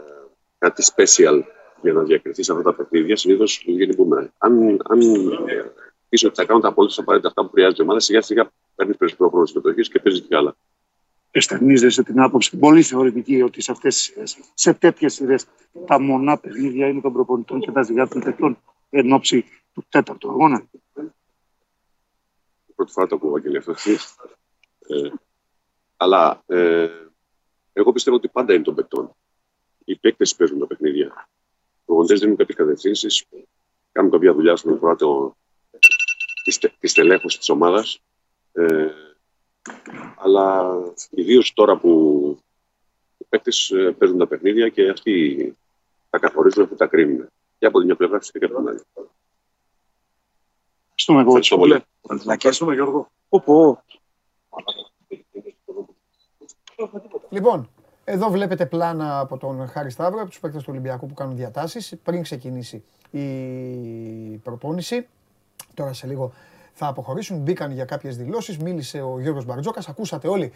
κάτι special για να διακριθεί σε αυτά τα παιχνίδια, συνήθως τους βγαίνει μπούμερang. Αν, αν πεις ότι θα κάνουν τα απολύτω απαραίτητα αυτά που χρειάζεται η ομάδα, σιγά σιγά παίρνεις περισσότερο χρόνο συμμετοχή και παίζεις και άλλα. Εστερνίζεσαι την άποψη, την πολύ θεωρητική, ότι σε αυτές τι σειρέ, σε τέτοιες σειρές, τα μονά παιχνίδια είναι των προπονητών και τα ζυγά των παιχτών εν ώψη του τέταρτου αγώνα; πρώτη φορά το ακούω, Βαγγέλη, αυτό. Ε, αλλά ε, εγώ πιστεύω ότι πάντα είναι των παικτών. Οι παίκτες παίζουν τα παιχνίδια. Οι προπονητές δίνουν κάποιες κατευθύνσεις, κάνουν κάποια δουλειά στον αφορά το, της, στε- της στελέχωση της ομάδας. Ε, αλλά ιδίως τώρα που οι παίκτες παίζουν τα παιχνίδια και αυτοί τα καθορίζουν, αυτοί τα κρίνουν. Και από την μια πλευρά φυσικά και από την άλλη. Ευχαριστούμε εγώ. Ευχαριστώ πολύ. Ευχαριστούμε Γιώργο. Οπό. Λοιπόν, εδώ βλέπετε πλάνα από τον Χάρη Σταύρο, από τους παίκτες του Ολυμπιακού που κάνουν διατάσεις πριν ξεκινήσει η προπόνηση. Τώρα σε λίγο θα αποχωρήσουν, μπήκαν για κάποιες δηλώσεις, μίλησε ο Γιώργος Μπαρτζόκας, ακούσατε όλοι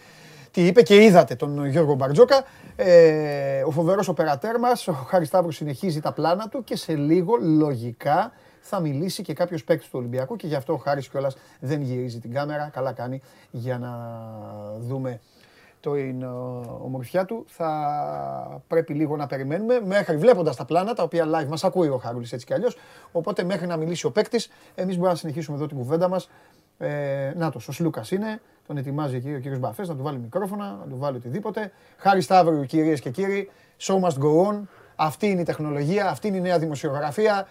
τι είπε και είδατε τον Γιώργο Μπαρτζόκα. Ε, ο φοβερός οπερατέρ μας, ο Χάρης Σταύρος συνεχίζει τα πλάνα του και σε λίγο λογικά θα μιλήσει και κάποιος παίκτης του Ολυμπιακού και γι' αυτό ο Χάρης κιόλας δεν γυρίζει την κάμερα, καλά κάνει για να δούμε την ε, ομορφιά του. Θα πρέπει λίγο να περιμένουμε μέχρι βλέποντας τα πλάνα τα οποία live μας ακούει ο Χαρούλη έτσι κι αλλιώς. Οπότε μέχρι να μιλήσει ο παίκτης, εμείς μπορούμε να συνεχίσουμε εδώ την κουβέντα μας. Ε, να το, ο Σλούκα είναι, τον ετοιμάζει εκεί ο κύριος Μπαφές να του βάλει μικρόφωνα, να του βάλει οτιδήποτε. Χάρη Σταύρου, κυρίες και κύριοι, show must go on. Αυτή είναι η τεχνολογία, αυτή είναι η νέα δημοσιογραφία.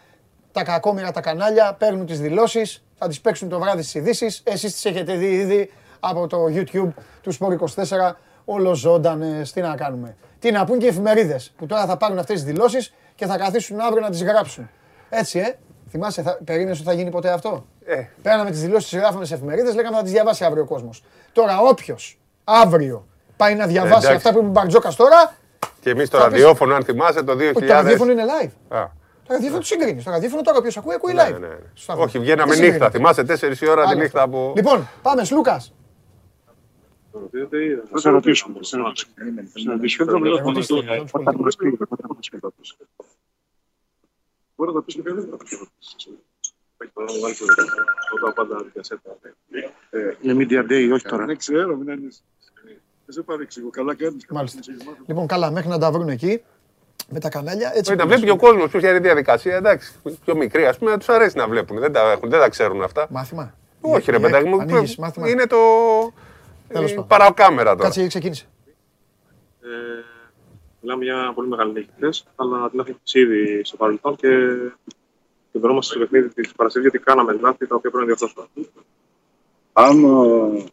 Τα κακόμοιρα τα κανάλια παίρνουν τις δηλώσεις, θα τις παίξουν το βράδυ στις ειδήσεις. Εσείς τις έχετε δει ήδη από το YouTube του Sport 24, όλο ζωντανε. Τι να κάνουμε. Τι να πούν και οι εφημερίδες που τώρα θα πάρουν αυτές τις δηλώσεις και θα καθίσουν αύριο να τις γράψουν. Έτσι, ε. Θυμάσαι, θα, περίμενες ότι θα γίνει ποτέ αυτό; Ε. Παίρναμε τις δηλώσεις, γράφαμε σε εφημερίδες, λέγαμε θα τις διαβάσει αύριο ο κόσμος. Τώρα, όποιος αύριο πάει να διαβάσει εντάξει. αυτά που είπε ο Μπαρτζόκας τώρα. Και εμείς το Θα πεις- ραδιόφωνο, αν θυμάσαι, το 2000. Όχι, το ραδιόφωνο είναι live. Α, Το ραδιόφωνο του συγκρίνεις. Το ραδιόφωνο τώρα, όποιος ακούει, ακούει ναι, live. ναι, ναι. Σταύρο. Όχι, βγαίναμε Τι νύχτα. συγκρίνεται. Θυμάσαι 4 η ώρα τη Άλλο νύχτα αυτό. που. Λοιπόν, πάμε, Λούκας. Θα σε ρωτήσουμε. Θα σε ρωτήσουμε. Θα σε ρωτήσουμε. Ρωτήστε, να τους πω. Όταν μας πει, όταν μας πει. Μπορεί να πεις και κανένα. Είναι media day, όχι τώρα. Δεν ξέρω, μην ανησυχείς. Σε παρεξηγώ. Καλά κάνεις. Μάλιστα. Λοιπόν, καλά, μέχρι να τα βρουν εκεί με τα κανάλια. Έτσι Όχι, τα που βλέπει είναι. και ο κόσμος ποια είναι η διαδικασία. Εντάξει, πιο μικρή, ας πούμε, τους αρέσει να βλέπουν. Δεν τα, έχουν, δεν τα ξέρουν αυτά. Μάθημα. Όχι, ρε Η- παιδάκι μου. ανοίγεις μάθημα. Είναι το. Τέλος η πάντων. παρακάμερα τώρα. Κάτσε, ξεκίνησε. Ε, μιλάμε για μια πολύ μεγάλη νίκη χθες, αλλά την έχουμε χτίσει ήδη στο παρελθόν και κεντρώμαστε στο παιχνίδι της Παρασκευής γιατί κάναμε λάθη τα οποία πρέπει να διορθώσουμε. αν ε,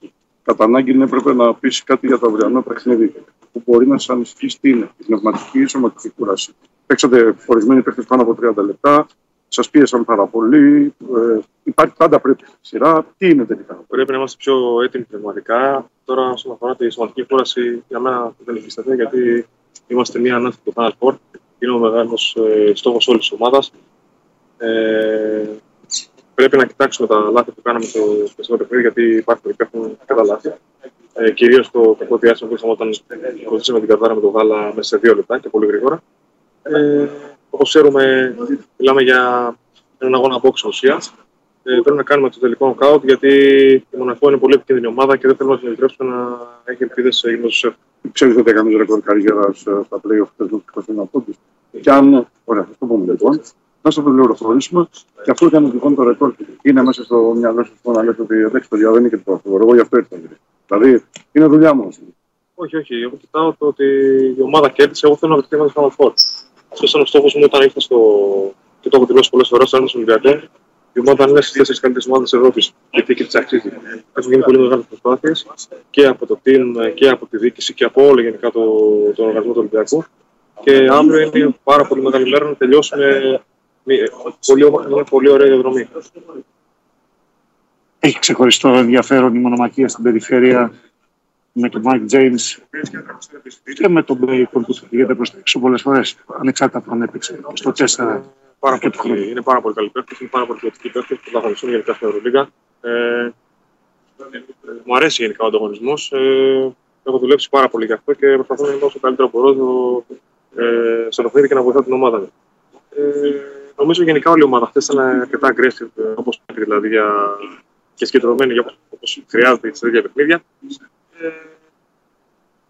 κατά ανάγκη ναι, έπρεπε να πεις κάτι για το αυριανό παιχνίδι που μπορεί να σα ανησυχήσει τι είναι, η πνευματική ή η σωματική κούραση. Παίξατε ορισμένοι παίχτε πάνω από 30 λεπτά, σας πίεσαν πάρα πολύ. Ε, υπάρχει πάντα πρέπει στη σειρά. Τι είναι τελικά; Πρέπει να είμαστε πιο έτοιμοι πνευματικά. Τώρα, όσον αφορά τη σωματική κούραση, για μένα δεν έχει σταθεί γιατί είμαστε μια ανάθεση του Final Four. Είναι ο μεγάλος ε, στόχος όλης της ομάδας. Ε, πρέπει να κοιτάξουμε τα λάθη που κάναμε στο περσινό παιχνίδι, γιατί υπάρχουν, υπάρχουν αρκετά λάθη. Ε, Κυρίως το κακό διάστημα που είχαμε όταν βοηθήσαμε την καρτάρα με το γάλα μέσα σε δύο λεπτά και πολύ γρήγορα. Ε, Όπως ξέρουμε, μιλάμε για έναν αγώνα box ουσία. Ε, πρέπει να κάνουμε το τελικό knockout γιατί η Μονακό είναι πολύ επικίνδυνη ομάδα και δεν θέλουμε να την επιτρέψουμε να έχει ελπίδες σε γύρω στου σεφ. Ξέρετε ότι έκανε ρεκόρ καριέρας ε, στα playoff χθες με τους 21 πόντου. Και αν. Ωραία, θα το πούμε λοιπόν. Να σα το πληροφορήσουμε. Και αφού έκανε λοιπόν το ρεκόρ, είναι μέσα στο μυαλό σα να λέτε ότι εντάξει, παιδιά δεν είναι και το πρωτοβουλίο. Εγώ γι' αυτό ήρθα. Δηλαδή είναι δουλειά μου. Όχι, όχι. Εγώ κοιτάω το ότι η ομάδα κέρδισε. Εγώ θέλω να πετύχω το Final Four. Αυτό ήταν ο στόχος μου όταν ήρθα στο. και το έχω δηλώσει πολλές φορές στο Ένωση Ολυμπιακό. Η ομάδα είναι στις τέσσερις καλύτερες ομάδες τη Ευρώπης. Γιατί και τη αξίζει. Έχουν γίνει πολύ μεγάλες προσπάθειες και από το team και από τη διοίκηση και από όλο γενικά το, τον οργανισμό του Ολυμπιακού. Και αύριο είναι πάρα πολύ μεγάλη μέρα να τελειώσουμε μια πολύ, μια πολύ ωραία διαδρομή. Έχει ξεχωριστό ενδιαφέρον η μονομαχία στην περιφέρεια με τον Μάικ Τζέιμς και με τον Μπέικον που φύγεται προς τα έξω πολλές φορές. Ανεξάρτητα από αν έπαιξε στο 4. Πάρα πολύ, είναι πάρα πολύ καλή παίκτης, είναι πάρα πολύ ποιοτική παίκτης που θα αγωνιστούν γενικά στην Ευρωλίγα. Ε, μου αρέσει γενικά ο ανταγωνισμός. Ε, έχω δουλέψει πάρα πολύ γι' αυτό και προσπαθώ να είμαι όσο καλύτερο μπορώ στο, ε, στο παιχνίδι και να βοηθάω την ομάδα μου. Ε, νομίζω γενικά όλη η ομάδα χθε ήταν αρκετά aggressive, όπως πρέπει δηλαδή, για, και συγκεντρωμένη όπως χρειάζεται για τέτοια παιχνίδια. Ε,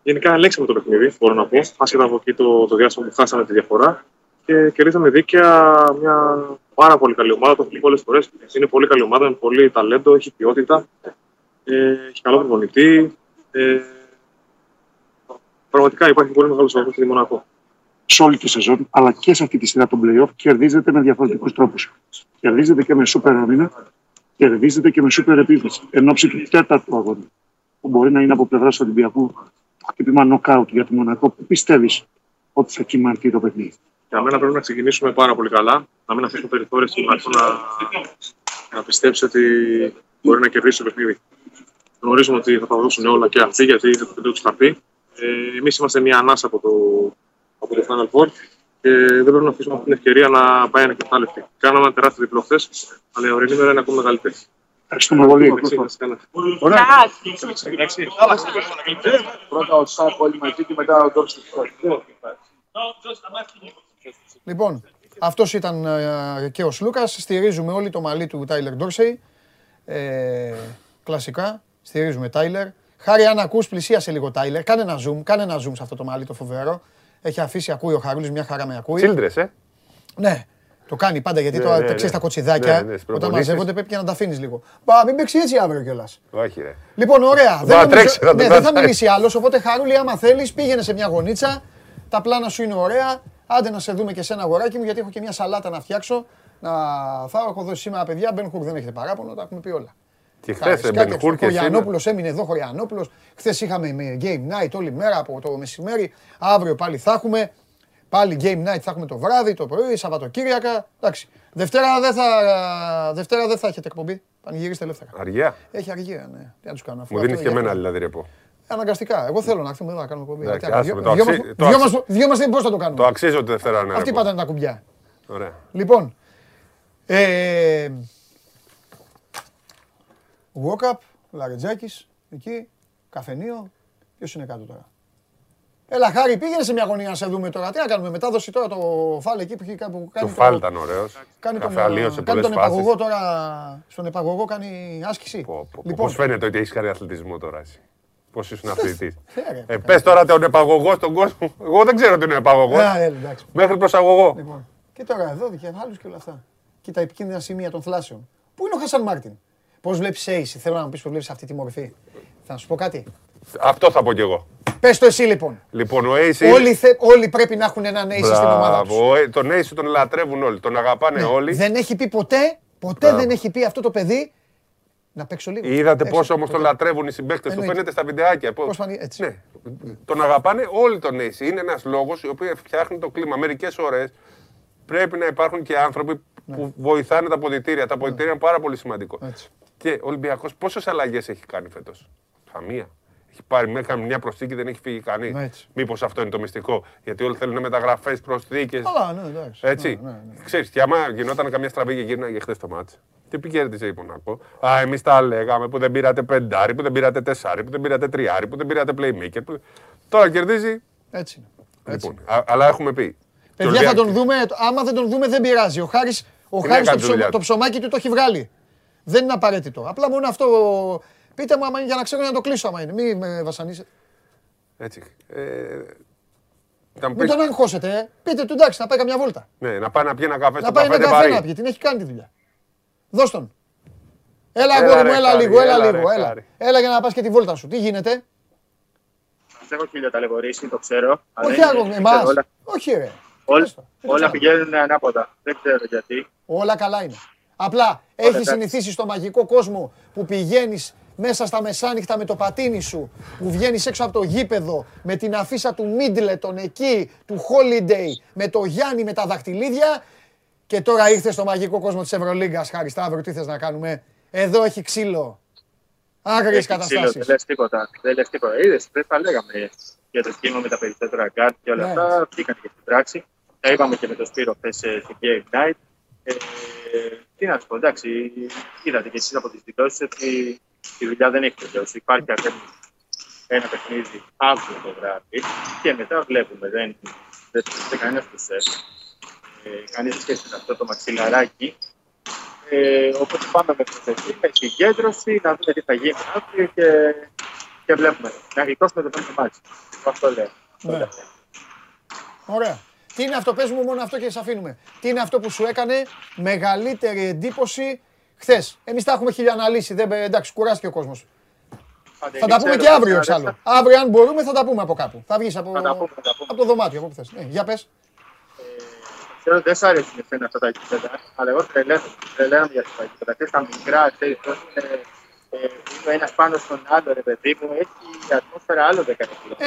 γενικά ελέγξαμε το παιχνίδι, μπορώ να πω. Άσχετα από εκεί το, το διάστημα που χάσαμε τη διαφορά και κερδίσαμε δίκαια μια πάρα πολύ καλή ομάδα. Το έχω πει πολλές φορές. Είναι πολύ καλή ομάδα, με πολύ ταλέντο, έχει ποιότητα, ε, έχει καλό προπονητή. Ε, πραγματικά υπάρχει πολύ μεγάλος αγώνας στη Μονακό. σε όλη τη σεζόν, αλλά και σε αυτή τη σειρά των playoff, κερδίζετε με διαφορετικούς τρόπους. Κερδίζετε και με σούπερ άμυνα, κερδίζετε και με σούπερ επίθεση. Εν ώψη του τέταρτου αγώνα, που μπορεί να είναι από πλευράς του Ολυμπιακού το χτύπημα νοκάουτ για τη Μονακό, που πιστεύεις ότι θα κυμανθεί το παιχνίδι; Για μένα πρέπει να ξεκινήσουμε πάρα πολύ καλά, να μην αφήσουμε περιθώρια στην Μονακό να, να πιστέψει ότι μπορεί να κερδίσει το παιχνίδι. Γνωρίζουμε ότι θα τα δώσουν όλα και αυτοί, γιατί δεν το του είχα πει. Ε, Εμείς είμαστε μια ανάσα από το, από το Final Four και δεν πρέπει να αφήσουμε αυτή την ευκαιρία να πάει ένα κεφάλαιο. Κάναμε ένα τεράστιο διπλό χθες, αλλά η ορεινή μέρα είναι ακόμα μεγαλύτερη. Ευχαριστούμε πολύ. Πρώτα ο Σάκ όλοι μαζί και μετά ο Ντόρση. Λοιπόν, αυτός ήταν ε, και ο Σλούκας. Στηρίζουμε όλοι το μαλλί του Τάιλερ Ντόρσεϊ. Ε, κλασικά. Στηρίζουμε Τάιλερ. Χάρη, αν ακούς, πλησίασε λίγο Τάιλερ. Κάνε ένα zoom, κάνε ένα zoom σε αυτό το μαλλί το φοβερό. Έχει αφήσει, ακούει ο Χαρούλης, μια χαρά με ακούει. Childress, ε. Ναι, το κάνει πάντα γιατί Ναι, τώρα ναι, τα ξέρεις ναι. τα κοτσιδάκια. Ναι, ναι, στις όταν προπονήσεις. μαζεύονται πρέπει και να τα αφήνεις λίγο. Μπα, μην παίξει έτσι αύριο κιόλας. Όχι, ρε. Λοιπόν, ωραία. Θα Δεν, νομίζω- τρέξει, θα τον ναι, δεν θα κρατάει. μιλήσει άλλος. Οπότε, Χαρούλη, άμα θέλεις, πήγαινε σε μια γωνίτσα. Τα πλάνα σου είναι ωραία. Άντε να σε δούμε και σε ένα αγοράκι μου, γιατί έχω και μια σαλάτα να φτιάξω. Να φάω. Έχω δώσει σήμερα παιδιά. Μπεν Χουρ δεν έχετε παράπονο, τα έχουμε πει όλα. Και Τα χθε ρισκάκια, Μπεν Χουρ και σήμερα. Χωριανόπουλος έμεινε εδώ, Χωριανόπουλος. Χθες είχαμε με game night όλη μέρα από το μεσημέρι. Αύριο πάλι θα έχουμε. Πάλι game night θα έχουμε το βράδυ, το πρωί, Σαββατοκύριακα. Εντάξει. Δευτέρα δεν θα, Δευτέρα δεν θα έχετε εκπομπή. Πανηγυρίστε ελεύθερα. Αργία; Έχει αργία, ναι. Τι να τους κάνω. αφού Μου αυτό δίνει και για- εμένα δηλαδή ρεπό. Αναγκαστικά. Εγώ θέλω να έρθουμε εδώ να κάνουμε εκπομπή. Εντάξει, Τι άλλο, άσε με, δυο- το δυο αξί- μας- το δυο αξί- μας- Δυο μας πώς θα το Το κάνουμε. αξίζω τη Δευτέρα να Αυτή ρεπό. πάντα είναι τα κουμπιά. Ωραία. Λοιπόν, ε, walk-up, Λαρετζάκης, εκεί, καφενείο. Ποιος είναι κάτω τώρα; Έλα, Χάρη, πήγαινε σε μια γωνία να σε δούμε τώρα. Τι να κάνουμε, μετάδοση τώρα το φάλ εκεί που, έχει, που Το κάνει φάλ ήταν ωραίος. Κάνει τον, Καφαλίωσε κάνει πολλές τον επαγωγό φάσεις. τώρα, στον επαγωγό κάνει άσκηση. Πώ Λοιπόν, φαίνεται ότι έχεις κάνει αθλητισμό τώρα εσύ; Πώς ήσουν αθλητής; Ε, ρε, Ε, Πες τώρα τον επαγωγό στον κόσμο. Εγώ δεν ξέρω τι είναι επαγωγός. Α, ε, εντάξει. Μέχρι προσαγωγό. Λοιπόν, και τώρα εδώ δικαιωμάλου και όλα αυτά. Και τα επικίνδυνα σημεία των θλάσεων. Πού είναι ο Χασάν Μάρτιν; Πώς βλέπεις Ace, θέλω να μου πεις πώς βλέπεις αυτή τη μορφή. Θα σου πω κάτι. Αυτό θα πω κι εγώ. Πες το εσύ λοιπόν. Λοιπόν, ο Ace είναι- Όλοι, θε, όλοι πρέπει να έχουν έναν Ace στην ομάδα τους. Μπράβο. Ο- Τον Ace τον λατρεύουν όλοι. Τον αγαπάνε όλοι. Δεν έχει πει ποτέ, ποτέ Μπράβο. δεν έχει πει αυτό το παιδί να παίξω λίγο. Είδατε Έξω. πόσο όμως τον λατρεύουν οι συμπαίκτες του. Εννοείται. Φαίνεται στα βιντεάκια. Πώς- Πώς φανεί, έτσι. Ναι. Τον αγαπάνε όλοι τον Ace. Είναι ένας λόγος ο οποίο φτιάχνει το κλίμα. Μερικές φορέ πρέπει να υπάρχουν και άνθρωποι που βοηθάνε τα ποδητήρια. Τα ποδητήρια είναι πάρα πολύ σημαντικό. Έτσι. Και ο Ολυμπιακός πόσες αλλαγές έχει κάνει φέτος; Καμία. Έχει πάρει μέχρι μια προσθήκη, δεν έχει φύγει κανείς. Ναι, έτσι. Μήπως αυτό είναι το μυστικό. Γιατί όλοι θέλουν μεταγραφές, προσθήκες. Καλά, ναι, εντάξει. Έτσι. Ναι, ναι, ναι. Ξέρεις, και άμα γινόταν καμιά στραβή και γύρναγε χθες το μάτς, τι επικέρδιζε η Μονακό. Α, εμείς τα λέγαμε που δεν πήρατε πεντάρι, που δεν πήρατε τεσσάρι, που δεν πήρατε τριάρι, που δεν πήρατε playmaker. Που... Τώρα κερδίζει. Έτσι είναι. Λοιπόν, α- αλλά έχουμε πει. Παιδιά το θα Ολυμπιακό- τον δούμε, άμα δεν τον δούμε δεν πειράζει. Ο Χάρης, ο Τι Χάρης να το, κάνει τη ψωμα- δουλειά το του. ψωμάκι του το έχει βγάλει. Δεν είναι απαραίτητο. Απλά μόνο αυτό. Πείτε μου άμα είναι για να ξέρω να το κλείσω άμα είναι. Μην με βασανίσετε. Έτσι. Ε, να μου Μην πεις- τον αγχώσετε. Ε. Πείτε του εντάξει να πάει καμιά βόλτα. Ναι, να πάει να πιει ένα καφέ στο Να πάει ένα καφέ καφέ Ντεβαρί. να πιει. Την έχει κάνει τη δουλειά. Δώσ' τον. Έλα, Έλα, αγόρι μου, ρε, έλα Χάρη, λίγο, έλα έλα, λίγο. ρε, Έλα. Χάρη. έλα για να πας και τη βόλτα σου. Τι γίνεται; Σας έχω χιλιοταλαιπωρήσει, το ξέρω. αλλά Όχι είναι- άγω, δεν εμάς. ξέρω, Όλα, Όχι ρε. όλα, το όλα ξέρω. πηγαίνουν ανάποδα. Δεν ξέρω γιατί. Όλα καλά είναι. Απλά έχεις συνηθίσει στο μαγικό κόσμο που πηγαίνεις μέσα στα μεσάνυχτα με το πατίνι σου, που βγαίνεις έξω από το γήπεδο με την αφίσα του Μίτλετον εκεί, του Χόλιντεϊ, με το Γιάννη με τα δαχτυλίδια. Και τώρα ήρθε στο μαγικό κόσμο της Ευρωλίγκας. Χάρη Σταύρο, τι θες να κάνουμε; Εδώ έχει ξύλο. Άγριες Έχει ξύλο, καταστάσεις. Δεν λες τίποτα. Δεν λες τίποτα. Είδες, δεν τα λέγαμε για το σχήμα με τα περισσότερα γκαρντ και όλα Ναι. αυτά. Βγήκαν και στην πράξη. Τα είπαμε και με τον Σπύρο χθες ε, στην Game Night. Ε, τι να σου πω, εντάξει, είδατε και εσείς από τις δηλώσεις ότι η δουλειά δεν έχει τελειώσει. Υπάρχει ακόμη ένα παιχνίδι αύριο το βράδυ και μετά βλέπουμε. Δεν, δεν, δεν κανένας τους ε, κανείς σχέση με αυτό το μαξιλαράκι. Ε, οπότε πάμε με προσοχή, με συγκέντρωση, να δούμε τι θα γίνει αύριο και, και βλέπουμε. Να γλιτώσουμε το πέμπτο μάτι. Αυτό λέω. Ναι. Ωραία. Τι είναι αυτό, πες μου μόνο αυτό και σε αφήνουμε. Τι είναι αυτό που σου έκανε μεγαλύτερη εντύπωση χθες. Εμείς τα έχουμε χιλιαναλύσει. Δεν, εντάξει, κουράστηκε ο κόσμος. θα τα πούμε και αύριο εξάλλου. Αύριο, αν μπορούμε, θα τα πούμε από κάπου. Θα βγεις από, από το δωμάτιο, από όπου θες. Ναι, για πες. Ξέρω ότι δεν σ' αρέσουν εσένα αυτά τα γήπεδα, αλλά εγώ τρελαίνω, τρελαίνω για αυτά τα γήπεδα. Ξέρεις, τα μικρά, ξέρεις, πώς είναι, ε, είναι ο ένας πάνω στον άλλο, ρε παιδί μου, έχει η ατμόσφαιρα άλλο δεν κάνει. Ε,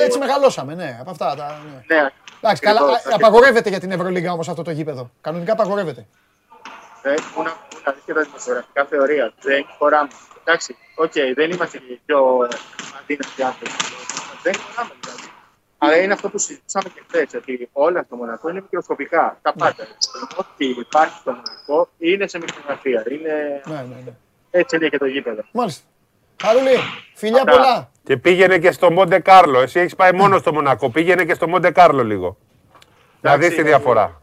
ε, έτσι μεγαλώσαμε, ναι, από αυτά. Τα, ναι. Ναι, Εντάξει, καλά, Λοιπόν, α, απαγορεύεται για την Ευρωλίγκα όμως αυτό το γήπεδο. Κανονικά απαγορεύεται. δεν έχουν να δεις και τα δημοσιογραφικά θεωρεία. Δεν χωράμε. Εντάξει, οκ, δεν είμαστε και οι πιο αδύνατοι άνθρωποι. Δεν χωράμε δηλαδή. Αλλά είναι αυτό που συζητήσαμε και χθες, ότι όλα στο Μονακό είναι μικροσκοπικά. Τα πάντα. Ό,τι υπάρχει στο Μονακό είναι σε μικρογραφία. Είναι... Ναι, ναι, ναι. Έτσι είναι και το γήπεδο. Μάλιστα. Χαρούλη, φιλιά Αυτά. πολλά. Και πήγαινε και στο Μοντε Κάρλο. Εσύ έχεις πάει μόνο στο Μονακό. Πήγαινε και στο Μοντε Κάρλο λίγο. Να δεις τη διαφορά.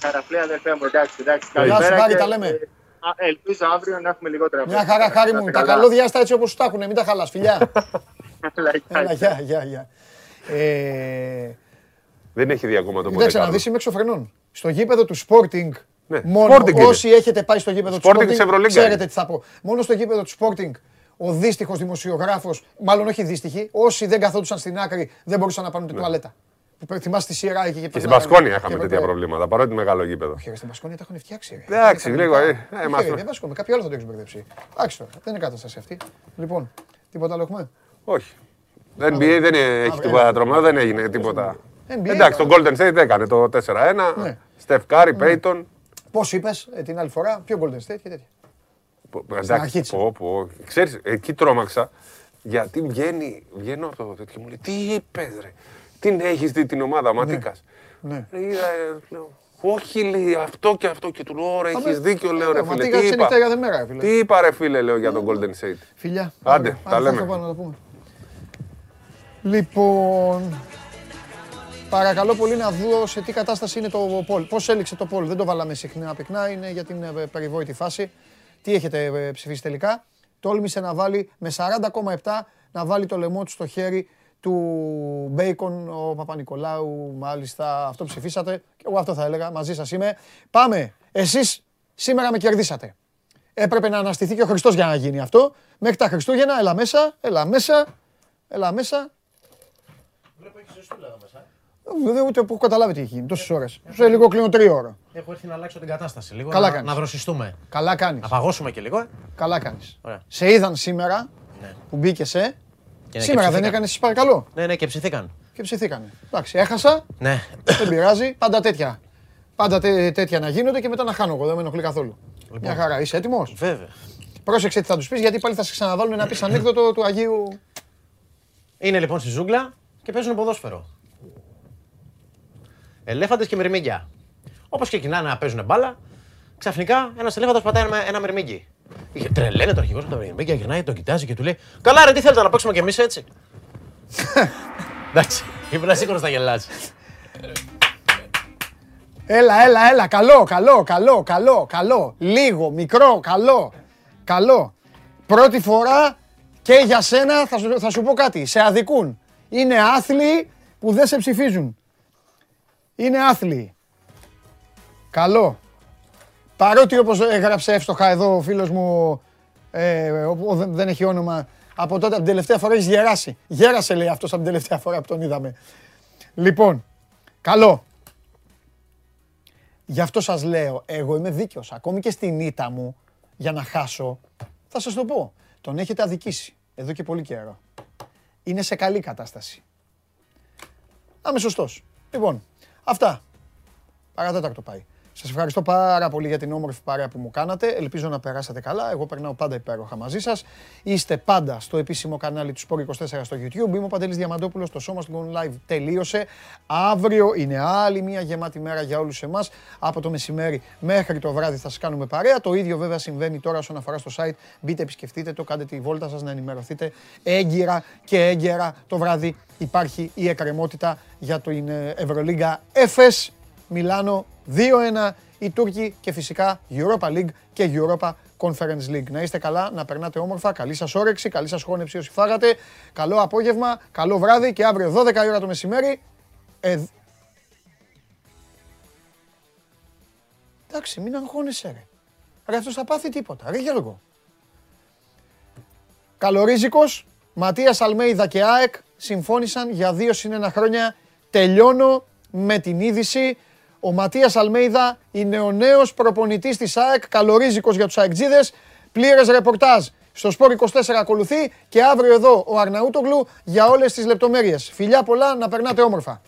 Καραφλέ, αδερφέ μου, εντάξει, εντάξει. Γεια σου, καλημέρα Χάρη, και, τα λέμε. ε, α, Ελπίζω αύριο να έχουμε λιγότερα. Μια χαρά, χάρη μου. Τα καλώδια στα έτσι όπως σου τα έχουνε. Μην τα χαλάς, φιλιά. Έλα, γεια, γεια, γεια. Ε, Δεν έχει δει ακόμα το Μοντε Κοίταξε να Κάρλο. δεις, είμαι εξωφρενών. Στο γήπεδο του Sporting, Ναι, μόνο Sporting είναι. όσοι έχετε πάει στο γήπεδο του Sporting Sporting, της Ευρωλίγκα ξέρετε είναι. τι θα πω. Μόνο στο γήπεδο του Sporting, ο δύστιχος δημοσιογράφος, μάλλον όχι δύστιχοι, όσοι δεν καθόντουσαν στην άκρη, δεν μπορούσαν να πάρουν την τουαλέτα. Που θυμάστε τη σειρά εκεί Και στην περνάγανε. Πασκόνια είχαμε Και τέτοια έπρεπε- προβλήματα. Παρότι μεγάλο γήπεδο. Όχι, στην Πασκόνια τα έχουν φτιάξει. ρε. Εντάξει, Είναι λίγο. κανονικά. ε, ε, Όχι, μας- ρε, δεν βάσκομαι. Κάποιο άλλο θα το έχεις μπερδέψει. Εντάξει τώρα, δεν είναι κατάσταση αυτή. Λοιπόν, τίποτα άλλο έχουμε; Όχι. Το NBA δεν έχει τίποτα τρομερό, δεν έγινε τίποτα. NBA Εντάξει, το Golden State έκανε το 4-1. Ναι. Steph Curry, Payton. Πώς είπες την άλλη φορά, πιο Golden State και τέτοια. αρχή Εντάξει, της. πω, πω. Ξέρεις, εκεί τρόμαξα. Γιατί βγαίνει, βγαίνω από το τέτοιο και μου λέει, τι είπες ρε, την έχεις δει την ομάδα Ματίκας. Ναι. Ρε, είδα, ε, λέω, όχι λέει αυτό και αυτό και του λέω, ωραία, Αμέ. έχεις δίκιο, λέω Ε, ρε μα φίλε, τι τι κάτσε είπα; νύχτα για δε μέρα, ρε, φίλε. Τι είπα ρε φίλε, λέω για τον Golden State. Φιλιά. Άντε, Αύριο. τα Α, λέμε. Θα πάμε να τα πούμε. Λοιπόν, παρακαλώ πολύ να δω σε τι κατάσταση είναι το Πολ. Πώς έληξε το Πολ. Δεν το βάλαμε συχνά πυκνά, είναι για την ε, περιβόητη φάση. Τι έχετε ε, ψηφίσει τελικά. Τόλμησε να βάλει με 40,7 να βάλει το λαιμό του στο χέρι του Μπέικον, ο Παπα-Νικολάου, μάλιστα, αυτό ψηφίσατε. Και εγώ αυτό θα έλεγα, μαζί σας είμαι. Πάμε, εσείς σήμερα με κερδίσατε. Έπρεπε να αναστηθεί και ο Χριστός για να γίνει αυτό. Μέχρι τα Χριστούγεννα, έλα μέσα, έλα μέσα, έλα μέσα. Δεν ούτε που έχω καταλάβει τι έχει γίνει τόσες ώρες. Σε λίγο κλείνω τρία ώρα. Έχω έρθει να αλλάξω την κατάσταση λίγο. Καλά να, κάνεις. να δροσιστούμε. Καλά κάνεις. Να παγώσουμε και λίγο. ε. Καλά κάνεις. Ωραία. Σε είδαν σήμερα που μπήκες σε. Και ναι, Σήμερα και δεν ψηθήκαν. έκανες, παρακαλώ. Ναι, ναι, και ψηθήκαν. Και ψηθήκανε. Εντάξει, έχασα. Ναι. Δεν πειράζει. Πάντα τέτοια. Πάντα τέ- τέτοια να γίνονται και μετά να χάνω εγώ. Δεν με ενοχλεί καθόλου. Λοιπόν. Μια χαρά. Είσαι έτοιμος; Βέβαια. Πρόσεξε τι θα τους πεις γιατί πάλι θα σε ξαναβάλουν να πεις ανέκδοτο του Αγίου. Είναι λοιπόν στη ζούγκλα και παίζουν ποδόσφαιρο. Ελέφαντες και μυρμήγκια. Όπως ξεκινάνε να παίζουν μπάλα, ξαφνικά ένας ελέφαντα πατάει ένα, ένα μυρμήγκι. Είχε τρελαίνε το αρχηγός με τα μυρμήγκια, γυρνάει, τον κοιτάζει και του λέει: Καλά, ρε, τι θέλετε να παίξουμε κι εμείς έτσι; Εντάξει, ήμουν σίγουρο θα γελάσει. Έλα, έλα, έλα. Καλό, καλό, καλό, καλό, καλό. Λίγο, μικρό, καλό. Καλό. Πρώτη φορά και για σένα θα σου, θα σου πω κάτι. Σε αδικούν. Είναι άθλοι που δεν σε ψηφίζουν. Είναι άθλοι. Καλό. Παρότι όπως έγραψε εύστοχα εδώ ο φίλος μου, ε, ο- ο- δεν, δεν έχει όνομα, από τότε από την τελευταία φορά έχεις γεράσει. Γέρασε λέει αυτός από την τελευταία φορά που τον είδαμε. Λοιπόν, καλό. Γι' αυτό σας λέω, εγώ είμαι δίκαιος. Ακόμη και στην ήττα μου, για να χάσω, θα σας το πω. Τον έχετε αδικήσει, εδώ και πολύ καιρό. Είναι σε καλή κατάσταση. Να είμαι σωστός. Λοιπόν, αυτά. Παρατέταρτο πάει. Σας ευχαριστώ πάρα πολύ για την όμορφη παρέα που μου κάνατε. Ελπίζω να περάσατε καλά. Εγώ περνάω πάντα υπέροχα μαζί σας. Είστε πάντα στο επίσημο κανάλι του Sport24 στο YouTube. Είμαι ο Παντελής Διαμαντόπουλος. Το σώμα του Gone Live τελείωσε. Αύριο είναι άλλη μια γεμάτη μέρα για όλους εμάς. Από το μεσημέρι μέχρι το βράδυ θα σας κάνουμε παρέα. Το ίδιο βέβαια συμβαίνει τώρα όσον αφορά στο site. Μπείτε, επισκεφτείτε το, κάντε τη βόλτα σας να ενημερωθείτε έγκυρα και έγκαιρα το βράδυ υπάρχει η εκκρεμότητα για την ε, Ευρωλίγκα FS Μιλάνο 2-1 οι Τούρκοι και φυσικά Europa League και Europa Conference League. Να είστε καλά, να περνάτε όμορφα, καλή σας όρεξη, καλή σας χώνεψη όσοι φάγατε, καλό απόγευμα, καλό βράδυ και αύριο 12 η ώρα το μεσημέρι. Ε, εντάξει, μην αγχώνεσαι ρε. Ρε αυτός θα πάθει τίποτα, ρε Γιώργο. Καλορίζικος, Ματίας Αλμέιδα και ΑΕΚ συμφώνησαν για δύο συν ένα χρόνια. Τελειώνω με την είδηση. Ο Ματίας Αλμέιδα είναι ο νέος προπονητής της ΑΕΚ, καλορίζικος για τους ΑΕΚτζίδες. Πλήρες ρεπορτάζ στο Σπόρ 24 ακολουθεί και αύριο εδώ ο Αρναούτογλου για όλες τις λεπτομέρειες. Φιλιά πολλά, να περνάτε όμορφα.